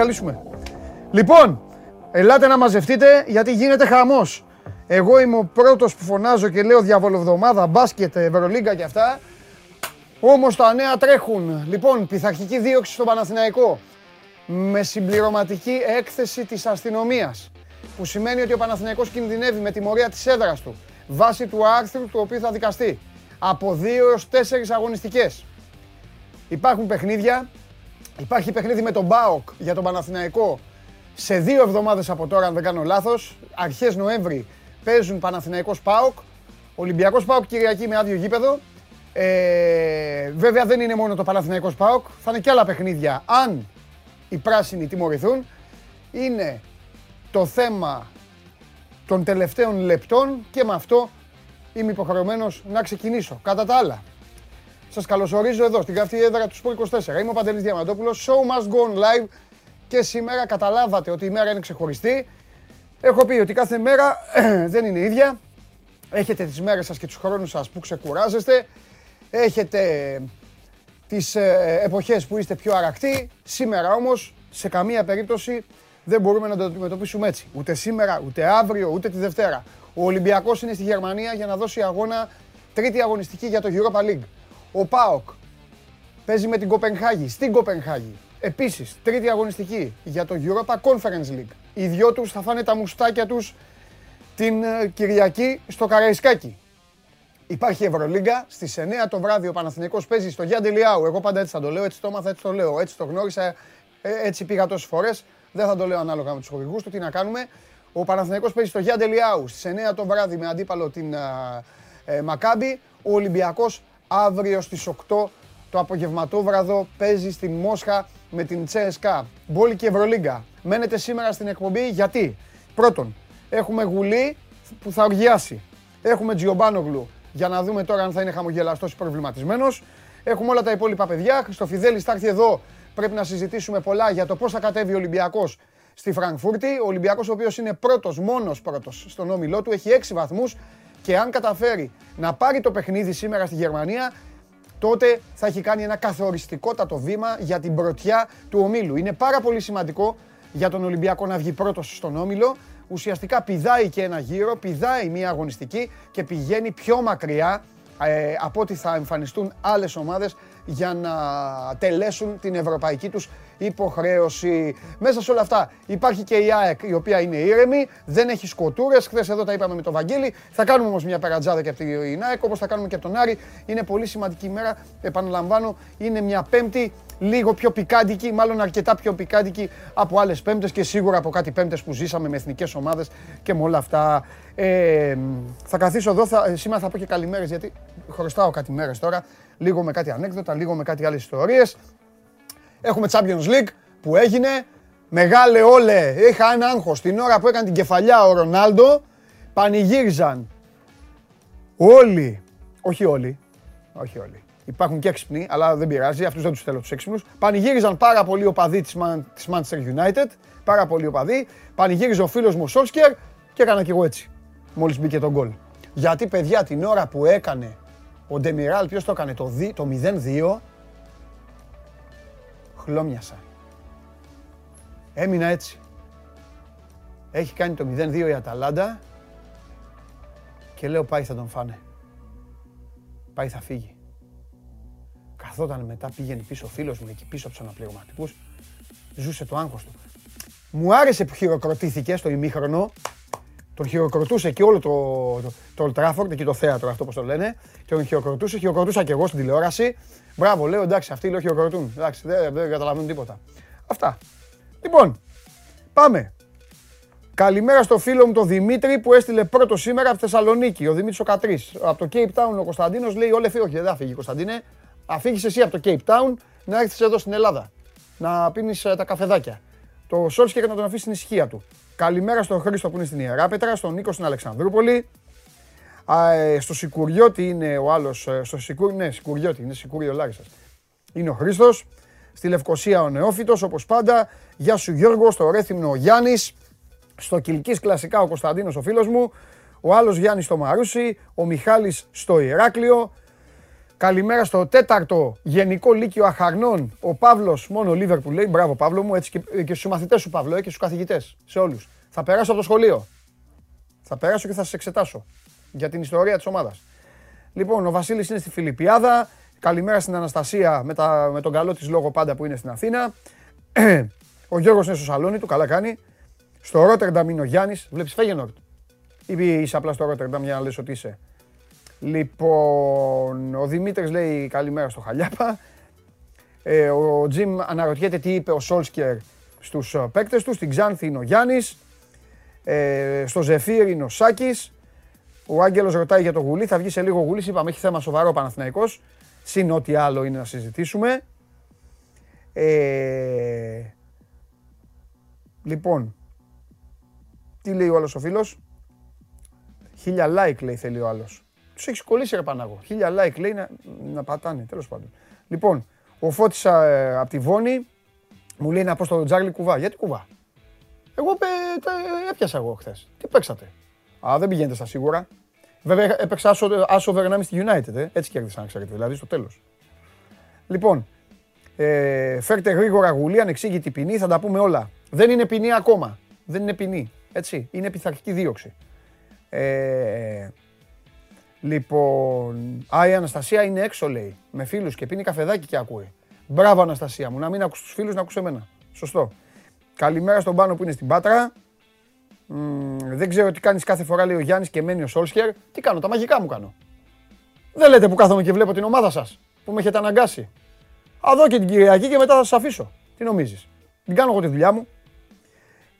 Ωραία, θα το διαλύσουμε. Λοιπόν, ελάτε να μαζευτείτε γιατί γίνεται χαμός. Εγώ είμαι ο πρώτος που φωνάζω και λέω διαβολοβδομάδα, μπάσκετ, Ευρωλίγκα και αυτά. Όμως τα νέα τρέχουν. Λοιπόν, πειθαρχική δίωξη στο Παναθηναϊκό. Με συμπληρωματική έκθεση της αστυνομίας. Που σημαίνει ότι ο Παναθηναϊκός κινδυνεύει με τιμωρία της έδρας του. Βάσει του άρθρου του οποίου θα δικαστεί. Από δύο έως τέσσερις αγωνιστικές. Υπάρχουν παιχνίδια. Υπάρχει παιχνίδι με τον ΜΠΑΟΚ για τον Παναθηναϊκό σε δύο εβδομάδες από τώρα, αν δεν κάνω λάθος. Αρχές Νοέμβρη παίζουν Παναθηναϊκός ΠΑΟΚ. Ολυμπιακός ΠΑΟΚ Κυριακή με άδειο γήπεδο. Ε, βέβαια δεν είναι μόνο το Παναθηναϊκός ΠΑΟΚ. Θα είναι και άλλα παιχνίδια αν οι πράσινοι τιμωρηθούν. Είναι το θέμα των τελευταίων λεπτών και με αυτό είμαι υποχρεωμένος να ξεκινήσω. Κατά τα άλλα, σας καλωσορίζω εδώ στην καυτή έδρα του Σπορ 24. Είμαι ο Παντελής Διαμαντόπουλος, show must go on live και σήμερα καταλάβατε ότι η μέρα είναι ξεχωριστή. Έχω πει ότι κάθε μέρα δεν είναι ίδια. Έχετε τις μέρες σας και τους χρόνους σας που ξεκουράζεστε. Έχετε τις ε, εποχές που είστε πιο αρακτοί. Σήμερα όμως, σε καμία περίπτωση, δεν μπορούμε να το αντιμετωπίσουμε έτσι. Ούτε σήμερα, ούτε αύριο, ούτε τη Δευτέρα. Ο Ολυμπιακός είναι στη Γερμανία για να δώσει αγώνα τρίτη αγωνιστική για το Europa League. Ο ΠΑΟΚ παίζει με την Κοπενχάγη, στην Κοπενχάγη. Επίσης, τρίτη αγωνιστική για το Europa Conference League. Οι δυο τους θα φάνε τα μουστάκια τους την ε, Κυριακή στο Καραϊσκάκι. Υπάρχει Ευρωλίγκα. Στις 9 το βράδυ ο Παναθηναϊκός παίζει στο Γιάννη Λιάου. Εγώ πάντα έτσι θα το λέω, έτσι το έμαθα, έτσι το λέω. Έτσι το γνώρισα, ε, έτσι πήγα τόσες φορές. Δεν θα το λέω ανάλογα με τους χορηγούς του. Τι να κάνουμε. Ο Παναθηναϊκός παίζει στο Γιάννη Λιάου στις 9 το βράδυ με αντίπαλο την ε, Μακάμπη. Ο Ολυμπιακός αύριο στις 8 το απογευματόβραδο παίζει στην Μόσχα με την Τσέσκα. Μπόλικη και Ευρωλίγκα. Μένετε σήμερα στην εκπομπή γιατί; Πρώτον, έχουμε γουλή που θα οργιάσει. Έχουμε Τζιομπάνογλου για να δούμε τώρα αν θα είναι χαμογελαστός ή προβληματισμένος. Έχουμε όλα τα υπόλοιπα παιδιά. Χριστοφιδέλη θα έρθει εδώ. Πρέπει να συζητήσουμε πολλά για το πώς θα κατέβει ο Ολυμπιακός στη Φραγκφούρτη. Ο Ολυμπιακός, ο οποίος είναι πρώτος, μόνος πρώτος στον όμιλό του, έχει 6 βαθμούς και αν καταφέρει να πάρει το παιχνίδι σήμερα στη Γερμανία, τότε θα έχει κάνει ένα καθοριστικότατο βήμα για την πρωτιά του ομίλου. Είναι πάρα πολύ σημαντικό για τον Ολυμπιακό να βγει πρώτος στον όμιλο. Ουσιαστικά πηδάει και ένα γύρο, πηδάει μια αγωνιστική και πηγαίνει πιο μακριά ε, από ότι θα εμφανιστούν άλλες ομάδες για να τελέσουν την ευρωπαϊκή τους υποχρέωση. Μέσα σε όλα αυτά υπάρχει και η ΑΕΚ η οποία είναι ήρεμη, δεν έχει σκοτούρες. Χθες εδώ τα είπαμε με τον Βαγγέλη. Θα κάνουμε όμως μια περατζάδα και από την ΑΕΚ όπως θα κάνουμε και από τον Άρη. Είναι πολύ σημαντική ημέρα. Επαναλαμβάνω, είναι μια πέμπτη λίγο πιο πικάντικη, μάλλον αρκετά πιο πικάντικη από άλλες πέμπτες και σίγουρα από κάτι πέμπτες που ζήσαμε με εθνικές ομάδες και με όλα αυτά. Ε, θα καθίσω εδώ, θα, σήμερα θα πω και καλημέρες γιατί χρωστάω κάτι μέρες τώρα. Λίγο με κάτι ανέκδοτα, λίγο με κάτι άλλες ιστορίες. Έχουμε Champions League που έγινε. Μεγάλε όλε, είχα ένα άγχος την ώρα που έκανε την κεφαλιά ο Ρονάλντο. Πανηγύριζαν όλοι, όχι όλοι, όχι όλοι, Υπάρχουν και έξυπνοι, αλλά δεν πειράζει, αυτούς δεν τους θέλω τους έξυπνους. Πανηγύριζαν πάρα πολύ ο παδί της Manchester United. Πάρα πολύ ο παδί. Πανηγύριζε ο φίλος μου ο Σόλσκερ και έκανα κι εγώ έτσι. Μόλις μπήκε τον γκολ. Γιατί παιδιά την ώρα που έκανε ο Ντεμιράλ, ποιος το έκανε, το, το 0-2, χλώμιασα. Έμεινα έτσι. Έχει κάνει το 0-2 η Αταλάντα και λέω πάει θα τον φάνε. Πάει θα φύγει. Καθόταν μετά, πήγαινε πίσω ο φίλος μου εκεί πίσω από τους αναπληρωματικούς. Ζούσε το άγχος του. Μου άρεσε που χειροκροτήθηκε στο ημίχρονο. Τον χειροκροτούσε και όλο το, το, το Old εκεί το θέατρο αυτό όπως το λένε. Και τον χειροκροτούσε, χειροκροτούσα και εγώ στην τηλεόραση. Μπράβο, λέω εντάξει, αυτοί λέω χειροκροτούν. Εντάξει, δεν, δεν καταλαβαίνουν τίποτα. Αυτά. Λοιπόν, πάμε. Καλημέρα στο φίλο μου τον Δημήτρη που έστειλε πρώτο σήμερα από Θεσσαλονίκη. Ο Δημήτρης ο Κατρί. Από το Cape Town ο Κωνσταντίνος λέει: Όλε φύγει. Όχι, δεν θα φύγει Κωνσταντίνε αφήγεις εσύ από το Cape Town να έρθεις εδώ στην Ελλάδα. Να πίνεις ε, τα καφεδάκια. Το και να τον αφήσει στην ησυχία του. Καλημέρα στον Χρήστο που είναι στην Ιεράπετρα, στον Νίκο στην Αλεξανδρούπολη. Ε, στο Σικουριώτη είναι ο άλλος. Ε, στο Σικουρι... Ναι, Σικουριώτη, είναι Σικούριο Λάρισα. Είναι ο Χρήστος. Στη Λευκοσία ο Νεόφυτος, όπως πάντα. Γεια σου Γιώργο, στο Ρέθυμνο ο Γιάννης. Στο Κυλκής κλασικά ο Κωνσταντίνος ο φίλος μου. Ο άλλος Γιάννης στο Μαρούσι. Ο Μιχάλης στο Ηράκλειο. Καλημέρα στο τέταρτο Γενικό Λύκειο Αχαρνών. Ο Παύλος, μόνο Λίβερπουλ λέει. Μπράβο, Παύλο μου, έτσι και, και στους μαθητές σου, Παύλο, ε, και στους καθηγητές. Σε όλους. Θα περάσω από το σχολείο. Θα περάσω και θα σα εξετάσω για την ιστορία της ομάδας. Λοιπόν, ο Βασίλης είναι στη Φιλιππιάδα. Καλημέρα στην Αναστασία με, τα, με τον καλό της λόγο πάντα που είναι στην Αθήνα. ο Γιώργος είναι στο σαλόνι του, καλά κάνει. Στο Ρότερνταμ είναι ο Γιάννης. Βλέπεις Φέγενορτ. Ή είσαι απλά στο Ρότερνταμ για να λες ότι είσαι. Λοιπόν, ο Δημήτρης λέει καλημέρα στο Χαλιάπα. Ε, ο Τζιμ αναρωτιέται τι είπε ο Σόλσκερ στους ε, παίκτες του. Στην Ξάνθη είναι ο Γιάννης. Ε, στο Ζεφύρ είναι ο Σάκης. Ο Άγγελος ρωτάει για το γουλί. Θα βγει σε λίγο γουλί. Είπαμε έχει θέμα σοβαρό Παναθηναϊκός. Συν ό,τι άλλο είναι να συζητήσουμε. Ε, λοιπόν, τι λέει ο άλλος ο φίλος; Χίλια like λέει θέλει ο άλλος. Τους έχεις κολλήσει ρε Πανάγο. Χίλια like λέει να, να πατάνε, τέλος πάντων. Λοιπόν, ο Φώτης ε, από τη Βόνη μου λέει να πω στο Τζάρλι κουβά. Γιατί κουβά; Εγώ πε, έπιασα εγώ χθες. Τι παίξατε; Α, δεν πηγαίνετε στα σίγουρα. Βέβαια έπαιξα άσο, άσο Βερνάμι στη United, ε. έτσι κέρδισα, να ξέρετε, δηλαδή στο τέλος. Λοιπόν, ε, φέρτε γρήγορα γουλή, ανεξήγητη ποινή, θα τα πούμε όλα. Δεν είναι ποινή ακόμα. Δεν είναι ποινή. Έτσι. Είναι πειθαρχική δίωξη. Ε, Λοιπόν, α, η Αναστασία είναι έξω λέει, με φίλους και πίνει καφεδάκι και ακούει. Μπράβο Αναστασία μου, να μην ακούς τους φίλους, να ακούς εμένα. Σωστό. Καλημέρα στον Πάνο που είναι στην Πάτρα. Δεν ξέρω τι κάνεις κάθε φορά λέει ο Γιάννης και μένει ο Σόλσχερ. Τι κάνω, τα μαγικά μου κάνω. Δεν λέτε που κάθομαι και βλέπω την ομάδα σας, που με έχετε αναγκάσει. Α, δω και την Κυριακή και μετά θα σας αφήσω. Τι νομίζεις. Την κάνω εγώ τη δουλειά μου.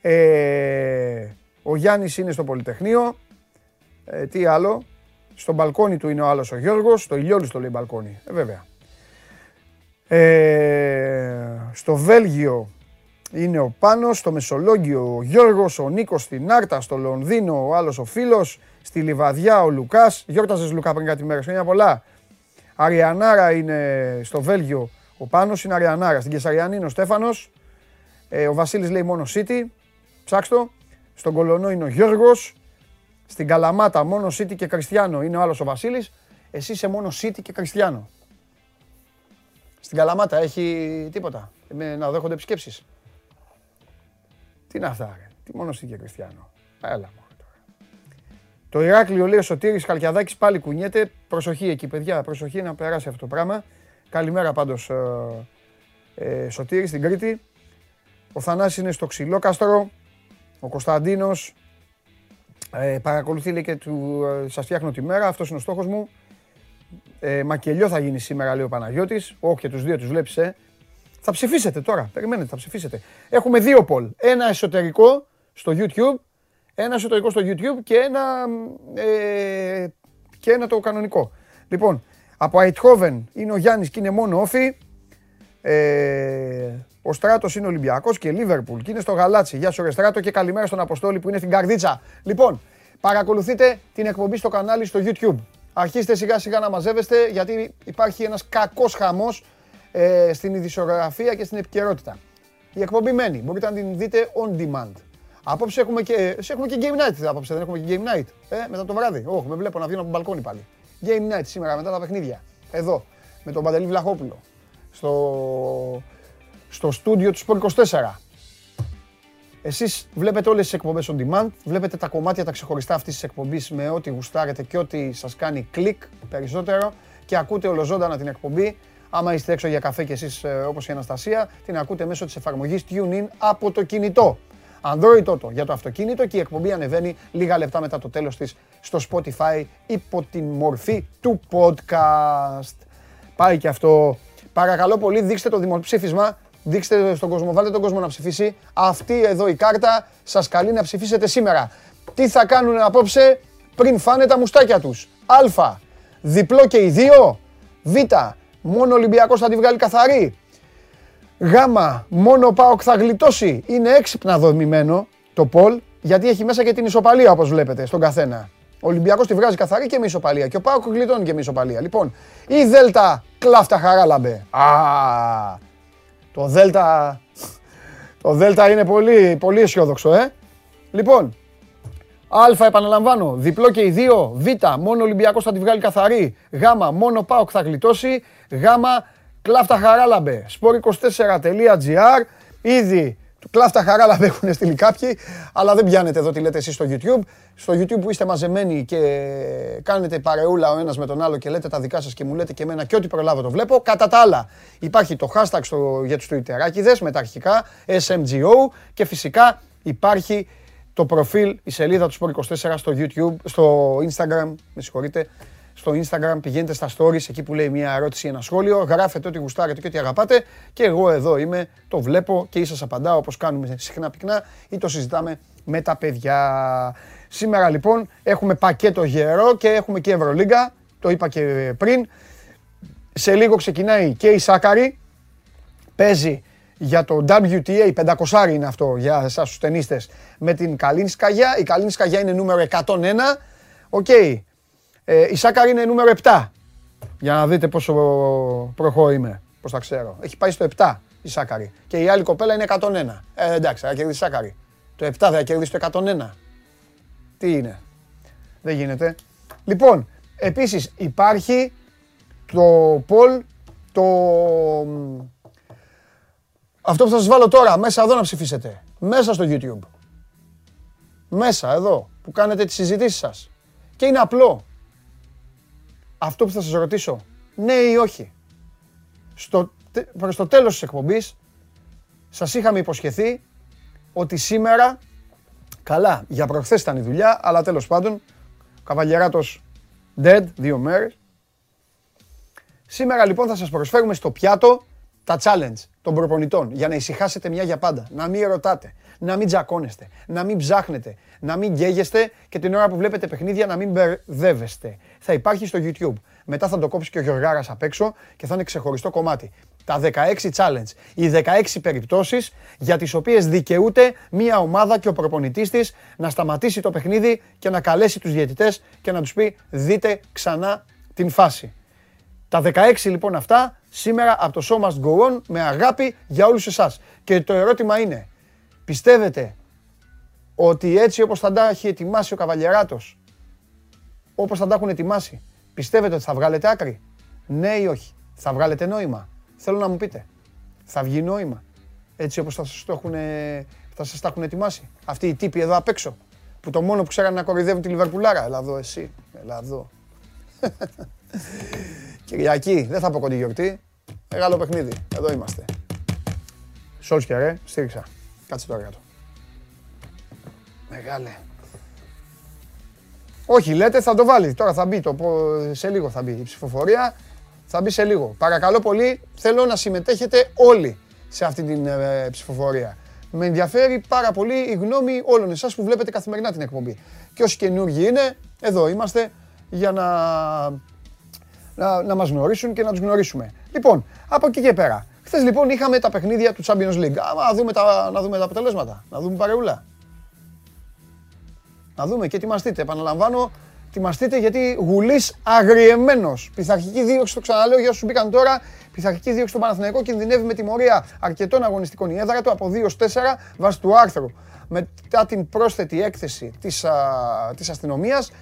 Ε, ο Γιάννης είναι στο Πολυτεχνείο. Ε, τι άλλο. Στο μπαλκόνι του είναι ο άλλος ο Γιώργος, στο ηλιόλου το λέει μπαλκόνι. Ε, βέβαια. Ε, στο Βέλγιο είναι ο Πάνος, στο Μεσολόγγιο ο Γιώργος, ο Νίκος στην Άρτα, στο Λονδίνο ο άλλος ο φίλος, στη Λιβαδιά ο Λουκάς. Γιόρταζες Λουκά πριν κάτι μέρες, είναι πολλά. Αριανάρα είναι στο Βέλγιο ο Πάνος, είναι Αριανάρα. Στην Κεσαριανή είναι ο Στέφανος. Ε, ο Βασίλης λέει μόνο City, ψάξτο. Στον Κολονό είναι ο Γιώργος. Στην Καλαμάτα μόνο City και Κριστιανό είναι ο άλλος ο Βασίλης. Εσύ είσαι μόνο City και Κριστιανό. Στην Καλαμάτα έχει τίποτα. Με, να δέχονται επισκέψεις. Τι είναι αυτά, ρε; Τι μόνο City και Κριστιανό. Έλα μόνο τώρα. Το Ηράκλειο λέει ο Σωτήρης Καλκιαδάκης πάλι κουνιέται. Προσοχή εκεί παιδιά, προσοχή να περάσει αυτό το πράγμα. Καλημέρα πάντως ε, ε, Σωτήρη στην Κρήτη. Ο Θανάσης είναι στο Ξυλόκαστρο. Ο Κωνσταντίνος ε, παρακολουθεί λέει και του, ε, σας φτιάχνω τη μέρα, αυτός είναι ο στόχος μου. Ε, μακελιό θα γίνει σήμερα, λέει ο Παναγιώτης. Όχι και τους δύο τους βλέπεις, ε. Θα ψηφίσετε τώρα, περιμένετε, θα ψηφίσετε. Έχουμε δύο πολ. Ένα εσωτερικό στο YouTube, ένα εσωτερικό στο YouTube και ένα, ε, και ένα το κανονικό. Λοιπόν, από Αιτχόβεν είναι ο Γιάννης και είναι μόνο όφη. Ε, ο Στράτος είναι Ολυμπιακός και Λίβερπουλ και είναι στο Γαλάτσι. Γεια σου, Στράτο, και καλημέρα στον Αποστόλη που είναι στην Καρδίτσα. Λοιπόν, παρακολουθείτε την εκπομπή στο κανάλι στο YouTube. Αρχίστε σιγά σιγά να μαζεύεστε γιατί υπάρχει ένας κακός χαμός ε, στην ειδησιογραφία και στην επικαιρότητα. Η εκπομπή μένει. Μπορείτε να την δείτε on demand. Απόψε έχουμε και, έχουμε και game night. Απόψε δεν έχουμε και game night. Ε, μετά το βράδυ. Όχι, με βλέπω να βγαίνω από τον μπαλκόνι πάλι. Game night σήμερα μετά τα παιχνίδια. Εδώ. Με τον Παντελή Βλαχόπουλο. Στο στο στούντιο του Sport 24. Εσείς βλέπετε όλες τις εκπομπές on demand, βλέπετε τα κομμάτια τα ξεχωριστά αυτής της εκπομπής με ό,τι γουστάρετε και ό,τι σας κάνει κλικ περισσότερο και ακούτε ολοζώντανα την εκπομπή. Άμα είστε έξω για καφέ και εσείς ε, όπως η Αναστασία, την ακούτε μέσω της εφαρμογής TuneIn από το κινητό. Android Toto για το αυτοκίνητο και η εκπομπή ανεβαίνει λίγα λεπτά μετά το τέλος της στο Spotify υπό την μορφή του podcast. Πάει και αυτό. Παρακαλώ πολύ δείξτε το δημοψήφισμα Δείξτε στον κόσμο, βάλτε τον κόσμο να ψηφίσει. Αυτή εδώ η κάρτα σας καλεί να ψηφίσετε σήμερα. Τι θα κάνουν απόψε πριν φάνε τα μουστάκια τους. Α. Διπλό και οι δύο. Β. Μόνο ο Ολυμπιακός θα τη βγάλει καθαρή. Γ. Μόνο ο ΠΑΟΚ θα γλιτώσει. Είναι έξυπνα δομημένο το Πολ, γιατί έχει μέσα και την ισοπαλία όπως βλέπετε στον καθένα. Ο Ολυμπιακός τη βγάζει καθαρή και με ισοπαλία και ο ΠΑΟΚ γλιτώνει και με ισοπαλία. Λοιπόν, η Δέλτα κλάφτα χαράλαμπε. Α, το Δέλτα, το Δέλτα είναι πολύ, πολύ αισιόδοξο, ε. Λοιπόν, Α, επαναλαμβάνω, διπλό και οι δύο. Β, μόνο Ολυμπιακός θα τη βγάλει καθαρή. Γ, μόνο ΠΑΟΚ θα γλιτώσει. Γ, κλάφτα χαράλαμπε. sport24.gr. Ήδη του κλάφτα χαράλαμπε έχουν στείλει κάποιοι, αλλά δεν πιάνετε εδώ τι λέτε εσείς στο YouTube. Στο YouTube που είστε μαζεμένοι και κάνετε παρεούλα ο ένας με τον άλλο και λέτε τα δικά σας και μου λέτε και εμένα και ό,τι προλάβω το βλέπω. Κατά τα άλλα, υπάρχει το hashtag στο, για τους Twitterάκηδες με τα αρχικά SMGO και φυσικά υπάρχει το προφίλ, η σελίδα του Sport 24 στο YouTube, στο Instagram, με συγχωρείτε, στο Instagram, πηγαίνετε στα stories, εκεί που λέει μια ερώτηση ή ένα σχόλιο, γράφετε ό,τι γουστάρετε και ό,τι αγαπάτε και εγώ εδώ είμαι, το βλέπω και ή σας απαντάω όπως κάνουμε συχνά πυκνά ή το συζητάμε με τα παιδιά. Σήμερα λοιπόν έχουμε πακέτο γερό και έχουμε και Ευρωλίγκα, το είπα και πριν. Σε λίγο ξεκινάει και η Σάκαρη, παίζει για το WTA, 500 είναι αυτό για εσάς τους ταινίστες, με την Καλίνσκαγια. Η Καλίνσκαγια είναι νούμερο 101. Οκ. Ε, η Σάκαρη είναι νούμερο 7. Για να δείτε πόσο προχώ είμαι, πώς τα ξέρω. Έχει πάει στο 7 η Σάκαρη. Και η άλλη κοπέλα είναι 101. Ε, εντάξει, θα κερδίσει η Σάκαρη. Το 7 θα κερδίσει το 101. Τι είναι; Δεν γίνεται. Λοιπόν, επίσης υπάρχει το Πολ, το αυτό που θα σας βάλω τώρα, μέσα εδώ να ψηφίσετε. Μέσα στο YouTube. Μέσα εδώ, που κάνετε τις συζητήσεις σας. Και είναι απλό. Αυτό που θα σας ρωτήσω, ναι ή όχι. Στο, προς το τέλος της εκπομπής, σας είχαμε υποσχεθεί ότι σήμερα, καλά, για προχθές ήταν η δουλειά, αλλά τέλος πάντων, καβαλιεράτος dead, δύο μέρες. Σήμερα λοιπόν θα σας προσφέρουμε στο πιάτο τα challenge των προπονητών για να ησυχάσετε μια για πάντα. Να μην ρωτάτε, να μην τζακώνεστε, να μην ψάχνετε, να μην γκέγεστε και την ώρα που βλέπετε παιχνίδια να μην μπερδεύεστε. Θα υπάρχει στο YouTube. Μετά θα το κόψει και ο Γιωργάρας απ' έξω και θα είναι ξεχωριστό κομμάτι. Τα 16 challenge, οι 16 περιπτώσεις για τις οποίες δικαιούται μια ομάδα και ο προπονητής της να σταματήσει το παιχνίδι και να καλέσει τους διαιτητές και να τους πει δείτε ξανά την φάση. Τα 16 λοιπόν αυτά σήμερα από το Show Must Go On με αγάπη για όλους εσάς. Και το ερώτημα είναι, πιστεύετε ότι έτσι όπως θα τα έχει ετοιμάσει ο Καβαλιεράτος, όπως θα τα έχουν ετοιμάσει, πιστεύετε ότι θα βγάλετε άκρη, ναι ή όχι, θα βγάλετε νόημα. Θέλω να μου πείτε, θα βγει νόημα, έτσι όπως θα σας το έχουν, θα σας τα έχουν ετοιμάσει. Αυτοί οι τύποι εδώ απ' έξω, που το μόνο που ξέρανε να κοροϊδεύουν τη Λιβερπουλάρα. Έλα εδώ εσύ, έλα εδώ. Κυριακή, δεν θα πω κοντή γιορτή. Μεγάλο παιχνίδι. Εδώ είμαστε. Σόλσκια ρε, στήριξα. Κάτσε τώρα κάτω. Μεγάλε. Όχι, λέτε θα το βάλεις. Τώρα θα μπει το, σε λίγο θα μπει η ψηφοφορία. Θα μπει σε λίγο. Παρακαλώ πολύ, θέλω να συμμετέχετε όλοι σε αυτή την ε, ψηφοφορία. Με ενδιαφέρει πάρα πολύ η γνώμη όλων εσάς που βλέπετε καθημερινά την εκπομπή. Και όσοι καινούργοι είναι, εδώ είμαστε για να να, να μας γνωρίσουν και να τους γνωρίσουμε. Λοιπόν, από εκεί και πέρα. Χθες λοιπόν είχαμε τα παιχνίδια του Champions League. να, δούμε τα, να δούμε τα αποτελέσματα, να δούμε παρεούλα. Να δούμε και ετοιμαστείτε. Επαναλαμβάνω, ετοιμαστείτε γιατί γουλή αγριεμένος. Πειθαρχική δίωξη, το ξαναλέω για όσους μπήκαν τώρα. Πειθαρχική δίωξη του Παναθηναϊκού κινδυνεύει με τιμωρία αρκετών αγωνιστικών η έδρα του από 2 4 βάσει του άρθρου. Μετά την πρόσθετη έκθεση της, της αστυνομίας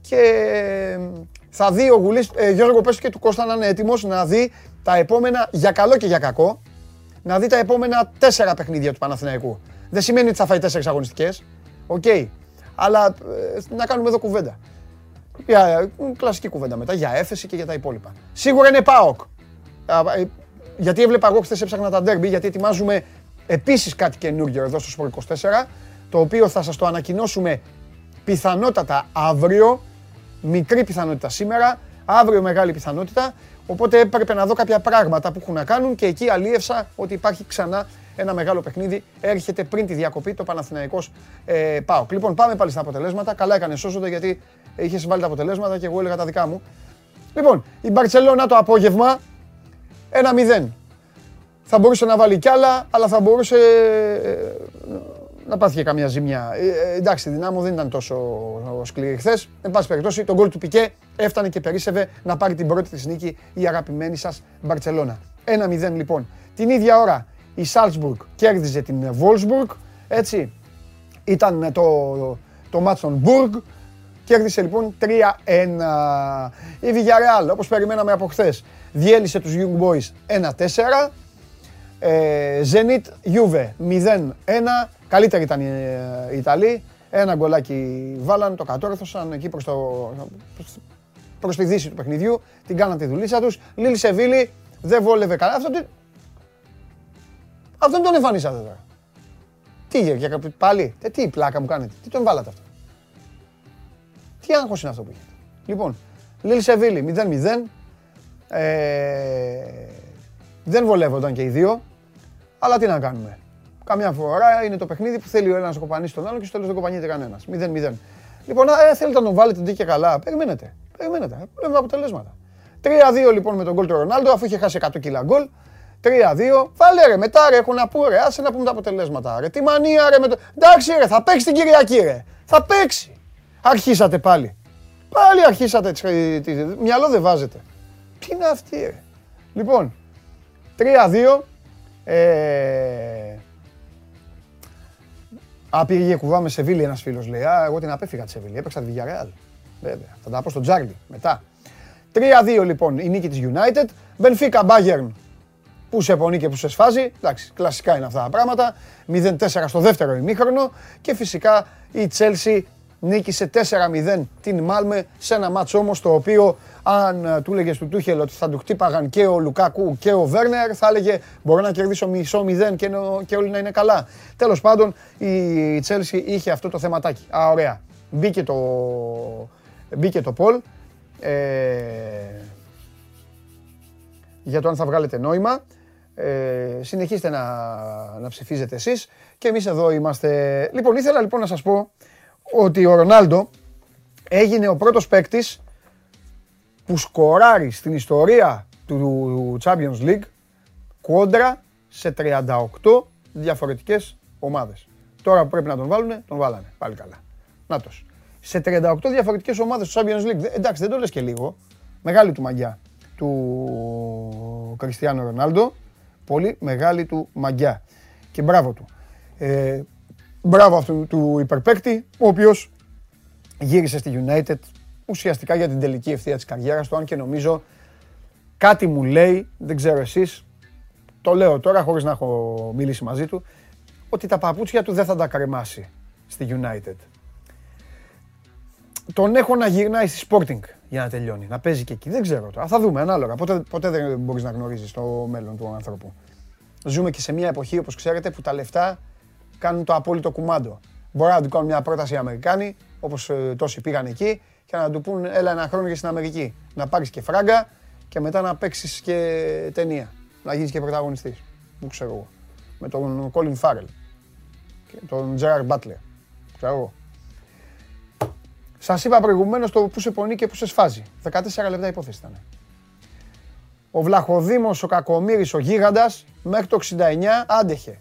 και θα δει ο Γουλής, ε, Γιώργο πες και του Κώστα να είναι έτοιμος να δει τα επόμενα, για καλό και για κακό, να δει τα επόμενα τέσσερα παιχνίδια του Παναθηναϊκού. Δεν σημαίνει ότι θα φάει τέσσερις αγωνιστικές, OK. Okay. Αλλά ε, να κάνουμε εδώ κουβέντα. Για, ε, κλασική κουβέντα μετά, για έφεση και για τα υπόλοιπα. Σίγουρα είναι ΠΑΟΚ. Ε, γιατί έβλεπα εγώ χθες έψαχνα τα ντέρμπι, γιατί ετοιμάζουμε επίσης κάτι καινούργιο εδώ στο Sport 24, το οποίο θα σας το ανακοινώσουμε πιθανότατα αύριο, μικρή πιθανότητα σήμερα, αύριο μεγάλη πιθανότητα. Οπότε έπρεπε να δω κάποια πράγματα που έχουν να κάνουν και εκεί αλίευσα ότι υπάρχει ξανά ένα μεγάλο παιχνίδι. Έρχεται πριν τη διακοπή το Παναθηναϊκός ε, ΠΑΟΚ. Λοιπόν, πάμε πάλι στα αποτελέσματα. Καλά έκανε σώζοντα γιατί είχες βάλει τα αποτελέσματα και εγώ έλεγα τα δικά μου. Λοιπόν, η Μπαρσελόνα το απόγευμα 1-0. Θα μπορούσε να βάλει κι άλλα, αλλά θα μπορούσε ε, να πάθει και καμιά ζημιά. Ε, ε εντάξει, η Δυνάμω δεν ήταν τόσο σκληρή χθες. Εν πάση περιπτώσει, τον γκολ του Πικέ έφτανε και περίσευε να πάρει την πρώτη της νίκη η αγαπημένη σας Μπαρσελόνα. 1-0 λοιπόν. Την ίδια ώρα η Σάλτσμπουργκ κέρδιζε την Βόλσμπουργκ. Έτσι, ήταν το, το μάτς των Μπουργκ. Κέρδισε λοιπόν 3-1. Η Villarreal, όπως περιμέναμε από χθες, διέλυσε τους Young Boys 1-4. Ε, Zenit Juve 0-1. Καλύτερη ήταν οι Ιταλοί. Ένα γκολάκι βάλαν, το κατόρθωσαν εκεί προς, το, προς τη δύση του παιχνιδιού. Την κάναν τη δουλίτσα τους. Λίλη Σεβίλη δεν βόλευε καλά. Αυτό, τι... Αυτό τον εμφανίσατε τώρα. Τι για πάλι, ε, τι πλάκα μου κάνετε, τι τον βάλατε αυτό. Τι άγχος είναι αυτό που έχετε. Λοιπόν, Λίλη Σεβίλη 0-0. Ε, δεν βολεύονταν και οι δύο, αλλά τι να κάνουμε. Καμιά φορά είναι το παιχνίδι που θέλει ο ένας να κοπανίσει τον άλλο και στο τέλος δεν κοπανιεται κανένας. 0-0. Λοιπόν, ε, θέλετε να τον βάλετε τι και καλά. Περιμένετε. Περιμένετε. Βλέπουμε τα αποτελέσματα. 3-2 λοιπόν με τον γκολ του Ρονάλντο, αφού είχε χάσει 100 κιλά γκολ. 3-2. Βάλε ρε, μετά ρε, έχω να πω ρε, άσε να πούμε τα αποτελέσματα ρε. Τι μανία ρε με το... Εντάξει ρε, θα παίξει την Κυριακή ρε. Θα παίξει. Αρχίσατε πάλι. Πάλι αρχίσατε. Μυαλό δεν βάζετε. Τι είναι αυτή ρε. Λοιπόν, 3-2. Ε... Α, πήγε κουβά με Σεβίλη ένας φίλος λέει. Α, εγώ την απέφυγα τη Σεβίλη. Έπαιξα τη Villarreal. Βέβαια. Θα τα πω στον Τζάρλι μετά. 3-2 λοιπόν η νίκη της United. Benfica Bayern που σε πονεί και που σε σφάζει. Εντάξει, κλασικά είναι αυτά τα πράγματα. 0-4 στο δεύτερο ημίχρονο. Και φυσικά η Chelsea νίκησε 4-0 την Μάλμε σε ένα μάτσο όμως το οποίο αν ε, του έλεγες του Τούχελ ότι θα του χτύπαγαν και ο Λουκάκου και ο Βέρνερ θα έλεγε μπορώ να κερδίσω μισό μηδέν και, και όλοι να είναι καλά. Τέλος πάντων η Τσέλσι είχε αυτό το θεματάκι. Α, ωραία. Μπήκε το, μπήκε το Πολ. Ε, για το αν θα βγάλετε νόημα. Ε, συνεχίστε να, να ψηφίζετε εσείς και εμείς εδώ είμαστε. Λοιπόν, ήθελα λοιπόν να σας πω ότι ο Ρονάλντο έγινε ο πρώτος παίκτης που σκοράρει στην ιστορία του Champions League κόντρα σε 38 διαφορετικές ομάδες. Τώρα που πρέπει να τον βάλουν, τον βάλανε. Πάλι καλά. Νάτος. Σε 38 διαφορετικές ομάδες του Champions League. Εντάξει, δεν το λες και λίγο. Μεγάλη του μαγιά του Κριστιανό Ρονάλντο. Πολύ μεγάλη του μαγιά. Και μπράβο του. Ε, Μπράβο αυτού του υπερπαίκτη, ο οποίος γύρισε στη United ουσιαστικά για την τελική ευθεία της καριέρας του, αν και νομίζω κάτι μου λέει, δεν ξέρω εσείς, το λέω τώρα χωρίς να έχω μιλήσει μαζί του, ότι τα παπούτσια του δεν θα τα κρεμάσει στη United. Τον έχω να γυρνάει στη Sporting για να τελειώνει, να παίζει και εκεί. Δεν ξέρω τώρα. Θα δούμε ανάλογα. Ποτέ, ποτέ δεν μπορείς να γνωρίζεις το μέλλον του ανθρώπου. Ζούμε και σε μια εποχή, όπως ξέρετε, που τα λεφτά κάνουν το απόλυτο κουμάντο. Μπορεί να του κάνουν μια πρόταση οι Αμερικάνοι, όπως ε, τόσοι πήγαν εκεί, και να του πούν έλα ένα χρόνο για στην Αμερική. Να πάρεις και φράγκα και μετά να παίξεις και ταινία. Να γίνεις και πρωταγωνιστής. Πού ξέρω εγώ. Με τον Colin Farrell και τον Gerard Butler. Ξέρω εγώ. Σας είπα προηγουμένως το που σε πονεί και που σε σφάζει. 14 λεπτά υπόθεση ήταν. Ο Βλαχοδήμος, ο Κακομύρης, ο Γίγαντας, μέχρι το 69 άντεχε.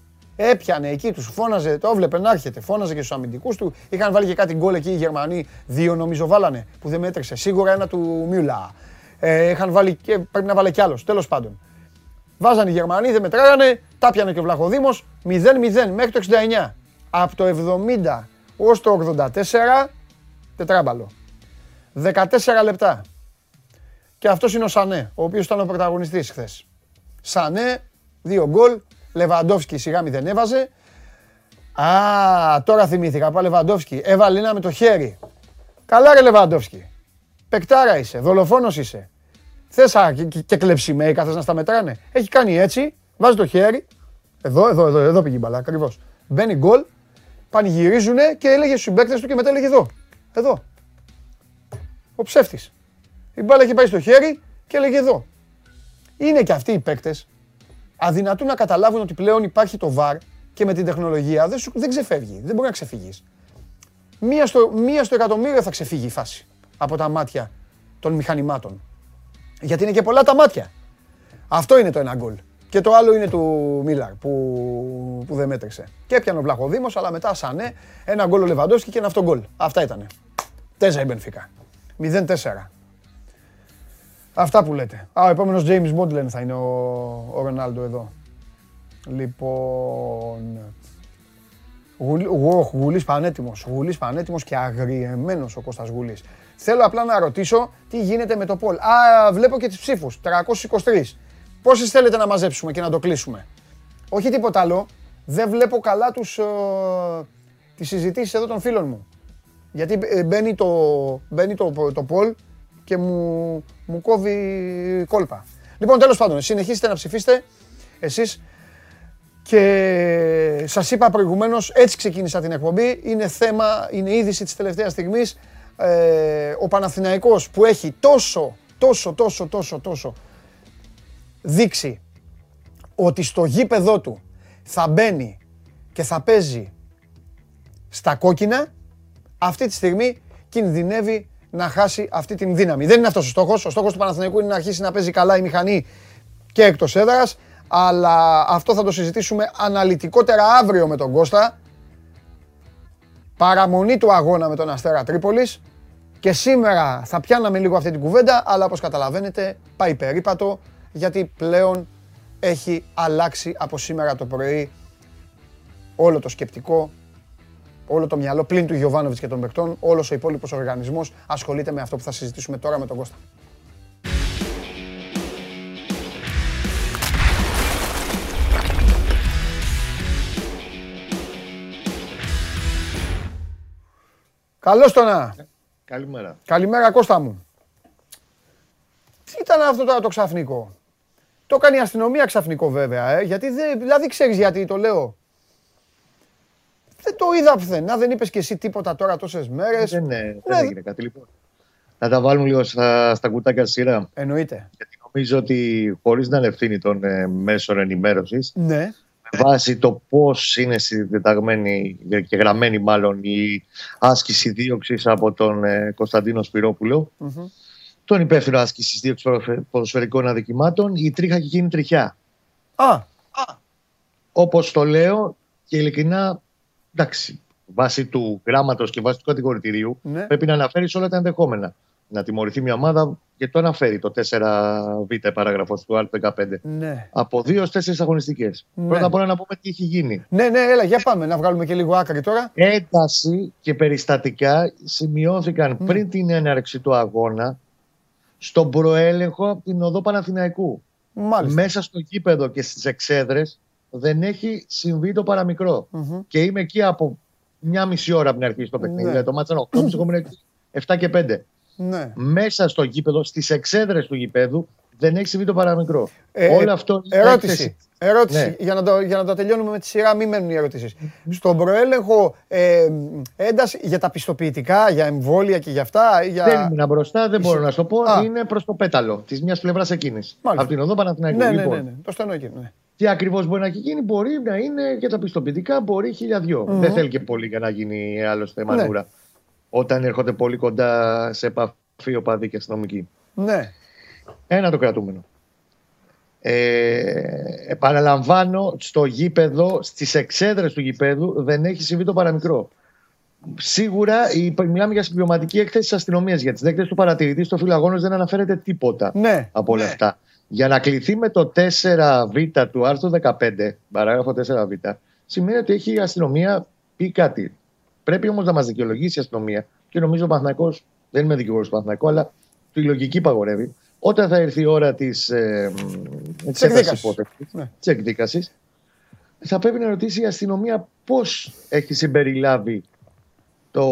Έπιανε εκεί, τους φώναζε, το έβλεπε να έρχεται. Φώναζε και στους αμυντικούς του. Είχαν βάλει και κάτι γκολ εκεί οι Γερμανοί. Δύο νομίζω βάλανε που δεν μέτρησε. Σίγουρα ένα του Μιούλα. Ε, είχαν βάλει και πρέπει να βάλει κι άλλος. Τέλος πάντων. Βάζανε οι Γερμανοί, δεν μετράγανε. Τα πιανε και ο Βλαχοδήμος 0-0 μέχρι το 69. Από το 70 ως το 84 τετράμπαλο. 14 λεπτά. Και αυτός είναι ο Σανέ, ο οποίος ήταν ο πρωταγωνιστής χθες. Σανέ, δύο γκολ, Λεβαντόφσκι σιγά μη δεν έβαζε. Α, τώρα θυμήθηκα. Πά Λεβαντόφσκι. Έβαλε ένα με το χέρι. Καλά ρε Λεβαντόφσκι. Πεκτάρα είσαι, δολοφόνος είσαι. Θες α, και, και, και κλεψιμέικα, θες να στα μετράνε. Έχει κάνει έτσι, βάζει το χέρι. Εδώ, εδώ, εδώ, εδώ πήγε η μπαλά, ακριβώς. Μπαίνει γκολ, πανηγυρίζουνε και έλεγε στους συμπαίκτες του και μετά έλεγε εδώ. Εδώ. Ο ψεύτης. Η μπάλα έχει πάει στο χέρι και έλεγε εδώ. Είναι και αυτοί οι παίκτες αδυνατούν να καταλάβουν ότι πλέον υπάρχει το VAR και με την τεχνολογία δεν, σου, δεν ξεφεύγει. Δεν μπορεί να ξεφύγεις. Μία στο, μία στο εκατομμύριο θα ξεφύγει η φάση από τα μάτια των μηχανημάτων. Γιατί είναι και πολλά τα μάτια. Αυτό είναι το ένα γκολ. Και το άλλο είναι του Μίλαρ που, που δεν μέτρησε. Και έπιανε ο Βλαχοδήμος, αλλά μετά σανέ, ένα γκολ ο Λεβαντόσκι και ένα αυτό γκολ. Αυτά ήτανε. Τέζα η Μπενφίκα. 0-4. Αυτά που λέτε. Α, ο επόμενος James Bond λένε θα είναι ο, ο Ρονάλντο εδώ. Λοιπόν... Γουλής πανέτοιμος, Γουλής πανέτοιμος και αγριεμένος ο Κώστας Γουλής. Θέλω απλά να ρωτήσω τι γίνεται με το Πολ. Α, βλέπω και τις ψήφους, 323. Πόσες θέλετε να μαζέψουμε και να το κλείσουμε; Όχι τίποτα άλλο, δεν βλέπω καλά τους, ε, τις συζητήσεις εδώ των φίλων μου. Γιατί ε, μπαίνει το, μπαίνει το, το Πολ και μου, μου κόβει κόλπα. Λοιπόν, τέλος πάντων, συνεχίστε να ψηφίστε εσείς και σας είπα προηγουμένως, έτσι ξεκίνησα την εκπομπή, είναι θέμα, είναι είδηση της τελευταίας στιγμής. Ε, ο Παναθηναϊκός που έχει τόσο, τόσο, τόσο, τόσο, τόσο δείξει ότι στο γήπεδό του θα μπαίνει και θα παίζει στα κόκκινα, αυτή τη στιγμή κινδυνεύει να χάσει αυτή την δύναμη. Δεν είναι αυτός ο στόχος. Ο στόχος του Παναθηναϊκού είναι να αρχίσει να παίζει καλά η μηχανή και εκτός έδρας. Αλλά αυτό θα το συζητήσουμε αναλυτικότερα αύριο με τον Κώστα. Παραμονή του αγώνα με τον Αστέρα Τρίπολης. Και σήμερα θα πιάναμε λίγο αυτή την κουβέντα, αλλά όπως καταλαβαίνετε πάει περίπατο, γιατί πλέον έχει αλλάξει από σήμερα το πρωί όλο το σκεπτικό, όλο το μυαλό πλην του Γιωβάνοβιτς και των παικτών, όλος ο υπόλοιπος οργανισμός ασχολείται με αυτό που θα συζητήσουμε τώρα με τον Κώστα. Καλώς το να. Καλημέρα. Καλημέρα Κώστα μου. Τι ήταν αυτό τώρα το ξαφνικό; Το κάνει η αστυνομία ξαφνικό βέβαια, ε, γιατί δεν, δηλαδή ξέρεις γιατί το λέω. Δεν το είδα πουθενά, δεν είπες και εσύ τίποτα τώρα τόσες μέρες. Δεν, ναι, δεν ναι. έγινε κάτι λοιπόν. Να τα βάλουμε λίγο στα, στα κουτάκια σειρά. Εννοείται. Γιατί νομίζω ότι χωρίς να είναι ευθύνη των ε, μέσων ενημέρωσης, ναι βάσει το πώς είναι συντεταγμένη και γραμμένη μάλλον η άσκηση δίωξης από τον ε, Κωνσταντίνο τον υπεύθυνο άσκησης δίωξης ποδοσφαιρικών αδικημάτων, η τρίχα έχει γίνει τριχιά. Α. Όπως το λέω και ειλικρινά, εντάξει, βάσει του γράμματος και βάσει του κατηγορητηρίου, ναι. πρέπει να αναφέρεις όλα τα ενδεχόμενα να τιμωρηθεί μια ομάδα και το αναφέρει το 4β παράγραφο του άρθρου 15. Ναι. Από δύο ω τέσσερις αγωνιστικές. Ναι. Πρώτα απ' όλα να πούμε τι έχει γίνει. Ναι, ναι, έλα, για πάμε να βγάλουμε και λίγο άκρη τώρα. Ένταση και περιστατικά σημειώθηκαν πριν την έναρξη του αγώνα στον προέλεγχο από την οδό Παναθηναϊκού. Μάλιστα. Μέσα στο γήπεδο και στις εξέδρες δεν έχει συμβεί το παραμικρο Και είμαι εκεί από μια μισή ώρα από την αρχή στο παιχνίδι. Ναι. Δηλαδή, το μάτσαν 8.30 7 και 5 ναι. μέσα στο γήπεδο, στις εξέδρες του γήπεδου, δεν έχει συμβεί το παραμικρό. Ε, Όλο αυτό ερώτηση. Ερώτηση. Ναι. Για, να το, για να το τελειώνουμε με τη σειρά, μην μένουν οι ερωτήσεις. Στον προέλεγχο ε, ένταση για τα πιστοποιητικά, για εμβόλια και για αυτά. Για... Δεν ήμουν μπροστά, δεν μπορώ να σου το πω. Α. Είναι προς το πέταλο της μιας πλευράς εκείνης. Από την οδό Παναθηναϊκού. Ναι, ναι, λοιπόν. ναι, ναι, το στενό εκείνο. Ναι. Τι ακριβώς μπορεί να έχει γίνει, μπορεί να είναι και τα πιστοποιητικά, μπορεί χιλιαδιό. Mm-hmm. Δεν θέλει και πολύ για να γίνει άλλωστε μανούρα. Ναι όταν έρχονται πολύ κοντά σε επαφή οπαδοί και αστυνομικοί. Ναι. Ένα το κρατούμενο. Ε, επαναλαμβάνω, στο γήπεδο, στις εξέδρες του γήπεδου δεν έχει συμβεί το παραμικρό. Σίγουρα μιλάμε για συμπληρωματική έκθεση της αστυνομίας. Για τις δέκτες του παρατηρητή στο φύλλο δεν αναφέρεται τίποτα ναι, από όλα ναι. αυτά. Για να κληθεί με το 4β του άρθρου 15, παράγραφο 4β, σημαίνει ότι έχει η αστυνομία πει κάτι. Πρέπει όμως να μας δικαιολογήσει η αστυνομία και νομίζω ο Παναθυνακό, δεν είμαι δικηγόρος του Παναθυνακού, αλλά η λογική παγορεύει. Όταν θα έρθει η ώρα της ε, εκδίκασης, ναι. θα πρέπει να ρωτήσει η αστυνομία πώς έχει συμπεριλάβει το,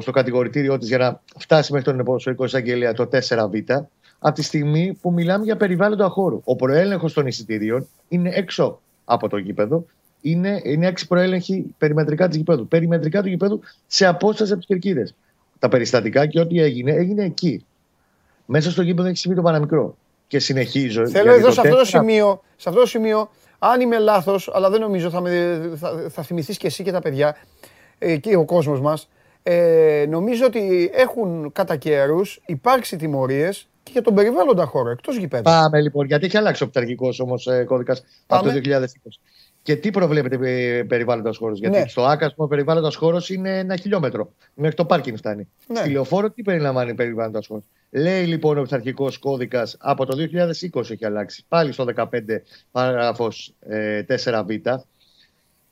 στο κατηγορητήριό της για να φτάσει μέχρι τον εποσοϊκό εισαγγελέα το 4β, από τη στιγμή που μιλάμε για περιβάλλοντα χώρου. Ο προέλεγχος των εισιτηρίων είναι έξω από το γήπεδο είναι, είναι έξι προέλεγχοι περιμετρικά του γηπέδου. Περιμετρικά του γηπέδου σε απόσταση από τις κερκίδες. Τα περιστατικά και ό,τι έγινε, έγινε εκεί. Μέσα στο γήπεδο έχει συμβεί το παραμικρό. Και συνεχίζω. Θέλω εδώ σε αυτό, το σημείο, σε αυτό το σημείο, αν είμαι λάθος, αλλά δεν νομίζω, θα, με, θα, θα θυμηθείς και εσύ και τα παιδιά ε, και ο κόσμος μας. Ε, νομίζω ότι έχουν κατά καιρούς υπάρξει τιμωρίες και για τον περιβάλλοντα χώρο εκτός γηπέδου. Πάμε λοιπόν, γιατί έχει αλλάξει ο πταρχικός όμως ε, κώδικας από το 2020. Και τι προβλέπετε περιβάλλοντας χώρος. Γιατί ναι. στο ΑΚΑ, ο περιβάλλοντας χώρος είναι ένα χιλιόμετρο. Μέχρι το πάρκινγκ φτάνει. Ναι. Στη λεωφόρο τι περιλαμβάνει περιβάλλοντας χώρος; Λέει λοιπόν ο πειθαρχικό κώδικας από το 2020 έχει αλλάξει. Πάλι στο 15 παράγραφος 4β.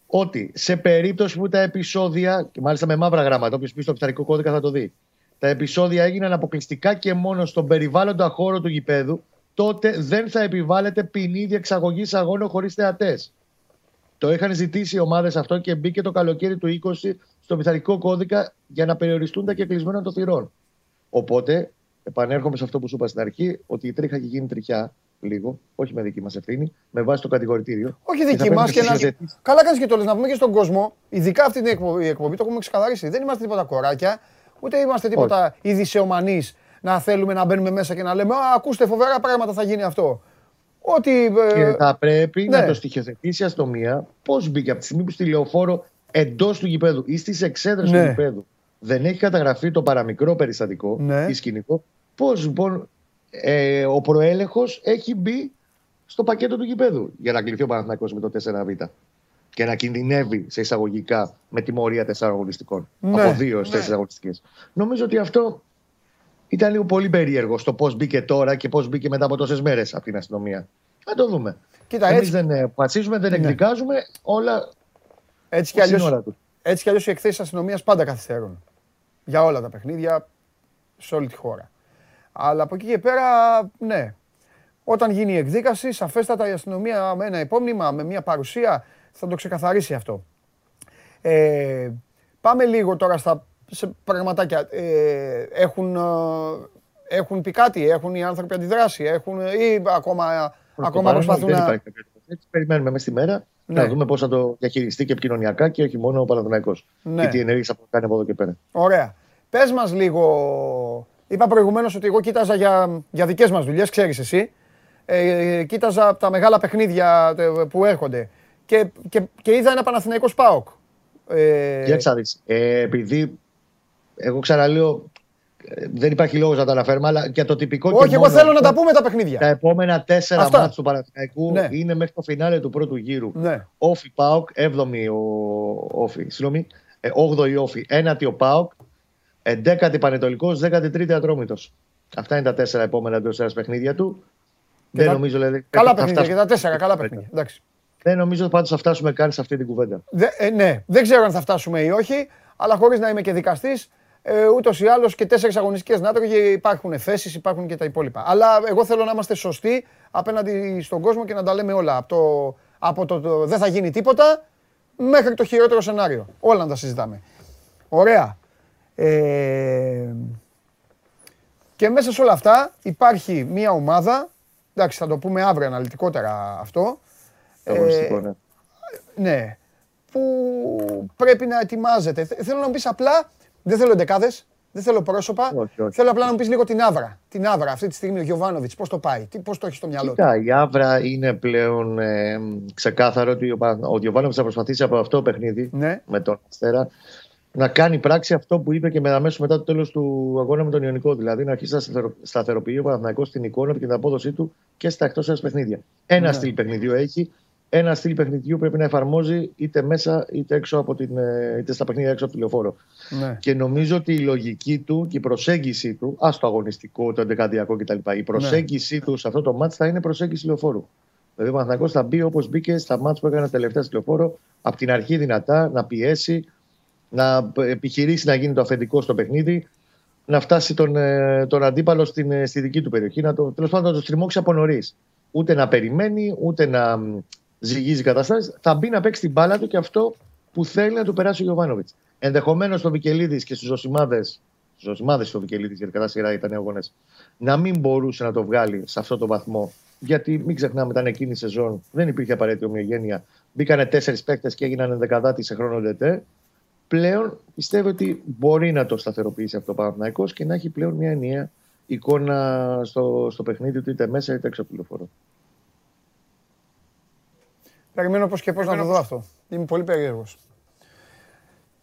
ότι σε περίπτωση που τα επεισόδια, και μάλιστα με μαύρα γράμματα, όποιος πει στο πειθαρχικό κώδικα θα το δει, τα επεισόδια έγιναν αποκλειστικά και μόνο στον περιβάλλοντα χώρο του γηπέδου, τότε δεν θα επιβάλλεται ποινή διεξαγωγής αγώνων χωρίς θεατές. Το είχαν ζητήσει οι ομάδες αυτό και μπήκε το καλοκαίρι του 20 στο πειθαρχικό κώδικα για να περιοριστούν τα κεκλεισμένα των θυρών. Οπότε, επανέρχομαι σε αυτό που σου είπα στην αρχή, ότι η τρίχα έχει γίνει τριχιά λίγο, όχι με δική μας ευθύνη, με βάση το κατηγορητήριο. Όχι δική μας και να. Καλά κάνεις και το λες να πούμε και στον κόσμο, ειδικά αυτή την εκπομπή, εκπομπή το έχουμε ξεκαθαρίσει. Δεν είμαστε τίποτα κοράκια, ούτε είμαστε τίποτα ειδησεομανεί να θέλουμε να μπαίνουμε μέσα και να λέμε Α, ακούστε, φοβερά πράγματα θα γίνει αυτό. Ότι, ε... Και θα πρέπει ναι. να το στοιχειοθετήσει η αστυνομία πώς μπήκε από τη στιγμή που στη λεωφόρο εντός του γηπέδου ή στις εξέδρες ναι. του γηπέδου δεν έχει καταγραφεί το παραμικρό περιστατικό ναι. ή σκηνικό. Πώς λοιπόν ε, ο προέλεγχο έχει μπει στο πακέτο του γηπέδου για να κληθεί ο Παναθηναϊκός με το 4Β και να κινδυνεύει σε εισαγωγικά με τιμωρία τεσσάρων αγωνιστικών. Ναι, από δύο στι ναι. τέσσερις αγωνιστικές. Νομίζω ότι αυτό ήταν λίγο πολύ περίεργο στο πώς μπήκε τώρα και πώς μπήκε μετά από τόσες μέρες από την αστυνομία. Να το δούμε. Κοίτα, Εμείς έτσι... δεν πατσίζουμε, δεν ναι. εκδικάζουμε, όλα έτσι κι αλλιώ. Έτσι κι αλλιώς οι εκθέσεις αστυνομίας πάντα καθυστερούν. Για όλα τα παιχνίδια, σε όλη τη χώρα. Αλλά από εκεί και πέρα, ναι. Όταν γίνει η εκδίκαση, σαφέστατα η αστυνομία με ένα υπόμνημα, με μια παρουσία, θα το ξεκαθαρίσει αυτό. Ε, πάμε λίγο τώρα στα σε πραγματάκια. Ε, έχουν, ε, έχουν πει κάτι, έχουν οι άνθρωποι αντιδράσει, έχουν, ή ακόμα, ακόμα προσπαθούν να... Έτσι περιμένουμε μέσα στη μέρα ναι. να δούμε πώς θα το διαχειριστεί και επικοινωνιακά και όχι μόνο ο Παναθυναϊκό. Ναι. Και τι ενέργειες θα κάνει από εδώ και πέρα. Ωραία. Πες μας λίγο. Είπα προηγουμένως ότι εγώ κοίταζα για, για δικές μας δουλειές, ξέρεις εσύ. Ε, κοίταζα τα μεγάλα παιχνίδια ε, που έρχονται. Και, και, και είδα ένα Παναθηναϊκός Σπάοκ. Ε... Κοίταξα ε, επειδή εγώ ξαναλέω, ε, δεν υπάρχει λόγος να τα αναφέρουμε, αλλά για το τυπικό. Όχι, εγώ θέλω να τα πούμε τα παιχνίδια. Τα επόμενα τέσσερα μάτια του Παναθηναϊκού ναι. είναι μέχρι το φινάλε του πρώτου γύρου. Ναι. Όφι Πάοκ, 7η ο Όφι, συγγνώμη, 8η Όφι, 1η ο Πάοκ, 11η Πανετολικός, 13η Ατρόμητος. Αυτά είναι τα τέσσερα επόμενα εντός ένα παιχνίδια του. δεν τα... νομίζω, δηλαδή, Καλά παιχνίδια και τα τέσσερα, καλά παιχνίδια. Εντάξει. Δεν νομίζω ότι θα φτάσουμε καν σε αυτή την κουβέντα. Δε, ε, ναι, δεν ξέρω αν θα φτάσουμε ή όχι, αλλά χωρίς να είμαι και δικαστής, ε, ούτως ή άλλως και τέσσερις αγωνιστικές νάτρογε υπάρχουν θέσεις, υπάρχουν και τα υπόλοιπα. Αλλά εγώ θέλω να είμαστε σωστοί απέναντι στον κόσμο και να τα λέμε όλα. Από το, από το, το δεν θα γίνει τίποτα μέχρι το χειρότερο σενάριο. Όλα να τα συζητάμε. Ωραία. Ε, και μέσα σε όλα αυτά υπάρχει μια ομάδα, εντάξει θα το πούμε αύριο αναλυτικότερα αυτό. Ε, ναι. ναι. Που πρέπει να ετοιμάζεται. Θέλω να μου πεις απλά δεν θέλω δεκάδε, δεν θέλω πρόσωπα. Θέλω απλά να μου πεις λίγο την άβρα. Την άβρα αυτή τη στιγμή ο Γιωβάνοβιτς, πώς το πάει, πώς το έχει στο μυαλό του; η άβρα είναι πλέον ε, ξεκάθαρο ότι ο, ο Γιωβάνοβιτς θα προσπαθήσει από αυτό το παιχνίδι ναι. με τον Αστέρα να κάνει πράξη αυτό που είπε και με αμέσως μετά το τέλος του αγώνα με τον Ιωνικό. Δηλαδή να αρχίσει να σταθεροποιεί ο Παναθηναϊκός στην εικόνα και την απόδοσή του και στα εκτός ένα παιχνίδια. Ένα ναι. στυλ παιχνιδιού έχει ένα στυλ παιχνιδιού πρέπει να εφαρμόζει είτε μέσα είτε, έξω από την, ε, είτε στα παιχνίδια έξω από τη λεωφόρο. Ναι. Και νομίζω ότι η λογική του και η προσέγγιση του, ας το αγωνιστικό, το εντεκαδιακό κτλ., η προσέγγιση ναι. του σε αυτό το μάτς θα είναι προσέγγιση λεωφόρου. Δηλαδή ο Παναθανικό θα μπει όπως μπήκε στα μάτς που έκανε τελευταία στη λεωφόρο, από την αρχή δυνατά να πιέσει, να επιχειρήσει να γίνει το αφεντικό στο παιχνίδι, να φτάσει τον, ε, τον αντίπαλο στην, ε, στη δική του περιοχή, να το, τέλος πάντων να το στριμώξει από νωρίς. Ούτε να περιμένει, ούτε να ζυγίζει καταστάσει, θα μπει να παίξει την μπάλα του και αυτό που θέλει να του περάσει ο Γιωβάνοβιτς. Ενδεχομένως στο Βικελίδης και στους Ζωσιμάδες, στους Ζωσιμάδες στο Βικελίδης, γιατί κατά σειρά ήταν οι αγώνες, να μην μπορούσε να το βγάλει σε αυτό το βαθμό. Γιατί μην ξεχνάμε, ήταν εκείνη η σεζόν, δεν υπήρχε απαραίτητη ομοιογένεια. Μπήκανε τέσσερις παίκτες και έγιναν δεκαδάτη σε χρόνο ΔΕΤΕ. Πλέον πιστεύω ότι μπορεί να το σταθεροποιήσει αυτό ο Παναθυναϊκό και να έχει πλέον μια ενιαία εικόνα στο, στο παιχνίδι του είτε μέσα είτε έξω από το λεωφορείο. Περιμένω πώς και πώς να το δω αυτό. Είμαι πολύ περίεργος.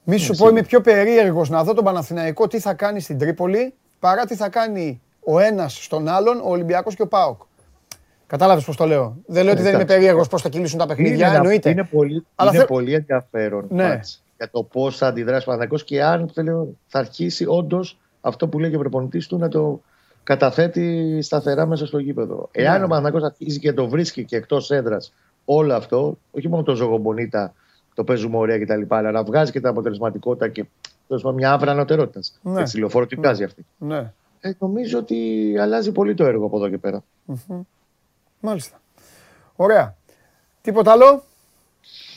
Μη σου πω, είμαι πιο περίεργος να δω τον Παναθηναϊκό τι θα κάνει στην Τρίπολη παρά τι θα κάνει ο ένας στον άλλον, ο Ολυμπιακός και ο Πάοκ. Κατάλαβες πώς το λέω. Δεν λέω ότι δεν είμαι περίεργος πώς θα κυλήσουν τα παιχνίδια, εννοείται. Είναι πολύ, Αλλά είναι πολύ ενδιαφέρον ναι. για το πώς θα αντιδράσει ο Παναθηναϊκός και αν θα αρχίσει όντως αυτό που λέει και ο προπονητής του να το καταθέτει σταθερά μέσα στο γήπεδο. Εάν ναι. ο Παναθηναϊκός αρχίζει και το βρίσκει και εκτός έδρας όλο αυτό, όχι μόνο το ζωγομπονίτα το παίζουμε ωραία κτλ. Αλλά να βγάζει και την αποτελεσματικότητα και τέλος μια άβρα ανωτερότητας. Ναι. Έτσι, λεωφόρο τι βγάζει αυτή. Ναι. Ε, νομίζω ότι αλλάζει πολύ το έργο από εδώ και πέρα. Μάλιστα. Ωραία. Τίποτα άλλο;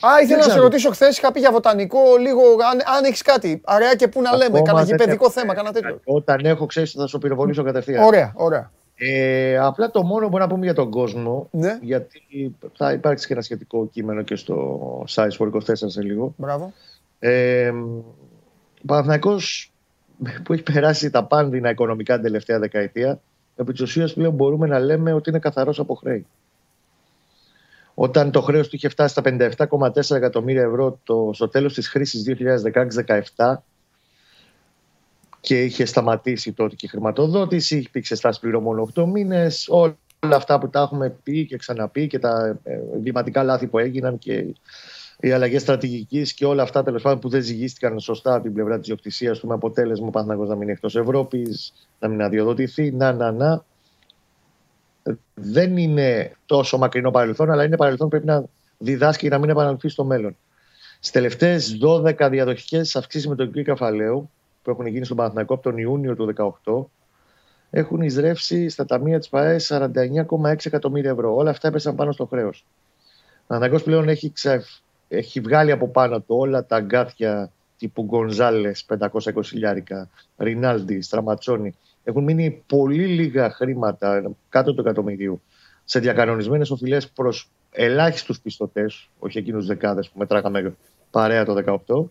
Α, ήθελα να σε ξέρω. ρωτήσω χθες, είχα πει για βοτανικό λίγο, αν, αν έχεις κάτι. Αραιά και πού να λέμε, Ακόμα κανένα δεν γηπαιδικό έχω. θέμα, κανένα τέτοιο. Όταν έχω, ξέρεις, θα σου πυροβολήσω κατευθείαν. Ωραία, ωραία. Ε, απλά το μόνο που μπορώ να πούμε για τον κόσμο, Ναι. γιατί θα υπάρξει και ένα σχετικό κείμενο και στο site for 24 σε λίγο. Μπράβο. Ε, ο Παναθηναϊκός που έχει περάσει τα πάνδυνα οικονομικά την τελευταία δεκαετία, επί της ουσίας πλέον μπορούμε να λέμε ότι είναι καθαρός από χρέη. Όταν το χρέος του είχε φτάσει στα 57,4 εκατομμύρια ευρώ το, στο τέλος της χρήσης 2016-17 και είχε σταματήσει τότε και η χρηματοδότηση, υπήρξε στάση πληρωμών 8 μήνες, όλα αυτά που τα έχουμε πει και ξαναπεί και τα ε, εγκληματικά λάθη που έγιναν και οι αλλαγές στρατηγικής και όλα αυτά τέλος πάντων που δεν ζυγίστηκαν σωστά από την πλευρά της διοκτησία του με αποτέλεσμα ο Παναθηναϊκός να μείνει εκτός Ευρώπης, να μην αδειοδοτηθεί, να, να, να. Ε, Δεν είναι τόσο μακρινό παρελθόν, αλλά είναι παρελθόν που πρέπει να διδάσκει και να μην επαναληφθεί στο μέλλον. Στις τελευταίες 12 διαδοχικές αυξήσεις με τον κύριο Καφαλαίου που έχουν γίνει στον Παναθηναϊκό από τον Ιούνιο του 2018 έχουν εισρεύσει στα ταμεία της ΠαΕ 49,6 εκατομμύρια ευρώ. Όλα αυτά έπεσαν πάνω στο χρέος. Ο Παναθηναϊκός πλέον έχει, ξεφ... έχει βγάλει από πάνω του όλα τα αγκάθια τύπου Γκονζάλες 520 χιλιάρικα, Ρινάλντι, Στραματσόνι. Έχουν μείνει πολύ λίγα χρήματα κάτω του εκατομμυρίου σε διακανονισμένες οφειλές προς ελάχιστους πιστωτές, όχι εκείνους δεκάδες που μετράγαμε παρέα το 18.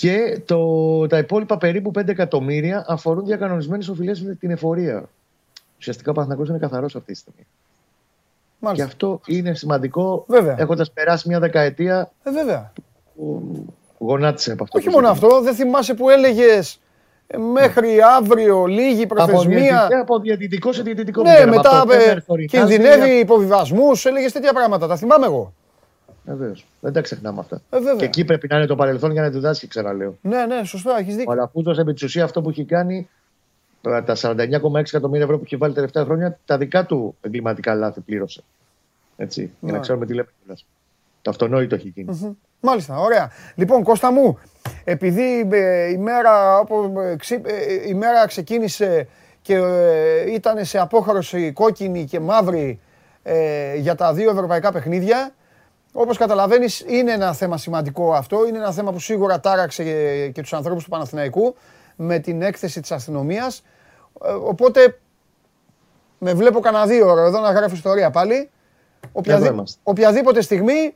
Και το, τα υπόλοιπα περίπου 5 εκατομμύρια αφορούν διακανονισμένες οφειλές με την εφορία. Ουσιαστικά ο Παναθηναϊκός είναι καθαρός αυτή τη στιγμή. Και Μάλιστα. αυτό είναι σημαντικό Βέβαια. έχοντας περάσει μια δεκαετία Ε, βέβαια. που γονάτισε από αυτό. Όχι το μόνο ζήτημα. αυτό, δεν θυμάσαι που έλεγες μέχρι αύριο λίγη Από, προθεσμία. διαιτητικό- από διαιτητικό σε διαιτητικό. Ναι, πήγαμε. μετά Από το ε, Φένερ στο Ρινάλντι, κινδυνεύει υποβιβασμούς, έλεγες τέτοια πράγματα. Τα θυμάμαι εγώ. Βεβαίως. Δεν τα ξεχνάμε αυτά. Ε, βέβαια. Και εκεί πρέπει να είναι το παρελθόν για να διδάσκει, ξαναλέω. Ναι, ναι, σωστά, έχεις Ο δίκιο. Αλαφούζο επί της ουσίας αυτό που έχει κάνει, ε, τα 49,6 εκατομμύρια ευρώ που έχει βάλει τα τελευταία χρόνια, τα δικά του εγκληματικά λάθη πλήρωσε. Έτσι. Για Ναι. να ξέρουμε τι λέμε κιόλας. Το αυτονόητο έχει γίνει. Μάλιστα, ωραία. Λοιπόν, Κώστα μου, επειδή ε, η, μέρα, όπου, ε, ξύ- ε, η μέρα ξεκίνησε και ε, ήταν σε απόχρωση κόκκινη και μαύρη ε, για τα δύο ευρωπαϊκά παιχνίδια, όπως καταλαβαίνεις είναι ένα θέμα σημαντικό αυτό, είναι ένα θέμα που σίγουρα τάραξε και, και τους ανθρώπους του Παναθηναϊκού με την έκθεση της αστυνομίας. Ε, οπότε με βλέπω κανένα δύο ώρα εδώ να γράφω ιστορία πάλι. Οποιαδή- είμαστε. οποιαδήποτε στιγμή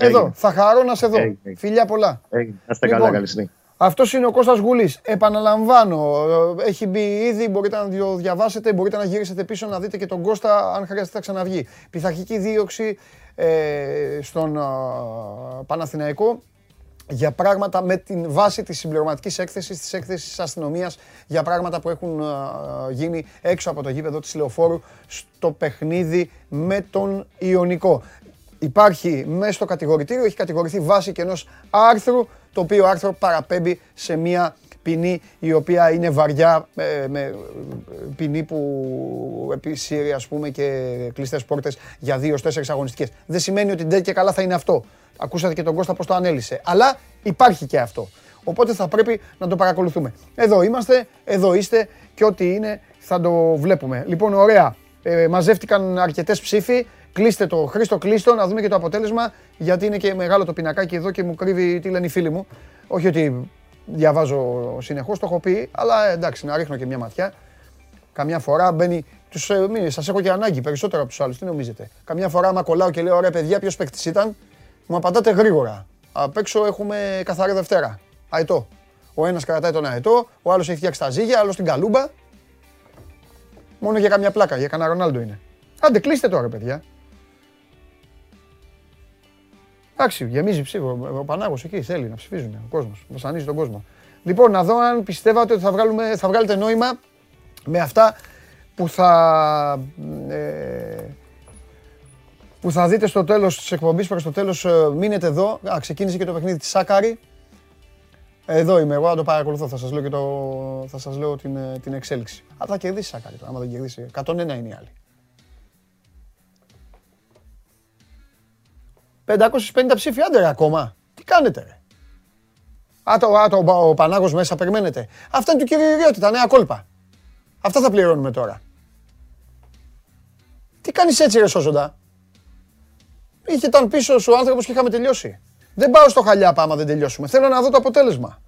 εδώ, Έγινε. θα χαρώ να σε δω. Έγινε. Φιλιά πολλά. Έγινε. Να είστε Λοιπόν, καλά, καλή συνέχεια. Αυτός είναι ο Κώστας Γουλής. Επαναλαμβάνω, ε, έχει μπει ήδη, μπορείτε να το διαβάσετε, μπορείτε να γυρίσετε πίσω να δείτε και τον Κώστα αν χρειαστεί θα ξαναβγεί. Πειθαρχική δίωξη ε, στον ε, Παναθηναϊκό για πράγματα με την βάση της συμπληρωματικής έκθεσης, της έκθεσης της αστυνομίας για πράγματα που έχουν ε, γίνει έξω από το γήπεδο της Λεωφόρου στο παιχνίδι με τον Ιωνικό. Υπάρχει μέσα στο κατηγορητήριο, έχει κατηγορηθεί βάση και ενός άρθρου, το οποίο άρθρο παραπέμπει σε μια ποινή η οποία είναι βαριά, ε, με ε, ποινή που επισύρει ας πούμε και κλειστές πόρτες για δύο τέσσερις αγωνιστικές. Δεν σημαίνει ότι ντε και καλά θα είναι αυτό. Ακούσατε και τον Κώστα πώς το ανέλησε. Αλλά υπάρχει και αυτό. Οπότε θα πρέπει να το παρακολουθούμε. Εδώ είμαστε, εδώ είστε και ό,τι είναι θα το βλέπουμε. Λοιπόν, ωραία. Ε, μαζεύτηκαν αρκετές ψήφοι. Κλείστε το, Χρήστο, κλείστο, να δούμε και το αποτέλεσμα, γιατί είναι και μεγάλο το πινακάκι εδώ και μου κρύβει τι λένε οι φίλοι μου. Όχι ότι διαβάζω συνεχώς, το έχω πει, αλλά εντάξει, να ρίχνω και μια ματιά. Καμιά φορά μπαίνει. Τους, ε, μη, σας έχω και ανάγκη περισσότερο από τους άλλους, τι νομίζετε; Καμιά φορά, άμα κολλάω και λέω, ωραία παιδιά, ποιος παίκτης ήταν, μου απαντάτε γρήγορα. Απ' έξω έχουμε καθαρή Δευτέρα. Αετό. Ο ένας κρατάει τον αετό, ο άλλος έχει φτιάξει τα ζύγια, άλλος την καλούμπα. Μόνο για καμιά πλάκα, για κανένα Ρονάλντο είναι. Άντε, κλείστε τώρα, παιδιά. Εντάξει, γεμίζει ψήφο. Ο Πανάγος εκεί θέλει να ψηφίζουν ο κόσμος. Βασανίζει τον κόσμο. Λοιπόν, να δω αν πιστεύατε ότι θα, βγάλουμε, θα βγάλετε νόημα με αυτά που θα, ε, που θα δείτε στο τέλος της εκπομπής, προς το τέλος ε, μείνετε εδώ. Α, ξεκίνησε και το παιχνίδι της Σάκαρη. Εδώ είμαι εγώ, να το παρακολουθώ. Θα σας λέω, και το, θα σας λέω την, ε, την εξέλιξη. Α, θα κερδίσει η Σάκαρη τώρα, άμα δεν κερδίσει. 101 είναι η άλλη. 550 ψήφοι, άντε ρε ακόμα. Τι κάνετε ρε. Α, το, α, το, ο Πανάγος μέσα, περιμένετε. Αυτά είναι του κύριου Ιριώτη, τα νέα κόλπα. Αυτά θα πληρώνουμε τώρα. Τι κάνεις έτσι ρε Σόζοντα. Είχε ήταν πίσω σου ο άνθρωπος και είχαμε τελειώσει. Δεν πάω στο χαλιά άμα δεν τελειώσουμε. Θέλω να δω το αποτέλεσμα.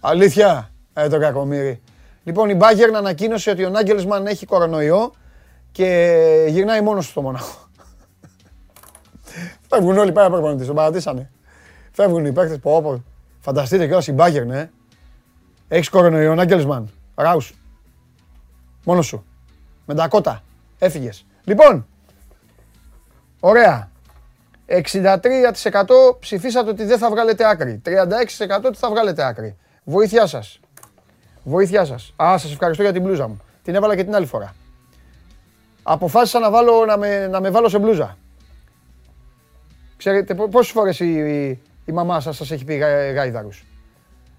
Αλήθεια, ε, το κακομύρι. Λοιπόν, η Μπάγκερν ανακοίνωσε ότι ο Νάγκελσμαν έχει κορονοϊό και γυρνάει μόνος του στο Μονάχο. Φεύγουν όλοι πέρα από τον παρατήσανε. Φεύγουν οι παίκτες, πω, πω. Φανταστείτε κιόλας η Μπάγκερν, ε. Έχεις κορονοϊό, Νάγκελσμαν. Ράους. Μόνος σου. Με τα κότα. Έφυγες. Λοιπόν, ωραία. 63% ψηφίσατε ότι δεν θα βγάλετε άκρη. 36% ότι θα βγάλετε άκρη. Βοήθειά σας. Βοήθειά σας. Α, σας ευχαριστώ για την μπλούζα μου. Την έβαλα και την άλλη φορά. Αποφάσισα να, βάλω, να, με, να με βάλω σε μπλούζα. Ξέρετε πόσες φορές η, η, η μαμά σας σας έχει πει γα, γάιδαρους;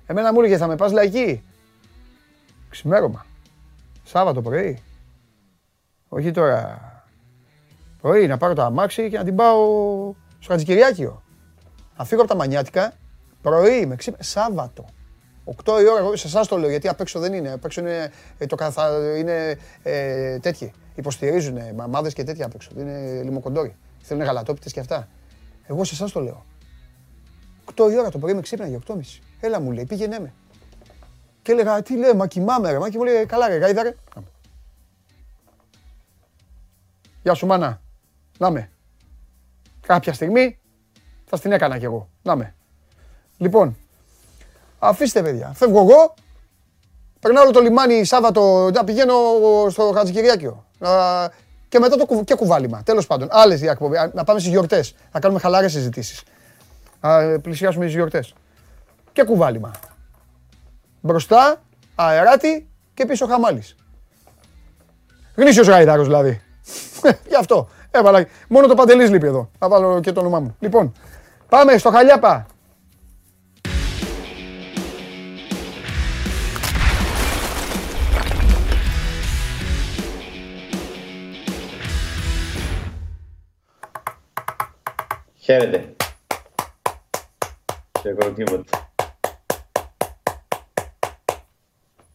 Εμένα μου έλεγε θα με πας λαϊκή; Ξημέρωμα. Σάββατο πρωί. Όχι τώρα. Πρωί να πάρω το αμάξι και να την πάω στο Χατζικυριάκιο. Να φύγω από τα μανιάτικα. Πρωί με ξύπνα. Σάββατο. 8 η ώρα, εγώ σε εσάς το λέω γιατί απ' έξω δεν είναι. Απ' έξω είναι, ε, το καθα... είναι ε, τέτοιοι. Υποστηρίζουν μαμάδε και τέτοια απ' έξω. Είναι λιμοκοντόροι. Θέλουν γαλατόπιτες και αυτά. Εγώ σε εσάς το λέω. 8 η ώρα το πρωί με ξύπναγε, 8.30. Έλα μου λέει, πήγαινε με. Και έλεγα, τι λέει, μα κοιμάμαι ρε, μα και μου λέει, καλά ρε, γάιδα ρε. Γεια σου μάνα, να με. Κάποια στιγμή θα στην έκανα κι εγώ, να με. Λοιπόν, Αφήστε παιδιά. Φεύγω εγώ. Περνάω όλο το λιμάνι Σάββατο να πηγαίνω στο Χατζικυριάκιο. Και μετά το και κουβάλιμα. Τέλος πάντων, άλλες διακοπές. Να πάμε στις γιορτές. Να κάνουμε χαλαρέ συζητήσεις. Πλησιάσουμε τι γιορτές. Και κουβάλιμα. Μπροστά, αεράτη και πίσω χαμάλης. Γνήσιος γαϊδάρος δηλαδή. Γι' αυτό. Έβαλα. Μόνο το παντελής λείπει εδώ. Θα βάλω και το όνομά μου. Λοιπόν, πάμε στο Χαλιάπα. Χαίρετε. Χειροκροτήματα.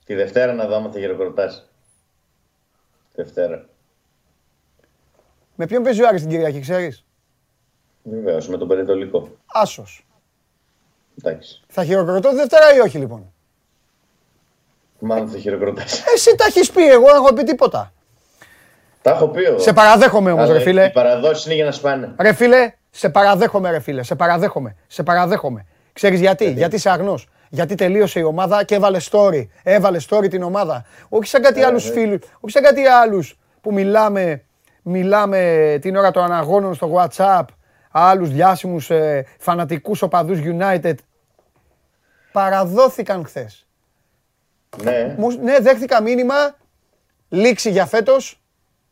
Τη Δευτέρα να δω άμα θα χειροκροτάς. Δευτέρα. Με ποιον παίζει ο Άρης την Κυριακή, ξέρεις; Βεβαίως, με τον Περιτολικό. Άσος. Εντάξει. Θα χειροκροτώ τη Δευτέρα ή όχι λοιπόν; Μάλλον θα χειροκροτάς. Εσύ τα έχεις πει, εγώ δεν έχω πει τίποτα. Τα έχω πει εγώ. Σε παραδέχομαι όμως, ρε φίλε. Οι παραδόσεις είναι για να σπάνε. Ρε φίλε, σε παραδέχομαι, ρε φίλε. Σε παραδέχομαι. Σε παραδέχομαι. Ξέρεις γιατί, γιατί, γιατί είσαι αγνός. Γιατί τελείωσε η ομάδα και έβαλε story. Έβαλε story την ομάδα. Όχι σαν κάτι άλλους φίλους, όχι σαν κάτι άλλους που μιλάμε, μιλάμε την ώρα των αναγώνων στο WhatsApp. Άλλους διάσημους ε, φανατικούς οπαδούς United. Παραδόθηκαν χθες. Ναι. ναι, δέχτηκα μήνυμα. Λήξη για φέτος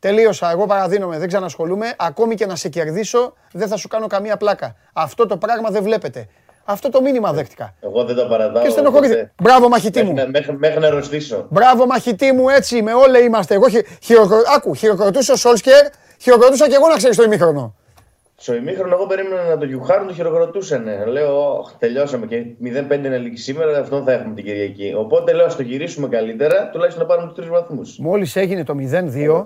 Τελείωσα. Εγώ παραδίνομαι, δεν ξανασχολούμαι. Ακόμη και να σε κερδίσω, δεν θα σου κάνω καμία πλάκα. Αυτό το πράγμα δεν βλέπετε. Αυτό το μήνυμα ε, δέχτηκα. Εγώ δεν το παραδάω. Και στενοχωρείτε. Μπράβο, μαχητή μου. Μέχρι, να ρωστήσω. Μπράβο, μαχητή μου, έτσι με όλα είμαστε. Εγώ χειροκρο... Άκου, χειροκροτούσε ο Σόλσκερ, χειροκροτούσα και εγώ να ξέρεις το ημίχρονο. Στο ημίχρονο, εγώ περίμενα να το γιουχάρουν, το χειροκροτούσαν. Λέω, τελειώσαμε και 0-5 είναι λίγη σήμερα, αυτό θα έχουμε την Κυριακή. Οπότε λέω, ας το γυρίσουμε καλύτερα, τουλάχιστον να πάρουμε τους τρεις βαθμούς. Μόλις έγινε το 0-2,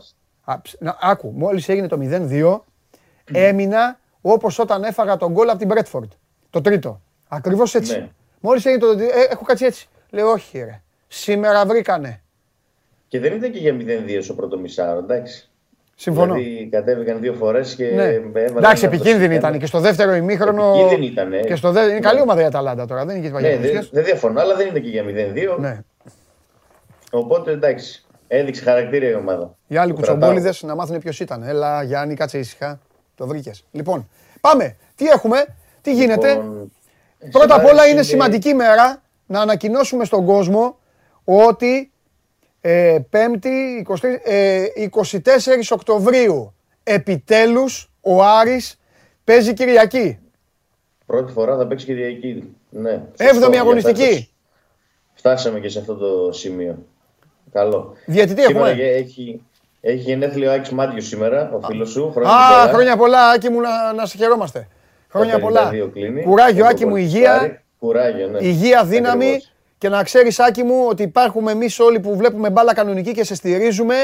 Άκου, μόλις έγινε το 0-2, έμεινα όπως όταν έφαγα τον γκολ από την Μπρέτφορντ. Το τρίτο. Ακριβώς έτσι. Ναι. Μόλις έγινε το. Ε, έχω κάτσει έτσι. Λέω, όχι, ρε. Σήμερα βρήκανε. Και δεν ήταν και για 0-2 στο πρώτο μισάρο, εντάξει. Συμφωνώ. Δηλαδή κατέβηκαν δύο φορές και. Ναι. Εντάξει, επικίνδυνη ήταν και στο δεύτερο ημίχρονο. Επικίνδυνη ήταν. Ναι. Και στο δε... Είναι καλή ομάδα η Αταλάντα τώρα. Δεν είναι ναι, δεν, δεν διαφωνώ, αλλά δεν είναι και για 0-2. Ναι. Οπότε εντάξει. Έδειξε χαρακτήρα η ομάδα. Οι άλλοι κουτσομπόλιδε να μάθουν ποιος ήταν. Έλα, Γιάννη, κάτσε ήσυχα. Το βρήκες. Λοιπόν, πάμε. Τι έχουμε, τι γίνεται; Λοιπόν, Πρώτα απ' όλα είναι σημαντική μέρα να ανακοινώσουμε στον κόσμο ότι ε, 5η 23, ε, 24 Οκτωβρίου επιτέλους ο Άρης παίζει Κυριακή. Πρώτη φορά θα παίξει Κυριακή. Ναι. Έβδομη αγωνιστική. Φτάσαμε και σε αυτό το σημείο. Καλό. Διαιτητή Σήμερα έχουμε; έχει, έχει γενέθλιο ο Άκης Μάτιος σήμερα, ο φίλος σου. Χρόνια Α, πολλά. χρόνια πολλά, Άκη μου, να, να σε χαιρόμαστε. Χρόνια Τα πολλά. 52 κλείνει. Κουράγιο, Έχω Άκη μου, πολύ υγεία. χάρη. Κουράγιο, ναι. Υγεία, δύναμη Ακριβώς. και να ξέρεις Άκη μου ότι υπάρχουμε εμείς όλοι που βλέπουμε μπάλα κανονική και σε στηρίζουμε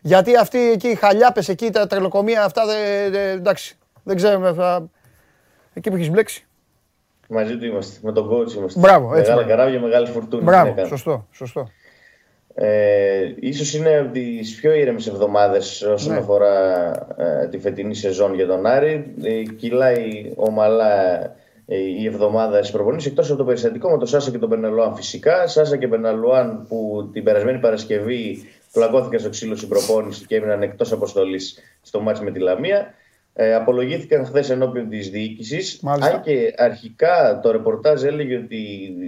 γιατί αυτοί εκεί οι χαλιάπες, εκεί τα τρελοκομεία αυτά, δε, δε- εντάξει, δεν ξέρουμε, θα... εκεί που έχεις μπλέξει. Μαζί του είμαστε. Με τον coach είμαστε. Μπράβο, έτσι, Μεγάλα μπράβο. καράβια, μεγάλες φορτούνες. Μπράβο, έκανε. σωστό, σωστό. Ε, ίσως είναι από τις πιο ήρεμες εβδομάδες όσον Ναι. αφορά ε, τη φετινή σεζόν για τον Άρη. Ε, κυλάει ομαλά ε, η εβδομάδα στις προπονήσεις εκτός από το περιστατικό με τον Σάσα και τον Πεναλουάν φυσικά. Σάσα και Πεναλουάν που την περασμένη Παρασκευή πλακώθηκαν στο ξύλο στην προπόνηση και έμειναν εκτός αποστολής στο μάτς με τη Λαμία. Ε, απολογήθηκαν χθες ενώπιον της διοίκησης. Μάλιστα. Αν και αρχικά το ρεπορτάζ έλεγε ότι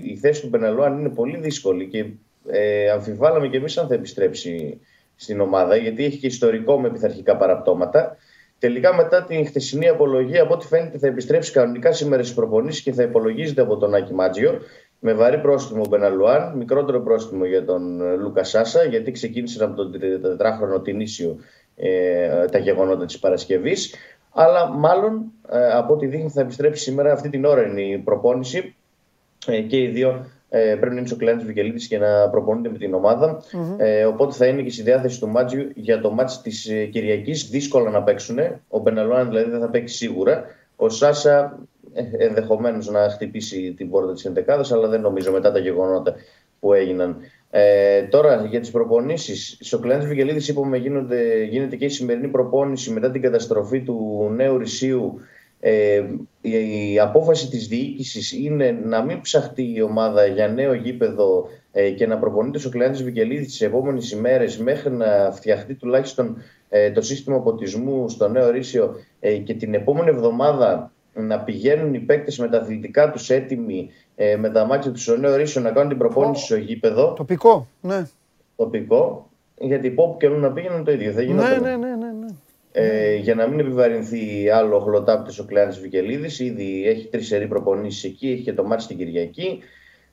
η θέση του Πεναλουάν είναι πολύ δύσκολη και ε, αμφιβάλαμε και εμείς αν θα επιστρέψει στην ομάδα, γιατί έχει και ιστορικό με πειθαρχικά παραπτώματα. Τελικά, μετά την χθεσινή απολογία, από ό,τι φαίνεται, θα επιστρέψει κανονικά σήμερα στις προπονήσεις και θα υπολογίζεται από τον Άκη Μάτζιο. Με βαρύ πρόστιμο ο Μπεναλουάν, μικρότερο πρόστιμο για τον ε, Λούκα Σάσα, γιατί ξεκίνησαν από τον τε- τετράχρονο την ίσιο ε, τα γεγονότα της Παρασκευής. Αλλά μάλλον ε, από ό,τι δείχνει θα επιστρέψει σήμερα. Αυτή την ώρα είναι η προπόνηση ε, και οι δύο ε, πρέπει να είναι στο κλειάντη Βικελίδης και να προπονούνται με την ομάδα. Ε, οπότε θα είναι και στη διάθεση του Μάτζιου για το μάτς της ε, Κυριακής. Δύσκολα να παίξουν. Ο Μπεναλόαν δηλαδή δεν θα παίξει σίγουρα. Ο Σάσα ε, ενδεχομένως να χτυπήσει την πόρτα της Εντεκάδα, αλλά δεν νομίζω μετά τα γεγονότα που έγιναν. Ε, τώρα για τις προπονήσεις. Στο Κλειάντη Βικελίδης, είπαμε, γίνονται, γίνεται και η σημερινή προπόνηση μετά την καταστροφή του νέου Ρησίου. Ε, η, η απόφαση της διοίκησης είναι να μην ψαχτεί η ομάδα για νέο γήπεδο ε, και να προπονείται στο Κλειάνης Βικελίδης τις επόμενες ημέρες μέχρι να φτιαχτεί τουλάχιστον ε, το σύστημα ποτισμού στο νέο Ρήσιο ε, και την επόμενη εβδομάδα να πηγαίνουν οι παίκτες με τα αθλητικά τους έτοιμοι ε, με τα μάτια τους στο νέο Ρήσιο να κάνουν την προπόνηση στο γήπεδο Τοπικό, ναι. τοπικό γιατί που όπου και αλλού να πήγαιναν το ίδιο θα Ναι, γινόταν. ναι, ναι, ναι, ναι. Ε, για να μην επιβαρυνθεί άλλο χλωτάπτη ο Κλεάνης Βικελίδης, ήδη έχει τρεις σερή προπονήσεις εκεί, έχει και το μάτι την Κυριακή.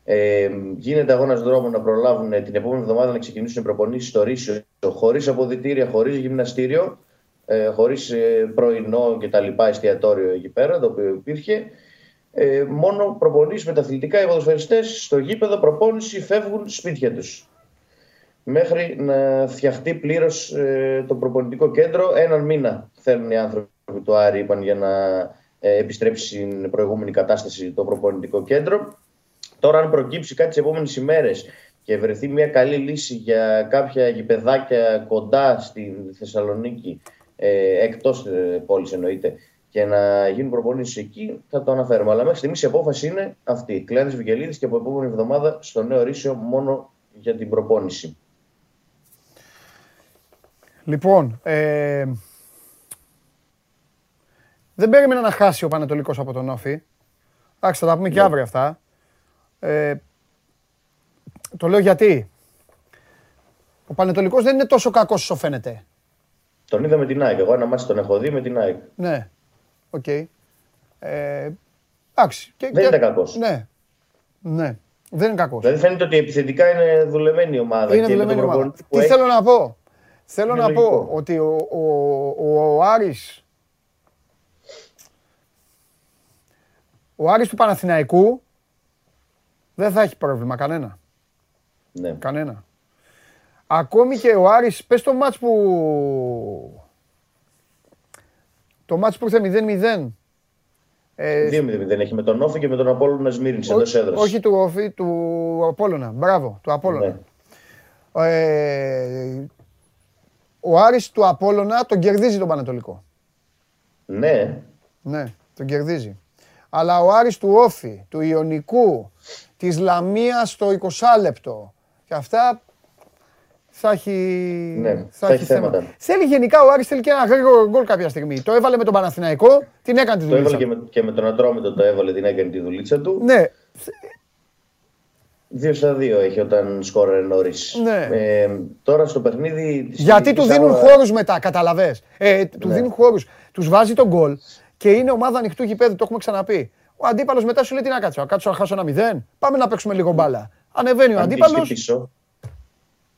Ε, γίνεται αγώνας δρόμου να προλάβουν την επόμενη εβδομάδα να ξεκινήσουν οι προπονήσεις στο Ρήσιο χωρίς αποδητήρια, χωρίς γυμναστήριο, ε, χωρίς ε, πρωινό και τα λοιπά εστιατόριο εκεί πέρα, το οποίο υπήρχε. Ε, μόνο προπονήσεις με τα αθλητικά οι ποδοσφαιριστές στο γήπεδο προπόνηση φεύγουν σπίτια τους μέχρι να φτιαχτεί πλήρως το προπονητικό κέντρο. Έναν μήνα θέλουν οι άνθρωποι του Άρη, είπαν, για να ε, επιστρέψει στην προηγούμενη κατάσταση το προπονητικό κέντρο. Τώρα, αν προκύψει κάτι τις επόμενες ημέρες και βρεθεί μια καλή λύση για κάποια γηπεδάκια κοντά στη Θεσσαλονίκη, ε, εκτός ε, πόλης εννοείται, και να γίνουν προπονήσεις εκεί, θα το αναφέρουμε. Αλλά μέχρι στιγμής η απόφαση είναι αυτή. Κλειάνει Βικελίδης και από επόμενη εβδομάδα στο νέο Ρήσιο μόνο για την προπόνηση. Λοιπόν, ε, δεν περίμενα να χάσει ο Πανετολικός από τον ΟΦΗ. Εντάξει, θα τα πούμε και Ναι. αύριο αυτά. Ε, το λέω γιατί. Ο Πανετολικός δεν είναι τόσο κακός όσο φαίνεται. Τον είδα με την ΑΕΚ. Εγώ ένα μάτι τον έχω δει με την ΑΕΚ. Ναι, οκ. Ε, εντάξει. και- Δεν και- ήταν κακός. Ναι, ναι. Δεν είναι κακός. Δηλαδή φαίνεται ότι επιθετικά είναι δουλεμένη η ομάδα. Είναι και με τον δουλεμένη ομάδα. προπονητή που Τι έχει- θέλω να πω; Θέλω Είναι να λογικό. πω ότι ο, ο, ο, ο Άρης ο Άρης του Παναθηναϊκού δεν θα έχει πρόβλημα κανένα. Ναι. Κανένα. Ακόμη και ο Άρης, πες το μάτς που... Το μάτς που ήρθε 0-0. Ε, 2-0 δεν έχει με τον Όφη και με τον Απόλλωνα Σμύρινς ό- εντός έδρας. όχι του, Όφη, του Απόλλωνα. Μπράβο, του Απόλλωνα. Ναι. Ε, ο Άρης του Απόλλωνα τον κερδίζει τον Πανετολικό. ναι. Ναι, τον κερδίζει. Αλλά ο Άρης του Όφη, του Ιωνικού, της Λαμίας στο 20 λεπτό και αυτά θα έχει, Ναι, θα έχει θέματα. Θέλει γενικά ο Άρης θέλει και ένα γρήγορο γκολ κάποια στιγμή. Το έβαλε με τον Παναθηναϊκό, την έκανε τη Το δουλειά. έβαλε και με, και με τον Ατρόμητο το έβαλε την έκανε τη δουλίτσα του. Ναι, 2 στα 2 έχει όταν σκόρε νωρίς. Ναι. Ε, τώρα στο παιχνίδι. της γιατί του Κυριακής δίνουν άμα- χώρους μετά, καταλαβες; Ε, του Ναι. δίνουν χώρους, τους βάζει τον γκολ και είναι ομάδα ανοιχτού γηπέδου, το έχουμε ξαναπεί. Ο αντίπαλος μετά σου λέει τι να κάτσω, να κάτσω να χάσω ένα μηδέν, πάμε να παίξουμε λίγο μπάλα. Ανεβαίνει ο αν κλείσει αντίπαλος, πίσω.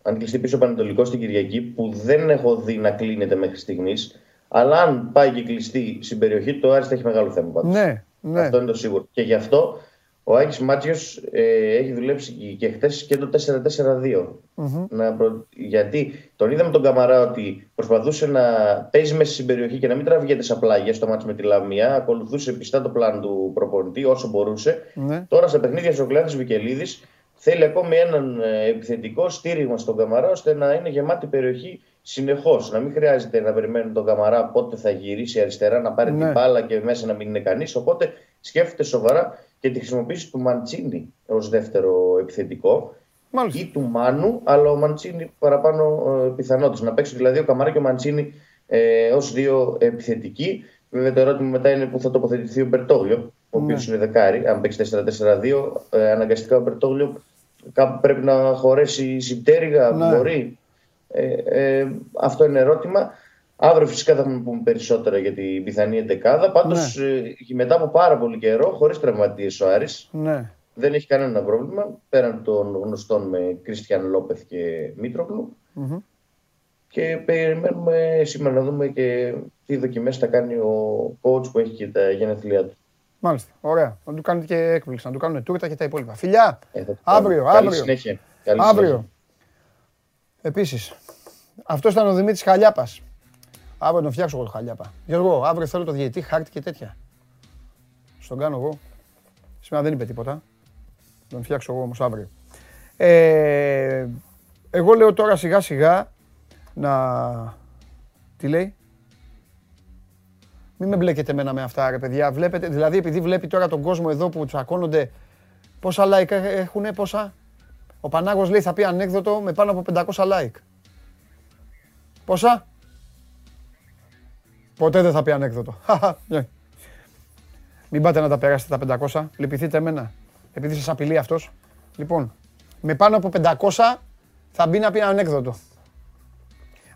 αν κλειστεί πίσω ο Πανετολικό στην Κυριακή, που δεν έχω δει να κλείνεται μέχρι στιγμής. Αλλά αν πάει και κλειστεί στην περιοχή, το Άρης θα έχει μεγάλο θέμα. Πάντως. Ναι, ναι. Αυτό είναι το σίγουρο. Και γι' αυτό ο Άκης Μάτσιος ε, έχει δουλέψει και χθες και το 4-4-2. Μμμ. Να προ- Γιατί τον είδαμε τον Καμαρά ότι προσπαθούσε να παίζει μέσα στην περιοχή και να μην τραβηγέται σε πλάγια στο μάτς με τη Λαμία. Ακολουθούσε πιστά το πλάνο του προπονητή όσο μπορούσε. Ναι. Τώρα στα παιχνίδια στο Κλάδης Βικελίδης θέλει ακόμη έναν ε, επιθετικό στήριγμα στον Καμαρά ώστε να είναι γεμάτη περιοχή συνεχώς. Να μην χρειάζεται να περιμένουν τον Καμαρά πότε θα γυρίσει αριστερά, να πάρει Ναι. την μπάλα και μέσα να μην είναι κανείς. Οπότε σκέφτεται σοβαρά και τη χρησιμοποίηση του Μαντσίνη ως δεύτερο επιθετικό Μάλιστα. ή του Μάνου, αλλά ο Μαντσίνη παραπάνω ε, πιθανότητε. Να παίξουν δηλαδή ο Καμαρά και ο Μαντσίνη ε, ως δύο επιθετικοί. Βέβαια το ερώτημα μετά είναι πού θα τοποθετηθεί ο Μπερτόγλιο, ο οποίος Ναι. είναι δεκάρι. Αν παίξει 4-4-2, ε, αναγκαστικά ο Μπερτόγλιο κάπου πρέπει να χωρέσει συμπτέρυγα, Ναι. μπορεί. Ε, ε, αυτό είναι ερώτημα. Αύριο φυσικά θα μου πούμε περισσότερα για την πιθανή εντεκάδα. Πάντως Ναι. μετά από πάρα πολύ καιρό, χωρίς τραυματίες ο Άρης, Ναι. δεν έχει κανένα πρόβλημα πέραν των γνωστών με Κρίστιαν Λόπεθ και Μήτρογλου. Μμμ. Και περιμένουμε σήμερα να δούμε και τι δοκιμές θα κάνει ο coach που έχει και τα γενέθλιά του. Μάλιστα. Ωραία. Να του κάνετε και έκπληξη, να του κάνουν τούρτα και τα υπόλοιπα. Φιλιά! Ε, θα το Αύριο, κάνουμε. Καλή αύριο. συνέχεια. Καλή Αύριο. συνέχεια. Επίσης. Αυτός ήταν ο Δημήτρης Χαλιάπας. Αύριο τον φτιάξω εγώ το Χαλιάπα. Γιώργο, αύριο θέλω το διαιτή, χάρτη και τέτοια. Στον κάνω εγώ. Σήμερα δεν είπε τίποτα. Τον φτιάξω εγώ όμως αύριο. Ε, εγώ λέω τώρα σιγά σιγά να... Τι λέει; Μην με μπλέκετε εμένα με αυτά ρε παιδιά. Βλέπετε, δηλαδή επειδή βλέπει τώρα τον κόσμο εδώ που τσακώνονται πόσα like έχουνε, πόσα; Ο Πανάγος λέει θα πει ανέκδοτο με πάνω από 500 like. Πόσα; Ποτέ δεν θα πει ανέκδοτο. Ναι. Μην πάτε να τα περάσετε τα 500. Λυπηθείτε εμένα. Επειδή σας απειλεί αυτός. Λοιπόν, με πάνω από 500 θα μπει να πει ανέκδοτο.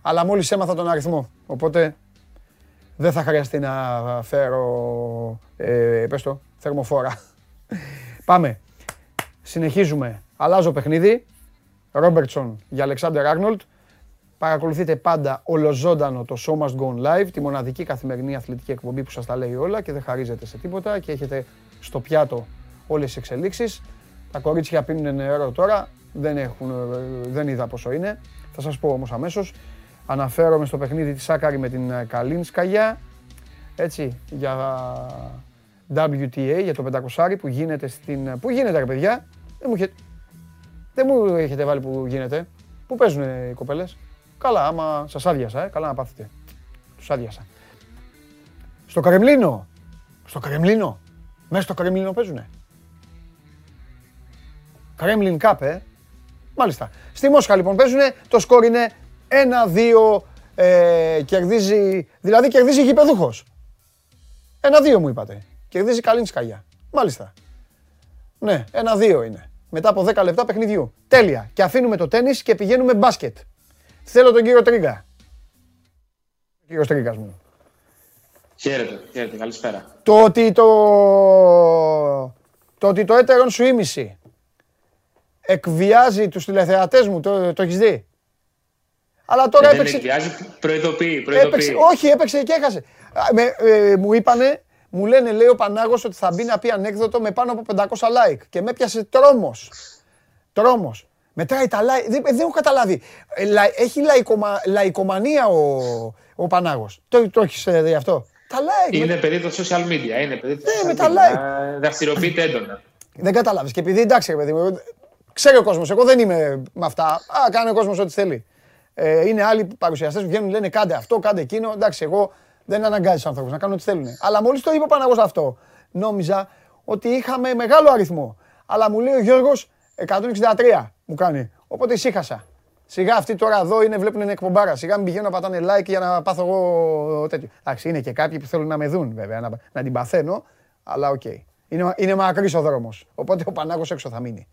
Αλλά μόλις έμαθα τον αριθμό. Οπότε δεν θα χρειαστεί να φέρω, ε, πες το, θερμοφόρα. Πάμε. Συνεχίζουμε. Αλλάζω παιχνίδι. Ρόμπερτσον για Αλεξάνδρ Άρνολτ. Παρακολουθείτε πάντα ολοζώντανο το Show Must Go On Live, τη μοναδική καθημερινή αθλητική εκπομπή που σας τα λέει όλα και δεν χαρίζεται σε τίποτα και έχετε στο πιάτο όλες τις εξελίξεις. Τα κορίτσια πίνουν νερό τώρα, δεν, έχουν, ε, δεν είδα πόσο είναι. Θα σας πω όμως αμέσως. Αναφέρομαι στο παιχνίδι της Σάκαρη με την ε, Καλίνσκαγια, έτσι, για WTA, για το 500 που γίνεται στην... Πού γίνεται ρε παιδιά, δεν μου, έχετε... δεν μου έχετε βάλει που γίνεται. Πού παίζουν οι κοπέλες; Καλά, άμα σας άδειασα, ε, καλά να πάθετε. Τους άδειασα. Στο Κρεμλίνο. Στο Κρεμλίνο. Μέσα στο Κρεμλίνο παίζουνε. Κρέμλιν Cup, ε. Μάλιστα. Στη Μόσχα λοιπόν παίζουνε, το σκορ είναι 1-2, ε, κερδίζει, δηλαδή κερδίζει γηπεδούχος. 1-2 μου είπατε. Κερδίζει Καλίνσκαγια. Μάλιστα. Ναι, 1-2 είναι. Μετά από 10 λεπτά παιχνιδιού. Τέλεια. Και αφήνουμε το τέννις και πηγαίνουμε μπάσκετ. Θέλω τον κύριο Τρίγκα. Κύριος Τρίγκας μου. Χαίρετε, χαίρετε, καλησπέρα. Το ότι το, το, ότι το έτερον σου ήμιση εκβιάζει τους τηλεθεατές μου, το, το έχεις δει; Αλλά τώρα Ε, δεν έπαιξε, εκβιάζει, προειδοποιεί, έπαιξε, προειδοποιεί. όχι έπαιξε και έχασε. Α, Με, ε, μου είπανε, μου λένε λέει ο Πανάγος ότι θα μπει να πει ανέκδοτο με πάνω από 500 like και με έπιασε τρόμος. Τρόμος. Μετράει τα like, δεν, δεν έχω καταλάβει. Ε, λα- έχει λαϊκομα, λαϊκομανία ο, ο Πανάγος. Το, το έχεις ε, δει αυτό; Τα like. με- Είναι παιδί των social media, είναι παιδί των Ναι, social με τα media. like. Ε, Δραστηριοποιείται έντονα. Δεν κατάλαβε. Και επειδή εντάξει, ρε παιδί μου, ξέρει ο κόσμος, εγώ δεν είμαι με αυτά. Α, κάνει ο κόσμος ό,τι θέλει. Ε, είναι άλλοι παρουσιαστές που βγαίνουν, λένε κάντε αυτό, κάντε εκείνο. Εντάξει, εγώ δεν αναγκάζεις του ανθρώπους να κάνουν ό,τι θέλουν. Αλλά μόλις το είπε ο Παναγός αυτό, νόμιζα ότι είχαμε μεγάλο αριθμό. Αλλά μου λέει ο Γιώργος 163 μου κάνει. Οπότε ησύχασα. Σιγά αυτοί τώρα εδώ είναι, βλέπουν είναι εκπομπάρα. Σιγά μην πηγαίνουν να πατάνε like για να πάθω εγώ τέτοιο. Εντάξει, είναι και κάποιοι που θέλουν να με δουν βέβαια, να, να την παθαίνω. Αλλά οκ. Είναι, είναι μακρύς ο δρόμος. Οπότε ο Πανάγος έξω θα μείνει.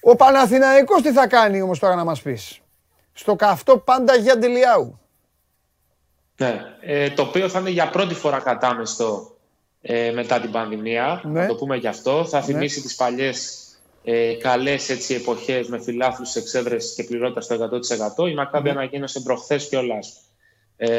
Ο Παναθηναϊκός τι θα κάνει όμως τώρα να μας πεις; Στο καυτό πάντα Γιαντ Ελιάου. Ναι. Ε, το οποίο θα είναι για πρώτη φορά κατάμεστο ε, μετά την πανδημία. Ναι. Να το πούμε γι' αυτό. Θα θυμίσει τις παλιές ε, καλές έτσι, εποχές με φιλάθλους εξέδρες και πληρότητα στο 100%. Η Μακάμπη mm. ανακοίνωσε προχθές κιόλας ε,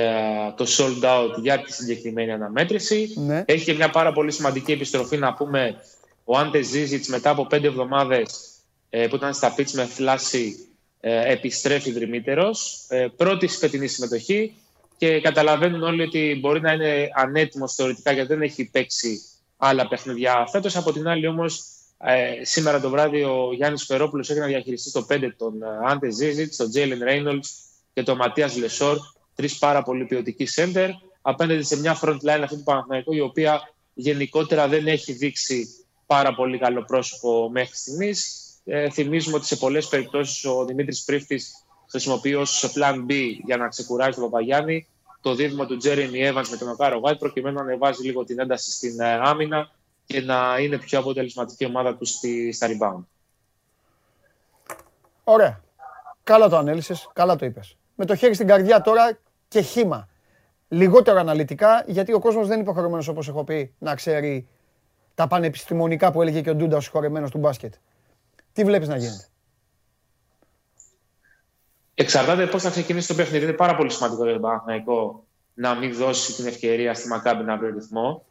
το sold out για τη συγκεκριμένη αναμέτρηση. Ναι. Έχει και μια πάρα πολύ σημαντική επιστροφή να πούμε ο Άντε Ζίζιτς μετά από πέντε εβδομάδες ε, που ήταν στα pitch με θλάση ε, επιστρέφει δρυμύτερος. Ε, πρώτη φετινή συμμετοχή και καταλαβαίνουν όλοι ότι μπορεί να είναι ανέτοιμος θεωρητικά γιατί δεν έχει παίξει άλλα παιχνίδια φέτος. Από την άλλη όμως ε, σήμερα το βράδυ ο Γιάννης Φερόπουλος έχει να διαχειριστεί στο 5 τον Άντε Ζίζιτς, τον Τζέιλεν Ρέινολντς και τον Ματίας Λεσόρ, τρεις πάρα πολύ ποιοτικοί σέντερ, απέναντι σε μια front line αυτή του Παναθηναϊκού, η οποία γενικότερα δεν έχει δείξει πάρα πολύ καλό πρόσωπο μέχρι στιγμής. Ε, θυμίζουμε ότι σε πολλές περιπτώσεις ο Δημήτρης Πρίφτης χρησιμοποιεί ως plan B για να ξεκουράσει τον Παπαγιάννη. Το δίδυμο του Τζέρεμι Έβανς με τον Οκάρο Γουάιτ, προκειμένου να ανεβάζει λίγο την ένταση στην ε, άμυνα και να είναι πιο αποτελεσματική ομάδα τους στη, στα rebound. Ωραία. Καλά το ανέλησες, καλά το είπες. Με το χέρι στην καρδιά τώρα και χήμα. Λιγότερο αναλυτικά, γιατί ο κόσμος δεν είναι υποχρεωμένος, όπως έχω πει, να ξέρει τα πανεπιστημονικά που έλεγε και ο Ντούντας ο συγχωρεμένος του μπάσκετ. Τι βλέπεις να γίνεται; Εξαρτάται πώς θα ξεκινήσει το παιχνίδι. Είναι πάρα πολύ σημαντικό για τον Παναθηναϊκό να μην δώσει την ευκαιρία στη Μακάμπη να βρει ρυθμό.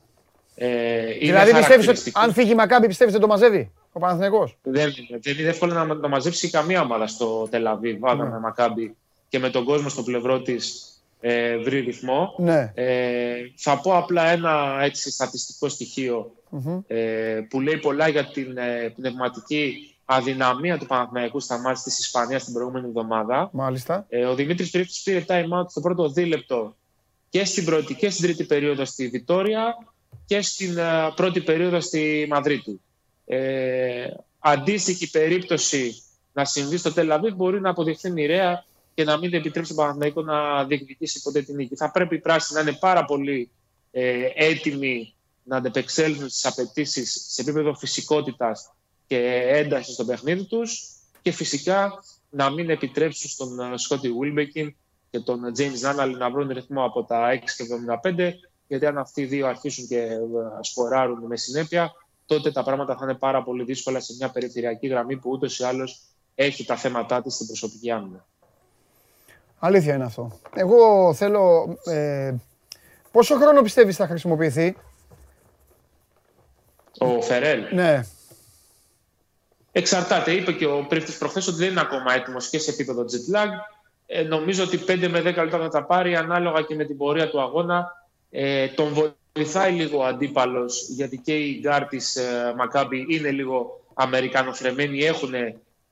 Ε, δηλαδή πιστεύεις ότι αν φύγει η Μακάμπη, πιστεύεις ότι το μαζεύει ο Παναθηναϊκός; Δεν, δεν είναι εύκολο να το μαζέψει καμία ομάδα στο Τελαβίβ. Βάδα ναι. με Μακάμπη και με τον κόσμο στο πλευρό της ε, βρει ρυθμό. Ναι. Ε, θα πω απλά ένα έτσι, στατιστικό ε, που λέει πολλά για την ε, πνευματική αδυναμία του Παναθηναϊκού στα μάτια της Ισπανίας την προηγούμενη εβδομάδα. Μάλιστα. Ε, ο Δημήτρης Πρίφτης πήρε time out στο πρώτο δίλεπτο και στην πρώτη και στην τρίτη περίοδο στη Βιτόρια και στην uh, πρώτη περίοδο στη Μαδρίτη. Ε, αντίστοιχη περίπτωση να συμβεί στο Τελαβίβ μπορεί να αποδειχθεί μοιραία και να μην επιτρέψει τον Παναθηναϊκό να διεκδικήσει ποτέ την νίκη. Θα πρέπει οι πράσινοι να είναι πάρα πολύ ε, έτοιμοι να αντεπεξέλθουν στις απαιτήσεις σε επίπεδο φυσικότητας και έντασης στο παιχνίδι τους και φυσικά να μην επιτρέψουν στον ε, Σκότι Βίλμπεκιν και τον James Νάναλ να βρουν ρυθμό από τα 6,75 γιατί αν αυτοί οι δύο αρχίσουν και ε, σκοράρουν με συνέπεια τότε τα πράγματα θα είναι πάρα πολύ δύσκολα σε μια περιφερειακή γραμμή που ούτως ή άλλως έχει τα θέματά της στην προσωπική άμυνα. Αλήθεια είναι αυτό. Εγώ θέλω... Ε, πόσο χρόνο πιστεύεις θα χρησιμοποιηθεί; Ο Φερέλ. Ναι. Εξαρτάται. Είπε και ο Πρίφτης προχθές ότι δεν είναι ακόμα έτοιμος και σε επίπεδο jet lag. Ε, νομίζω ότι 5 με 10 λεπτά θα τα πάρει ανάλογα και με την πορεία του αγώνα. Ε, τον βοηθάει λίγο ο αντίπαλος γιατί και οι γκαρντ της ε, Μακάμπη είναι λίγο αμερικανοθρεμένοι, έχουν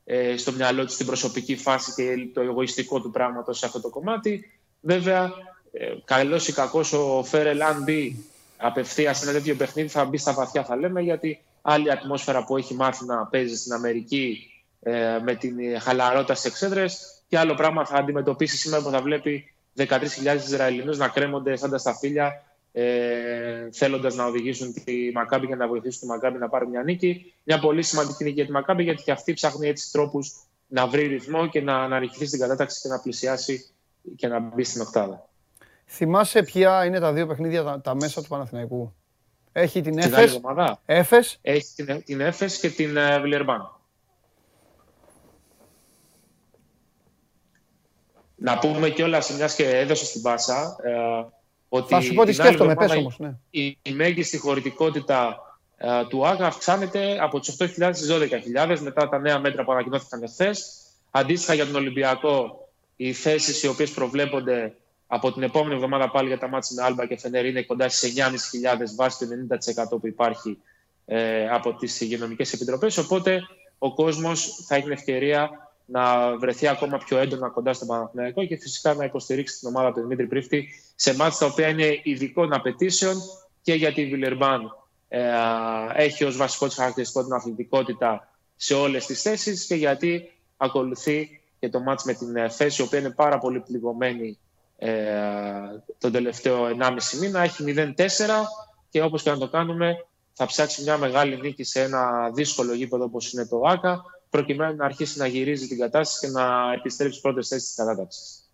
ε, στο μυαλό τους την προσωπική φάση και το εγωιστικό του πράγματος σε αυτό το κομμάτι. Βέβαια, ε, καλός ή κακός ο Φέρελ αν μπει απευθείας σε ένα τέτοιο παιχνίδι θα μπει στα βαθιά θα λέμε γιατί άλλη ατμόσφαιρα που έχει μάθει να παίζει στην Αμερική ε, με την χαλαρότητα στις εξέδρες και άλλο πράγμα θα αντιμετωπίσει σήμερα που θα βλέπει 13.000 Ισραηλινούς να κρέμονται σαν τα σταφύλια ε, θέλοντας να οδηγήσουν τη Μακάμπη και να βοηθήσουν τη Μακάμπη να πάρει μια νίκη. Μια πολύ σημαντική νίκη για τη Μακάμπη γιατί και αυτή ψάχνει έτσι τρόπους να βρει ρυθμό και να αναρριχθεί στην κατάταξη και να πλησιάσει και να μπει στην οκτάδα. Θυμάσαι ποια είναι τα δύο παιχνίδια τα, τα μέσα του Παναθηναϊκού; Έχει την Έφες, Έφες. Έχει την, την Έφες και την uh, Βιλερμπάν. Να πούμε κιόλας, μιας και έδωσε στην Πάσα, ε, ότι Θα σου πω τι σκέφτομαι, πες όμως. Ναι. Η, η μέγιστη χωρητικότητα uh, του ΆΓΑ αυξάνεται από τις 8.000 στις 12.000 μετά τα νέα μέτρα που ανακοινώθηκαν εχθέ. Αντίστοιχα για τον Ολυμπιακό, οι θέσεις οι οποίες προβλέπονται από την επόμενη εβδομάδα πάλι για τα μάτια με Άλμπα και Φενέρ είναι κοντά στις 9.500 βάσει του 90% που υπάρχει ε, από τις υγειονομικές επιτροπές. Οπότε ο κόσμος θα έχει την ευκαιρία να βρεθεί ακόμα πιο έντονα κοντά στον Παναθηναϊκό και φυσικά να υποστηρίξει την ομάδα του Δημήτρη Πρίφτη σε μάτια τα οποία είναι ειδικών απαιτήσεων και γιατί η Βιλερμπάν ε, έχει ως βασικό της χαρακτηριστικό την αθλητικότητα σε όλες τις θέσεις και γιατί ακολουθεί και το μάτς με την ε, θέση, η οποία είναι πάρα πολύ πληγωμένη ε, τον τελευταίο 1,5 μήνα. Έχει 0-4 και όπως και να το κάνουμε θα ψάξει μια μεγάλη νίκη σε ένα δύσκολο γήπεδο όπως είναι το ΆΚΑ προκειμένου να αρχίσει να γυρίζει την κατάσταση και να επιστρέψει στις πρώτες θέσεις της κατάταξης.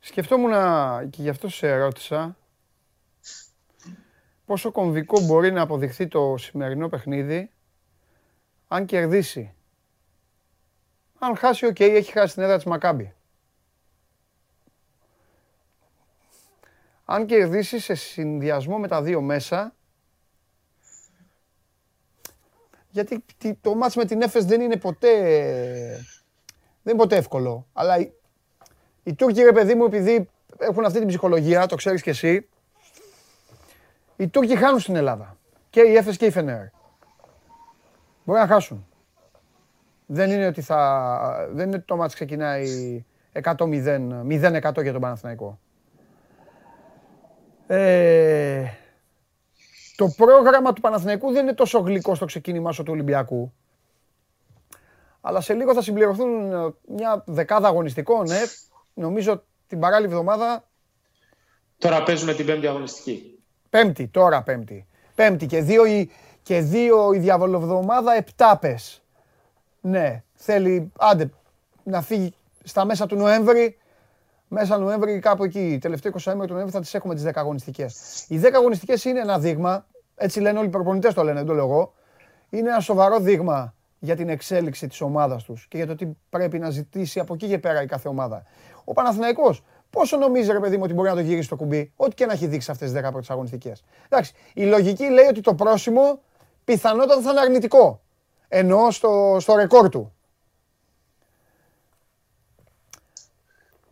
Σκεφτόμουν και γι' αυτό σε ρώτησα πόσο κομβικό μπορεί να αποδειχθεί το σημερινό παιχνίδι αν κερδίσει. Αν χάσει, οκ, έχει χάσει την έδρα της Μακάμπη. Αν κερδίσεις σε συνδυασμό με τα δύο μέσα, γιατί το ματς με την Έφες δεν είναι ποτέ, δεν είναι ποτέ εύκολο. Αλλά οι, οι Τούρκοι, ρε παιδί μου, επειδή έχουν αυτή την ψυχολογία, το ξέρεις και εσύ, οι Τούρκοι χάνουν στην Ελλάδα. Και η Έφες και η Φενέρ. Μπορεί να χάσουν. Δεν είναι ότι θα... Δεν είναι ότι το μάτς ξεκινάει 100-0, 0-100 για τον Παναθηναϊκό. Ε, το πρόγραμμα του Παναθηναϊκού δεν είναι τόσο γλυκό στο ξεκίνημά του Ολυμπιακού. Αλλά σε λίγο θα συμπληρωθούν ε, μια δεκάδα αγωνιστικών, ναι. Νομίζω την παράλληλη εβδομάδα. Τώρα παίζουμε την πέμπτη αγωνιστική. Πέμπτη, τώρα πέμπτη. Πέμπτη και δύο, και δύο η διαβολοβδομάδα επτά πες. Ναι, θέλει, άντε, να φύγει στα μέσα του Νοέμβρη μέσα Νοέμβρη, κάπου εκεί, τελευταίο 20 του Νοέμβρη, θα τις έχουμε τις 10 αγωνιστικές. Οι 10 αγωνιστικές είναι ένα δείγμα, έτσι λένε όλοι οι προπονητές το λένε, δεν το λέω εγώ. Είναι ένα σοβαρό δείγμα για την εξέλιξη της ομάδας τους και για το τι πρέπει να ζητήσει από εκεί και πέρα η κάθε ομάδα. Ο Παναθηναϊκός, πόσο νομίζει ρε παιδί μου ότι μπορεί να το γυρίσει το κουμπί, ό,τι και να έχει δείξει αυτές τις 10 πρώτες αγωνιστικές. Εντάξει, η λογική λέει ότι το πρόσημο πιθανότατα θα είναι αρνητικό. Ενώ στο, στο ρεκόρ του.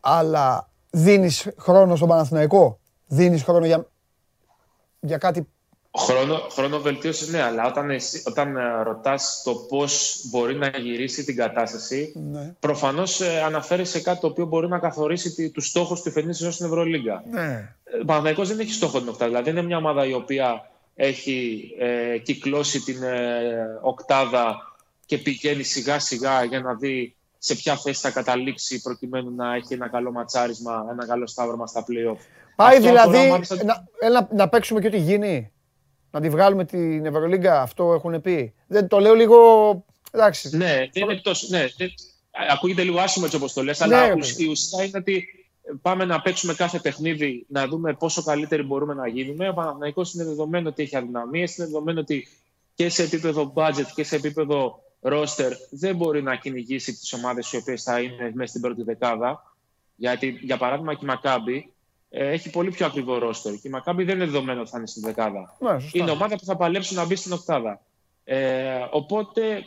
Αλλά δίνεις χρόνο στον Παναθηναϊκό; Δίνεις χρόνο για, για κάτι Χρόνο, χρόνο βελτίωσης, ναι, αλλά όταν, εσύ, όταν ε, ρωτάς το πώς μπορεί να γυρίσει την κατάσταση, ναι. προφανώς ε, αναφέρεις σε κάτι το οποίο μπορεί να καθορίσει τους στόχους του φετινής σεζόν στην Ευρωλίγκα. Ναι. Ε, ο Παναθηναϊκός δεν έχει στόχο την οκτάδα, δηλαδή είναι μια ομάδα η οποία έχει ε, κυκλώσει την ε, οκτάδα και πηγαίνει σιγά σιγά για να δει σε ποια θέση θα καταλήξει προκειμένου να έχει ένα καλό ματσάρισμα, ένα καλό σταύρωμα στα play-off. Πάει δηλαδή να, να, παίξουμε και ό,τι γίνει. Να τη βγάλουμε την Ευρωλίγκα, αυτό έχουν πει. Δεν το λέω λίγο. Εντάξει. Ναι, δεν είναι τόσο. Ναι, ακούγεται λίγο άσχημο έτσι όπως το λες, αλλά ναι, η ουσία είναι ότι πάμε να παίξουμε κάθε παιχνίδι, να δούμε πόσο καλύτεροι μπορούμε να γίνουμε. Ο Παναθηναϊκός είναι δεδομένο ότι έχει αδυναμίες, είναι δεδομένο ότι και σε επίπεδο budget και σε επίπεδο ρόστερ δεν μπορεί να κυνηγήσει τις ομάδες οι οποίες θα είναι μέσα στην πρώτη δεκάδα. Γιατί, για παράδειγμα, και η Μακάμπη ε, έχει πολύ πιο ακριβό ρόστερ. Και η Μακάμπη δεν είναι δεδομένο ότι θα είναι στην δεκάδα. Ναι, είναι ομάδα που θα παλέψει να μπει στην οκτάδα. Ε, οπότε,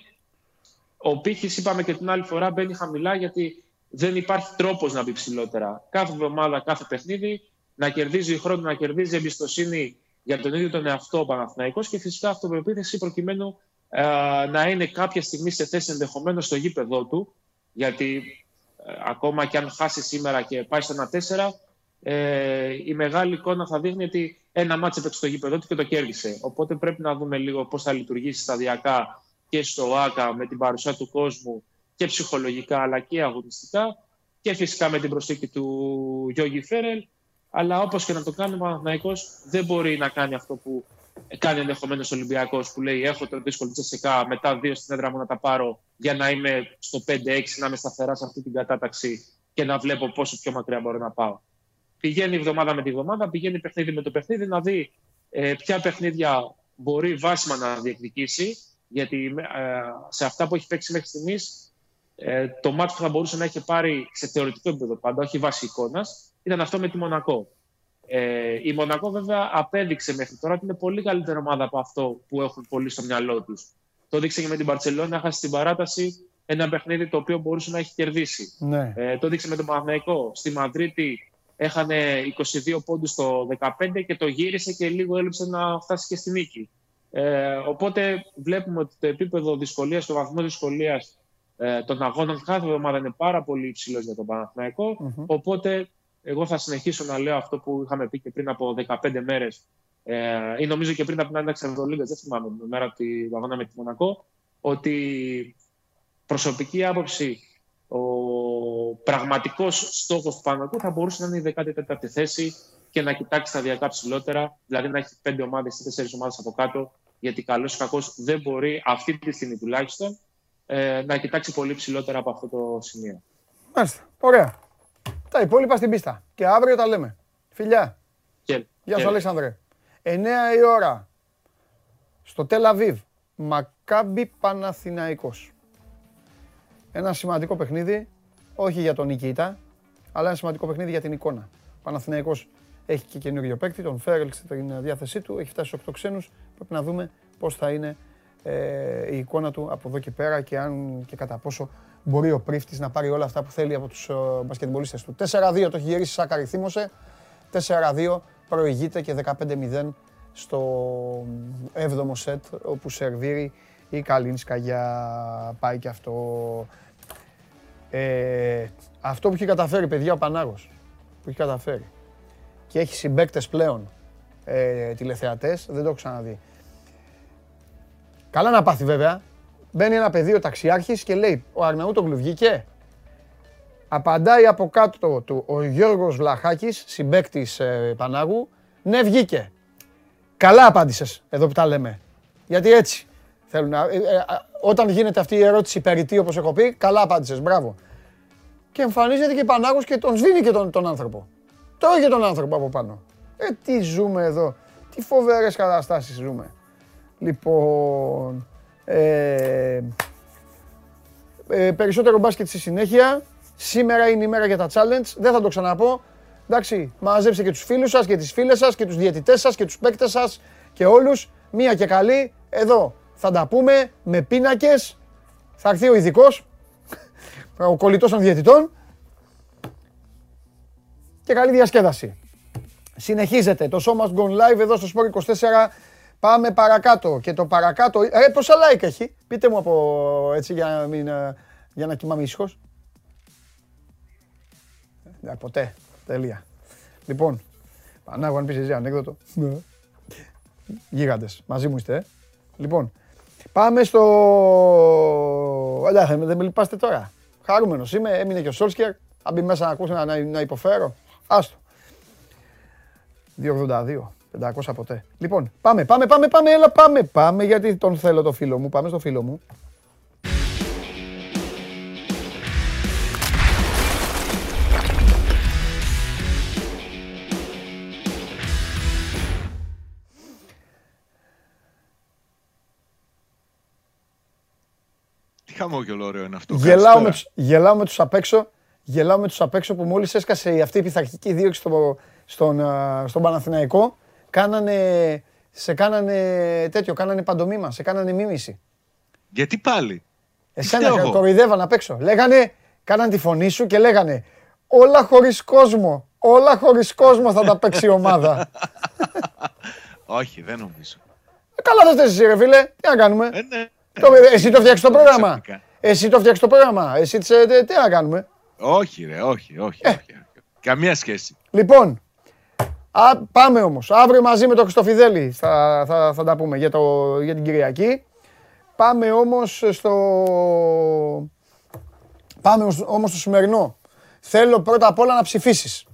ο πύχη, είπαμε και την άλλη φορά, μπαίνει χαμηλά γιατί δεν υπάρχει τρόπος να μπει ψηλότερα. Κάθε εβδομάδα, κάθε παιχνίδι, να κερδίζει χρόνο, να κερδίζει εμπιστοσύνη για τον ίδιο τον εαυτό ο Παναθηναϊκός και φυσικά αυτοπεποίθηση προκειμένου ε, να είναι κάποια στιγμή σε θέση ενδεχομένως στο γήπεδό του, γιατί ε, ακόμα και αν χάσει σήμερα και πάει στο 1-4, ε, η μεγάλη εικόνα θα δείχνει ότι ένα μάτσε έπαιξε στο γήπεδό του και το κέρδισε. Οπότε πρέπει να δούμε λίγο πώς θα λειτουργήσει σταδιακά και στο ΆΚΑ με την παρουσία του κόσμου και ψυχολογικά αλλά και αγωνιστικά και φυσικά με την προσθήκη του Γιώργη Φέρελ. Αλλά όπως και να το κάνει ο Παναθηναϊκός δεν μπορεί να κάνει αυτό που κάνει ενδεχομένως ο Ολυμπιακός που λέει: Έχω το δύσκολο τσεσικά, μετά δύο στην έδρα μου να τα πάρω για να είμαι στο 5-6, να είμαι σταθερά σε αυτή την κατάταξη και να βλέπω πόσο πιο μακριά μπορώ να πάω. Πηγαίνει εβδομάδα με τη βδομάδα, πηγαίνει παιχνίδι με το παιχνίδι να δει ε, ποια παιχνίδια μπορεί βάσιμα να διεκδικήσει. Γιατί ε, σε αυτά που έχει παίξει μέχρι στιγμής, ε, το μάτι που θα μπορούσε να έχει πάρει σε θεωρητικό επίπεδο πάντα, όχι βάση εικόνας, ήταν αυτό με τη Μονακό. Ε, η Μονακό βέβαια απέδειξε μέχρι τώρα ότι είναι πολύ καλύτερη ομάδα από αυτό που έχουν πολλοί στο μυαλό τους. Το έδειξε και με την Παρσελόνα, χάσει στην παράταση ένα παιχνίδι το οποίο μπορούσε να έχει κερδίσει. Ναι. Ε, το έδειξε με τον Παναθηναϊκό. Στη Μαδρίτη έχανε 22 πόντους το 15 και το γύρισε και λίγο έλειψε να φτάσει και στη νίκη. Ε, οπότε βλέπουμε ότι το επίπεδο δυσκολίας, το βαθμό δυσκολίας ε, των αγώνων κάθε εβδομάδα είναι πάρα πολύ υψηλός για τον παναθηναικο mm-hmm. Οπότε εγώ θα συνεχίσω να λέω αυτό που είχαμε πει και πριν από 15 μέρες ε, ή νομίζω και πριν από την ένταξη Ευρωλίγα, δεν θυμάμαι, την μέρα που αγώνα με τη Μονακό, ότι προσωπική άποψη ο πραγματικός στόχος του Παναγού θα μπορούσε να είναι η 14η θέση και να κοιτάξει σταδιακά ψηλότερα, δηλαδή να έχει πέντε ομάδες ή τέσσερις ομάδες από κάτω, γιατί καλός ή κακός δεν μπορεί αυτή τη στιγμή τουλάχιστον ε, να κοιτάξει πολύ ψηλότερα από αυτό το σημείο. Μάλιστα. Ωραία. Τα υπόλοιπα στην πίστα. Και αύριο τα λέμε. Φιλιά. Και, Γεια σου, Αλέξανδρε. 9 η ώρα. Στο Τελαβίβ. Μακάμπι Παναθηναϊκός. Ένα σημαντικό παιχνίδι, όχι για τον Νικήτα, αλλά ένα σημαντικό παιχνίδι για την εικόνα. Ο Παναθηναϊκός έχει και καινούριο παίκτη, τον Φέρελ στην διάθεσή του, έχει φτάσει στους 8 ξένους. Πρέπει να δούμε πώς θα είναι ε, η εικόνα του από εδώ και πέρα και αν και κατά πόσο μπορεί ο Πρίφτης να πάρει όλα αυτά που θέλει από τους ε, μπασκετμπολίστες του. 4-2 το έχει γυρίσει Σάκαρη θύμωσε, 4-2 προηγείται και 15-0 στο 7ο σετ όπου σερβίρει η Καλίνσκα για πάει και αυτό. Ε, αυτό που έχει καταφέρει παιδιά ο Πανάγος, που έχει καταφέρει και έχει συμπαίκτες πλέον ε, τηλεθεατές, δεν το έχω ξαναδεί. Καλά να πάθει βέβαια. Μπαίνει ένα παιδί ο ταξιάρχης και λέει ο Αρναούτογλου βγήκε; Απαντάει από κάτω του ο Γιώργος Βλαχάκης, συμπαίκτης ε, Πανάγου. Ναι βγήκε. Καλά απάντησες εδώ που τα λέμε. Γιατί έτσι θέλουν να, ε, ε, όταν γίνεται αυτή η ερώτηση περιττή όπως έχω πει, καλά απάντησες, μπράβο. Και εμφανίζεται και Πανάγος και τον σβήνει και τον, τον άνθρωπο. Τρώγε τον άνθρωπο από πάνω. Ε, τι ζούμε εδώ. Τι φοβερές καταστάσεις ζούμε. Λοιπόν, ε, ε, περισσότερο μπάσκετ στη συνέχεια. Σήμερα είναι η μέρα για τα challenge. Δεν θα το ξαναπώ. Εντάξει, μαζέψτε και τους φίλους σας και τις φίλες σας και τους διαιτητές σας και τους παίκτες σας και όλους. Μία και καλή. Εδώ θα τα πούμε με πίνακες. Θα έρθει ο ειδικός, ο κολλητός των διαιτητών. Και καλή διασκέδαση. Συνεχίζεται το Show Must Go Live εδώ στο Sport 24 Πάμε παρακάτω. Και το παρακάτω. Ε, πόσα like έχει; Πείτε μου από έτσι για να, μην, ε, για να κοιμάμαι ήσυχος. Ε, ποτέ. Τελεία. Λοιπόν, Πανάγω αν πεις εσύ ανέκδοτο. Ναι. Γίγαντες. Μαζί μου είστε, ε. Λοιπόν, πάμε στο... Εντάξει, δεν με λυπάστε τώρα. Χαρούμενος είμαι, έμεινε και ο Σόλσκερ. Αν μπει μέσα να ακούσει να, να, να υποφέρω. Άστο. 282. 500 ποτέ. Λοιπόν, πάμε, πάμε, πάμε, πάμε, έλα, πάμε, πάμε, γιατί τον θέλω το φίλο μου. Πάμε στο φίλο μου. Τι χαμόγελο ωραίο είναι αυτό. Γελάω με, τους, γελάω με τους απ' έξω, γελάω με τους απ' έξω που μόλις έσκασε αυτή η πειθαρχική δίωξη στο, στον, στον Παναθηναϊκό κάνανε, σε κάνανε τέτοιο, κάνανε παντομήμα, σε κάνανε μίμηση. Γιατί πάλι; Εσένα κοροϊδεύαν απ' έξω. Λέγανε, κάναν τη φωνή σου και λέγανε όλα χωρίς κόσμο. Όλα χωρίς κόσμο θα τα παίξει η ομάδα. Όχι, δεν νομίζω. Ε, καλά δεν θες εσύ ρε φίλε. Τι να κάνουμε; Ε, ναι. το, εσύ το φτιάξεις το πρόγραμμα. Εσύ το φτιάξεις το πρόγραμμα. Εσύ τι, τι να κάνουμε; Όχι ρε, όχι, όχι. Ε. όχι. Καμία σχέση. Λοιπόν, Α, πάμε όμως. Αύριο μαζί με τον Χριστοφιδέλη θα, θα, θα τα πούμε για, το, για την Κυριακή. Πάμε όμως στο... Πάμε όμως στο σημερινό. Θέλω πρώτα απ' όλα να ψηφίσεις.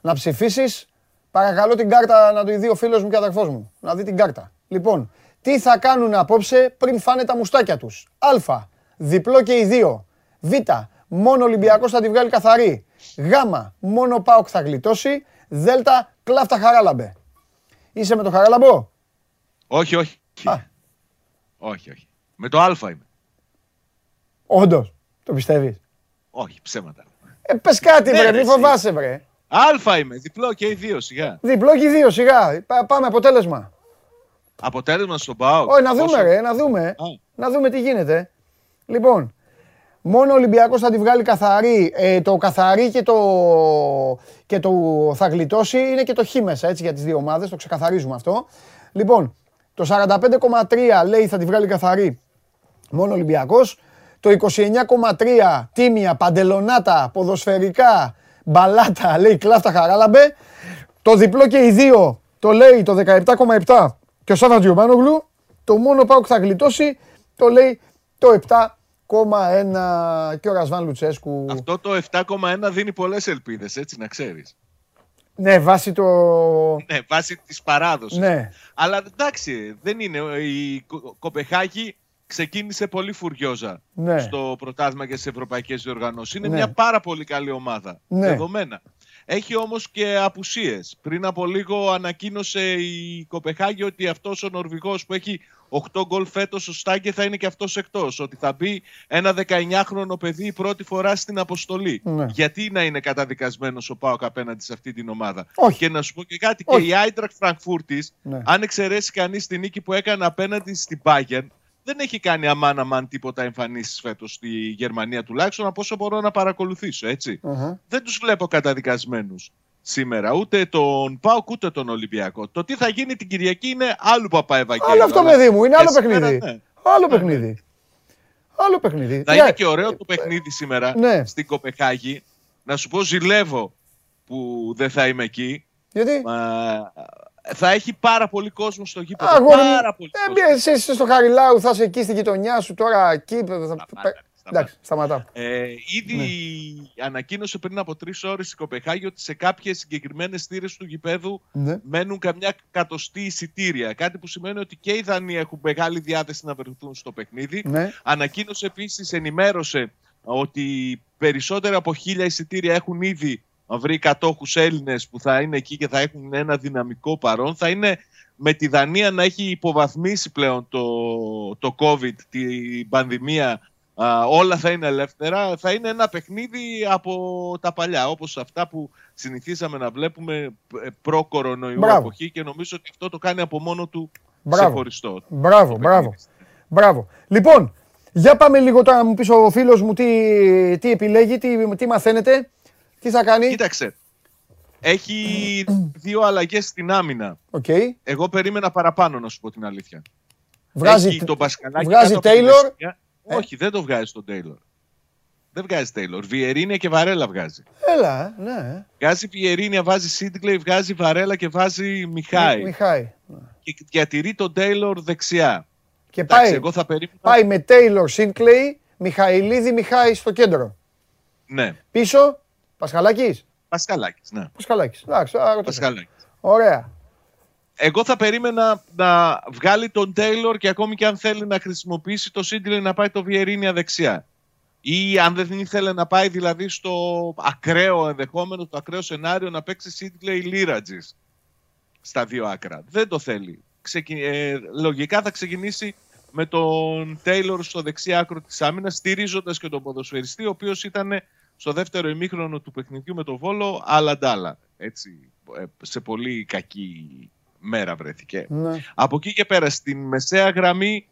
Να ψηφίσεις. Παρακαλώ την κάρτα να το δει ο φίλος μου και αδερφός μου. Να δει την κάρτα. Λοιπόν, τι θα κάνουν απόψε πριν φάνε τα μουστάκια τους. Α. Διπλό και οι δύο. Β. Μόνο Ολυμπιακός θα τη βγάλει καθαρή. Γ. Μόνο ΠΑΟΚ θα γλιτώσει. Δέλτα κλάφτα χαράλαμπε. Είσαι με το χαράλαμπο; Όχι, όχι. Όχι, όχι. Με το α είμαι. Όντως. Το πιστεύεις; Όχι, ψέματα. Ε, πες κάτι, ναι, βρε, μη φοβάσαι, βρε. Αλφα είμαι, διπλό και οι δύο, σιγά. Διπλό και οι δύο, σιγά. Πάμε, αποτέλεσμα. Αποτέλεσμα στον Πάο. Όχι, να δούμε, ρε, να δούμε. Να δούμε τι γίνεται. Λοιπόν, Μόνο ο Ολυμπιακός θα τη βγάλει καθαρή. Ε, το καθαρή και το, και το θα γλιτώσει είναι και το χ μέσα, έτσι, για τις δύο ομάδες. Το ξεκαθαρίζουμε αυτό. Λοιπόν, το 45,3 λέει θα τη βγάλει καθαρή μόνο ο Ολυμπιακός. Το 29,3 τίμια, παντελονάτα, ποδοσφαιρικά, μπαλάτα, λέει κλάφτα χαράλαμπε. Το διπλό και οι δύο το λέει το 17,7 και ο Σάβα Τζιωμάνογλου. Το μόνο πάω που θα γλιτώσει το λέει το 7 7,1 και ο Ρασβάν Λουτσέσκου. Αυτό το 7,1 δίνει πολλές ελπίδες, έτσι να ξέρεις. Ναι, βάσει το. Ναι, βάσει της παράδοσης. Ναι. Αλλά εντάξει, δεν είναι. Η Κοπεχάγη ξεκίνησε πολύ φουριόζα ναι. στο πρωτάθλημα και στις ευρωπαϊκές διοργανώσεις. Είναι ναι. μια πάρα πολύ καλή ομάδα. Ναι. Δεδομένα. Έχει όμως και απουσίες. Πριν από λίγο ανακοίνωσε η Κοπεχάγη ότι αυτός ο Νορβηγός που έχει 8 γκολ φέτος ο Στάγκε θα είναι και αυτός εκτός. Ότι θα μπει ένα 19χρονο παιδί πρώτη φορά στην αποστολή. Ναι. Γιατί να είναι καταδικασμένος ο Πάοκ απέναντι σε αυτή την ομάδα; Όχι. Και να σου πω και κάτι, Όχι. και η Άιντρακτ Φραγκφούρτης, Ναι. αν εξαιρέσει κανείς την νίκη που έκανε απέναντι στην Bayern, δεν έχει κάνει αμάν αμάν τίποτα εμφανίσεις φέτος στη Γερμανία τουλάχιστον από όσο μπορώ να παρακολουθήσω, έτσι. Αχα. Δεν τους βλέπω καταδικασμένους σήμερα, ούτε τον ΠΑΟΚ ούτε τον Ολυμπιακό. Το τι θα γίνει την Κυριακή είναι άλλου παπά Ευαγγέλιο. Άλλο αυτό, αλλά παιδί μου, είναι άλλο και σήμερα, παιχνίδι. ναι. Άλλο παιχνίδι. Άλλο παιχνίδι. Θα Για- είναι και ωραίο το παιχνίδι σήμερα Ναι. στην Κοπεχάγη. Να σου πω ζηλεύω που δεν θα είμαι εκεί. Γιατί; Μα, θα έχει πάρα πολύ κόσμο στο γήπεδο. Αγόρι μου, πάρα πολύ ε, κόσμο. μπες, εσύ είσαι στο Χαριλάου, θα είσαι εκεί στη γειτονιά σου τώρα. Εκεί, θα- θα- Σταμάτα, πε- σταμάτα. Εντάξει, σταματάω. Ε, ήδη Ναι. ανακοίνωσε πριν από τρεις ώρες η Κοπεχάγη ότι σε κάποιες συγκεκριμένες θύρες του γηπέδου Ναι. μένουν καμιά κατοστή εισιτήρια. Κάτι που σημαίνει ότι και οι Δανείοι έχουν μεγάλη διάθεση να βρεθούν στο παιχνίδι. Ναι. Ανακοίνωσε επίσης, ενημέρωσε ότι περισσότερα από χίλια εισιτήρια έχουν ήδη βρει κατόχους Έλληνες που θα είναι εκεί και θα έχουν ένα δυναμικό παρόν. Θα είναι με τη Δανία να έχει υποβαθμίσει πλέον το, το COVID, την πανδημία, α, όλα θα είναι ελεύθερα. Θα είναι ένα παιχνίδι από τα παλιά, όπως αυτά που συνηθίζαμε να βλέπουμε ε, προ-κορονοϊού Μπράβο. εποχή και νομίζω ότι αυτό το κάνει από μόνο του Μπράβο. ξεχωριστό. Μπράβο, το μπράβο. παιχνίδι. Μπράβο. Λοιπόν, για πάμε λίγο τώρα να μου πεις ο φίλος μου τι, τι επιλέγει, τι, τι μαθαίνετε, τι θα κάνει; Κοίταξε. Έχει δύο αλλαγές στην άμυνα. Οκ. Εγώ περίμενα παραπάνω, να σου πω την αλήθεια. Βγάζει, Έχει τον Πασχαλάκη βγάζει κάτω από τη Taylor. δεξιά. Όχι, δεν το βγάζει τον Τέιλορ. Δεν βγάζει Τέιλορ. Βιεϊρίνια και Βαρέλα βγάζει. Έλα, ε, ναι. Βγάζει Βιεϊρίνια, βάζει Σίντκλεϊ, βγάζει Βαρέλα και βάζει Μιχάι. Μιχάι. Και διατηρεί τον Τέιλορ δεξιά. Και Εντάξει, πάει, εγώ θα περίμενα. πάει με Taylor Σίνκλεϊ, Μιχαηλίδη Μιχάη στο κέντρο. Ναι, Πίσω, Πασχαλάκης; Πασκαλάκη. Ναι, Πασχαλάκης. Εντάξει, άρα το Πασκαλάκης. Ωραία. Εγώ θα περίμενα να βγάλει τον Τέιλορ και ακόμη και αν θέλει να χρησιμοποιήσει το Σίτγκλεϊ να πάει το Βιερίνια δεξιά. Ή αν δεν ήθελε να πάει δηλαδή στο ακραίο ενδεχόμενο, το ακραίο σενάριο να παίξει Σίτγκλεϊ Λίρατζης στα δύο άκρα. Δεν το θέλει. Ξεκι... ε, λογικά θα ξεκινήσει με τον Τέιλορ στο δεξί άκρο της άμυνας, στηρίζοντας και τον ποδοσφαιριστή, ο οποίος ήταν στο δεύτερο ημίχρονο του παιχνιδιού με τον Βόλο, άλλα ντάλα. Έτσι, ε, σε πολύ κακή μέρα βρέθηκε. Ναι. Από εκεί και πέρα, στην μεσαία γραμμή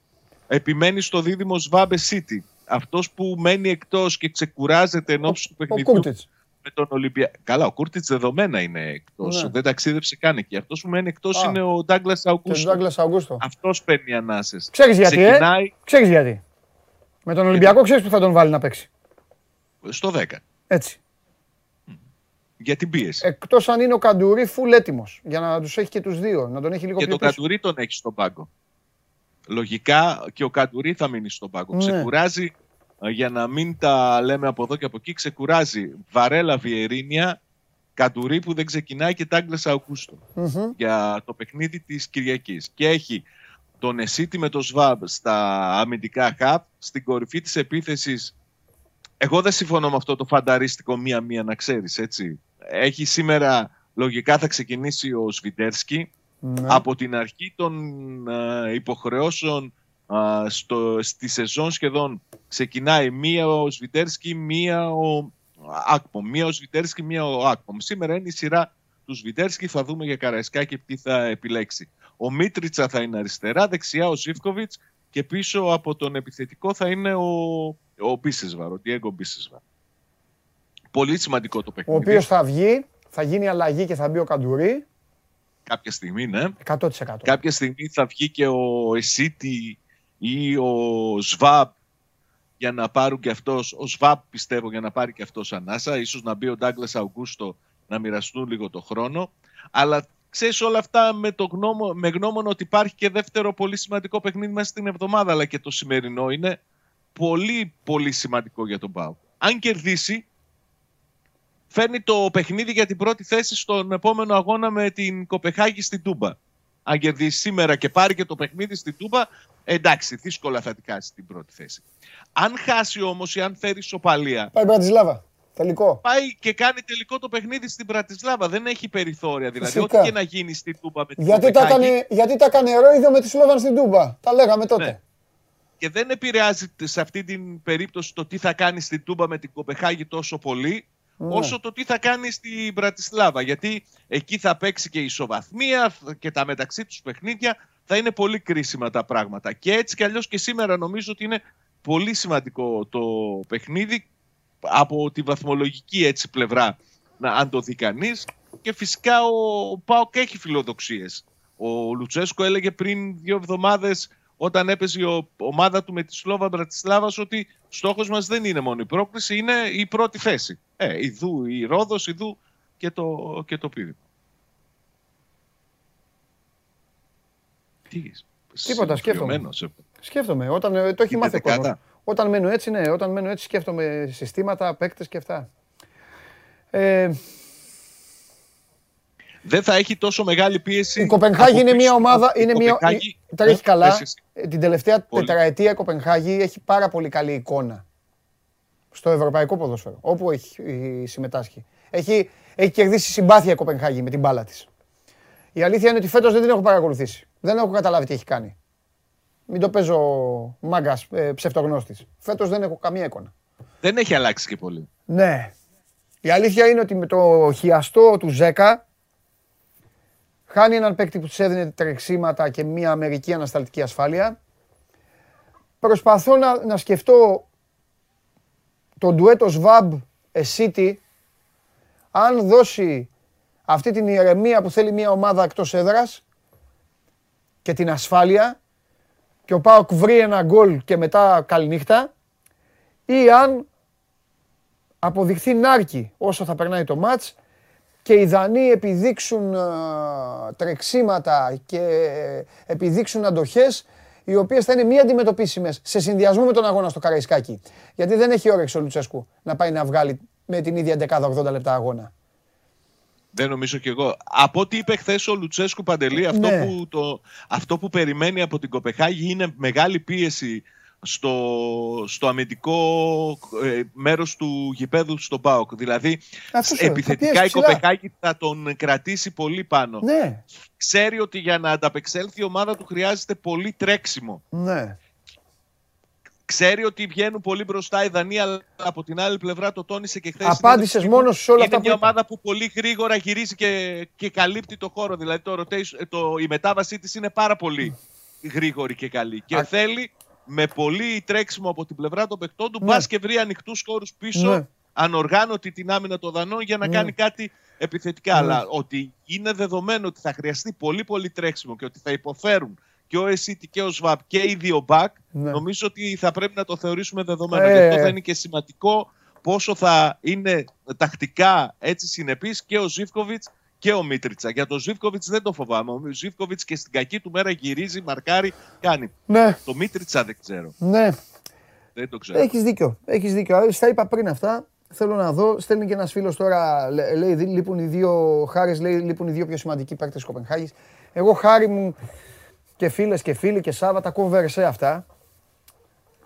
επιμένει στο δίδυμο Σβάμπε City. Αυτός που μένει εκτός και ξεκουράζεται εν ώψη του Ο παιχνιδιού Κούρτιτς. με τον Ολυμπιακό. Καλά, ο Κούρτιτς δεδομένα είναι εκτός. Ναι. Δεν ταξίδεψε καν εκεί. Αυτός που μένει εκτός Α. είναι ο Ντάγκλας Και τον Αουγκούστο. Ντάγκλας Αυγούστο. Αυτός παίρνει ανάσες. Ξέρεις γιατί, ε; Ξεκινάει Ξέρεις γιατί. Με τον Ολυμπιακό ξέρεις που θα τον βάλει να παίξει. Στο 10 Έτσι. για την πίεση. Εκτός αν είναι ο Καντουρί φουλ έτοιμος. Για να τους έχει και τους δύο. Να τον έχει λίγο και πιο τον πίσω. Καντουρί τον έχει στον πάγκο. Λογικά και ο Καντουρί θα μείνει στον πάγκο. Ναι. Ξεκουράζει, ε, για να μην τα λέμε από εδώ και από εκεί, ξεκουράζει Βαρέλα Βιερίνια, Καντουρί που δεν ξεκινάει και Ντάγκλας Αουγκούστο. Μμμ. για το παιχνίδι της Κυριακής. Και έχει τον Εσίτη με το Σβάμπ στα αμυντικά χαπ, στην κορυφή της επίθεσης. Εγώ δεν συμφωνώ με αυτό το φανταρίστικο μία-μία να ξέρεις, έτσι. Έχει σήμερα, λογικά θα ξεκινήσει ο Σβιντέρσκι. Ναι. Από την αρχή των ε, υποχρεώσεων ε, στο, στη σεζόν σχεδόν ξεκινάει μία ο Σβιντέρσκι, μία ο Άκπομ. Μία ο Σβιντέρσκι, μία ο Άκπομ. Σήμερα είναι η σειρά του Σβιντέρσκι, θα δούμε για Καραϊσκάκη τι θα επιλέξει. Ο Μίτριτσα θα είναι αριστερά, δεξιά ο Ζίβκοβιτς και πίσω από τον επιθετικό θα είναι ο, ο Μπίσεσβαρ, ο Διέγκο Μπίσεσβαρ. Πολύ σημαντικό το Ο παιχνίδι. οποίος θα βγει, θα γίνει αλλαγή και θα μπει ο Καντουρί. Κάποια στιγμή, ναι. 100%. Κάποια στιγμή θα βγει και ο Εσίτη ή ο Σβάμπ για να πάρουν και αυτός, ο Σβάμπ πιστεύω για να πάρει και αυτός ανάσα, ίσως να μπει ο Ντάγκλας Αουγκούστο να μοιραστούν λίγο το χρόνο, αλλά ξέρεις όλα αυτά με, το γνώμο, με γνώμονα ότι υπάρχει και δεύτερο πολύ σημαντικό παιχνίδι μέσα στην εβδομάδα, αλλά και το σημερινό είναι πολύ πολύ σημαντικό για τον Πάο. Αν κερδίσει, φέρνει το παιχνίδι για την πρώτη θέση στον επόμενο αγώνα με την Κοπεχάγη στην Τούμπα. Αν κερδίσει σήμερα και πάρει και το παιχνίδι στην Τούμπα, εντάξει, δύσκολα θα την κάσει την πρώτη θέση. Αν χάσει όμως ή αν φέρει σοπαλία, Πάει Μπρατισλάβα. Τελικό. πάει και κάνει τελικό το παιχνίδι στην Πρατισλάβα. Δεν έχει περιθώρια. Δηλαδή, Φυσικά. ό,τι και να γίνει στην Τούμπα με την Γιατί τα, Κοπεχάγη, έκανε, γιατί τα έκανε ρόιδο με τη Σλόβαν στην Τούμπα. Τα λέγαμε τότε. Ναι. και δεν επηρεάζει σε αυτή την περίπτωση το τι θα κάνει στην Τούμπα με την Κοπεχάγη τόσο πολύ, Ναι. όσο το τι θα κάνει στην Πρατισλάβα. Γιατί εκεί θα παίξει και η ισοβαθμία και τα μεταξύ τους παιχνίδια θα είναι πολύ κρίσιμα τα πράγματα. Και έτσι κι αλλιώς και σήμερα νομίζω ότι είναι πολύ σημαντικό το παιχνίδι από τη βαθμολογική έτσι πλευρά, να, αν το δει κανείς. Και φυσικά ο Πάοκ έχει φιλοδοξίες. Ο Λουτσέσκο έλεγε πριν δύο εβδομάδες όταν έπαιζε η ομάδα του με τη Σλόβα Μπρατισλάβας ότι στόχος μας δεν είναι μόνο η πρόκληση, είναι η πρώτη θέση. Ε, ιδού η Ρόδος, ιδού και το, και το Πίδι. Τι, Τίποτα, σκέφτομαι. συμφιλειωμένος, ε. Σκέφτομαι. Όταν, ε, το έχει Είναι μάθει ο κόσμος. Δεκάδα. Όταν μένω έτσι, ναι. Όταν μένω έτσι σκέφτομαι συστήματα, παίκτες και αυτά. Ε, Δεν θα έχει τόσο μεγάλη πίεση. η Κοπενχάγη από είναι μια πίσω. ομάδα. Η Είναι μια, Κοπενχάγη- η- τρέχει Ε, καλά. πες εσύ. Ε, Την τελευταία Πολύ. τετραετία η Κοπενχάγη έχει πάρα πολύ καλή εικόνα στο ευρωπαϊκό ποδόσφαιρο, όπου έχει ε, συμμετάσχει. Έχει, έχει κερδίσει συμπάθεια η Κοπενχάγη με την μπάλα της. Η αλήθεια είναι ότι φέτος δεν την έχω παρακολουθήσει. Δεν έχω καταλάβει τι έχει κάνει. Μην το παίζω μάγκας ε, ψευτογνώστης. Φέτος δεν έχω καμία εικόνα. Δεν έχει αλλάξει και πολύ. Ναι. Η αλήθεια είναι ότι με το χιαστό του Ζέκα χάνει έναν παίκτη που της έδινε τρεξίματα και μια αμερική ανασταλτική ασφάλεια. Προσπαθώ να, να σκεφτώ το ντουέτο Σβάμπ Εσίτη αν δώσει αυτή την ηρεμία που θέλει μια ομάδα εκτός έδρας και την ασφάλεια και ο Πάοκ βρει ένα γκολ και μετά καληνύχτα ή αν αποδειχθεί νάρκη όσο θα περνάει το μάτς και οι Δανείοι επιδείξουν α, τρεξίματα και επιδείξουν αντοχές οι οποίες θα είναι μη αντιμετωπίσιμες σε συνδυασμό με τον αγώνα στο Καραϊσκάκι. Γιατί δεν έχει όρεξη ο Λουτσέσκου να πάει να βγάλει με την ίδια δεκάδα 80 λεπτά αγώνα. Δεν νομίζω κι εγώ. Από ό,τι είπε χθες ο Λουτσέσκου Παντελή, αυτό, Ναι. που το, αυτό που περιμένει από την Κοπεχάγη είναι μεγάλη πίεση στο, στο αμυντικό ε, μέρος του γηπέδου στο ΠΑΟΚ. Δηλαδή, Αυτός σου λέω, θα επιθετικά πιέσει η ψηλά. Κοπεχάγη θα τον κρατήσει πολύ πάνω. Ναι, Ξέρει ότι για να ανταπεξέλθει η ομάδα του χρειάζεται πολύ τρέξιμο. ναι. Ξέρει ότι βγαίνουν πολύ μπροστά οι Δανείοι, αλλά από την άλλη πλευρά το τόνισε και χθες. Απάντησες μόνος σε όλα είναι αυτά που μια είπα. ομάδα που πολύ γρήγορα γυρίζει και, και καλύπτει το χώρο. Δηλαδή το rotation, το, η μετάβασή της είναι πάρα πολύ γρήγορη και καλή. Και Α- θέλει με πολύ τρέξιμο από την πλευρά των παιχτών του, Ναι. μπας και βρει ανοιχτούς χώρους πίσω, Ναι. ανοργάνωτη την άμυνα των Δανών για να Ναι. κάνει κάτι επιθετικά. Ναι. Αλλά ότι είναι δεδομένο ότι θα χρειαστεί πολύ πολύ τρέξιμο και ότι θα υποφέρουν και ο Εσίτη και ο Σβάπ και οι δύο μπακ, Ναι. νομίζω ότι θα πρέπει να το θεωρήσουμε δεδομένο. Ε, Γι' αυτό ε. θα είναι και σημαντικό πόσο θα είναι τακτικά έτσι συνεπής και ο Ζίβκοβιτς και ο Μίτριτσα. Για τον Ζίβκοβιτς δεν το φοβάμαι. Ο Ζίβκοβιτς και στην κακή του μέρα γυρίζει, μαρκάρει, κάνει. Ναι, Το Μίτριτσα δεν ξέρω. ναι. Δεν το ξέρω. Έχεις δίκιο. Έχεις δίκιο. Α, Στα είπα πριν αυτά. Θέλω να δω. Στέλνει και ένας φίλος τώρα. λέ- Λέει, δι- λείπουν οι δύο χάρε, λέει, λείπουν οι δύο πιο σημαντικοί παίκτες της Κοπενχάγης. Εγώ χάρη μου και φίλε και φίλοι και Σάββα τα ακούω βερσέ αυτά.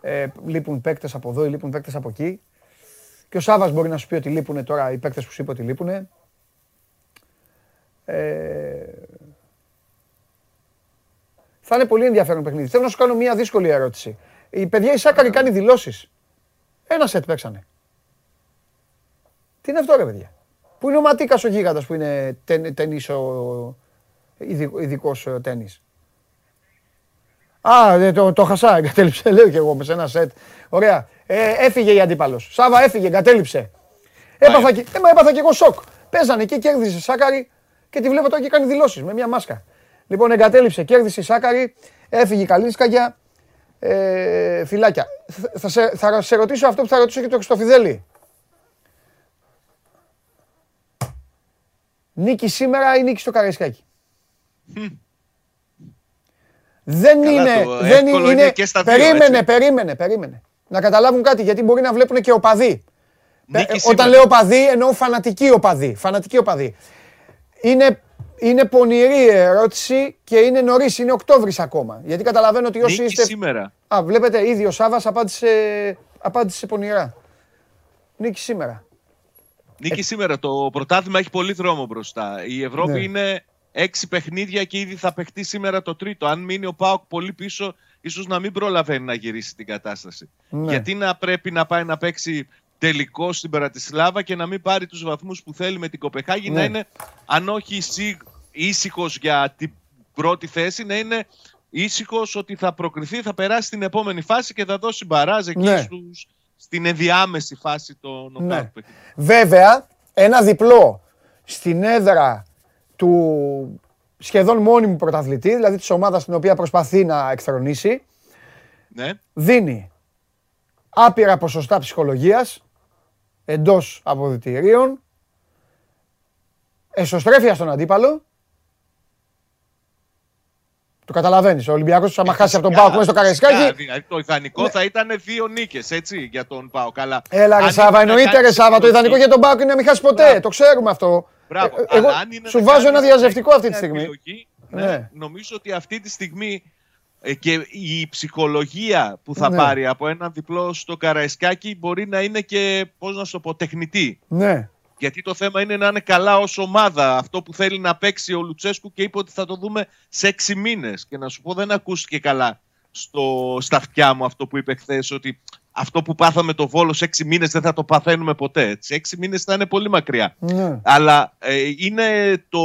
Ε, λείπουν παίκτε από εδώ, λείπουν παίκτε από εκεί. Και ο Σάββας μπορεί να σου πει ότι λείπουν τώρα οι παίκτε που σου είπε ότι λείπουν. Ε, θα είναι πολύ ενδιαφέρον παιχνίδι. Θέλω να σου κάνω μια δύσκολη ερώτηση. Η παιδιά η Σάκαρη κάνει δηλώσει. Ένα σετ παίξανε. Τι είναι αυτό ρε παιδιά. Πού είναι ο Ματίκας ο γίγαντας που είναι τε, ταινίς ο ειδικό- ειδικός ε, τένις. Α, ε, το, το χασά, εγκατέλειψε, λέω και εγώ με σε ένα σετ. Ωραία. Ε, έφυγε η αντίπαλος. Σάβα έφυγε, εγκατέλειψε. Έπαθα και, ε, μα έπαθα και εγώ σοκ. Παίζανε και κέρδισε η Σάκαρη και τη βλέπω τώρα και κάνει δηλώσεις με μια μάσκα. Λοιπόν, εγκατέλειψε, κέρδισε η Σάκαρη, έφυγε η Καλίνσκαγια. Ε, φυλάκια. Θα- Θα σε, θα σε ρωτήσω αυτό που θα ρωτήσω και το Χριστοφιδέλη. Νίκη σήμερα ή νίκη στο Καραϊσκάκι; Δεν Καλά, είναι. το δεν εύκολο είναι, είναι και στα δύο, περίμενε, έτσι. περίμενε, περίμενε. Να καταλάβουν κάτι, γιατί μπορεί να βλέπουν και οπαδοί. Νίκη Ε, σήμερα. Όταν λέω οπαδοί, εννοώ φανατικοί οπαδοί. Φανατικοί οπαδοί. Είναι, είναι πονηρή η ερώτηση και είναι νωρίς, είναι Οκτώβρης ακόμα. Γιατί καταλαβαίνω ότι όσοι Νίκη είστε. σήμερα. Α, βλέπετε, ήδη ο Σάβα απάντησε, απάντησε πονηρά. Νίκη σήμερα. Νίκη, σήμερα το πρωτάθλημα έχει πολύ δρόμο μπροστά. Η Ευρώπη Ναι. είναι έξι παιχνίδια και ήδη θα παιχτεί σήμερα το τρίτο. Αν μείνει ο Πάοκ πολύ πίσω, ίσως να μην προλαβαίνει να γυρίσει την κατάσταση. Ναι. Γιατί να πρέπει να πάει να παίξει τελικό στην Πρατισλάβα και να μην πάρει τους βαθμούς που θέλει με την Κοπεχάγη, Ναι. να είναι, αν όχι ήσυχος για την πρώτη θέση, να είναι ήσυχος ότι θα προκριθεί, θα περάσει στην επόμενη φάση και θα δώσει μπαράζ εκεί Ναι. στους, στην ενδιάμεση φάση των Ναι. νοκάουτ παιχνιδιών. Βέβαια, ένα διπλό στην έδρα του σχεδόν μόνιμου πρωταθλητή, δηλαδή της ομάδας την οποία προσπαθεί να εκθρονήσει, Ναι. δίνει άπειρα ποσοστά ψυχολογίας εντός αποδητηρίων, εσωστρέφεια στον αντίπαλο. Το καταλαβαίνεις, ο Ολυμπιακός άμα χάσει από τον Πάοκ μέσα στο Καραϊσκάκι, Δηλαδή, το ιδανικό θα ήταν δύο νίκες, έτσι, για τον Πάο. Καλά. Έλα ρε Αν Σάβα, είναι να εννοείται ρε κάνεις Σάβα, το επιλογή- ιδανικό για τον Πάοκ είναι να μην χάσει ποτέ, Μπράβο. το ξέρουμε αυτό. Μπράβο. Ε, Αλλά Εγώ αν είναι σου να βάζω ένα κάνεις διαζευτικό αυτή τη μια στιγμή. επιλογή, Ναι. ναι, Νομίζω ότι αυτή τη στιγμή ε, και η ψυχολογία που θα Ναι. πάρει από έναν διπλό στο Καραϊσκάκι μπορεί να είναι και, πώς να σου το πω, τεχνητή. Ναι, Γιατί το θέμα είναι να είναι καλά ως ομάδα. Αυτό που θέλει να παίξει ο Λουτσέσκου και είπε ότι θα το δούμε σε έξι μήνες. Και να σου πω δεν ακούστηκε καλά στο, στα αυτιά μου αυτό που είπε χθες ότι αυτό που πάθαμε το Βόλο σε έξι μήνες δεν θα το παθαίνουμε ποτέ. Σε έξι μήνες θα είναι πολύ μακριά. ναι. Αλλά ε, είναι το,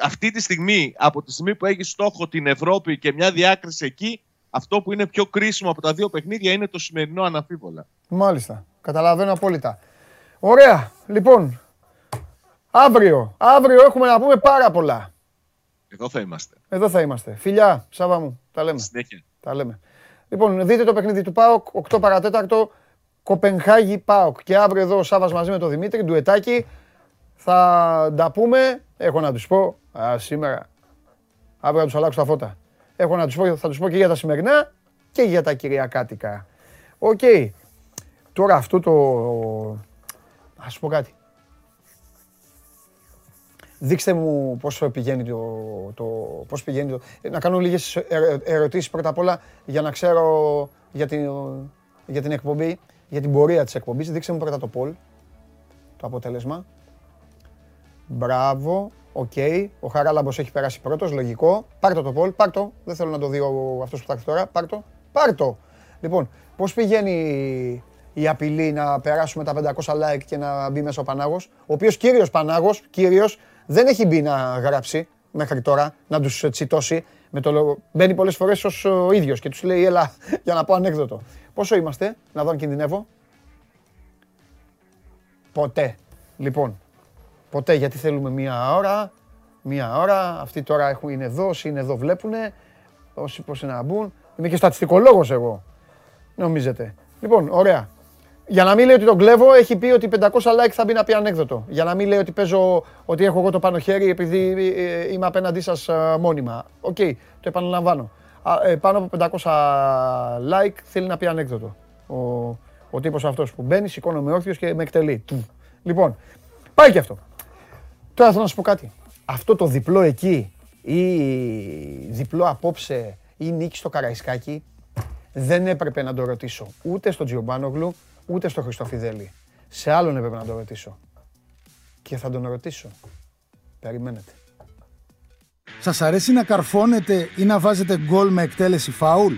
αυτή τη στιγμή, από τη στιγμή που έχει στόχο την Ευρώπη και μια διάκριση εκεί, αυτό που είναι πιο κρίσιμο από τα δύο παιχνίδια είναι το σημερινό αναμφίβολα. Μάλιστα. Καταλαβαίνω απόλυτα. Ωραία. Λοιπόν, αύριο, αύριο έχουμε να πούμε πάρα πολλά. Εδώ θα είμαστε. Εδώ θα είμαστε. Φιλιά, Σάβα μου. Τα λέμε. Συνέχεια. Τα λέμε. Λοιπόν, δείτε το παιχνίδι του ΠΑΟΚ, 8 παρατέταρτο, Κοπενχάγη ΠΑΟΚ. Και αύριο εδώ ο Σάβας μαζί με τον Δημήτρη, ντουετάκι, θα τα πούμε. Έχω να τους πω, α, σήμερα, αύριο θα τους αλλάξω τα φώτα. Έχω να τους πω, θα τους πω και για τα σημερινά και για τα κυριακάτικα. Οκ. Τώρα αυτό το... Ας σου πω κάτι. Δείξτε μου πώς πηγαίνει το, το, πώς πηγαίνει το... ε, Να κάνω λίγες ερω- ερωτήσεις πρώτα απ' όλα για να ξέρω για την, για την εκπομπή, για την πορεία της εκπομπής. Δείξτε μου πρώτα το poll, το αποτέλεσμα. Μπράβο, οκ. Ο Χαράλαμπος έχει περάσει πρώτος, λογικό. Πάρ' το το poll, πάρ' το. Δεν θέλω να το δει ο- αυτός που θα έρθει τώρα. Πάρ' το, πάρ' το. Λοιπόν, πώς πηγαίνει η απειλή να περάσουμε τα 500 like και να μπει μέσα ο Πανάγος, ο οποίος κύριος Πανάγος, κύριος, δεν έχει μπει να γράψει μέχρι τώρα, να τους τσιτώσει. Με το λόγο. Μπαίνει πολλές φορές ως ο ίδιος και τους λέει έλα για να πω ανέκδοτο. Πόσο είμαστε, να δω αν κινδυνεύω. Ποτέ. Λοιπόν, ποτέ γιατί θέλουμε μία ώρα, μία ώρα. Αυτοί τώρα έχουν, είναι εδώ, όσοι είναι εδώ βλέπουνε. Όσοι πώς είναι να μπουν. Είμαι και στατιστικολόγος εγώ. Νομίζετε. Λοιπόν, ωραία. Για να μην λέει ότι τον κλέβω, έχει πει ότι 500 like θα μπει να πει ανέκδοτο. Για να μην λέει ότι παίζω, ότι έχω εγώ το πάνω χέρι επειδή ε, είμαι απέναντί σας ε, μόνιμα. Οκ, το επαναλαμβάνω. Α, ε, πάνω από 500 like θέλει να πει ανέκδοτο. Ο, ο τύπος αυτός που μπαίνει, σηκώνομαι όρθιος και με εκτελεί. Του. Λοιπόν, πάει και αυτό. Τώρα θέλω να σου πω κάτι. Αυτό το διπλό εκεί ή διπλό απόψε ή νίκη στο Καραϊσκάκι δεν έπρεπε να το ρωτήσω ούτε στον Τζιομπάνογλου ούτε στο Χριστοφιδέλη. Σε άλλον έπρεπε να το ρωτήσω. Και θα τον ρωτήσω. Περιμένετε. Σας αρέσει να καρφώνετε ή να βάζετε γκολ με εκτέλεση φάουλ;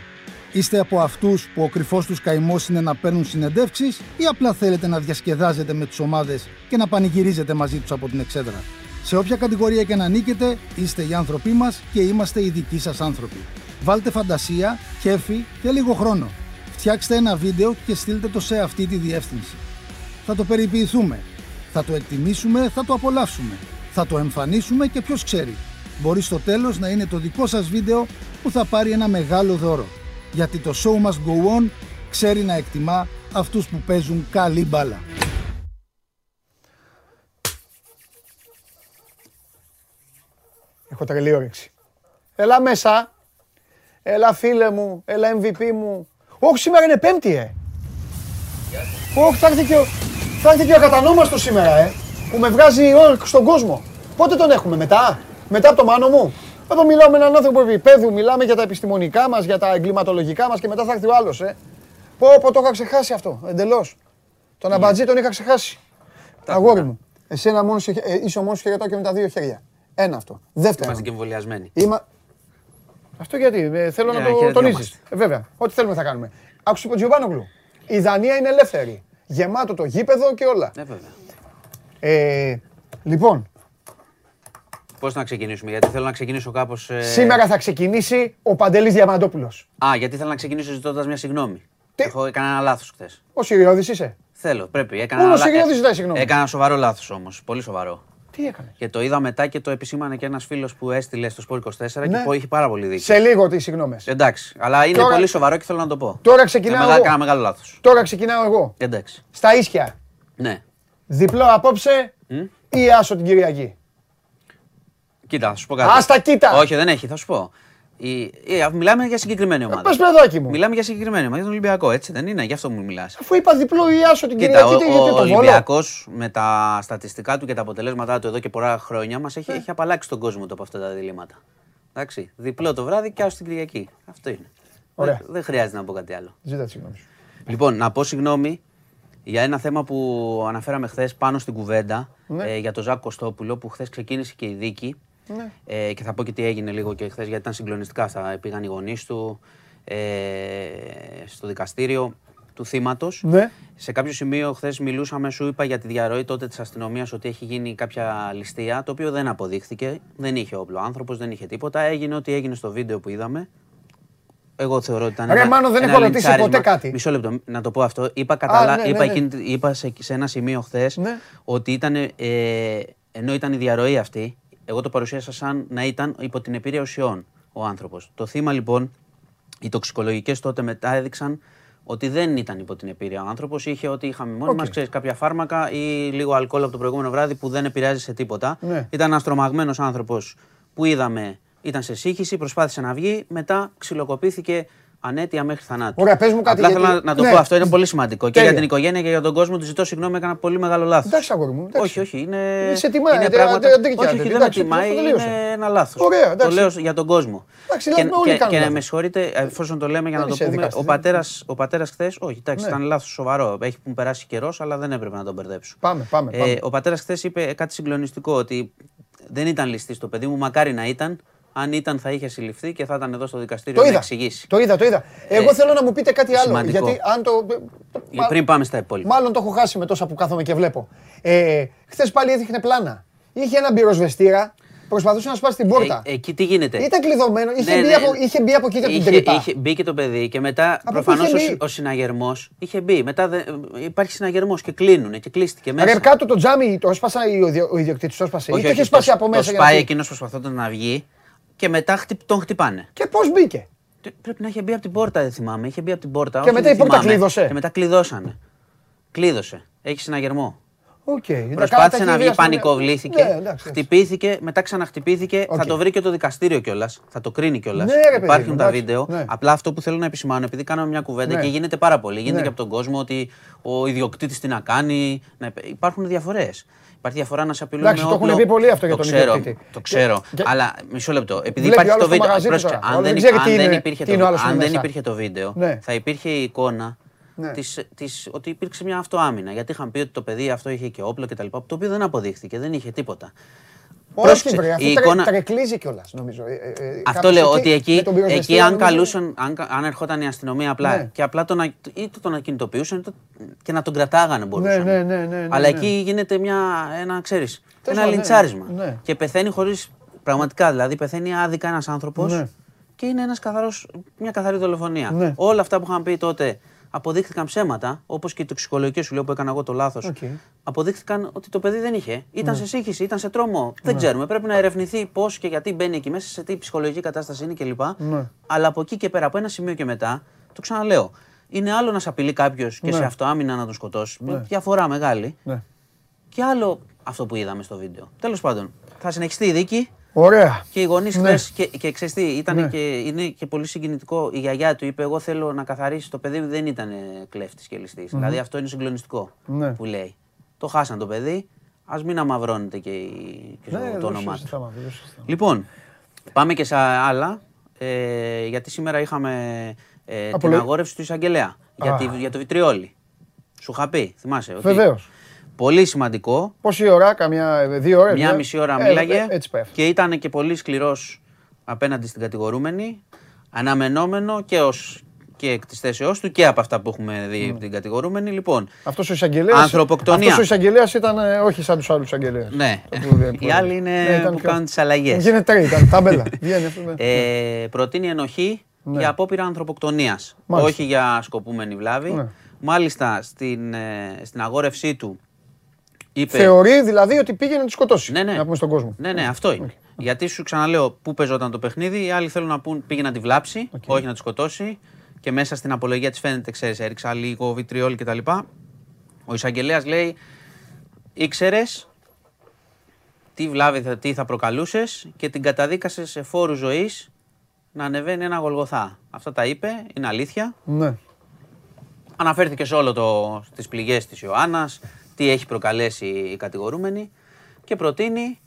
Είστε από αυτούς που ο κρυφός τους καημός είναι να παίρνουν συνεντεύξεις ή απλά θέλετε να διασκεδάζετε με τις ομάδες και να πανηγυρίζετε μαζί τους από την εξέδρα; Σε όποια κατηγορία και να νίκετε, είστε οι άνθρωποι μας και είμαστε οι δικοί σας άνθρωποι. Βάλτε φαντασία, κέφι και λίγο χρόνο. Φτιάξτε ένα βίντεο και στείλτε το σε αυτή τη διεύθυνση. Θα το περιποιηθούμε. Θα το εκτιμήσουμε, θα το απολαύσουμε. Θα το εμφανίσουμε και ποιος ξέρει. Μπορεί στο τέλος να είναι το δικό σας βίντεο που θα πάρει ένα μεγάλο δώρο. Γιατί το show must go on ξέρει να εκτιμά αυτούς που παίζουν καλή μπάλα. Έχω τρελή όρεξη. Έλα μέσα. Έλα φίλε μου. Έλα MVP μου. Όχι σήμερα είναι πέμπτη ε. Όχι θα έρθει και ο, θα έρθει και ο ακατανόμαστος σήμερα ε. Που με βγάζει όλο στον κόσμο. Πότε τον έχουμε μετά; Μετά από το μάνο μου; Εδώ μιλάω με έναν άνθρωπο επίπεδου, μιλάμε για τα επιστημονικά μας, για τα εγκληματολογικά μας και μετά θα έρθει ο άλλος, ε. Πω, πω, το είχα ξεχάσει αυτό, εντελώς. Τον αμπατζή τον είχα ξεχάσει. Αγόρι μου. Εσένα μόνος σε, ε, είσαι ο μόνος που χαιρετάω και με τα δύο χέρια. Ένα αυτό. Δεύτερο. Είμαστε και εμβολιασμένοι. Είμα... Αυτό γιατί, ε, θέλω Για να να το χαιρετιόμαστε. τονίσει. Ε, βέβαια, ό,τι θέλουμε θα κάνουμε. Άκουσε τον Τζιομπάνογλου. Η Δανία είναι ελεύθερη. Γεμάτο το γήπεδο και όλα. Ναι, βέβαια. Ε, λοιπόν, Πώς να ξεκινήσουμε, γιατί θέλω να ξεκινήσω κάπως. σήμερα θα ξεκινήσει ο Παντελής Διαμαντόπουλος. Α, γιατί θέλω να ξεκινήσω ζητώντας μια συγγνώμη. Τι; Έχω έκανα ένα λάθος χθες. Ο Σιριώδης είσαι; Θέλω, πρέπει. Έκανα Μόνο ένα λα- Σιριώδης ε, ζητάει συγγνώμη. Έκανα σοβαρό λάθος όμως. Πολύ σοβαρό. Τι έκανε; Και το είδα μετά και το επισήμανε και ένας φίλος που έστειλε στο Sport 24 Ναι. και που είχε πάρα πολύ δίκιο. Σε λίγο τις συγγνώμες. Εντάξει, αλλά είναι Τώρα- πολύ σοβαρό και θέλω να το πω. Τώρα ξεκινάω Μεγάλα- εγώ. Έκανα μεγάλο λάθος. Τώρα ξεκινάω εγώ. Εντάξει. Στα ίσια. Ναι. Διπλό απόψε ή άσο την Κυριακή; Κοίτα, θα σου πω κάτι. Άστα κοίτα. Όχι, δεν έχει, θα σου πω. Η, η- μιλάμε για συγκεκριμένη ομάδα. Πες παιδάκι μου. Μιλάμε για συγκεκριμένη ομάδα, για τον Ολυμπιακό, έτσι δεν είναι, γι' αυτό μου μιλάς. Αφού είπα διπλό ή άσο την Κοίτα, Κυριακή, ο, τι- ο, γιατί το βόλο; Ολυμπιακός με τα στατιστικά του και τα αποτελέσματά του εδώ και πολλά χρόνια μας έχει, έχει απαλλάξει τον κόσμο του από αυτά τα διλήμματα. Εντάξει. Διπλό το βράδυ και άσο την Κυριακή. Αυτό είναι. Ωραία. Δεν, δεν χρειάζεται να πω κάτι άλλο. Ζήτα τη συγγνώμη σου. Λοιπόν, να πω συγγνώμη για ένα θέμα που αναφέραμε χθες πάνω στην κουβέντα Ναι. ε, για τον Ζάκο Κωστόπουλο που χθες ξεκίνησε και η δίκη. Ναι. Ε, και θα πω και τι έγινε λίγο και χθες γιατί ήταν συγκλονιστικά αυτά. Πήγαν οι γονείς του ε, στο δικαστήριο του θύματος. Ναι. Σε κάποιο σημείο χθες μιλούσαμε, σου είπα για τη διαρροή τότε της αστυνομίας ότι έχει γίνει κάποια ληστεία, το οποίο δεν αποδείχθηκε. Δεν είχε όπλο άνθρωπος, δεν είχε τίποτα. Έγινε ό,τι έγινε στο βίντεο που είδαμε. Εγώ θεωρώ ότι ήταν. Ρε, ένα- Μάνο, δεν ένα έχω ρωτήσει λιντσάρισμα. ποτέ κάτι. Μισό λεπτό, να το πω αυτό. Είπα, καταλα... ναι, ναι, είπα, ναι. εκείνη- είπα σε, σε ένα σημείο χθες Ναι. ότι ήταν. Ε, ενώ ήταν η διαρροή αυτή, εγώ το παρουσίασα σαν να ήταν υπό την επίρρεια ουσιών ο άνθρωπος. Το θύμα λοιπόν, οι τοξικολογικές τότε μετά έδειξαν ότι δεν ήταν υπό την επήρεια ο άνθρωπος. Είχε ότι είχαμε μόνοι Οκ. μας, ξέρεις, κάποια φάρμακα ή λίγο αλκοόλ από το προηγούμενο βράδυ που δεν επηρεάζει σε τίποτα. Ναι. Ήταν ένα τρομαγμένο άνθρωπος που είδαμε ήταν σε σύγχυση, προσπάθησε να βγει, μετά ξυλοκοπήθηκε αναίτια μέχρι θανάτου. Ωραία, πες μου κάτι, Απλά θέλω γιατί- να, να το Ναι. πω αυτό, είναι πολύ σημαντικό. Και Τέλεια. για την οικογένεια και για τον κόσμο, του ζητώ συγγνώμη, έκανα πολύ μεγάλο λάθος. Εντάξει, αγόρι μου. εντάξει. Όχι, όχι, είναι. Σε τιμάει, είναι αντε- πράγματα- αντε- αντρικιάται. Όχι, όχι, δεν με Εντάξει, τιμάει, αυτό τελείωσε. είναι ένα λάθος. Ωραία, Το εντάξει. λέω για τον κόσμο. Εντάξει, και, λέμε, όλοι και, κάνουν και λάθος. με συγχωρείτε, εφόσον το λέμε για Δεν να το είσαι πούμε, δικαστής, ο δεν πατέρα ο πατέρας χθε, όχι, εντάξει, Ναι. ήταν λάθος σοβαρό. Έχει που περάσει καιρός, αλλά δεν έπρεπε να τον μπερδέψω. Πάμε, πάμε, πάμε. Ε, ο πατέρας χθες είπε κάτι συγκλονιστικό, ότι δεν ήταν ληστής το παιδί μου, μακάρι να ήταν. Αν ήταν, θα είχε συλληφθεί και θα ήταν εδώ στο δικαστήριο Το να είδα. εξηγήσει. Το είδα, το είδα. Εγώ θέλω να μου πείτε κάτι άλλο. σημαντικό. Γιατί αν το. Μα- Πριν πάμε στα υπόλοιπα. Μάλλον το έχω χάσει με τόσα που κάθομαι και βλέπω. Ε, Χθες πάλι έδειχνε πλάνα. Είχε ένα πυροσβεστήρα, προσπαθούσε να σπάσει την πόρτα. Ε, εκεί τι γίνεται; Ήταν κλειδωμένο, είχε, Ναι, μπει ναι. από, είχε μπει από εκεί και από την Είχε, τρύπα. είχε μπει και το παιδί και μετά πού προφανώς είχε ο, μπει; συ- ο συναγερμός είχε μπει. Μετά δε- υπάρχει συναγερμός και κλείνουν και κλείστηκε μέσα. Ρε, κάτω το τζάμι το έσπασα ο, ιδιο- ο ιδιοκτήτης, το έσπασε. ή το είχε το- σπάσει από το μέσα. για να σπάει φύγει. εκείνος προσπαθώντας να βγει και μετά χτυπ- τον χτυπάνε. Και πώς μπήκε; Τι- Πρέπει να είχε μπει από την πόρτα, δεν θυμάμαι. Είχε μπει από την πόρτα. Και όχι, μετά δεν η πόρτα θυμάμαι. κλείδωσε. Και μετά κλειδώσανε. Κλείδωσε. Έχει συναγερμό. Οκ. Προσπάθησε να βγει, πανικό πανικοβλήθηκε, Ναι, εντάξει. χτυπήθηκε, μετά ξαναχτυπήθηκε. Οκ. Θα το βρει και το δικαστήριο κιόλας. Θα το κρίνει κιόλας. Ναι, ρε παιδί Υπάρχουν μου, τα εντάξει. βίντεο. Ναι. Απλά αυτό που θέλω να επισημάνω, επειδή κάναμε μια κουβέντα Ναι. και γίνεται πάρα πολύ, γίνεται Ναι. και από τον κόσμο ότι ο ιδιοκτήτης τι να κάνει. να επ- Υπάρχουν διαφορές. Υπάρχει διαφορά να σε απειλούν Εντάξει, με το έχουν όπλο. πει πολύ αυτό για Το τον ξέρω, ιδιοκτήτη. Το ξέρω. Και- Αλλά μισό λεπτό. Επειδή Βλέπει υπάρχει ο άλλος το το βίντεο. μαγαζί του πρόσεξε, τώρα. αν Ο άλλος δεν, δεν ξέρει αν τι δεν είναι- υπήρχε τι το, είναι ο άλλος αν που είναι δεν μέσα. υπήρχε το βίντεο, Ναι. θα υπήρχε η εικόνα Ναι. της, της, ότι υπήρξε μια αυτοάμυνα. Γιατί είχαν πει ότι το παιδί αυτό είχε και όπλο κτλ. Το οποίο δεν αποδείχθηκε, δεν είχε τίποτα. Όχι, Πρόσεξε, βρε, αυτό η τρε- εικόνα- τρεκλίζει κιόλας, νομίζω. Ε, ε, ε, Αυτό κάποιος λέω ότι με εκεί, τον πυροσβεστήρα, εκεί αν, νομίζω- καλούσαν, αν, κα- αν ερχόταν η αστυνομία απλά Ναι. και απλά τον, α- είτε τον ακινητοποιούσαν είτε και να τον κρατάγανε μπορούσαν. ναι, ναι, ναι, ναι, Αλλά ναι. εκεί γίνεται μια, ένα, ξέρεις, Τέλος ένα πάντων, ναι, λιντσάρισμα. ναι. Και πεθαίνει χωρίς, πραγματικά δηλαδή πεθαίνει άδικα ένας άνθρωπος Ναι. και είναι ένας καθαρός, μια καθαρή δολοφονία. Ναι. Όλα αυτά που είχαν πει τότε αποδείχθηκαν ψέματα, όπως και η τοξικολογική σου λέω που έκανα εγώ το λάθος. Οκ. Αποδείχθηκαν ότι το παιδί δεν είχε. Ήταν Ναι. σε σύγχυση, ήταν σε τρόμο. Δεν ξέρουμε. Πρέπει να ερευνηθεί πώς και γιατί μπαίνει εκεί μέσα, σε τι ψυχολογική κατάσταση είναι κλπ. Ναι. Αλλά από εκεί και πέρα, από ένα σημείο και μετά, το ξαναλέω. Είναι άλλο να σε απειλεί κάποιος και Ναι. σε αυτοάμυνα να τον σκοτώσεις. Ναι. Διαφορά μεγάλη. Ναι. Και άλλο αυτό που είδαμε στο βίντεο. Τέλος πάντων, θα συνεχιστεί η δίκη. Ωραία. Και οι γονείς Ναι. χθε. Και, και ξέρεις τι, ήταν Ναι. και, είναι και πολύ συγκινητικό. Η γιαγιά του είπε: Εγώ θέλω να καθαρίσει το παιδί, δεν ήταν κλέφτης και ληστής. Δηλαδή αυτό είναι συγκλονιστικό Ναι. που λέει. Το χάσαν το παιδί. Α μην αμαυρώνεται και, η- και Ναι, το δεν όνομά του. συζητάμε, δεν συζητάμε. Λοιπόν, πάμε και σε άλλα. Ε, γιατί σήμερα είχαμε ε, την Απολε- αγόρευση του εισαγγελέα για, Α. τη, για το βιτριόλι. Σου είχα πει, θυμάσαι. ότι Βεβαίως. Πολύ σημαντικό. Πόση ώρα, καμιά ε, δύο ώρες. Μια ε; μισή ώρα Ε, μίλαγε ε, Έτσι πάει. και ήταν και πολύ σκληρός απέναντι στην κατηγορούμενη. Αναμενόμενο και ως και εκ της θέσεώς του και από αυτά που έχουμε δει από την κατηγορούμενη. Λοιπόν, Αυτός ο εισαγγελέας, Ανθρωποκτονία. Αυτός ο εισαγγελέας ήταν ε, όχι σαν τους άλλους εισαγγελέες. ναι, Αυτό που λένε, οι άλλοι είναι Ναι, ήταν που πιο- κάνουν τις αλλαγές. Γίνεται τρει, ήταν τάμπελα. Βγαίνει αυτό, ναι. Ε, προτείνει ενοχή Ναι. για απόπειρα ανθρωποκτονίας, Μάλιστα. όχι για σκοπούμενη βλάβη. Ναι. Μάλιστα στην, ε, στην αγόρευσή του είπε... Θεωρεί δηλαδή ότι πήγε να τη σκοτώσει. Ναι, ναι. Να πούμε στον κόσμο. Ναι, ναι, αυτό είναι. Γιατί σου ξαναλέω, πού παίζονταν το παιχνίδι, οι άλλοι θέλουν να πούν πήγε να τη βλάψει, όχι να τη σκοτώσει. Και μέσα στην απολογία της φαίνεται, ξέρεις, έριξα λίγο βιτριόλ κτλ. Ο εισαγγελέας λέει, ήξερες τι βλάβη θα, τι θα προκαλούσες και την καταδίκασε σε φόρου ζωής να ανεβαίνει ένα γολγοθά. Αυτά τα είπε, είναι αλήθεια. Ναι. Αναφέρθηκε σε όλο το στις πληγές της Ιωάννας, τι έχει προκαλέσει η κατηγορούμενη και προτείνει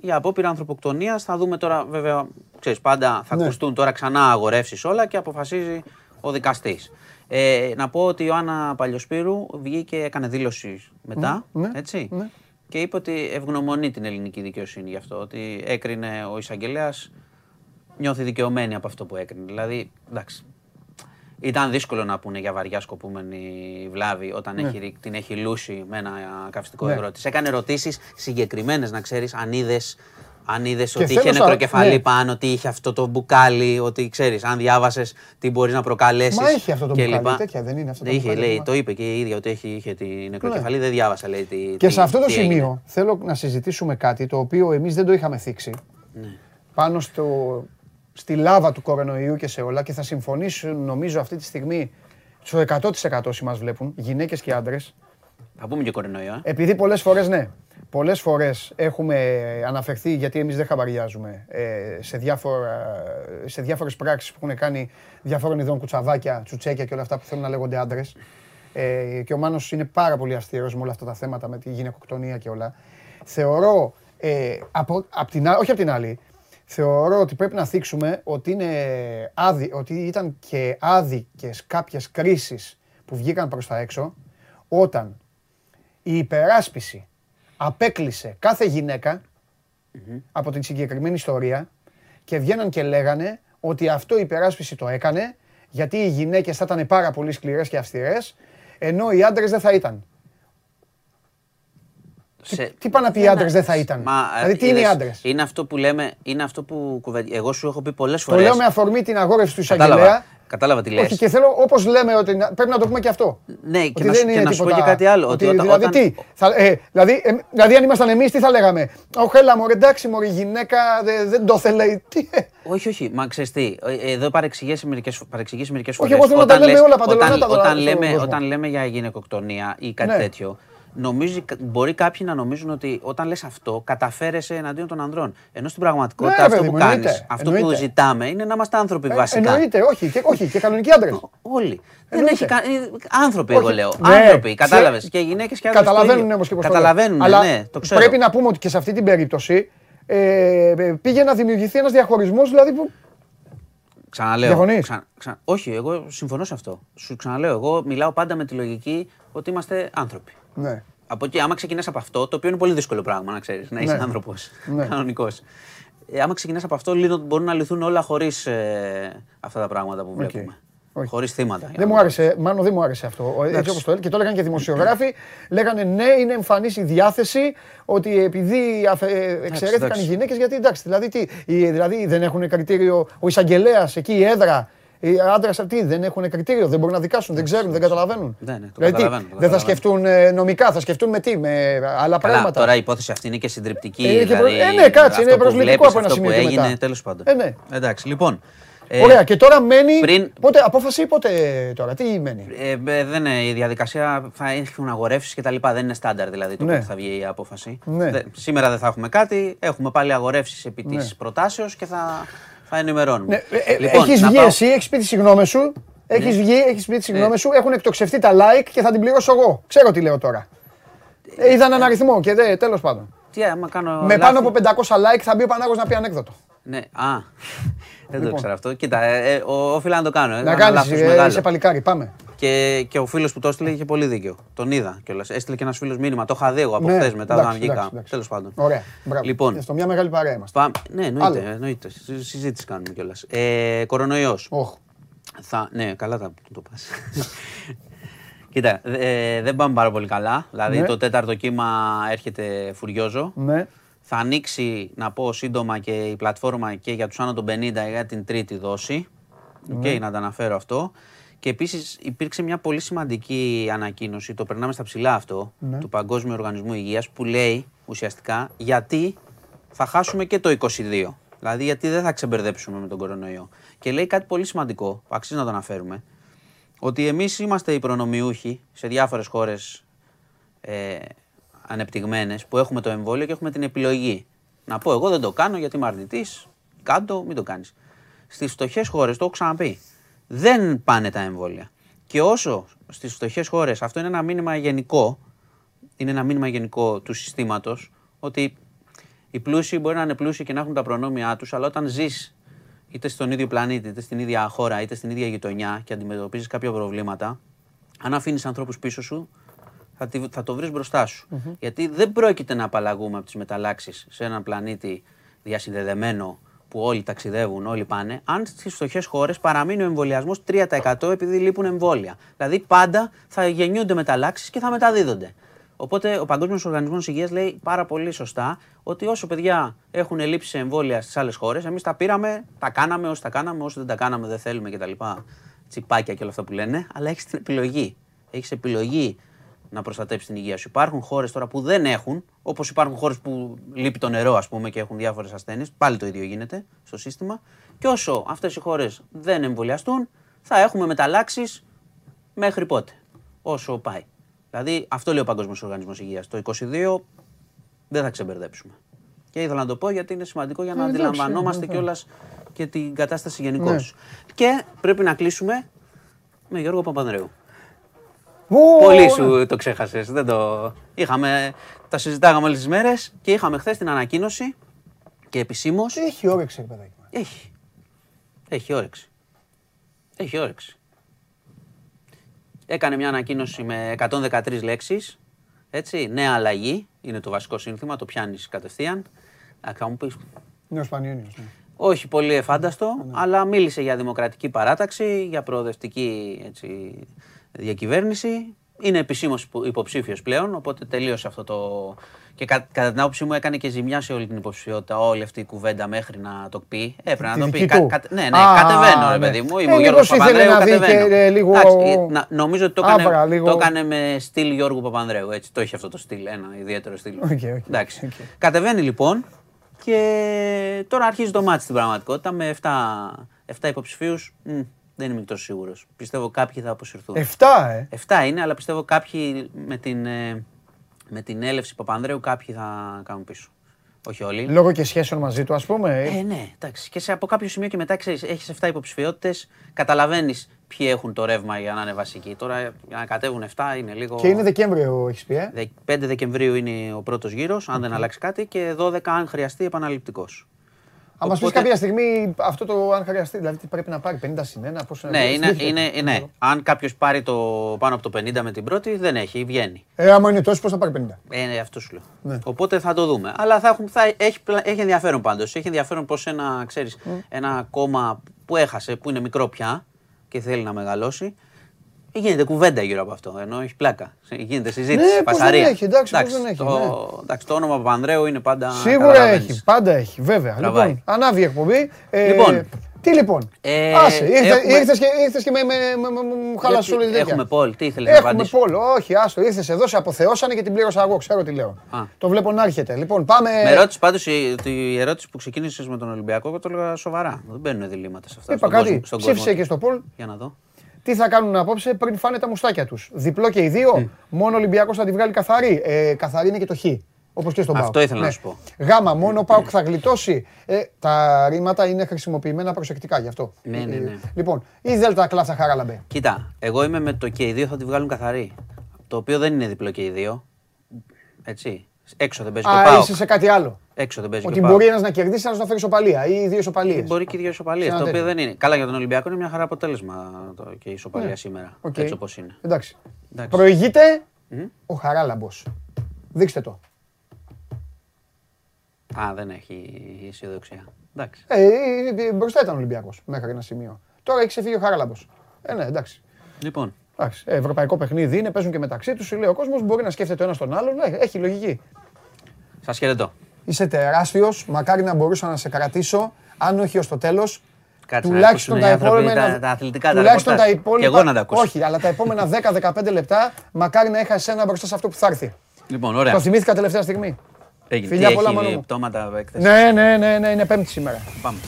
για απόπειρα ανθρωποκτονίας. Θα δούμε τώρα, βέβαια, ξέρεις, πάντα θα Ναι. ακουστούν τώρα ξανά αγορεύσεις όλα και αποφασίζει ο δικαστής. Ε, να πω ότι η Ιωάννα Παλιοσπύρου βγήκε, έκανε δήλωση μετά, Ναι, έτσι, ναι. και είπε ότι ευγνωμονεί την ελληνική δικαιοσύνη γι' αυτό, ότι έκρινε ο εισαγγελέας νιώθει δικαιωμένη από αυτό που έκρινε. Δηλαδή, εντάξει, ήταν δύσκολο να πούνε για βαριά σκοπούμενη βλάβη όταν έχει, ρι- την έχει λούσει με ένα καυστικό Ναι. υγρό. Της έκανε ερωτήσεις συγκεκριμένες, να ξέρεις, αν είδες αν είδες Και ότι θέλω είχε σα- νεκροκεφαλή ναι. πάνω, ότι είχε αυτό το μπουκάλι, ότι ξέρεις, αν διάβασες τι μπορείς να προκαλέσεις. Μα έχει αυτό το μπουκάλι, τέτοια δεν είναι αυτό το είχε, μπουκάλι, λέει, μα. το είπε και η ίδια ότι έχει, είχε τη νεκροκεφαλή, δεν διάβασα, λέει. Τι, Και τι- σε αυτό το τι έγινε. σημείο θέλω να συζητήσουμε κάτι το οποίο εμείς δεν το είχαμε θίξει. Ναι. Πάνω στο, στη λάβα του κορονοϊού και σε όλα και θα συμφωνήσουν νομίζω αυτή τη στιγμή στο 100% όσοι μας βλέπουν, γυναίκες και άντρες, Θα πούμε και κορονοϊό, ε. επειδή πολλές φορές, ναι, πολλές φορές έχουμε αναφερθεί, γιατί εμείς δεν χαβαριάζουμε, ε, σε, διάφορα, σε διάφορες πράξεις που έχουν κάνει διαφόρων ειδών κουτσαβάκια, τσουτσέκια και όλα αυτά που θέλουν να λέγονται άντρες. Ε, και ο Μάνος είναι πάρα πολύ αυστηρός με όλα αυτά τα θέματα, με τη γυναικοκτονία και όλα. Θεωρώ, ε, από, απ' την, α- όχι από την άλλη, θεωρώ ότι πρέπει να θίξουμε ότι, είναι άδει, ότι ήταν και άδικες κάποιες κρίσεις που βγήκαν προς τα έξω, όταν η υπεράσπιση απέκλεισε κάθε γυναίκα από την συγκεκριμένη ιστορία και βγαίναν και λέγανε ότι αυτό η υπεράσπιση το έκανε γιατί οι γυναίκες θα ήταν πάρα πολύ σκληρές και αυστηρές ενώ οι άντρες δεν θα ήταν. Σε- τι πάνε να πει οι άντρες δεν θα ήταν; Μα, ε, Δηλαδή, τι είναι οι είδες, άντρες; Είναι αυτό που λέμε, είναι αυτό που κουβέντι... Εγώ σου έχω πει πολλές Το φορές. λέω με αφορμή την αγόρευση του εισαγγελέα. Κατάλαβα, κατάλαβα τι λες. Όχι, και θέλω όπως λέμε ότι να- πρέπει να το πούμε και αυτό. Ναι, και Ότι να, δεν σου- και είναι να σου πω τίποτα- και κάτι άλλο. ότι Ότι όταν, δηλαδή, όταν- τι, θα, ε, δηλαδή, ε, δηλαδή, αν ήμασταν εμείς, τι θα λέγαμε; Όχι, έλα, μωρέ, εντάξει, μωρέ, η γυναίκα δεν, δεν το θέλει. Τι, ε, Όχι, όχι, μα ξέρεις τι. ε, Εδώ παρεξηγήσει μερικές παρεξηγήσει μερικές Όχι, φορές. εγώ θέλω να τα Όταν λέμε λες- όλα παντελονάτα όταν, τώρα όταν, στον λέμε, κόσμο. όταν λέμε για γυναικοκτονία ή κάτι Ναι. τέτοιο, νομίζει, μπορεί κάποιοι να νομίζουν ότι όταν λες αυτό καταφέρεσαι εναντίον των ανδρών. Ενώ στην πραγματικότητα Ναι, αυτό παιδί που μου, κάνεις, εννοείται, αυτό που εννοείται. ζητάμε είναι να είμαστε άνθρωποι ε, βασικά. Εννοείται, όχι, και, όχι, και κανονικοί άντρες. Όλοι. Δεν Εννοείται. έχει κα... ε, Άνθρωποι, Όχι. εγώ λέω. Ναι, άνθρωποι, ξέ- κατάλαβες. Και γυναίκες και άντρες. Καταλαβαίνουν όμως και πώς Καταλαβαίνουν, Αλλά ναι, το ξέρω. πρέπει να πούμε ότι και σε αυτή την περίπτωση ε, ε, πήγε να δημιουργηθεί ένας διαχωρισμός δηλαδή που. Ξαναλέω. Διαφωνείς; ξα- ξα- Όχι, εγώ συμφωνώ σε αυτό. Σου ξαναλέω. Εγώ μιλάω πάντα με τη λογική ότι είμαστε άνθρωποι. Ναι. Από εκεί, άμα ξεκινάς από αυτό, το οποίο είναι πολύ δύσκολο πράγμα να ξέρεις, να είσαι Ναι. άνθρωπος. Ναι. Κανονικός. Ε, άμα ξεκινάς από αυτό, λίγο μπορούν να λυθούν όλα χωρίς αυτά τα πράγματα που βλέπουμε. Όχι. Χωρίς θύματα. για Δεν να μου το άρεσε, μάλλον δεν μου άρεσε αυτό. Ο- Έτσι όπως το έλεγε και το έλεγαν και δημοσιογράφοι, λέγανε ναι, είναι εμφανής η διάθεση ότι επειδή αφε- εξαιρέθηκαν εντάξει. οι γυναίκες, γιατί εντάξει, δηλαδή, τι, οι- δηλαδή δεν έχουν κριτήριο. Ο εισαγγελέας εκεί, η έδρα, οι άντρες αυτοί δεν έχουν κριτήριο, δεν μπορούν να δικάσουν, δεν ξέρουν, δεν καταλαβαίνουν. Ναι, ναι, το δηλαδή, τι, καταλαβαίνω, το δεν θα καταλαβαίνω. σκεφτούν ε, νομικά, θα σκεφτούν με τι, με άλλα Καλά, πράγματα. τώρα η υπόθεση αυτή είναι και συντριπτική. Ε, είναι και προ- δηλαδή, ε, ναι, κάτσε, αυτό είναι που προσλητικό βλέπεις, από ένα αυτό σημείο που και έγινε, μετά. τέλος πάντων. Ε, ναι. Εντάξει, λοιπόν. ε, Ωραία, και τώρα μένει. πριν- Πότε, απόφαση πότε τώρα, τι μένει; Ε, ε, δεν είναι, η διαδικασία θα έχουν αγορεύσεις και τα λοιπά. Δεν είναι στάνταρ δηλαδή το Ναι. πότε θα βγει η απόφαση. Ναι. Δεν- σήμερα δεν θα έχουμε κάτι. Έχουμε πάλι αγορεύσεις επί Ναι. της προτάσεως και θα, θα ενημερώνουμε. Ναι, ε, ε, Λοιπόν, έχεις να βγει πάω- εσύ, έχεις πει τις συγγνώμες σου. Έχεις Ναι. βγει, έχεις πει τις συγγνώμες σου. Έχουν εκτοξευτεί τα like και θα την πληρώσω εγώ. Ξέρω τι λέω τώρα. Ε, είδαν έναν αριθμό και δεν, τέλος πάντων. Τι, άμα κάνω Με λάθη- πάνω από 500 like θα μπει ο Πανάγος να πει ανέκδοτο. Ναι, α. δεν το ξέρω αυτό. Κοίτα, ε, ε, ο- οφείλω να το κάνω. ε, Να κάνω κάνεις, λάθος ε, μεγάλο. είσαι παλικάρι, πάμε. Και, και ο φίλος που το έστειλε είχε πολύ δίκιο. Τον είδα κιόλας. Έστειλε και ένας φίλος μήνυμα. Το είχα δει εγώ από Ναι, χθες μετά εντάξει, όταν βγήκα. εντάξει, εντάξει. Τέλος πάντων. Ωραία. Μπράβο. Λοιπόν. Στο μια μεγάλη παρέα είμαστε. Πάμε. Ναι, εννοείται. Άλλο. εννοείται. Συ- Συζήτηση κάνουμε κιόλας. Ε, Κορονοϊός. Όχ. Θα... Ναι, καλά θα το πας. Κοίτα, ε, δεν πάμε πάρα πολύ καλά. Δηλαδή Ναι. το τέταρτο κύμα έρχεται φουριόζο. Ναι. Θα ανοίξει, να πω σύντομα, και η πλατφόρμα και για τους άνω των 50 για την τρίτη δόση. Οκ, Ναι. να τα αναφέρω αυτό. Και επίσης υπήρξε μια πολύ σημαντική ανακοίνωση, το περνάμε στα ψιλά αυτό, Ναι. του Παγκόσμιου Οργανισμού Υγείας, που λέει ουσιαστικά γιατί θα χάσουμε και το 22. Δηλαδή γιατί δεν θα ξεμπερδέψουμε με τον κορονοϊό. Και λέει κάτι πολύ σημαντικό, που αξίζει να το αναφέρουμε, ότι εμείς είμαστε οι προνομιούχοι σε διάφορες χώρες ε, ανεπτυγμένες που έχουμε το εμβόλιο και έχουμε την επιλογή. Να πω εγώ δεν το κάνω γιατί είμαι αρνητής, κάτω, μην το κάνεις. Στις φτωχές χώρες, το έχω ξαναπεί, δεν πάνε τα εμβόλια. Και όσο στις φτωχές χώρες, αυτό είναι ένα μήνυμα γενικό, είναι ένα μήνυμα γενικό του συστήματος, ότι οι πλούσιοι μπορεί να είναι πλούσιοι και να έχουν τα προνόμια τους, αλλά όταν ζεις είτε στον ίδιο πλανήτη, είτε στην ίδια χώρα, είτε στην ίδια γειτονιά και αντιμετωπίζεις κάποια προβλήματα, αν αφήνεις ανθρώπους πίσω σου, θα, τη- θα το βρεις μπροστά σου. Γιατί δεν πρόκειται να απαλλαγούμε από τις μεταλλάξεις σε έναν πλανήτη διασυνδεδεμένο που όλοι ταξιδεύουν, όλοι πάνε, αν στις φτωχές χώρες παραμείνει ο εμβολιασμός 3% επειδή λείπουν εμβόλια. Δηλαδή πάντα θα γεννιούνται μεταλλάξεις και θα μεταδίδονται. Οπότε ο Παγκόσμιος Οργανισμός Υγείας λέει πάρα πολύ σωστά ότι όσο παιδιά έχουν λείψει σε εμβόλια στις άλλες χώρες, εμείς τα πήραμε, τα κάναμε όσοι τα κάναμε, όσοι δεν τα κάναμε δεν θέλουμε κτλ. Τσιπάκια και όλα αυτά που λένε, αλλά έχεις την επιλογή. Έχεις επιλογή να προστατέψει την υγεία σου. Υπάρχουν χώρες τώρα που δεν έχουν, όπως υπάρχουν χώρες που λείπει το νερό, ας πούμε, και έχουν διάφορες ασθένειες. Πάλι το ίδιο γίνεται στο σύστημα. Και όσο αυτές οι χώρες δεν εμβολιαστούν, θα έχουμε μεταλλάξεις μέχρι πότε. Όσο πάει. Δηλαδή, αυτό λέει ο Παγκόσμιος Οργανισμός Υγείας. Το 22 δεν θα ξεμπερδέψουμε. Και ήθελα να το πω γιατί είναι σημαντικό για να Ε, εντάξει, αντιλαμβανόμαστε ναι, κιόλας και την κατάσταση γενικώς. Ναι. Και πρέπει να κλείσουμε με Γιώργο Παπανδρέου. Ω, Πολύ ναι. σου το ξέχασες. Δεν το... Είχαμε, τα συζητάγαμε όλες τις μέρες και είχαμε χθες την ανακοίνωση και επισήμω. Έχει όρεξη, ρε παιδάκι. μου. Έχει. Έχει όρεξη. Έχει όρεξη. Έκανε μια ανακοίνωση με 113 λέξεις. Έτσι, νέα αλλαγή. Είναι το βασικό σύνθημα, το πιάνεις κατευθείαν. Α, Θα μου πεις, Νέος Πανιόνιος, ναι. όχι πολύ εφάνταστο, αλλά μίλησε για δημοκρατική παράταξη, για προοδευτική έτσι, διακυβέρνηση. Είναι επισήμως υποψήφιος πλέον, οπότε τελείωσε αυτό το. Και κα- κατά την άποψή μου έκανε και ζημιά σε όλη την υποψηφιότητα, όλη αυτή η κουβέντα μέχρι να το πει. Έπρεπε Τη να το πει. δική του. ναι, ναι, Α, κατεβαίνω, ρε ναι. παιδί μου. Ε, Είμαι ο Γιώργος μήπως ήθελε Παπανδρέου, να δει κατεβαίνω. και, ε, λίγο Εντάξει, ε, να- νομίζω ότι το έκανε, άβρα, λίγο- το έκανε με στυλ Γιώργου Παπανδρέου. Έτσι, το έχει αυτό το στυλ, ένα ιδιαίτερο στυλ. Οκ, οκ, Εντάξει. οκ. Κατεβαίνει λοιπόν και τώρα αρχίζει το μάτι στην πραγματικότητα με 7, 7 υποψηφίους. Μμ, δεν είμαι και τόσο σίγουρος. Πιστεύω κάποιοι θα αποσυρθούν. Εφτά, ε. 7 είναι, αλλά πιστεύω κάποιοι με την, ε, με την έλευση Παπανδρέου κάποιοι θα κάνουν πίσω. Όχι όλοι. Λόγω και σχέσεων μαζί του, ας πούμε. Ε, ναι, εντάξει. Και σε, από κάποιο σημείο και μετά ξέρεις, έχεις 7 υποψηφιότητες, καταλαβαίνεις ποιοι έχουν το ρεύμα για να είναι βασικοί. Τώρα για να κατέβουν 7 είναι λίγο... Και είναι Δεκέμβριο, έχεις πει, ε. Δε- 5 Δεκεμβρίου είναι ο πρώτος γύρος, αν δεν αλλάξει κάτι, και 12 αν χρειαστεί επαναληπτικός. Αν μας πεις Οπότε- κάποια στιγμή αυτό το αν χρειαστεί, δηλαδή τι πρέπει να πάρει 50 συν 1, πώς Ναι, είναι, είναι, ναι. Αν κάποιος πάρει το πάνω από το 50 με την πρώτη, δεν έχει, βγαίνει. Ε, άμα είναι τόσο, πώς θα πάρει 50. Ε, ναι, αυτό σου λέω. Ναι. Οπότε θα το δούμε. Αλλά θα έχουν, θα, έχει, πλα- έχει ενδιαφέρον πάντως. Έχει ενδιαφέρον πώ ένα, ξέρεις, ένα κόμμα που έχασε, που είναι μικρό πια και θέλει να μεγαλώσει, γίνεται κουβέντα γύρω από αυτό. Ενώ έχει πλάκα. Γίνεται συζήτηση, Ναι, πώς φασαρία. δεν έχει, εντάξει, πώς δεν έχει, το, ναι. εντάξει, το όνομα Παπανδρέου είναι πάντα. Σίγουρα καταλαβαίνεις. έχει, πάντα έχει, βέβαια. Τραβάει. Λοιπόν, ανάβει η εκπομπή. Ε, Λοιπόν. Τι λοιπόν; Ε, Άσε, ήρθε, έχουμε- ήρθες και, ήρθες και με, με, με, με, μου χάλασες Γιατί όλη τη τέτοια. Έχουμε πόλ, τι ήθελες να Έχουμε απαντήσεις; πόλο, όχι, άστο, ήρθες εδώ, σε αποθεώσανε και την πλήρωσα εγώ, ξέρω τι λέω. Α. Το βλέπω να έρχεται. Λοιπόν, πάμε... Με ρώτησε πάντως η, η ερώτηση που ξεκίνησες με τον Ολυμπιακό, εγώ το έλεγα σοβαρά. Δεν μπαίνουν διλήμματα σε αυτά. Είπα στον κάτι, κόσμο- στον ψήφισε κόσμο. και στο πόλ. Για να δω. Τι θα κάνουν απόψε πριν φάνε τα μουστάκια τους. Διπλό και οι δύο, μόνο ο Ολυμπιακός θα τη βγάλει καθαρή. Ε, καθαρή είναι και το χ. Όπως και στον Αυτό ΠΑΟΚ. ήθελα να σου πω. Γάμα, μόνο ο ΠΑΟΚ θα γλιτώσει. Ε, τα ρήματα είναι χρησιμοποιημένα προσεκτικά γι' αυτό. Ναι, ναι, ναι. Ε, λοιπόν, ή Δέλτα κλάφτα χαράλαμπε. Κοίτα, εγώ είμαι με το και οι δύο θα τη βγάλουν καθαρή. Το οποίο δεν είναι διπλό και οι δύο. Έτσι. Έξω δεν παίζει. και ο Α, ΠΑΟΚ. είσαι σε κάτι άλλο. Έξω δεν παίζει. Ότι και ο ΠΑΟΚ. μπορεί ένας να κερδίσει, ένα να φέρει ισοπαλία ή δύο ισοπαλίες. Μπορεί και δύο ισοπαλίες. Σε ένα Το οποίο τέτοιο. δεν είναι. Καλά για τον Ολυμπιακό είναι μια χαρά αποτέλεσμα το, και η ισοπαλία σήμερα. Ναι. Οκ. Έτσι όπως είναι. Εντάξει. Εντάξει. Προηγείται ο Χαράλαμπος. Δείξτε το. Α, δεν έχει αισιοδοξία. Εντάξει. Ε, ε, ε, μπροστά ήταν ο Ολυμπιακός μέχρι ένα σημείο. Τώρα έχει ξεφύγει ο Χαράλαμπος. Ε, ναι, εντάξει. Λοιπόν, εντάξει. Ε, ευρωπαϊκό παιχνίδι είναι, παίζουν και μεταξύ τους. Λέει ο κόσμος μπορεί να σκέφτεται ο ένας τον άλλον. Ναι, έχει λογική. σας χαιρετώ. Είσαι τεράστιος. Μακάρι να μπορούσα να σε κρατήσω. Αν όχι ως το τέλος, Κάτσε να τουλάχιστον ακούσουν τα οι άνθρωποι επόμενα. τα- τα αθλητικά, τα τουλάχιστον τα ρεπορτάζ. υπόλοιπα. Και εγώ να τα ακούσω. Όχι, αλλά τα επόμενα 10-15 λεπτά μακάρι να είχα εσένα μπροστά σε αυτό που θα έρθει. Λοιπόν, ωραία. Το θυμήθηκα τελευταία στιγμή. Έγινε. Φιλιά Τι πολλά, έχει μano μου. πτώματα έκθεσης; Ναι, ναι, ναι, ναι, είναι πέμπτη σήμερα. Πάμε.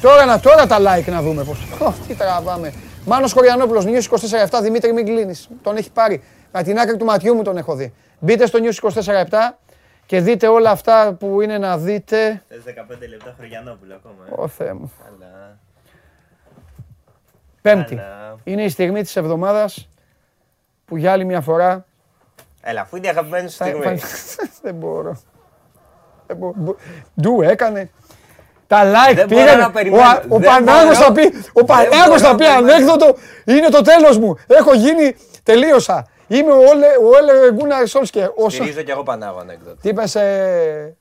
Τώρα, να, τώρα τα like να δούμε πώς. Ω, τι τραβάμε. Μάνος Κοριανόπουλος, News 24-7, Δημήτρη μην κλείνεις. Τον έχει πάρει. Από την άκρη του ματιού μου τον έχω δει. Μπείτε στο News 24-7 και δείτε όλα αυτά που είναι να δείτε. Θες 15 λεπτά Χωριανόπουλο ακόμα. ε; Ω Θεέ μου. Αλλά... Πέμπτη. Αλλά- Είναι η στιγμή της εβδομάδας που για άλλη μια φορά Έλα, αφού είναι η αγαπημένη σου θα- στιγμή. θα- Δεν μπορώ. Δεν μπορώ. Μπο- Ντου έκανε. Τα like Δεν μπορώ πήγανε. να Ο, περιμένω. Α- ο Δεν Πανάγος μπορώ. θα πει, ο Πανάγος μπορώ θα να πει περιμένω. ανέκδοτο, είναι το τέλος μου. Έχω γίνει, τελείωσα. Είμαι ο Όλε, ο Όλε Γκούναρ Σόλσκερ. Όσο- Στηρίζω κι εγώ Πανάγο ανέκδοτο. Τι είπες, ε...